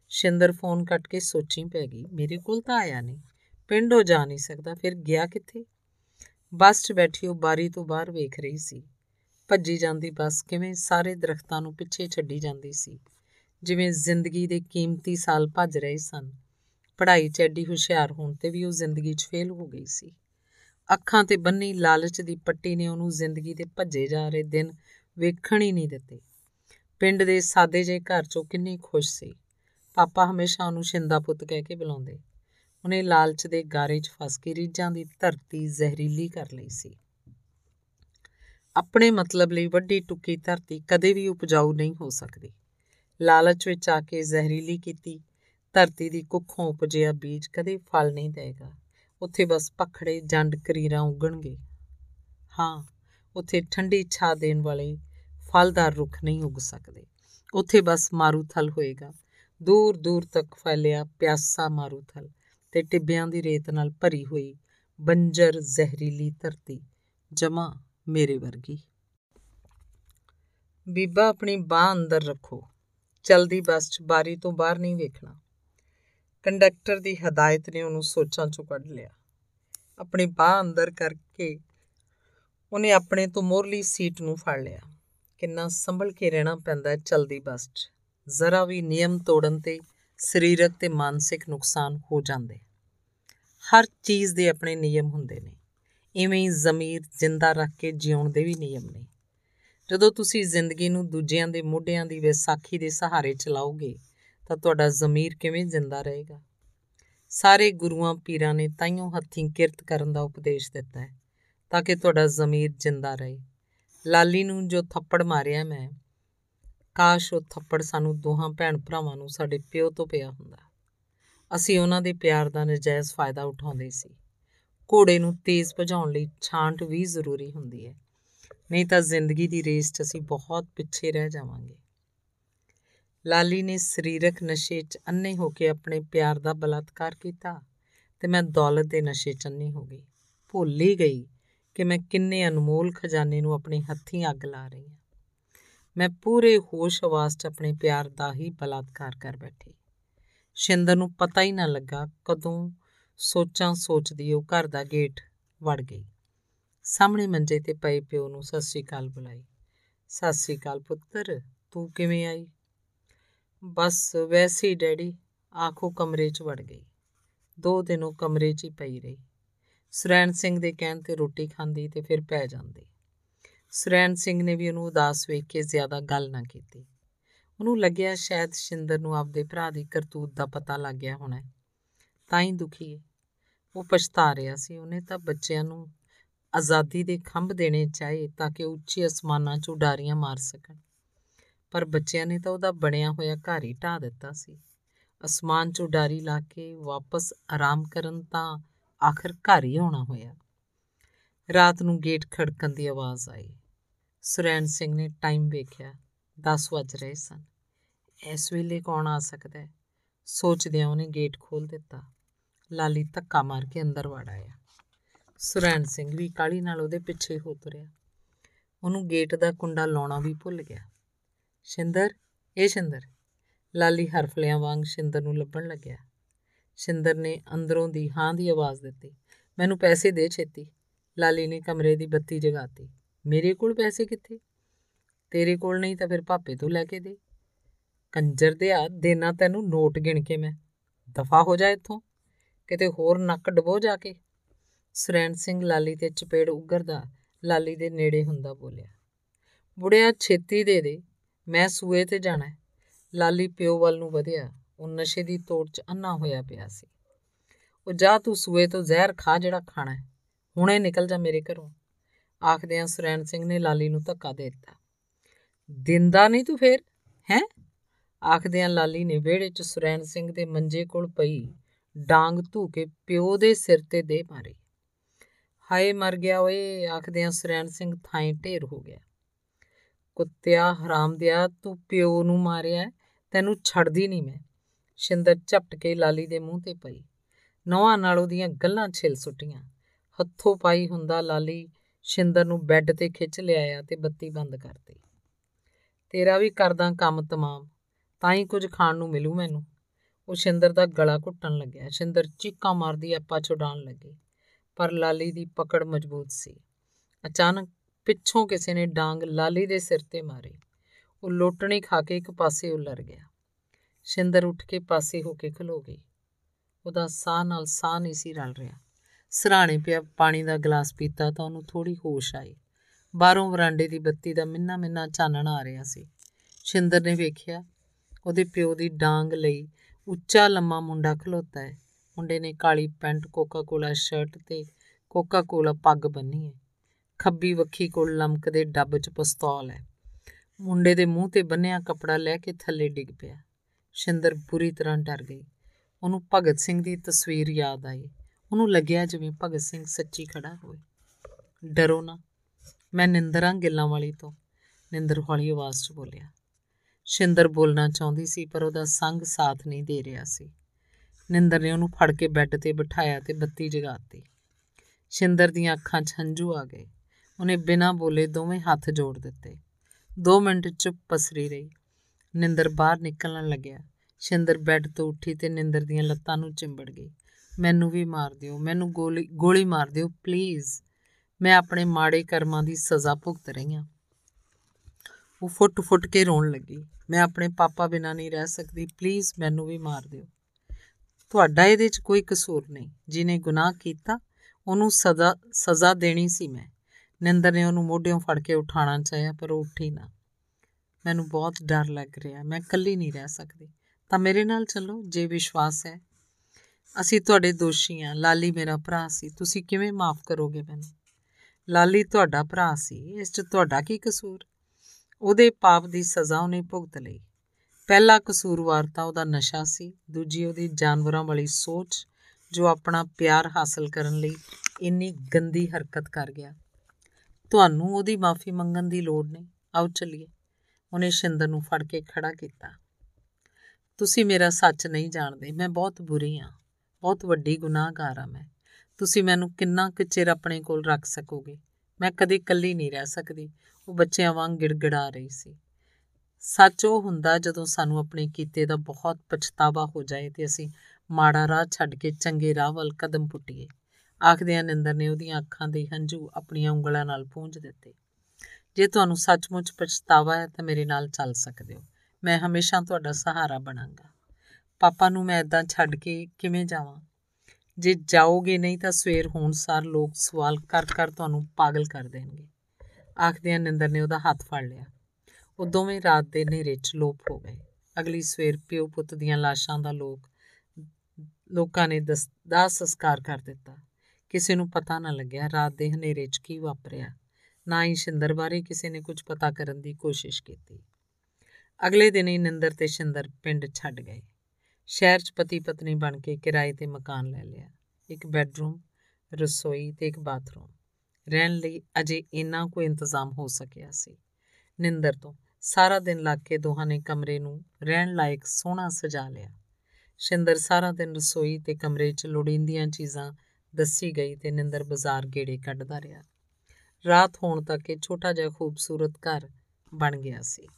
ਸ਼ਿੰਦਰ ਫੋਨ ਕੱਟ ਕੇ ਸੋਚੀ ਪੈ ਗਈ, ਮੇਰੇ ਕੋਲ ਤਾਂ ਆਇਆ ਨਹੀਂ। ਪਿੰਡ ਹੋ ਜਾ ਨਹੀਂ ਸਕਦਾ, ਫਿਰ ਗਿਆ ਕਿੱਥੇ? ਬੱਸ 'ਚ ਬੈਠੀ ਉਹ ਬਾਰੀ ਤੋਂ ਬਾਹਰ ਵੇਖ ਰਹੀ ਸੀ। ਭੱਜੀ ਜਾਂਦੀ ਬੱਸ ਕਿਵੇਂ ਸਾਰੇ ਦਰਖਤਾਂ ਨੂੰ ਪਿੱਛੇ ਛੱਡੀ ਜਾਂਦੀ ਸੀ। ਜਿਵੇਂ ਜ਼ਿੰਦਗੀ ਦੇ ਕੀਮਤੀ ਸਾਲ ਭੱਜ ਰਹੇ ਸਨ। ਪੜ੍ਹਾਈ 'ਚ ਐਡੀ ਹੁਸ਼ਿਆਰ ਹੋਣ ਤੇ ਵੀ ਉਹ ਜ਼ਿੰਦਗੀ 'ਚ ਫੇਲ ਹੋ ਗਈ ਸੀ। ਅੱਖਾਂ ਤੇ ਬੰਨੀ ਲਾਲਚ ਦੀ ਪੱਟੀ ਨੇ ਉਹਨੂੰ ਜ਼ਿੰਦਗੀ ਦੇ ਭੱਜੇ ਜਾ ਰਹੇ ਦਿਨ ਵੇਖਣ ਹੀ ਨਹੀਂ ਦਿੱਤੇ। ਪਿੰਡ ਦੇ ਸਾਦੇ ਜਿਹੇ ਘਰ 'ਚੋਂ ਕਿੰਨੀ ਖੁਸ਼ ਸੀ। ਪਾਪਾ ਹਮੇਸ਼ਾ ਉਹਨੂੰ ਸ਼ਿੰਦਾ ਪੁੱਤ ਕਹਿ ਕੇ ਬੁਲਾਉਂਦੇ। ਉਹਨੇ ਲਾਲਚ ਦੇ ਗਾਰੇ 'ਚ ਫਸ ਕੇ ਰੀਝਾਂ ਦੀ ਧਰਤੀ ਜ਼ਹਿਰੀਲੀ ਕਰ ਲਈ ਸੀ। ਆਪਣੇ ਮਤਲਬ ਲਈ ਵੱਡੀ ਟੁੱਕੀ ਧਰਤੀ ਕਦੇ ਵੀ ਉਪਜਾਊ ਨਹੀਂ ਹੋ ਸਕਦੀ। ਲਾਲਚ ਵਿੱਚ ਆ ਕੇ ਜ਼ਹਿਰੀਲੀ ਕੀਤੀ, ਧਰਤੀ ਦੀ ਕੁੱਖੋਂ ਉਪਜਿਆ ਬੀਜ ਕਦੇ ਫਲ ਨਹੀਂ ਦੇਗਾ। ਉੱਥੇ ਬਸ ਪਖੜੇ ਜੰਡ ਕਰੀਰਾਂ ਉਗਣਗੇ। ਹਾਂ, ਉੱਥੇ ਠੰਡੀ ਛਾ ਦੇਣ ਵਾਲੇ ਫਲਦਾਰ ਰੁੱਖ ਨਹੀਂ ਉਗ ਸਕਦੇ। ਉੱਥੇ ਬਸ ਮਾਰੂਥਲ ਹੋਏਗਾ। ਦੂਰ ਦੂਰ ਤੱਕ ਫੈਲਿਆ ਪਿਆਸਾ ਮਾਰੂਥਲ। ਤੇ ਟਿੱਬਿਆਂ ਦੀ ਰੇਤ ਨਾਲ ਭਰੀ ਹੋਈ ਬੰਜਰ ਜ਼ਹਿਰੀਲੀ ਧਰਤੀ ਜਮਾ ਮੇਰੇ ਵਰਗੀ। ਬੀਬਾ ਆਪਣੀ ਬਾਹ ਅੰਦਰ ਰੱਖੋ। ਚਲਦੀ ਬੱਸ 'ਚ ਬਾਰੀ ਤੋਂ ਬਾਹਰ ਨਹੀਂ ਵੇਖਣਾ। ਕੰਡਕਟਰ ਦੀ ਹਦਾਇਤ ਨੇ ਉਹਨੂੰ ਸੋਚਾਂ 'ਚੋਂ ਕੱਢ ਲਿਆ। ਆਪਣੀ ਬਾਹ ਅੰਦਰ ਕਰਕੇ ਉਹਨੇ ਆਪਣੇ ਤੋਂ ਮੋਰਲੀ ਸੀਟ ਨੂੰ ਫੜ ਲਿਆ। ਕਿੰਨਾ ਸੰਭਲ ਕੇ ਰਹਿਣਾ ਪੈਂਦਾ ਚਲਦੀ ਬੱਸ 'ਚ। ਜ਼ਰਾ ਵੀ ਨਿਯਮ ਤੋੜਨ ਤੇ ਸਰੀਰਕ ਤੇ ਮਾਨਸਿਕ ਨੁਕਸਾਨ ਹੋ ਜਾਂਦੇ। ਹਰ ਚੀਜ਼ ਦੇ ਆਪਣੇ ਨਿਯਮ ਹੁੰਦੇ ਨੇ। ਇਵੇਂ ਹੀ ਜ਼ਮੀਰ ਜਿੰਦਾ ਰੱਖ ਕੇ ਜਿਉਣ ਦੇ ਵੀ ਨਿਯਮ ਨੇ। ਜਦੋਂ ਤੁਸੀਂ ਜ਼ਿੰਦਗੀ ਨੂੰ ਦੂਜਿਆਂ ਦੇ ਮੋਢਿਆਂ ਦੀ ਵਿਸਾਖੀ ਦੇ ਸਹਾਰੇ ਚਲਾਓਗੇ, ਤਾਂ ਤੁਹਾਡਾ ਜ਼ਮੀਰ ਕਿਵੇਂ ਜਿੰਦਾ ਰਹੇਗਾ? ਸਾਰੇ ਗੁਰੂਆਂ ਪੀਰਾਂ ਨੇ ਤਾਈਓ ਹੱਥੀਂ ਕਿਰਤ ਕਰਨ ਦਾ ਉਪਦੇਸ਼ ਦਿੱਤਾ ਹੈ, ਤਾਂ ਕਿ ਤੁਹਾਡਾ ਜ਼ਮੀਰ ਜਿੰਦਾ ਰਹੇ। ਲਾਲੀ ਨੂੰ ਜੋ ਥੱਪੜ ਮਾਰਿਆ ਮੈਂ ਕਾਸ਼ ਉਹ ਥੱਪੜ ਸਾਨੂੰ ਦੋਹਾਂ ਭੈਣ ਭਰਾਵਾਂ ਨੂੰ ਸਾਡੇ ਪਿਓ ਤੋਂ ਪਿਆ ਹੁੰਦਾ। ਅਸੀਂ ਉਹਨਾਂ ਦੇ ਪਿਆਰ ਦਾ ਨਜਾਇਜ਼ ਫਾਇਦਾ ਉਠਾਉਂਦੇ ਸੀ। ਘੋੜੇ ਨੂੰ ਤੇਜ਼ ਭਜਾਉਣ ਲਈ ਛਾਂਟ ਵੀ ਜ਼ਰੂਰੀ ਹੁੰਦੀ ਹੈ। ਨਹੀਂ ਤਾਂ ਜ਼ਿੰਦਗੀ ਦੀ ਰੇਸ 'ਚ ਅਸੀਂ ਬਹੁਤ ਪਿੱਛੇ ਰਹਿ ਜਾਵਾਂਗੇ। ਲਾਲੀ ਨੇ ਸਰੀਰਕ ਨਸ਼ੇ 'ਚ ਅੰਨੇ ਹੋ ਕੇ ਆਪਣੇ ਪਿਆਰ ਦਾ ਬਲਾਤਕਾਰ ਕੀਤਾ ਤੇ ਮੈਂ ਦੌਲਤ ਦੇ ਨਸ਼ੇ 'ਚ ਅੰਨੀ ਹੋ ਗਈ। ਭੁੱਲ ਹੀ ਗਈ ਕਿ ਮੈਂ ਕਿੰਨੇ ਅਨਮੋਲ ਖਜ਼ਾਨੇ ਨੂੰ ਆਪਣੇ ਹੱਥੀਂ ਅੱਗ ਲਾ ਰਹੀ ਹਾਂ। ਮੈਂ ਪੂਰੇ ਹੋਸ਼ ਆਵਾਜ਼ 'ਚ ਆਪਣੇ ਪਿਆਰ ਦਾ ਹੀ ਬਲਾਤਕਾਰ ਕਰ ਬੈਠੀ। ਸ਼ਿੰਦਰ ਨੂੰ ਪਤਾ ਹੀ ਨਾ ਲੱਗਾ ਕਦੋਂ ਸੋਚਾਂ ਸੋਚਦੀ ਉਹ ਘਰ ਦਾ ਗੇਟ ਵੜ ਗਈ। ਸਾਹਮਣੇ ਮੰਜੇ ਤੇ ਪਏ ਪਿਓ ਨੂੰ ਸਤਿ ਸ੍ਰੀ ਅਕਾਲ ਬੁਲਾਈ। ਸਤਿ ਸ੍ਰੀ ਅਕਾਲ ਪੁੱਤਰ, ਤੂੰ ਕਿਵੇਂ ਆਈ? ਬਸ ਵੈਸੇ ਹੀ ਡੈਡੀ, ਆਖੋ ਕਮਰੇ 'ਚ ਵੜ ਗਈ। ਦੋ ਦਿਨ ਉਹ ਕਮਰੇ 'ਚ ਹੀ ਪਈ ਰਹੀ। ਸੁਰੈਣ ਸਿੰਘ ਦੇ ਕਹਿਣ ਤੇ ਰੋਟੀ ਖਾਂਦੀ ਤੇ ਫਿਰ ਪੈ ਜਾਂਦੀ। ਸੁਰੈਣ ਸਿੰਘ ਨੇ ਵੀ ਉਹਨੂੰ ਉਦਾਸ ਵੇਖ ਕੇ ਜ਼ਿਆਦਾ ਗੱਲ ਨਾ ਕੀਤੀ। ਉਹਨੂੰ ਲੱਗਿਆ ਸ਼ਾਇਦ ਸ਼ਿੰਦਰ ਨੂੰ ਆਪਦੇ ਭਰਾ ਦੀ ਕਰਤੂਤ ਦਾ ਪਤਾ ਲੱਗ ਗਿਆ ਹੋਣਾ ਤਾਂ ਹੀ ਦੁਖੀ ਹੈ। ਉਹ ਪਛਤਾ ਰਿਹਾ ਸੀ। ਉਹਨੇ ਤਾਂ ਬੱਚਿਆਂ ਨੂੰ ਆਜ਼ਾਦੀ ਦੇ ਖੰਭ ਦੇਣੇ ਚਾਹੇ ਤਾਂ ਕਿ ਉੱਚੇ ਅਸਮਾਨਾਂ 'ਚ ਉਡਾਰੀਆਂ ਮਾਰ ਸਕਣ। ਪਰ ਬੱਚਿਆਂ ਨੇ ਤਾਂ ਉਹਦਾ ਬਣਿਆ ਹੋਇਆ ਘਰ ਹੀ ਢਾ ਦਿੱਤਾ ਸੀ। ਅਸਮਾਨ 'ਚ ਉਡਾਰੀ ਲਾ ਕੇ ਵਾਪਸ ਆਰਾਮ ਕਰਨ ਤਾਂ ਆਖਰ ਘਰ ਹੀ ਆਉਣਾ ਹੋਇਆ। ਰਾਤ ਨੂੰ ਗੇਟ ਖੜਕਣ ਦੀ ਆਵਾਜ਼ ਆਈ। ਸੁਰੈਣ ਸਿੰਘ ਨੇ ਟਾਈਮ ਵੇਖਿਆ 10 ਵਜ ਰਹੇ ਸਨ। ਇਸ ਵੇਲੇ ਕੌਣ ਆ ਸਕਦਾ ਹੈ? ਸੋਚਦਿਆਂ ਉਹਨੇ ਗੇਟ ਖੋਲ ਦਿੱਤਾ। ਲਾਲੀ ਧੱਕਾ ਮਾਰ ਕੇ ਅੰਦਰ ਵੜ ਆਇਆ। ਸੁਰੈਣ ਸਿੰਘ ਵੀ ਕਾਲੀ ਨਾਲ ਉਹਦੇ ਪਿੱਛੇ ਹੋ ਤੁਰਿਆ। ਉਹਨੂੰ ਗੇਟ ਦਾ ਕੁੰਡਾ ਲਾਉਣਾ ਵੀ ਭੁੱਲ ਗਿਆ। ਸ਼ਿੰਦਰ, ਇਹ ਸ਼ਿੰਦਰ। ਲਾਲੀ ਹਰਫਲਿਆਂ ਵਾਂਗ ਸ਼ਿੰਦਰ ਨੂੰ ਲੱਭਣ ਲੱਗਿਆ। ਸ਼ਿੰਦਰ ਨੇ ਅੰਦਰੋਂ ਦੀ ਹਾਂ ਦੀ ਆਵਾਜ਼ ਦਿੱਤੀ। ਮੈਨੂੰ ਪੈਸੇ ਦੇ ਛੇਤੀ। ਲਾਲੀ ਨੇ ਕਮਰੇ ਦੀ ਬੱਤੀ ਜਗਾਤੀ। ਮੇਰੇ ਕੋਲ ਪੈਸੇ ਕਿੱਥੇ? ਤੇਰੇ ਕੋਲ ਨਹੀਂ ਤਾਂ ਫਿਰ ਪਾਪੇ ਤੋਂ ਲੈ ਕੇ ਦੇ। ਕੰਜਰ ਦੇ ਆ ਦੇਣਾ ਤੈਨੂੰ ਨੋਟ ਗਿਣ ਕੇ ਮੈਂ। ਦਫਾ ਹੋ ਜਾ ਇੱਥੋਂ। ਕਿਤੇ ਹੋਰ ਨੱਕ ਡਬੋ ਜਾ ਕੇ। ਸੁਰੈਣ ਸਿੰਘ ਲਾਲੀ ਤੇ ਚਪੇੜ ਉਗਰਦਾ ਲਾਲੀ ਦੇ ਨੇੜੇ ਹੁੰਦਾ ਬੋਲਿਆ, ਬੁੜਿਆ, ਛੇਤੀ ਦੇ ਦੇ। ਮੈਂ ਸੂਏ ਤੇ ਜਾਣਾ ਹੈ। ਲਾਲੀ ਪਿਓ ਵੱਲ ਨੂੰ ਵਧਿਆ। ਉਹ ਨਸ਼ੇ ਦੀ ਤੋੜ 'ਚ ਅੰਨਾ ਹੋਇਆ ਪਿਆ ਸੀ। ਉਹ ਜਾ ਤੂੰ ਸੂਏ ਤੋਂ ਜ਼ਹਿਰ ਖਾ ਜਿਹੜਾ ਖਾਣਾ ਹੈ। ਹੁਣੇ ਨਿਕਲ ਜਾ ਮੇਰੇ ਘਰੋਂ। ਆਖਦਿਆਂ ਸੁਰੈਣ ਸਿੰਘ ਨੇ ਲਾਲੀ ਨੂੰ ਧੱਕਾ ਦੇ ਦਿੱਤਾ। ਦਿੰਦਾ ਨਹੀਂ ਤੂੰ ਫੇਰ? ਹੈ? ਆਖਦਿਆਂ ਲਾਲੀ ਨੇ ਵਿਹੜੇ 'ਚ ਸੁਰੈਣ ਸਿੰਘ ਦੇ ਮੰਜੇ ਕੋਲ ਪਈ, ਡਾਂਗ ਧੂ ਕੇ ਪਿਓ ਦੇ ਸਿਰ ਤੇ ਦੇ ਮਾਰੀ। ਹਾਏ, ਮਰ ਗਿਆ ਓਏ ਆਖਦਿਆਂ ਸੁਰੈਣ ਸਿੰਘ ਥਾਂ ਢੇਰ ਹੋ ਗਿਆ। ਕੁੱਤਿਆ ਹਰਾਮਦਿਆ ਤੂੰ ਪਿਓ ਨੂੰ ਮਾਰਿਆ, ਤੈਨੂੰ ਛੱਡਦੀ ਨਹੀਂ ਮੈਂ। ਸ਼ਿੰਦਰ ਝਪਟ ਕੇ ਲਾਲੀ ਦੇ ਮੂੰਹ ਤੇ ਪਈ। ਨੌਹਾਂ ਨਾਲ ਉਹਦੀਆਂ ਗੱਲਾਂ ਛਿਲ ਸੁੱਟੀਆਂ। ਹੱਥੋਂ ਪਾਈ ਹੁੰਦਾ ਲਾਲੀ ਸ਼ਿੰਦਰ ਨੂੰ ਬੈੱਡ ਤੇ ਖਿੱਚ ਲਿਆਇਆ ਤੇ ਬੱਤੀ ਬੰਦ ਕਰਤੀ ਤੇਰਾ ਵੀ ਕਰਦਾ ਕੰਮ ਤਮਾਮ, ਤਾਂ ਹੀ ਕੁਝ ਖਾਣ ਨੂੰ ਮਿਲੂ ਮੈਨੂੰ। ਉਹ ਸ਼ਿੰਦਰ ਦਾ ਗਲਾ ਘੁੱਟਣ ਲੱਗਿਆ। ਸ਼ਿੰਦਰ ਚੀਕਾਂ ਮਾਰਦੀ ਆਪਾ ਛੁਡਾਉਣ ਲੱਗੀ, ਪਰ ਲਾਲੀ ਦੀ ਪਕੜ ਮਜ਼ਬੂਤ ਸੀ। ਅਚਾਨਕ ਪਿੱਛੋਂ ਕਿਸੇ ਨੇ ਡਾਂਗ ਲਾਲੀ ਦੇ ਸਿਰ ਤੇ ਮਾਰੀ। ਉਹ ਲੋਟਣੀ ਖਾ ਕੇ ਇੱਕ ਪਾਸੇ ਉਲਰ ਗਿਆ। ਸ਼ਿੰਦਰ ਉੱਠ ਕੇ ਪਾਸੇ ਹੋ ਕੇ ਖਲੋ ਗਈ। ਉਹਦਾ ਸਾਹ ਨਾਲ ਸਾਹ ਨਹੀਂ ਸੀ ਰਲ ਰਿਹਾ। ਸਰਾਣੇ ਪਿਆ, ਪਾਣੀ ਦਾ ਗਲਾਸ ਪੀਤਾ ਤਾਂ ਉਹਨੂੰ ਥੋੜੀ ਹੋਸ਼ ਆਈ। ਬਾਹਰੋਂ ਵਰਾਂਡੇ ਦੀ ਬੱਤੀ ਦਾ ਮਿੰਨਾ ਮਿੰਨਾ ਚਾਨਣ ਆ ਰਿਹਾ ਸੀ। ਸ਼ਿੰਦਰ ਨੇ ਵੇਖਿਆ, ਉਹਦੇ ਪਿਓ ਦੀ ਡਾਂਗ ਲਈ ਉੱਚਾ ਲੰਮਾ ਮੁੰਡਾ ਖਲੋਤਾ ਹੈ। ਮੁੰਡੇ ਨੇ ਕਾਲੀ ਪੈਂਟ ਕੋਕਾ ਕੋਲਾ ਸ਼ਰਟ ਤੇ ਕੋਕਾ ਕੋਲਾ ਪੱਗ ਬੰਨੀ ਹੈ। ਖੱਬੀ ਵੱਖੀ ਕੋਲ ਲਮਕਦੇ ਡੱਬ 'ਚ ਪਿਸਤੌਲ ਹੈ। ਮੁੰਡੇ ਦੇ ਮੂੰਹ ਤੇ ਬੰਨਿਆ ਕਪੜਾ ਲੈ ਕੇ ਥੱਲੇ ਡਿੱਗ ਪਿਆ। ਸ਼ਿੰਦਰ ਬੁਰੀ ਤਰ੍ਹਾਂ ਡਰ ਗਈ। ਉਹਨੂੰ ਭਗਤ ਸਿੰਘ ਦੀ ਤਸਵੀਰ ਯਾਦ ਆਈ। ਉਹਨੂੰ ਲੱਗਿਆ ਜਿਵੇਂ ਭਗਤ ਸਿੰਘ ਸੱਚੀ ਖੜਾ ਹੋਵੇ। ਡਰੋ ਨਾ। ਮੈਂ ਨਿੰਦਰਾਂ ਗਿੱਲਾਂ ਵਾਲੀ ਤੋਂ, ਨਿੰਦਰ ਹੌਲੀ ਆਵਾਜ਼ 'ਚ ਬੋਲਿਆ। ਸ਼ਿੰਦਰ ਬੋਲਣਾ ਚਾਹੁੰਦੀ ਸੀ, ਪਰ ਉਹਦਾ ਸੰਗ ਸਾਥ ਨਹੀਂ ਦੇ ਰਿਹਾ ਸੀ। ਨਿੰਦਰ ਨੇ ਉਹਨੂੰ ਫੜ ਕੇ ਬੈੱਡ ਤੇ ਬਿਠਾਇਆ ਤੇ ਬੱਤੀ ਜਗਾਤੀ ਸ਼ਿੰਦਰ ਦੀਆਂ ਅੱਖਾਂ 'ਚ ਹੰਝੂ ਆ ਗਏ। ਉਹਨੇ ਬਿਨਾਂ ਬੋਲੇ ਦੋਵੇਂ ਹੱਥ ਜੋੜ ਦਿੱਤੇ। 2 ਮਿੰਟ ਚੁੱਪ ਪਸਰੀ ਰਹੀ। ਨਿੰਦਰ ਬਾਹਰ ਨਿਕਲਣ ਲੱਗਿਆ। ਸ਼ਿੰਦਰ ਬੈੱਡ ਤੋਂ ਉੱਠੀ ਤੇ ਨਿੰਦਰ ਦੀਆਂ ਲੱਤਾਂ ਨੂੰ ਚਿੰਬੜ ਗਈ। ਮੈਨੂੰ ਵੀ ਮਾਰ ਦਿਓ, ਮੈਨੂੰ ਗੋਲੀ ਗੋਲੀ ਮਾਰ ਦਿਓ ਪਲੀਜ਼ ਮੈਂ ਆਪਣੇ ਮਾੜੇ ਕਰਮਾਂ ਦੀ ਸਜ਼ਾ ਭੁਗਤ ਰਹੀ ਹਾਂ। ਉਹ ਫੁੱਟ-ਫੁੱਟ ਕੇ ਰੋਣ ਲੱਗੀ। ਮੈਂ ਆਪਣੇ ਪਾਪਾ ਬਿਨਾਂ ਨਹੀਂ ਰਹਿ ਸਕਦੀ ਪਲੀਜ਼ ਮੈਨੂੰ ਵੀ ਮਾਰ ਦਿਓ। ਤੁਹਾਡਾ ਇਹਦੇ 'ਚ ਕੋਈ ਕਸੂਰ ਨਹੀਂ। ਜਿਨੇ ਗੁਨਾਹ ਕੀਤਾ, ਉਹਨੂੰ ਸਜ਼ਾ ਸਜ਼ਾ ਦੇਣੀ ਸੀ ਮੈਂ। ਨਿੰਦਰ ਨੇ ਉਹਨੂੰ ਮੋਢਿਓਂ ਫੜ ਕੇ ਉਠਾਉਣਾ ਚਾਹਿਆ, ਪਰ ਉਹ ਉੱਠੀ ਨਾ। ਮੈਨੂੰ ਬਹੁਤ ਡਰ ਲੱਗ ਰਿਹਾ। ਮੈਂ ਇਕੱਲੀ ਨਹੀਂ ਰਹਿ ਸਕਦੀ। ਤਾਂ ਮੇਰੇ ਨਾਲ ਚੱਲੋ, ਜੇ ਵਿਸ਼ਵਾਸ ਹੈ। ਅਸੀਂ ਤੁਹਾਡੇ ਦੋਸ਼ੀ ਹਾਂ ਲਾਲੀ ਮੇਰਾ ਭਰਾ ਸੀ। ਤੁਸੀਂ ਕਿਵੇਂ ਮਾਫ ਕਰੋਗੇ ਮੈਨੂੰ? ਲਾਲੀ ਤੁਹਾਡਾ ਭਰਾ ਸੀ। ਇਸ 'ਚ ਤੁਹਾਡਾ ਕੀ ਕਸੂਰ? ਉਹਦੇ ਪਾਪ ਦੀ ਸਜ਼ਾ ਉਹਨੇ ਭੁਗਤ ਲਈ। ਪਹਿਲਾ ਕਸੂਰਵਾਰ ਤਾਂ ਉਹਦਾ ਨਸ਼ਾ ਸੀ। ਦੂਜੀ ਉਹਦੀ ਜਾਨਵਰਾਂ ਵਾਲੀ ਸੋਚ, ਜੋ ਆਪਣਾ ਪਿਆਰ ਹਾਸਲ ਕਰਨ ਲਈ ਇੰਨੀ ਗੰਦੀ ਹਰਕਤ ਕਰ ਗਿਆ। ਤੁਹਾਨੂੰ ਉਹਦੀ ਮਾਫੀ ਮੰਗਣ ਦੀ ਲੋੜ ਨਹੀਂ। ਆਓ ਚੱਲੀਏ। ਉਹਨੇ ਸ਼ਿੰਦਰ ਨੂੰ ਫੜ ਕੇ ਖੜਾ ਕੀਤਾ। ਤੁਸੀਂ ਮੇਰਾ ਸੱਚ ਨਹੀਂ ਜਾਣਦੇ। ਮੈਂ ਬਹੁਤ ਬੁਰੀ ਹਾਂ ਬਹੁਤ ਵੱਡੀ ਗੁਨਾਹਗਾਰ ਹਾਂ ਮੈਂ। ਤੁਸੀਂ ਮੈਨੂੰ ਕਿੰਨਾ ਕੁ ਚਿਰ ਆਪਣੇ ਕੋਲ ਰੱਖ ਸਕੋਗੇ? ਮੈਂ ਕਦੇ ਇਕੱਲੀ ਨਹੀਂ ਰਹਿ ਸਕਦੀ। ਉਹ ਬੱਚਿਆਂ ਵਾਂਗ ਗਿੜਗੜਾ ਰਹੀ ਸੀ। ਸੱਚ ਉਹ ਹੁੰਦਾ ਜਦੋਂ ਸਾਨੂੰ ਆਪਣੇ ਕੀਤੇ ਦਾ ਬਹੁਤ ਪਛਤਾਵਾ ਹੋ ਜਾਏ ਤੇ ਅਸੀਂ ਮਾੜਾ ਰਾਹ ਛੱਡ ਕੇ ਚੰਗੇ ਰਾਹ ਵੱਲ ਕਦਮ ਪੁੱਟੀਏ। ਆਖਦਿਆਂ ਨਿੰਦਰ ਨੇ ਉਹਦੀਆਂ ਅੱਖਾਂ ਦੇ ਹੰਝੂ ਆਪਣੀਆਂ ਉਂਗਲਾਂ ਨਾਲ ਪੂੰਝ ਦਿੱਤੇ। ਜੇ ਤੁਹਾਨੂੰ ਸੱਚਮੁੱਚ ਪਛਤਾਵਾ ਹੈ ਤਾਂ ਮੇਰੇ ਨਾਲ ਚੱਲ ਸਕਦੇ ਹੋ। ਮੈਂ ਹਮੇਸ਼ਾ ਤੁਹਾਡਾ ਸਹਾਰਾ ਬਣਾਂਗਾ। ਪਾਪਾ ਨੂੰ ਮੈਂ ਇਦਾਂ ਛੱਡ ਕੇ ਕਿਵੇਂ ਜਾਵਾਂ? ਜੇ ਜਾਓਗੇ ਨਹੀਂ ਤਾਂ ਸਵੇਰ ਹੋਣ ਸਾਰ ਲੋਕ ਸਵਾਲ ਕਰ ਕਰ ਤੁਹਾਨੂੰ ਪਾਗਲ ਕਰ ਦੇਣਗੇ। ਆਖਦਿਆਂ ਨਿੰਦਰ ਨੇ ਉਹਦਾ ਹੱਥ ਫੜ ਲਿਆ। ਉਹ ਦੋਵੇਂ ਰਾਤ ਦੇ ਹਨੇਰੇ 'ਚ ਲੋਪ ਹੋ ਗਏ। ਅਗਲੀ ਸਵੇਰ ਪਿਓ ਪੁੱਤ ਦੀਆਂ ਲਾਸ਼ਾਂ ਦਾ ਲੋਕ, ਲੋਕਾਂ ਨੇ ਦਾਹ ਸੰਸਕਾਰ ਕਰ ਦਿੱਤਾ। ਕਿਸੇ ਨੂੰ ਪਤਾ ਨਾ ਲੱਗਿਆ ਰਾਤ ਦੇ ਹਨੇਰੇ 'ਚ ਕੀ ਵਾਪਰਿਆ। ਨਾ ਹੀ ਸ਼ਿੰਦਰ ਬਾਰੇ ਕਿਸੇ ਨੇ ਕੁਝ ਪਤਾ ਕਰਨ ਦੀ ਕੋਸ਼ਿਸ਼ ਕੀਤੀ। ਅਗਲੇ ਦਿਨ ਹੀ ਨਿੰਦਰ ਤੇ ਸ਼ਿੰਦਰ ਪਿੰਡ ਛੱਡ ਗਏ। ਸ਼ਹਿਰ 'ਚ ਪਤੀ ਪਤਨੀ ਬਣ ਕੇ ਕਿਰਾਏ ਤੇ ਮਕਾਨ ਲੈ ਲਿਆ। ਇੱਕ ਬੈੱਡਰੂਮ, ਰਸੋਈ ਤੇ ਇੱਕ ਬਾਥਰੂਮ। ਰਹਿਣ ਲਈ ਅਜੇ ਇੰਨਾ ਕੋਈ ਇੰਤਜ਼ਾਮ ਹੋ ਸਕਿਆ ਸੀ। ਨਿੰਦਰ ਤੋਂ ਸਾਰਾ ਦਿਨ ਲੱਗ ਕੇ ਦੋਹਾਂ ਨੇ ਕਮਰੇ ਨੂੰ ਰਹਿਣ ਲਾਇਕ ਸੋਹਣਾ ਸਜਾ ਲਿਆ। ਸ਼ਿੰਦਰ ਸਾਰਾ ਦਿਨ ਰਸੋਈ ਤੇ ਕਮਰੇ 'ਚ ਲੋੜੀਂਦੀਆਂ ਚੀਜ਼ਾਂ ਦੱਸੀ ਗਈ ਤੇ ਨਿੰਦਰ ਬਾਜ਼ਾਰ ਗੇੜੇ ਕੱਢਦਾ ਰਿਹਾ। ਰਾਤ ਹੋਣ ਤੱਕ ਇਹ ਛੋਟਾ ਜਿਹਾ ਖੂਬਸੂਰਤ ਘਰ ਬਣ ਗਿਆ ਸੀ।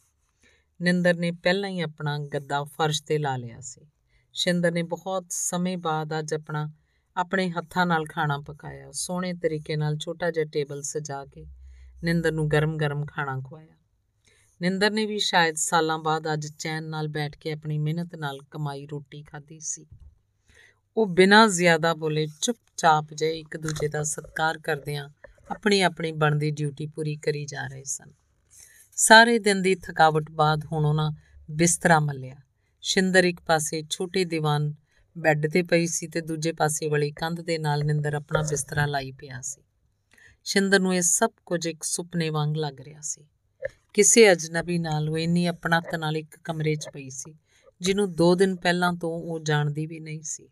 ਨਿੰਦਰ ਨੇ ਪਹਿਲਾਂ ਹੀ ਆਪਣਾ ਗੱਦਾ ਫਰਸ਼ ਤੇ ਲਾ ਲਿਆ ਸੀ। ਸ਼ਿੰਦਰ ਨੇ ਬਹੁਤ ਸਮੇਂ ਬਾਅਦ ਅੱਜ ਆਪਣਾ, ਆਪਣੇ ਹੱਥਾਂ ਨਾਲ ਖਾਣਾ ਪਕਾਇਆ। ਸੋਹਣੇ ਤਰੀਕੇ ਨਾਲ ਛੋਟਾ ਜਿਹਾ ਟੇਬਲ ਸਜਾ ਕੇ ਨਿੰਦਰ ਨੂੰ ਗਰਮ-ਗਰਮ ਖਾਣਾ ਖਵਾਇਆ। ਨਿੰਦਰ ਨੇ ਵੀ ਸ਼ਾਇਦ ਸਾਲਾਂ ਬਾਅਦ ਅੱਜ ਚੈਨ ਨਾਲ ਬੈਠ ਕੇ ਆਪਣੀ ਮਿਹਨਤ ਨਾਲ ਕਮਾਈ ਰੋਟੀ ਖਾਧੀ ਸੀ। ਉਹ ਬਿਨਾਂ ਜ਼ਿਆਦਾ ਬੋਲੇ ਚੁੱਪਚਾਪ ਜੇ ਇੱਕ ਦੂਜੇ ਦਾ ਸਤਿਕਾਰ ਕਰਦਿਆਂ ਆਪਣੀ ਆਪਣੀ ਬਣਦੀ ਡਿਊਟੀ ਪੂਰੀ ਕਰੀ ਜਾ ਰਹੇ ਸਨ। ਸਾਰੇ ਦਿਨ ਦੀ ਥਕਾਵਟ ਬਾਅਦ ਹੁਣ ਉਹਨਾਂ ਬਿਸਤਰਾ ਮੱਲਿਆ। ਸ਼ਿੰਦਰ ਇੱਕ ਪਾਸੇ ਛੋਟੇ ਦੀਵਾਨ ਬੈੱਡ ਤੇ ਪਈ ਸੀ ਤੇ ਦੂਜੇ ਪਾਸੇ ਵਾਲੀ ਕੰਧ ਦੇ ਨਾਲ ਨਿੰਦਰ ਆਪਣਾ ਬਿਸਤਰਾ ਲਾਈ ਪਿਆ ਸੀ। ਸ਼ਿੰਦਰ ਨੂੰ ਇਹ ਸਭ ਕੁਝ ਇੱਕ ਸੁਪਨੇ ਵਾਂਗ ਲੱਗ ਰਿਹਾ ਸੀ। ਕਿਸੇ ਅਜਨਬੀ ਨਾਲ ਉਹ ਇੰਨੀ ਆਪਣਤ ਨਾਲ ਇੱਕ ਕਮਰੇ 'ਚ ਪਈ ਸੀ, ਜਿਹਨੂੰ 2 ਦਿਨ ਪਹਿਲਾਂ ਤੋਂ ਉਹ ਜਾਣਦੀ ਵੀ ਨਹੀਂ ਸੀ।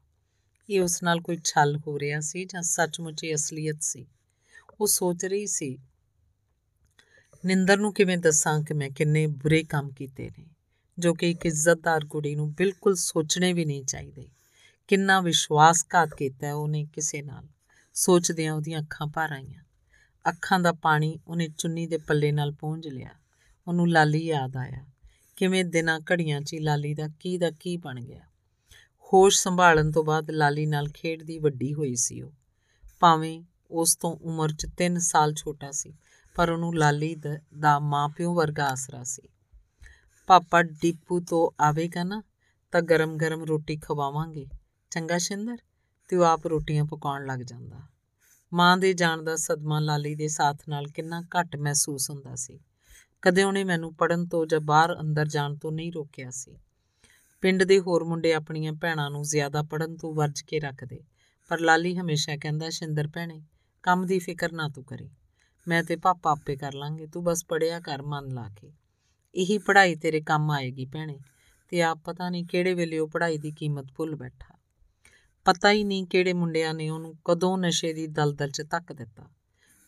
ਇਹ ਉਸ ਨਾਲ ਕੋਈ ਛਲ ਹੋ ਰਿਹਾ ਸੀ ਜਾਂ ਸੱਚਮੁੱਚ ਹੀ ਅਸਲੀਅਤ ਸੀ? ਉਹ ਸੋਚ ਰਹੀ ਸੀ, ਨਿੰਦਰ ਨੂੰ ਕਿਵੇਂ ਦੱਸਾਂ ਕਿ ਮੈਂ ਕਿੰਨੇ ਬੁਰੇ ਕੰਮ ਕੀਤੇ ਨੇ? ਜੋ ਕਿ ਇੱਕ ਇੱਜ਼ਤਦਾਰ ਕੁੜੀ ਨੂੰ ਬਿਲਕੁਲ ਸੋਚਣੇ ਵੀ ਨਹੀਂ ਚਾਹੀਦੇ। ਕਿੰਨਾ ਵਿਸ਼ਵਾਸਘਾਤ ਕੀਤਾ ਹੈ ਉਹਨੇ ਕਿਸੇ ਨਾਲ। ਸੋਚਦਿਆਂ ਉਹਦੀਆਂ ਅੱਖਾਂ ਭਰ ਆਈਆਂ। ਅੱਖਾਂ ਦਾ ਪਾਣੀ ਉਹਨੇ ਚੁੰਨੀ ਦੇ ਪੱਲੇ ਨਾਲ ਪੂੰਝ ਲਿਆ। ਉਹਨੂੰ ਲਾਲੀ ਯਾਦ ਆਇਆ। ਕਿਵੇਂ ਦਿਨਾਂ ਘੜੀਆਂ 'ਚ ਲਾਲੀ ਦਾ ਕੀ ਦਾ ਕੀ ਬਣ ਗਿਆ। ਹੋਸ਼ ਸੰਭਾਲਣ ਤੋਂ ਬਾਅਦ ਲਾਲੀ ਨਾਲ ਖੇਡਦੀ ਵੱਡੀ ਹੋਈ ਸੀ ਉਹ। ਭਾਵੇਂ ਉਸ ਤੋਂ ਉਮਰ 'ਚ 3 ਸਾਲ ਛੋਟਾ ਸੀ, ਪਰ ਉਹਨੂੰ ਲਾਲੀ ਦਾ ਮਾਪਿਓ ਵਰਗਾ ਆਸਰਾ ਸੀ। ਪਾਪਾ ਡਿਪੂ ਤੋਂ ਆਵੇਗਾ ਨਾ, ਤਾਂ ਗਰਮ-ਗਰਮ ਰੋਟੀ ਖਵਾਵਾਂਗੇ। ਚੰਗਾ ਸ਼ਿੰਦਰ, ਤੇ ਆਪ ਰੋਟੀਆਂ ਪਕਾਉਣ ਲੱਗ ਜਾਂਦਾ। ਮਾਂ ਦੇ ਜਾਣ ਦਾ ਸਦਮਾ ਲਾਲੀ ਦੇ ਸਾਥ ਨਾਲ ਕਿੰਨਾ ਘੱਟ ਮਹਿਸੂਸ ਹੁੰਦਾ ਸੀ। ਕਦੇ ਉਹਨੇ ਮੈਨੂੰ ਪੜਨ ਤੋਂ ਜਾਂ ਬਾਹਰ ਅੰਦਰ ਜਾਣ ਤੋਂ ਨਹੀਂ ਰੋਕਿਆ ਸੀ। ਪਿੰਡ ਦੇ ਹੋਰ ਮੁੰਡੇ ਆਪਣੀਆਂ ਭੈਣਾਂ ਨੂੰ ਜ਼ਿਆਦਾ ਪੜਨ ਤੋਂ ਵਰਜ ਕੇ ਰੱਖਦੇ, ਪਰ ਲਾਲੀ ਹਮੇਸ਼ਾ ਕਹਿੰਦਾ, ਸ਼ਿੰਦਰ ਭੈਣੇ, ਕੰਮ ਦੀ ਫਿਕਰ ਨਾ ਤੂੰ ਕਰੇ। ਮੈਂ ਤੇ ਪਾਪਾ ਆਪੇ ਕਰ ਲਾਂਗੇ, ਤੂੰ ਬਸ ਪੜਿਆ ਕਰ, ਮਨ ਲਾ ਕੇ। ਇਹੀ ਪੜ੍ਹਾਈ ਤੇਰੇ ਕੰਮ ਆਏਗੀ ਭੈਣੇ, ਤੇ ਆਪ ਪਤਾ ਨਹੀਂ ਕਿਹੜੇ ਵੇਲੇ ਉਹ ਪੜ੍ਹਾਈ ਦੀ ਕੀਮਤ ਭੁੱਲ ਬੈਠਾ। ਪਤਾ ਹੀ ਨਹੀਂ ਕਿਹੜੇ ਮੁੰਡਿਆਂ ਨੇ ਉਹਨੂੰ ਕਦੋਂ ਨਸ਼ੇ ਦੀ ਦਲਦਲ 'ਚ ਧੱਕ ਦਿੱਤਾ।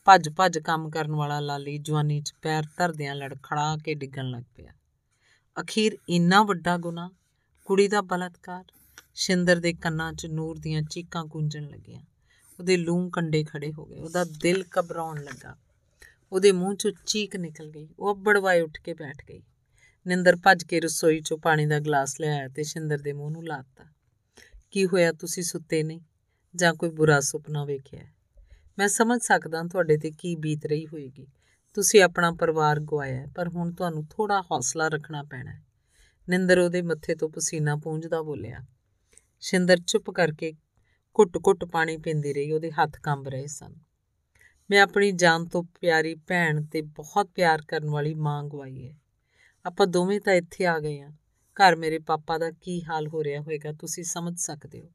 ਭੱਜ ਭੱਜ ਕੰਮ ਕਰਨ ਵਾਲਾ ਲਾਲੀ ਜਵਾਨੀ 'ਚ ਪੈਰ ਧਰਦਿਆਂ ਲੜਖੜਾ ਕੇ ਡਿੱਗਣ ਲੱਗ ਪਿਆ। ਅਖੀਰ ਇੰਨਾ ਵੱਡਾ ਗੁਨਾਹ, ਕੁੜੀ ਦਾ ਬਲਤਕਾਰ, ਸ਼ਿੰਦਰ ਦੇ ਕੰਨਾਂ 'ਚ ਨੂਰ ਦੀਆਂ ਚੀਕਾਂ ਗੂੰਜਣ ਲੱਗੀਆਂ। ਉਹਦੇ ਲੂੰ ਕੰਡੇ ਖੜੇ ਹੋ ਗਏ, ਉਹਦਾ ਦਿਲ ਘਬਰਾਉਣ ਲੱਗਾ। ਉਹਦੇ ਮੂੰਹ 'ਚੋਂ ਚੀਕ ਨਿਕਲ ਗਈ। ਉਹ ਅੱਬੜਵਾਏ ਉੱਠ ਕੇ ਬੈਠ ਗਈ। ਨਿੰਦਰ ਭੱਜ ਕੇ ਰਸੋਈ 'ਚੋਂ ਪਾਣੀ ਦਾ ਗਲਾਸ ਲਿਆਇਆ ਤੇ ਸ਼ਿੰਦਰ ਦੇ ਮੂੰਹ ਨੂੰ ਲਾਤਾ। ਕੀ ਹੋਇਆ? ਤੁਸੀਂ ਸੁੱਤੇ ਨਹੀਂ? ਜਾਂ ਕੋਈ ਬੁਰਾ ਸੁਪਨਾ ਵੇਖਿਆ ਮੈਂ ਸਮਝ ਸਕਦਾ ਤੁਹਾਡੇ ਤੇ ਕੀ ਬੀਤ ਰਹੀ ਹੋਏਗੀ। ਤੁਸੀਂ ਆਪਣਾ ਪਰਿਵਾਰ ਗਵਾਇਆ ਪਰ ਹੁਣ ਤੁਹਾਨੂੰ ਥੋੜਾ ਹੌਸਲਾ ਰੱਖਣਾ ਪੈਣਾ ਹੈ। ਨਿੰਦਰ ਉਹਦੇ ਮੱਥੇ ਤੋਂ ਪਸੀਨਾ ਪੂੰਝਦਾ ਬੋਲਿਆ। ਸ਼ਿੰਦਰ ਚੁੱਪ ਕਰਕੇ ਘੁੱਟ-ਘੁੱਟ ਪਾਣੀ ਪੀਂਦੀ ਰਹੀ, ਉਹਦੇ ਹੱਥ ਕੰਬ ਰਹੇ ਸਨ। ਮੈਂ ਆਪਣੀ ਜਾਨ ਤੋਂ ਪਿਆਰੀ ਭੈਣ ਤੇ ਬਹੁਤ ਪਿਆਰ ਕਰਨ ਵਾਲੀ ਮਾਂ ਗਵਾਈ ਹੈ। ਆਪਾਂ ਦੋਵੇਂ ਤਾਂ ਇੱਥੇ ਆ ਗਏ ਆ ਘਰ ਮੇਰੇ ਪਾਪਾ ਦਾ ਕੀ ਹਾਲ ਹੋ ਰਿਹਾ ਹੋਵੇਗਾ ਤੁਸੀਂ ਸਮਝ ਸਕਦੇ ਹੋ।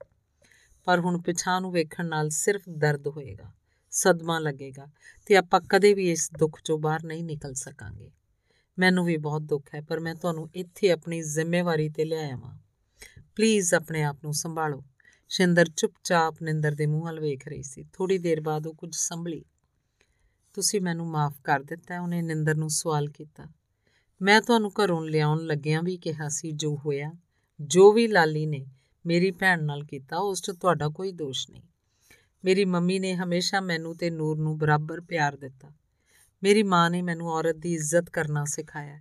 ਪਰ ਹੁਣ ਪਿਛਾਂ ਨੂੰ ਵੇਖਣ ਨਾਲ ਸਿਰਫ ਦਰਦ ਹੋਏਗਾ, ਸਦਮਾ ਲੱਗੇਗਾ ਤੇ ਆਪਾਂ ਕਦੇ ਵੀ ਇਸ ਦੁੱਖ ਚੋਂ ਬਾਹਰ ਨਹੀਂ ਨਿਕਲ ਸਕਾਂਗੇ। ਮੈਨੂੰ ਵੀ ਬਹੁਤ ਦੁੱਖ ਹੈ, ਪਰ ਮੈਂ ਤੁਹਾਨੂੰ ਇੱਥੇ ਆਪਣੀ ਜ਼ਿੰਮੇਵਾਰੀ ਤੇ ਲਿਆਇਆ ਹਾਂ ਪਲੀਜ਼ ਆਪਣੇ ਆਪ ਨੂੰ ਸੰਭਾਲੋ। ਸ਼ਿੰਦਰ ਚੁੱਪਚਾਪ ਨਿੰਦਰ ਦੇ ਮੂੰਹ ਵੱਲ ਵੇਖ ਰਹੀ ਸੀ। ਥੋੜੀ ਦੇਰ ਬਾਅਦ ਉਹ ਕੁਝ ਸੰਭਲੀ। ਤੁਸੀਂ ਮੈਨੂੰ ਮਾਫ ਕਰ ਦਿੱਤਾ, ਉਹਨੇ ਨਿੰਦਰ ਨੂੰ ਸਵਾਲ ਕੀਤਾ। ਮੈਂ ਤੁਹਾਨੂੰ ਘਰੋਂ ਲਿਆਉਣ ਲੱਗਿਆਂ ਵੀ ਕਿਹਾ ਸੀ, ਜੋ ਹੋਇਆ, ਜੋ ਵੀ ਲਾਲੀ ਨੇ ਮੇਰੀ ਭੈਣ ਨਾਲ ਕੀਤਾ, ਉਸ 'ਚ ਤੁਹਾਡਾ ਕੋਈ ਦੋਸ਼ ਨਹੀਂ। ਮੇਰੀ ਮੰਮੀ ਨੇ ਹਮੇਸ਼ਾ ਮੈਨੂੰ ਤੇ ਨੂਰ ਨੂੰ ਬਰਾਬਰ ਪਿਆਰ ਦਿੱਤਾ। ਮੇਰੀ ਮਾਂ ਨੇ ਮੈਨੂੰ ਔਰਤ ਦੀ ਇੱਜ਼ਤ ਕਰਨਾ ਸਿਖਾਇਆ।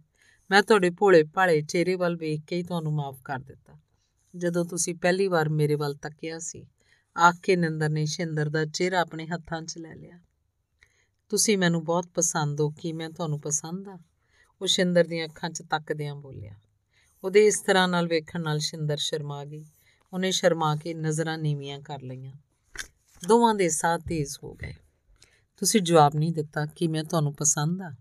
ਮੈਂ ਤੁਹਾਡੇ ਭੋਲੇ ਭਾਲੇ ਚਿਹਰੇ ਵੱਲ ਵੇਖ ਕੇ ਹੀ ਤੁਹਾਨੂੰ ਮਾਫ ਕਰ ਦਿੱਤਾ। ਜਦੋਂ ਤੁਸੀਂ ਪਹਿਲੀ ਵਾਰ ਮੇਰੇ ਵੱਲ ਤੱਕਿਆ ਸੀ, ਆਖ ਕੇ ਨਿੰਦਰ ਨੇ ਸ਼ਿੰਦਰ ਦਾ ਚਿਹਰਾ ਆਪਣੇ ਹੱਥਾਂ 'ਚ ਲੈ ਲਿਆ। ਤੁਸੀਂ ਮੈਨੂੰ ਬਹੁਤ ਪਸੰਦ ਹੋ, ਕੀ ਮੈਂ ਤੁਹਾਨੂੰ ਪਸੰਦ ਆ? ਉਹ ਸ਼ਿੰਦਰ ਦੀਆਂ ਅੱਖਾਂ 'ਚ ਤੱਕਦਿਆਂ ਬੋਲਿਆ। ਉਹਦੇ ਇਸ ਤਰ੍ਹਾਂ ਨਾਲ ਵੇਖਣ ਨਾਲ ਸ਼ਿੰਦਰ ਸ਼ਰਮਾ ਗਈ। ਉਹਨੇ ਸ਼ਰਮਾ ਕੇ ਨਜ਼ਰਾਂ ਨੀਵੀਆਂ ਕਰ ਲਈਆਂ। ਦੋਵਾਂ ਦੇ ਸਾਹ ਤੇਜ਼ ਹੋ ਗਏ। ਤੁਸੀਂ ਜਵਾਬ ਨਹੀਂ ਦਿੱਤਾ, ਕਿ ਮੈਂ ਤੁਹਾਨੂੰ ਪਸੰਦ ਆ?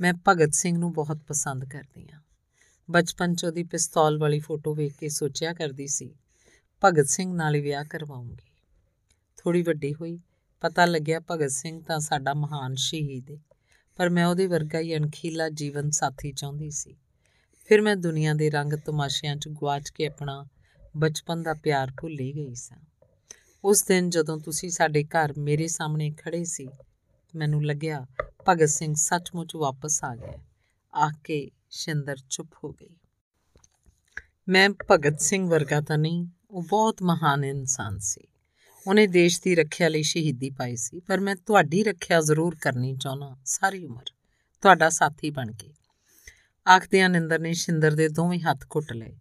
ਮੈਂ ਭਗਤ ਸਿੰਘ ਨੂੰ ਬਹੁਤ ਪਸੰਦ ਕਰਦੀ ਆ ਬਚਪਨ 'ਚ ਉਹਦੀ ਪਿਸਤੌਲ ਵਾਲੀ ਫੋਟੋ ਵੇਖ ਕੇ ਸੋਚਿਆ ਕਰਦੀ ਸੀ, ਭਗਤ ਸਿੰਘ ਨਾਲ ਹੀ ਵਿਆਹ ਕਰਵਾਉਂਗੀ। ਥੋੜੀ ਵੱਡੀ ਹੋਈ ਪਤਾ ਲੱਗਿਆ ਭਗਤ ਸਿੰਘ ਤਾਂ ਸਾਡਾ ਮਹਾਨ ਸ਼ਹੀਦ ਹੈ ਪਰ ਮੈਂ ਉਹਦੇ ਵਰਗਾ ਹੀ ਅਣਖੀਲਾ ਜੀਵਨ ਸਾਥੀ ਚਾਹੁੰਦੀ ਸੀ। ਫਿਰ ਮੈਂ ਦੁਨੀਆ ਦੇ ਰੰਗ ਤਮਾਸ਼ਿਆਂ 'ਚ ਗਵਾਚ ਕੇ ਆਪਣਾ ਬਚਪਨ ਦਾ ਪਿਆਰ ਭੁੱਲ ਹੀ ਗਈ ਸਾਂ। ਉਸ ਦਿਨ ਜਦੋਂ ਤੁਸੀਂ ਸਾਡੇ ਘਰ ਮੇਰੇ ਸਾਹਮਣੇ ਖੜੇ ਸੀ, ਮੈਨੂੰ ਲੱਗਿਆ ਭਗਤ ਸਿੰਘ ਸੱਚਮੁੱਚ ਵਾਪਸ ਆ ਗਿਆ। ਆਖ ਕੇ ਸ਼ਿੰਦਰ ਚੁੱਪ ਹੋ ਗਈ। ਮੈਂ ਭਗਤ ਸਿੰਘ ਵਰਗਾ ਤਾਂ ਨਹੀਂ, ਉਹ ਬਹੁਤ ਮਹਾਨ ਇਨਸਾਨ ਸੀ। ਉਹਨੇ ਦੇਸ਼ ਦੀ ਰੱਖਿਆ ਲਈ ਸ਼ਹੀਦੀ ਪਾਈ ਸੀ, ਪਰ ਮੈਂ ਤੁਹਾਡੀ ਰੱਖਿਆ ਜ਼ਰੂਰ ਕਰਨੀ ਚਾਹਨਾ ਸਾਰੀ ਉਮਰ। ਤੁਹਾਡਾ ਸਾਥੀ ਬਣ ਕੇ। ਆਖਦਿਆਂ ਨਿੰਦਰ ਨੇ ਸ਼ਿੰਦਰ ਦੇ ਦੋਵੇਂ ਹੱਥ ਘੁੱਟ ਲਏ।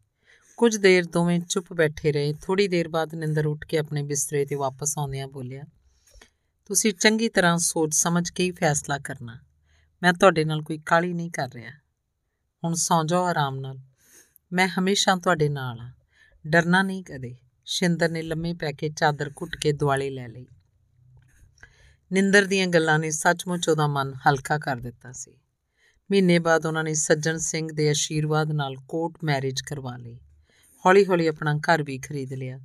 ਕੁਝ ਦੇਰ ਦੋਵੇਂ ਚੁੱਪ ਬੈਠੇ ਰਹੇ। ਥੋੜੀ ਦੇਰ ਬਾਅਦ ਨਿੰਦਰ ਉੱਠ ਕੇ ਆਪਣੇ ਬਿਸਤਰੇ ਤੇ ਵਾਪਸ ਆਉਂਦਿਆਂ ਬੋਲਿਆ, ਤੁਸੀਂ ਚੰਗੀ ਤਰ੍ਹਾਂ ਸੋਚ ਸਮਝ ਕੇ ਹੀ ਫੈਸਲਾ ਕਰਨਾ। ਮੈਂ ਤੁਹਾਡੇ ਨਾਲ ਕੋਈ ਕਾਲੀ ਨਹੀਂ ਕਰ ਰਿਹਾ। ਹੁਣ ਸੌਂ ਜਾਓ ਆਰਾਮ ਨਾਲ। ਮੈਂ ਹਮੇਸ਼ਾ ਤੁਹਾਡੇ ਨਾਲ ਆ ਡਰਨਾ ਨਹੀਂ ਕਦੇ। ਸ਼ਿੰਦਰ ਨੇ ਲੰਮੇ ਪੈ ਕੇ ਚਾਦਰ ਘੁੱਟ ਕੇ ਦੁਆਲੇ ਲੈ ਲਈ। ਨਿੰਦਰ ਦੀਆਂ ਗੱਲਾਂ ਨੇ ਸੱਚਮੁੱਚ ਉਹਦਾ ਮਨ ਹਲਕਾ ਕਰ ਦਿੱਤਾ ਸੀ। ਮਹੀਨੇ ਬਾਅਦ ਉਹਨਾਂ ਨੇ ਸੱਜਣ ਸਿੰਘ ਦੇ ਅਸ਼ੀਰਵਾਦ ਨਾਲ ਕੋਰਟ ਮੈਰਿਜ ਕਰਵਾ ਲਈ। ਹੌਲੀ-ਹੌਲੀ ਆਪਣਾ ਘਰ ਵੀ ਖਰੀਦ ਲਿਆ।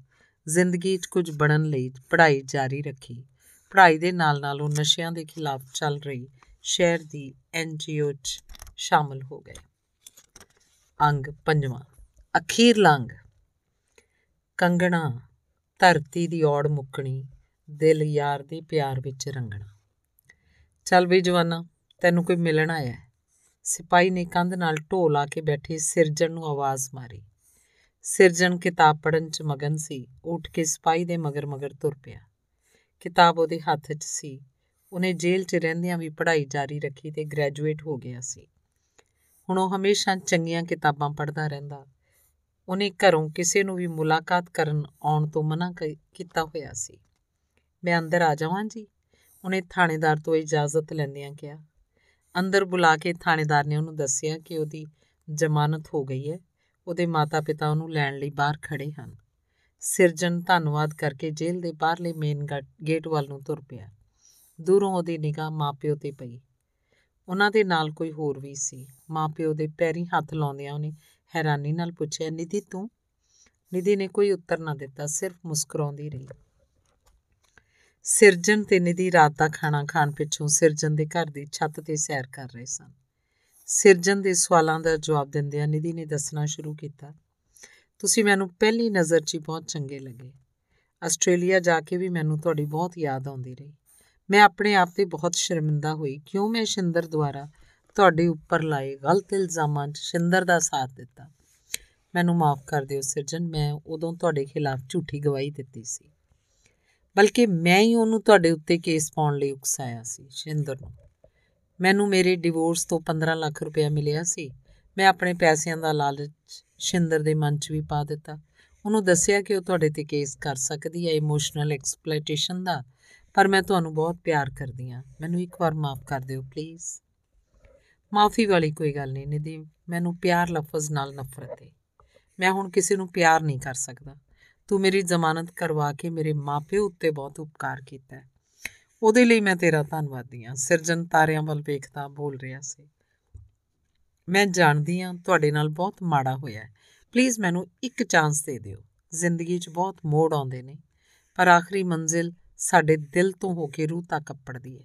ਜ਼ਿੰਦਗੀ 'ਚ ਕੁਝ ਬਣਨ ਲਈ ਪੜ੍ਹਾਈ ਜਾਰੀ ਰੱਖੀ। ਪੜ੍ਹਾਈ ਦੇ ਨਾਲ-ਨਾਲ ਉਹ ਨਸ਼ਿਆਂ ਦੇ ਖਿਲਾਫ ਚੱਲ ਰਹੀ ਸ਼ਹਿਰ ਦੀ ਐਨਜੀਓ 'ਚ ਸ਼ਾਮਲ ਹੋ ਗਏ। ਅੰਗ ਪੰਜਵਾਂ ਅਖੀਰਲਾ ਅੰਗ ਕੰਗਣਾ, ਧਰਤੀ ਦੀ ਔੜ ਮੁੱਕਣੀ, ਦਿਲ ਯਾਰ ਦੇ ਪਿਆਰ ਵਿੱਚ ਰੰਗਣਾ। ਚੱਲ ਵੀ ਜਵਾਨਾ, ਤੈਨੂੰ ਕੋਈ ਮਿਲਣ ਆਇਆ ਸਿਪਾਈ ਨੇ ਕੰਧ ਨਾਲ ਢੋਲ ਆ ਕੇ ਬੈਠੇ ਸਿਰਜਣ ਨੂੰ ਆਵਾਜ਼ ਮਾਰੀ। ਸਿਰਜਣ ਕਿਤਾਬ ਪੜਨ 'ਚ ਮਗਨ ਸੀ, ਉੱਠ ਕੇ ਸਿਪਾਹੀ ਦੇ ਮਗਰ ਮਗਰ ਤੁਰ ਪਿਆ। ਕਿਤਾਬ ਉਹਦੇ ਹੱਥ 'ਚ ਸੀ, ਉਹਨੇ ਜੇਲ੍ਹ 'ਚ ਰਹਿੰਦਿਆਂ ਵੀ ਪੜ੍ਹਾਈ ਜਾਰੀ ਰੱਖੀ ਤੇ ਗ੍ਰੈਜੂਏਟ ਹੋ ਗਿਆ ਸੀ। ਹੁਣ ਉਹ ਹਮੇਸ਼ਾ ਚੰਗੀਆਂ ਕਿਤਾਬਾਂ ਪੜ੍ਹਦਾ ਰਹਿੰਦਾ ਉਹਨੇ ਘਰੋਂ ਕਿਸੇ ਨੂੰ ਵੀ ਮੁਲਾਕਾਤ ਕਰਨ ਆਉਣ ਤੋਂ ਮਨਾ ਕੀਤਾ ਹੋਇਆ ਸੀ। ਮੈਂ ਅੰਦਰ ਆ ਜਾਵਾਂ ਜੀ। ਉਹਨੇ ਥਾਣੇਦਾਰ ਤੋਂ ਇਜਾਜ਼ਤ ਲੈਂਦਿਆਂ ਕਿਹਾ। ਅੰਦਰ ਬੁਲਾ ਕੇ ਥਾਣੇਦਾਰ ਨੇ ਉਹਨੂੰ ਦੱਸਿਆ ਕਿ ਉਹਦੀ ਜ਼ਮਾਨਤ ਹੋ ਗਈ ਹੈ। ਉਹਦੇ ਮਾਤਾ-ਪਿਤਾ ਉਹਨੂੰ ਲੈਣ ਲਈ ਬਾਹਰ ਖੜੇ ਹਨ। ਸਿਰਜਣ ਧੰਨਵਾਦ ਕਰਕੇ ਜੇਲ੍ਹ ਦੇ ਬਾਹਰਲੇ ਮੇਨ ਗੇਟ ਵੱਲ ਨੂੰ ਤੁਰ ਪਿਆ। ਦੂਰੋਂ ਉਹਦੀ ਨਿਗਾਹ ਮਾਪਿਓ ਤੇ ਪਈ। ਉਹਨਾਂ ਦੇ ਨਾਲ ਕੋਈ ਹੋਰ ਵੀ ਸੀ। ਮਾਪਿਓ ਦੇ ਪੈਰੀਂ ਹੱਥ ਲਾਉਂਦਿਆਂ ਉਹਨੇ ਹੈਰਾਨੀ ਨਾਲ ਪੁੱਛਿਆ, ਨਿਧੀ, ਤੂੰ? ਨਿਧੀ ਨੇ ਕੋਈ ਉੱਤਰ ਨਾ ਦਿੱਤਾ, ਸਿਰਫ ਮੁਸਕਰਾਉਂਦੀ ਰਹੀ। ਸਿਰਜਣ ਤੇ ਨਿਧੀ ਰਾਤ ਦਾ ਖਾਣਾ ਖਾਣ ਪਿੱਛੋਂ ਸਿਰਜਣ ਦੇ ਘਰ ਦੀ ਛੱਤ ਤੇ ਸੈਰ ਕਰ ਰਹੇ ਸਨ। ਸਿਰਜਣ ਦੇ ਸਵਾਲਾਂ ਦਾ ਜਵਾਬ ਦਿੰਦਿਆਂ ਨਿਧੀ ਨੇ ਦੱਸਣਾ ਸ਼ੁਰੂ ਕੀਤਾ, ਤੁਸੀਂ ਮੈਨੂੰ ਪਹਿਲੀ ਨਜ਼ਰ 'ਚ ਹੀ ਬਹੁਤ ਚੰਗੇ ਲੱਗੇ। ਆਸਟ੍ਰੇਲੀਆ ਜਾ ਕੇ ਵੀ ਮੈਨੂੰ ਤੁਹਾਡੀ ਬਹੁਤ ਯਾਦ ਆਉਂਦੀ ਰਹੀ। ਮੈਂ ਆਪਣੇ ਆਪ ਤੇ ਬਹੁਤ ਸ਼ਰਮਿੰਦਾ ਹੋਈ। ਕਿਉਂ ਮੈਂ ਸ਼ਿੰਦਰ ਦੁਆਰਾ ਤੁਹਾਡੇ ਉੱਪਰ ਲਾਏ ਗਲਤ ਇਲਜ਼ਾਮਾਂ 'ਚ ਸ਼ਿੰਦਰ ਦਾ ਸਾਥ ਦਿੱਤਾ। ਮੈਨੂੰ ਮਾਫ ਕਰ ਦਿਓ ਸਿਰਜਣ, ਮੈਂ ਉਦੋਂ ਤੁਹਾਡੇ ਖਿਲਾਫ ਝੂਠੀ ਗਵਾਹੀ ਦਿੱਤੀ ਸੀ। ਬਲਕਿ ਮੈਂ ਹੀ ਉਹਨੂੰ ਤੁਹਾਡੇ ਉੱਤੇ ਕੇਸ ਪਾਉਣ ਲਈ ਉਕਸਾਇਆ ਸੀ, ਸ਼ਿੰਦਰ ਨੂੰ। ਮੈਨੂੰ ਮੇਰੇ ਡਿਵੋਰਸ ਤੋਂ 15 ਲੱਖ ਰੁਪਏ ਮਿਲਿਆ ਸੀ। ਮੈਂ ਆਪਣੇ ਪੈਸਿਆਂ ਦਾ ਲਾਲਚ ਸ਼ਿੰਦਰ ਦੇ ਮਨ 'ਚ ਵੀ ਪਾ ਦਿੱਤਾ। ਉਹਨੂੰ ਦੱਸਿਆ ਕਿ ਉਹ ਤੁਹਾਡੇ ਤੇ ਕੇਸ ਕਰ ਸਕਦੀ ਹੈ ਇਮੋਸ਼ਨਲ ਐਕਸਪਲੋਇਟੇਸ਼ਨ ਦਾ, ਪਰ ਮੈਂ ਤੁਹਾਨੂੰ ਬਹੁਤ ਪਿਆਰ ਕਰਦੀ ਹਾਂ। ਮੈਨੂੰ ਇੱਕ ਵਾਰ ਮਾਫ ਕਰ ਦਿਓ, ਪਲੀਜ਼। ਮਾਫੀ ਵਾਲੀ ਕੋਈ ਗੱਲ ਨਹੀਂ, ਨਿਧੀ। ਮੈਨੂੰ ਪਿਆਰ ਲਫ਼ਜ਼ ਨਾਲ ਨਫ਼ਰਤ ਹੈ ਮੈਂ ਹੁਣ ਕਿਸੇ ਨੂੰ ਪਿਆਰ ਨਹੀਂ ਕਰ ਸਕਦਾ। ਤੂੰ ਮੇਰੀ ਜ਼ਮਾਨਤ ਕਰਵਾ ਕੇ ਮੇਰੇ ਮਾਪਿਓ ਉੱਤੇ ਬਹੁਤ ਉਪਕਾਰ ਕੀਤਾ ਉਹਦੇ ਲਈ ਮੈਂ ਤੇਰਾ ਧੰਨਵਾਦੀ ਹਾਂ। ਸਿਰਜਨ ਤਾਰਿਆਂ ਵੱਲ ਵੇਖਦਾ ਬੋਲ ਰਿਹਾ ਸੀ। ਮੈਂ ਜਾਣਦੀ ਹਾਂ ਤੁਹਾਡੇ ਨਾਲ ਬਹੁਤ ਮਾੜਾ ਹੋਇਆ ਹੈ। ਪਲੀਜ਼ ਮੈਨੂੰ ਇੱਕ ਚਾਂਸ ਦੇ ਦਿਓ। ਜ਼ਿੰਦਗੀ 'ਚ ਬਹੁਤ ਮੋੜ ਆਉਂਦੇ ਨੇ, ਪਰ ਆਖਰੀ ਮੰਜ਼ਿਲ ਸਾਡੇ ਦਿਲ ਤੋਂ ਹੋ ਕੇ ਰੂਹ ਤੱਕ ਪੜਦੀ ਹੈ।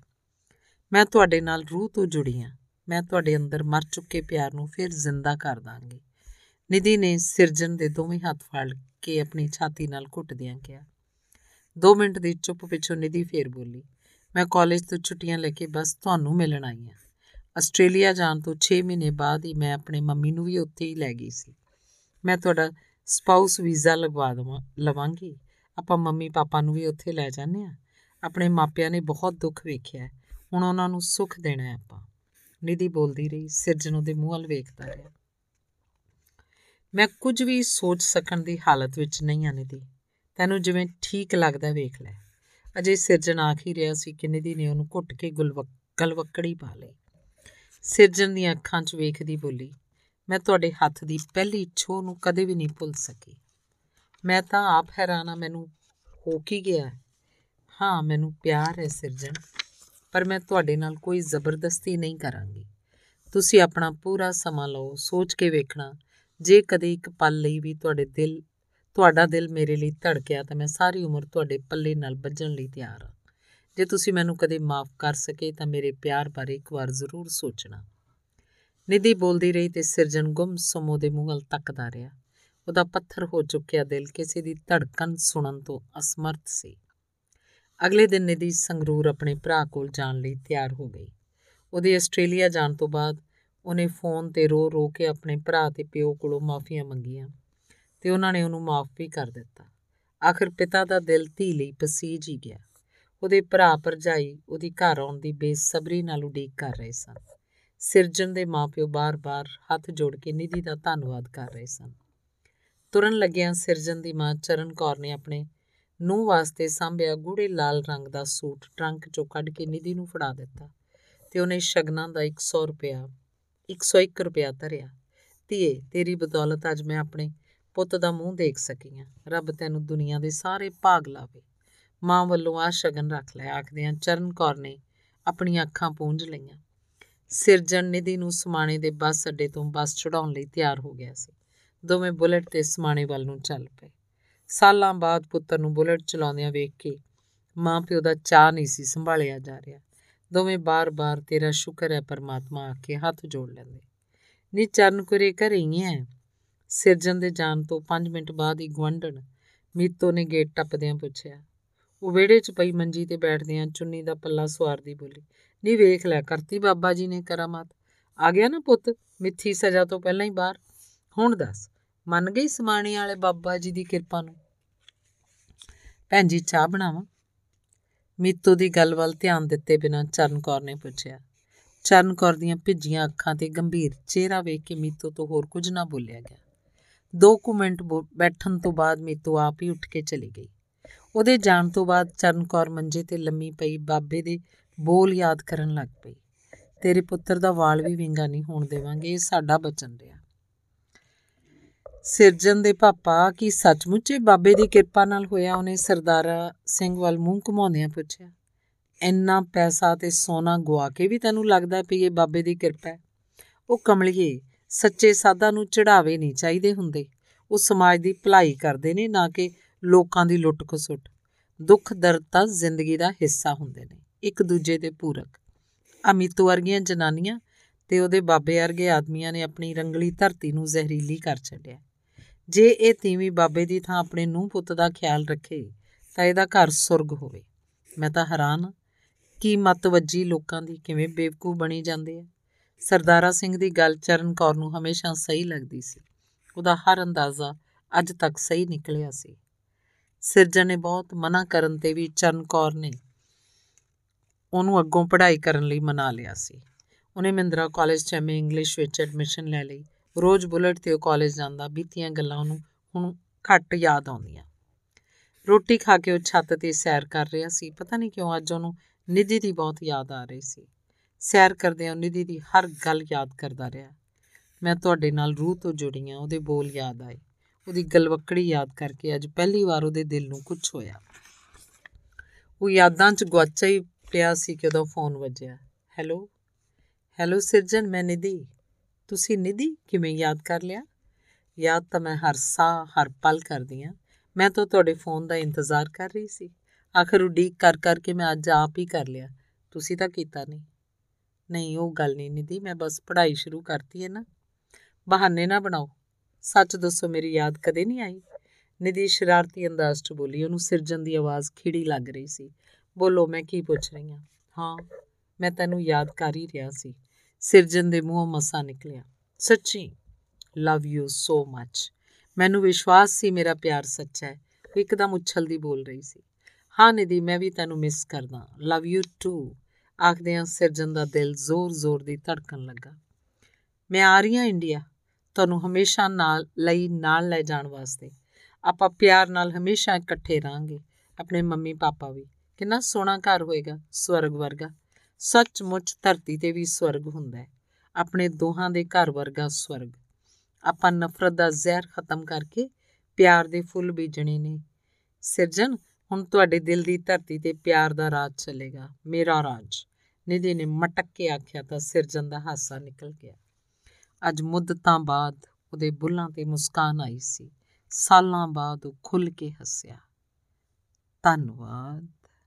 ਮੈਂ ਤੁਹਾਡੇ ਨਾਲ ਰੂਹ ਤੋਂ ਜੁੜੀ ਹਾਂ। ਮੈਂ ਤੁਹਾਡੇ ਅੰਦਰ ਮਰ ਚੁੱਕੇ ਪਿਆਰ ਨੂੰ ਫਿਰ ਜ਼ਿੰਦਾ ਕਰ ਦਾਂਗੀ। ਨਿਧੀ ਨੇ ਸਿਰਜਨ ਦੇ ਦੋਵੇਂ ਹੱਥ ਫੜ ਕੇ ਆਪਣੀ ਛਾਤੀ ਨਾਲ ਘੁੱਟਦਿਆਂ ਕਿਹਾ। 2 ਮਿੰਟ ਦੀ ਚੁੱਪ ਪਿੱਛੋਂ ਨਿਧੀ ਫੇਰ ਬੋਲੀ, ਮੈਂ ਕਾਲਜ ਤੋਂ ਛੁੱਟੀਆਂ ਲੈ ਕੇ ਬਸ ਤੁਹਾਨੂੰ ਮਿਲਣ ਆਈ ਹਾਂ। ਆਸਟ੍ਰੇਲੀਆ ਜਾਣ ਤੋਂ 6 ਮਹੀਨੇ ਬਾਅਦ ਹੀ ਮੈਂ ਆਪਣੇ ਮੰਮੀ ਨੂੰ ਵੀ ਉੱਥੇ ਹੀ ਲੈ ਗਈ ਸੀ। ਮੈਂ ਤੁਹਾਡਾ ਸਪਾਊਸ ਵੀਜ਼ਾ ਲਗਵਾ ਦਵਾਂ, ਲਵਾਂਗੀ। ਆਪਾਂ ਮੰਮੀ ਪਾਪਾ ਨੂੰ ਵੀ ਉੱਥੇ ਲੈ ਜਾਂਦੇ ਆ ਆਪਣੇ ਮਾਪਿਆਂ ਨੇ ਬਹੁਤ ਦੁੱਖ ਵੇਖਿਆ ਹੁਣ ਉਹਨਾਂ ਨੂੰ ਸੁੱਖ ਦੇਣਾ ਹੈ ਆਪਾਂ। ਨਿਧੀ ਬੋਲਦੀ ਰਹੀ, ਸਿਰਜਣ ਉਹਦੇ ਮੂੰਹ ਵੱਲ ਵੇਖਦਾ ਰਿਹਾ। ਮੈਂ ਕੁਝ ਵੀ ਸੋਚ ਸਕਣ ਦੀ ਹਾਲਤ ਵਿੱਚ ਨਹੀਂ ਆ ਨਿਧੀ। ਤੈਨੂੰ ਜਿਵੇਂ ਠੀਕ ਲੱਗਦਾ ਵੇਖ ਲੈ। ਅਜੇ ਸਿਰਜਣ ਆਖ ਹੀ ਰਿਹਾ ਸੀ ਕਿ ਨਿਧੀ ਨੇ ਉਹਨੂੰ ਘੁੱਟ ਕੇ ਗਲਵੱਕੜੀ ਪਾ ਲਈ। ਸਿਰਜਣ ਦੀਆਂ ਅੱਖਾਂ 'ਚ ਵੇਖਦੀ ਬੋਲੀ, ਮੈਂ ਤੁਹਾਡੇ ਹੱਥ ਦੀ ਪਹਿਲੀ ਛੋਹ ਨੂੰ ਕਦੇ ਵੀ ਨਹੀਂ ਭੁੱਲ ਸਕੀ। ਮੈਂ ਤਾਂ ਆਪ ਹੈਰਾਨ ਆ ਮੈਨੂੰ ਹੋ ਕੀ ਗਿਆ ਹਾਂ, ਮੈਨੂੰ ਪਿਆਰ ਹੈ ਸਿਰਜਣ। ਪਰ ਮੈਂ ਤੁਹਾਡੇ ਨਾਲ ਕੋਈ ਜ਼ਬਰਦਸਤੀ ਨਹੀਂ ਕਰਾਂਗੀ। ਤੁਸੀਂ ਆਪਣਾ ਪੂਰਾ ਸਮਾਂ ਲਓ, ਸੋਚ ਕੇ ਵੇਖਣਾ। ਜੇ ਕਦੇ ਇੱਕ ਪਲ ਲਈ ਵੀ ਤੁਹਾਡੇ ਦਿਲ, ਤੁਹਾਡਾ ਦਿਲ ਮੇਰੇ ਲਈ ਧੜਕਿਆ ਤਾਂ ਮੈਂ ਸਾਰੀ ਉਮਰ ਤੁਹਾਡੇ ਪੱਲੇ ਨਾਲ ਵੱਜਣ ਲਈ ਤਿਆਰ ਹਾਂ। ਜੇ ਤੁਸੀਂ ਮੈਨੂੰ ਕਦੇ ਮਾਫ ਕਰ ਸਕੇ ਤਾਂ ਮੇਰੇ ਪਿਆਰ ਬਾਰੇ ਇੱਕ ਵਾਰ ਜ਼ਰੂਰ ਸੋਚਣਾ। ਨਿਧੀ ਬੋਲਦੀ ਰਹੀ ਤੇ ਸਿਰਜਣ ਗੁੰਮ ਸਮੋ ਦੇ ਮੂੰਹ ਵੱਲ ਤੱਕਦਾ ਰਿਹਾ। ਉਹਦਾ ਪੱਥਰ ਹੋ ਚੁੱਕਿਆ ਦਿਲ ਕਿਸੇ ਦੀ ਧੜਕਣ ਸੁਣਨ ਤੋਂ ਅਸਮਰਥ ਸੀ। ਅਗਲੇ ਦਿਨ ਨਿਧੀ ਸੰਗਰੂਰ ਆਪਣੇ ਭਰਾ ਕੋਲ ਜਾਣ ਲਈ ਤਿਆਰ ਹੋ ਗਈ। ਉਹਦੇ ਆਸਟ੍ਰੇਲੀਆ ਜਾਣ ਤੋਂ ਬਾਅਦ ਉਹਨੇ ਫੋਨ ਤੇ ਰੋ ਰੋ ਕੇ ਆਪਣੇ ਭਰਾ ਤੇ ਪਿਓ ਕੋਲੋਂ ਮਾਫੀਆਂ ਮੰਗੀਆਂ ਤੇ ਉਹਨਾਂ ਨੇ ਉਹਨੂੰ ਮਾਫ ਵੀ ਕਰ ਦਿੱਤਾ। ਆਖਰ ਪਿਤਾ ਦਾ ਦਿਲ ਧੀ ਲਈ ਪਸੀਜ ਹੀ ਗਿਆ। ਉਹਦੇ ਭਰਾ ਭਰਜਾਈ ਉਹਦੀ ਘਰ ਆਉਣ ਦੀ ਬੇਸਬਰੀ ਨਾਲ ਉਡੀਕ ਕਰ ਰਹੇ ਸਨ। ਸਿਰਜਣ ਦੇ ਮਾਪਿਓ ਬਾਰ-ਬਾਰ ਹੱਥ ਜੋੜ ਕੇ ਨਿਧੀ ਦਾ ਧੰਨਵਾਦ ਕਰ ਰਹੇ ਸਨ। ਤੁਰਨ ਲੱਗਿਆਂ ਸਿਰਜਣ ਦੀ ਮਾਂ ਚਰਨ ਕੌਰ ਨੇ ਆਪਣੇ ਨੂੰ ਵਾਸਤੇ ਸਾਂਭਿਆ ਗੂੜੇ ਲਾਲ ਰੰਗ ਦਾ ਸੂਟ ਟਰੰਕ ਚੋਂ ਕੱਢ ਕੇ ਨਿਧੀ ਨੂੰ ਫੜਾ ਦਿੱਤਾ ਤੇ ਉਹਨੇ ਸ਼ਗਨਾਂ ਦਾ 100 ਰੁਪਇਆ 101 ਰੁਪਇਆ ਧਰਿਆ। ਧੀਏ, ਤੇਰੀ ਬਦੌਲਤ ਅੱਜ ਮੈਂ ਆਪਣੇ ਪੁੱਤ ਦਾ ਮੂੰਹ ਦੇਖ ਸਕੀ ਆ। ਰੱਬ ਤੈਨੂੰ ਦੁਨੀਆ ਦੇ ਸਾਰੇ ਭਾਗ ਲਾਵੇ ਮਾਂ ਵੱਲੋਂ ਆ ਸ਼ਗਨ ਰੱਖ ਲਿਆ ਆਖਦਿਆਂ ਚਰਨ ਕੌਰ ਨੇ ਆਪਣੀਆਂ ਅੱਖਾਂ ਪੂੰਝ ਲਈਆਂ। ਸਿਰਜਣ ਨਿਧੀ ਨੂੰ ਸਮਾਣੇ ਦੇ ਬੱਸ ਅੱਡੇ ਤੋਂ ਬੱਸ ਚੜਾਉਣ ਲਈ ਤਿਆਰ ਹੋ ਗਿਆ ਸੀ। ਦੋਵੇਂ ਬੁਲਟ ਤੇ ਸਮਾਣੇ ਵੱਲ ਨੂੰ ਚੱਲ ਪਏ। ਸਾਲਾਂ ਬਾਅਦ ਪੁੱਤਰ ਨੂੰ ਬੁਲਟ ਚਲਾਉਂਦਿਆਂ ਵੇਖ ਕੇ ਮਾਂ ਪਿਓ ਦਾ ਚਾਹ ਨਹੀਂ ਸੀ ਸੰਭਾਲਿਆ ਜਾ ਰਿਹਾ। ਦੋਵੇਂ ਬਾਰ-ਬਾਰ, ਤੇਰਾ ਸ਼ੁਕਰ ਹੈ ਪਰਮਾਤਮਾ ਆਕੇ ਹੱਥ ਜੋੜ ਲੈਂਦੇ। ਨੀ ਚਰਨ ਕੁਰੇ ਘਰੇ ਹੀ ਐ ਸਿਰਜਣ ਦੇ ਜਾਣ ਤੋਂ 5 ਮਿੰਟ ਬਾਅਦ ਹੀ ਗਵੰਡਣ ਮੀਤੋ ਨੇ ਗੇਟ ਟੱਪਦਿਆਂ ਪੁੱਛਿਆ, ਉਹ ਵਿਹੜੇ 'ਚ ਪਈ ਮੰਜੀ ਤੇ ਬੈਠਦਿਆਂ ਚੁੰਨੀ ਦਾ ਪੱਲਾ ਸਵਾਰਦੀ ਬੋਲੀ, ਨੀ ਵੇਖ ਲੈ, ਕਰਤੀ ਬਾਬਾ ਜੀ ਨੇ ਕਰਾਮਾਤ। ਆ ਗਿਆ ਨਾ ਪੁੱਤ, ਮਿੱਥੀ ਸਜ਼ਾ ਤੋਂ ਪਹਿਲਾਂ ਹੀ ਬਾਹਰ। ਹੁਣ ਦੱਸ ਮੰਨ ਗਈ ਸਮਾਣੇ ਵਾਲੇ ਬਾਬਾ ਜੀ ਦੀ ਕਿਰਪਾ ਨੂੰ? ਭੈਣ ਜੀ, ਚਾਹ ਬਣਾਵਾਂ? ਮੀਤੋ ਦੀ ਗੱਲ ਵੱਲ ਧਿਆਨ ਦਿੱਤੇ ਬਿਨਾਂ ਚਰਨ ਕੌਰ ਨੇ ਪੁੱਛਿਆ। ਚਰਨ ਕੌਰ ਦੀਆਂ ਭਿੱਜੀਆਂ ਅੱਖਾਂ ਤੇ ਗੰਭੀਰ ਚਿਹਰਾ ਵੇਖ ਕੇ ਮੀਤੋ ਤੋਂ ਹੋਰ ਕੁਝ ਨਾ ਬੋਲਿਆ ਗਿਆ। ਦੋ ਕੁ ਮਿੰਟ ਬੈਠਣ ਤੋਂ ਬਾਅਦ ਮੀਤੋ ਆਪ ਹੀ ਉੱਠ ਕੇ ਚਲੀ ਗਈ। ਉਹਦੇ ਜਾਣ ਤੋਂ ਬਾਅਦ ਚਰਨ ਕੌਰ ਮੰਜੇ ਤੇ ਲੰਮੀ ਪਈ ਬਾਬੇ ਦੇ ਬੋਲ ਯਾਦ ਕਰਨ ਲੱਗ ਪਈ। ਤੇਰੇ ਪੁੱਤਰ ਦਾ ਵਾਲ ਵੀ ਵਿੰਗਾ ਨਹੀਂ ਹੋਣ ਦੇਵਾਂਗੇ, ਇਹ ਸਾਡਾ ਬਚਨ ਰਿਹਾ। ਸਿਰਜਨ ਦੇ ਪਾਪਾ ਕੀ ਸੱਚਮੁੱਚ ਬਾਬੇ ਦੀ ਕਿਰਪਾ ਨਾਲ ਹੋਇਆ? ਉਹਨੇ ਸਰਦਾਰਾ ਸਿੰਘ ਵੱਲ ਮੂੰਹ ਘੁਮਾਉਂਦਿਆਂ ਪੁੱਛਿਆ, ਇੰਨਾ ਪੈਸਾ ਤੇ ਸੋਨਾ ਗਵਾ ਕੇ ਵੀ ਤੈਨੂੰ ਲੱਗਦਾ ਪਈ ਇਹ ਬਾਬੇ ਦੀ ਕਿਰਪਾ ਹੈ? ਉਹ ਕਮਲੀਏ, ਸੱਚੇ ਸਾਧਾਂ ਨੂੰ ਚੜਾਵੇ ਨਹੀਂ ਚਾਹੀਦੇ ਹੁੰਦੇ। ਉਹ ਸਮਾਜ ਦੀ ਭਲਾਈ ਕਰਦੇ ਨੇ, ਨਾ ਕਿ ਲੋਕਾਂ ਦੀ ਲੁੱਟ ਖਸੁੱਟ ਦੁੱਖ, ਦਰਦ ਤਾਂ ਜ਼ਿੰਦਗੀ ਦਾ ਹਿੱਸਾ ਹੁੰਦੇ ਨੇ, ਇੱਕ ਦੂਜੇ ਦੇ ਪੂਰਕ। ਅਮਿਤ ਵਰਗੀਆਂ ਜਨਾਨੀਆਂ ਤੇ ਉਹਦੇ ਬਾਬੇ ਵਰਗੇ ਆਦਮੀਆਂ ਨੇ ਆਪਣੀ ਰੰਗਲੀ ਧਰਤੀ ਨੂੰ ਜ਼ਹਿਰੀਲੀ ਕਰ ਛੱਡਿਆ। ਜੇ ਇਹ ਤੀਵੀਂ ਬਾਬੇ ਦੀ ਥਾਂ ਆਪਣੇ ਨੂੰ ਪੁੱਤ ਦਾ ਖਿਆਲ ਰੱਖੇ, ਤਾਂ ਇਹਦਾ ਘਰ ਸੁਰਗ ਹੋਵੇ। ਮੈਂ ਤਾਂ ਹੈਰਾਨ ਕੀ ਮਤ ਵੱਜੀ ਲੋਕਾਂ ਦੀ ਕਿਵੇਂ ਬੇਵਕੂਫ ਬਣੀ ਜਾਂਦੇ ਆ। ਸਰਦਾਰਾ ਸਿੰਘ ਦੀ ਗੱਲ ਚਰਨ ਕੌਰ ਨੂੰ ਹਮੇਸ਼ਾ ਸਹੀ ਲੱਗਦੀ ਸੀ। ਉਹਦਾ ਹਰ ਅੰਦਾਜ਼ਾ ਅੱਜ ਤੱਕ ਸਹੀ ਨਿਕਲਿਆ ਸੀ। ਸਿਰਜਣ ਨੇ ਬਹੁਤ ਮਨਾ ਕਰਨ ਤੇ ਵੀ ਚਰਨ ਕੌਰ ਨੇ ਉਹਨੂੰ ਅੱਗੋਂ ਪੜ੍ਹਾਈ ਕਰਨ ਲਈ ਮਨਾ ਲਿਆ ਸੀ। ਉਹਨੇ ਮਹਿੰਦਰਾ ਕਾਲਜ 'ਚ ਐਮਏ ਇੰਗਲਿਸ਼ ਵਿੱਚ ਐਡਮਿਸ਼ਨ ਲੈ ਲਈ। ਰੋਜ਼ ਬੁਲਟ ਤੇ ਉਹ ਕਾਲਜ ਜਾਂਦਾ, ਬੀਤੀਆਂ ਗੱਲਾਂ ਉਹਨੂੰ ਹੁਣ ਘੱਟ ਯਾਦ ਆਉਂਦੀਆਂ। ਰੋਟੀ ਖਾ ਕੇ ਉਹ ਛੱਤ ਤੇ ਸੈਰ ਕਰ ਰਿਹਾ ਸੀ। ਪਤਾ ਨਹੀਂ ਕਿਉਂ ਅੱਜ ਉਹਨੂੰ ਨਿਧੀ ਦੀ ਬਹੁਤ ਯਾਦ ਆ ਰਹੀ ਸੀ। ਸੈਰ ਕਰਦੇ ਉਹ ਨਿਧੀ ਦੀ ਹਰ ਗੱਲ ਯਾਦ ਕਰਦਾ ਰਿਹਾ। ਮੈਂ ਤੁਹਾਡੇ ਨਾਲ ਰੂਹ ਤੋਂ ਜੁੜੀ ਆ ਉਹਦੇ ਬੋਲ ਯਾਦ ਆਏ। ਉਹਦੀ ਗਲਵਕੜੀ ਯਾਦ ਕਰਕੇ ਅੱਜ ਪਹਿਲੀ ਵਾਰ ਉਹਦੇ ਦਿਲ ਨੂੰ ਕੁਝ ਹੋਇਆ। ਉਹ ਯਾਦਾਂ 'ਚ ਗਵਾਚਾ ਹੀ ਪਿਆ ਸੀ ਕਿ ਉਹਦਾ ਫੋਨ ਵੱਜਿਆ। ਹੈਲੋ ਹੈਲੋ ਸਿਰਜਨ ਮੈਂ ਨਿਧੀ। ਤੁਸੀਂ ਨਿਧੀ ਕਿਵੇਂ ਯਾਦ ਕਰ ਲਿਆ? ਯਾਦ ਤਾਂ ਮੈਂ ਹਰ ਸਾਹ, ਹਰ ਪਲ ਕਰਦੀ ਆ। ਮੈਂ ਤਾਂ ਤੁਹਾਡੇ ਫੋਨ ਦਾ ਇੰਤਜ਼ਾਰ ਕਰ ਰਹੀ ਸੀ। ਆਖਰ ਉਡੀਕ ਕਰ ਕਰਕੇ ਮੈਂ ਅੱਜ ਆਪ ਹੀ ਕਰ ਲਿਆ। ਤੁਸੀਂ ਤਾਂ ਕੀਤਾ ਨਹੀਂ। ਨਹੀਂ, ਉਹ ਗੱਲ ਨਹੀਂ ਨਿਧੀ, ਮੈਂ ਬਸ ਪੜ੍ਹਾਈ ਸ਼ੁਰੂ ਕਰਤੀ ਹੈ ਨਾ। ਬਹਾਨੇ ਨਾ ਬਣਾਓ। ਸੱਚ ਦੱਸੋ, ਮੇਰੀ ਯਾਦ ਕਦੇ ਨਹੀਂ ਆਈ? ਨਿਧੀ ਸ਼ਰਾਰਤੀ ਅੰਦਾਜ਼ 'ਚ ਬੋਲੀ, ਉਹਨੂੰ ਸਿਰਜਣ ਦੀ ਆਵਾਜ਼ ਖਿੜੀ ਲੱਗ ਰਹੀ ਸੀ। ਬੋਲੋ, ਮੈਂ ਕੀ ਪੁੱਛ ਰਹੀ ਹਾਂ ਹਾਂ, ਮੈਂ ਤੈਨੂੰ ਯਾਦ ਕਰ ਹੀ ਰਿਹਾ ਸੀ। ਸਿਰਜਨ ਦੇ ਮੂੰਹੋਂ ਮਸਾ ਨਿਕਲਿਆ। ਸੱਚੀ ਲਵ ਯੂ ਸੋ ਮੱਚ ਮੈਨੂੰ ਵਿਸ਼ਵਾਸ ਸੀ ਮੇਰਾ ਪਿਆਰ ਸੱਚਾ ਹੈ। ਉਹ ਇੱਕਦਮ ਉਛਲਦੀ ਬੋਲ ਰਹੀ ਸੀ। ਹਾਂ ਨਿਧੀ, ਮੈਂ ਵੀ ਤੈਨੂੰ ਮਿਸ ਕਰਦਾ ਲਵ ਯੂ ਟੂ ਆਖਦਿਆਂ ਸਿਰਜਨ ਦਾ ਦਿਲ ਜ਼ੋਰ-ਜ਼ੋਰ ਦੀ ਧੜਕਣ ਲੱਗਾ। ਮੈਂ ਆ ਰਹੀ ਹਾਂ ਇੰਡੀਆ। ਤੁਹਾਨੂੰ ਹਮੇਸ਼ਾ ਨਾਲ, ਲਈ ਨਾਲ ਲੈ ਜਾਣ ਵਾਸਤੇ। ਆਪਾਂ ਪਿਆਰ ਨਾਲ ਹਮੇਸ਼ਾ ਇਕੱਠੇ ਰਾਂਗੇ ਆਪਣੇ ਮੰਮੀ ਪਾਪਾ ਵੀ। ਕਿੰਨਾ ਸੋਹਣਾ ਘਰ ਹੋਏਗਾ, ਸਵਰਗ ਵਰਗਾ। ਸੱਚਮੁੱਚ ਧਰਤੀ ਤੇ ਵੀ ਸਵਰਗ ਹੁੰਦਾ ਹੈ। ਆਪਣੇ ਦੋਹਾਂ ਦੇ ਘਰ ਵਰਗਾ ਸਵਰਗ। ਆਪਾਂ ਨਫ਼ਰਤ ਦਾ ਜ਼ਹਿਰ ਖਤਮ ਕਰਕੇ ਪਿਆਰ ਦੇ ਫੁੱਲ ਬੀਜਣੇ ਨੇ। ਸਿਰਜਨ ਹੁਣ ਤੁਹਾਡੇ ਦਿਲ ਦੀ ਧਰਤੀ ਤੇ ਪਿਆਰ ਦਾ ਰਾਜ ਚੱਲੇਗਾ। ਮੇਰਾ ਰਾਜ। ਨਿਧੀ ਨੇ ਮਟਕ ਕੇ ਆਖਿਆ ਤਾਂ ਸਿਰਜਨ ਦਾ ਹਾਸਾ ਨਿਕਲ ਗਿਆ। ਅੱਜ ਮੁੱਦਤਾਂ ਬਾਅਦ ਉਹਦੇ ਬੁੱਲਾਂ ਤੇ ਮੁਸਕਾਨ ਆਈ ਸੀ। ਸਾਲਾਂ ਬਾਅਦ ਉਹ ਖੁੱਲ ਕੇ ਹੱਸਿਆ। ਧੰਨਵਾਦ।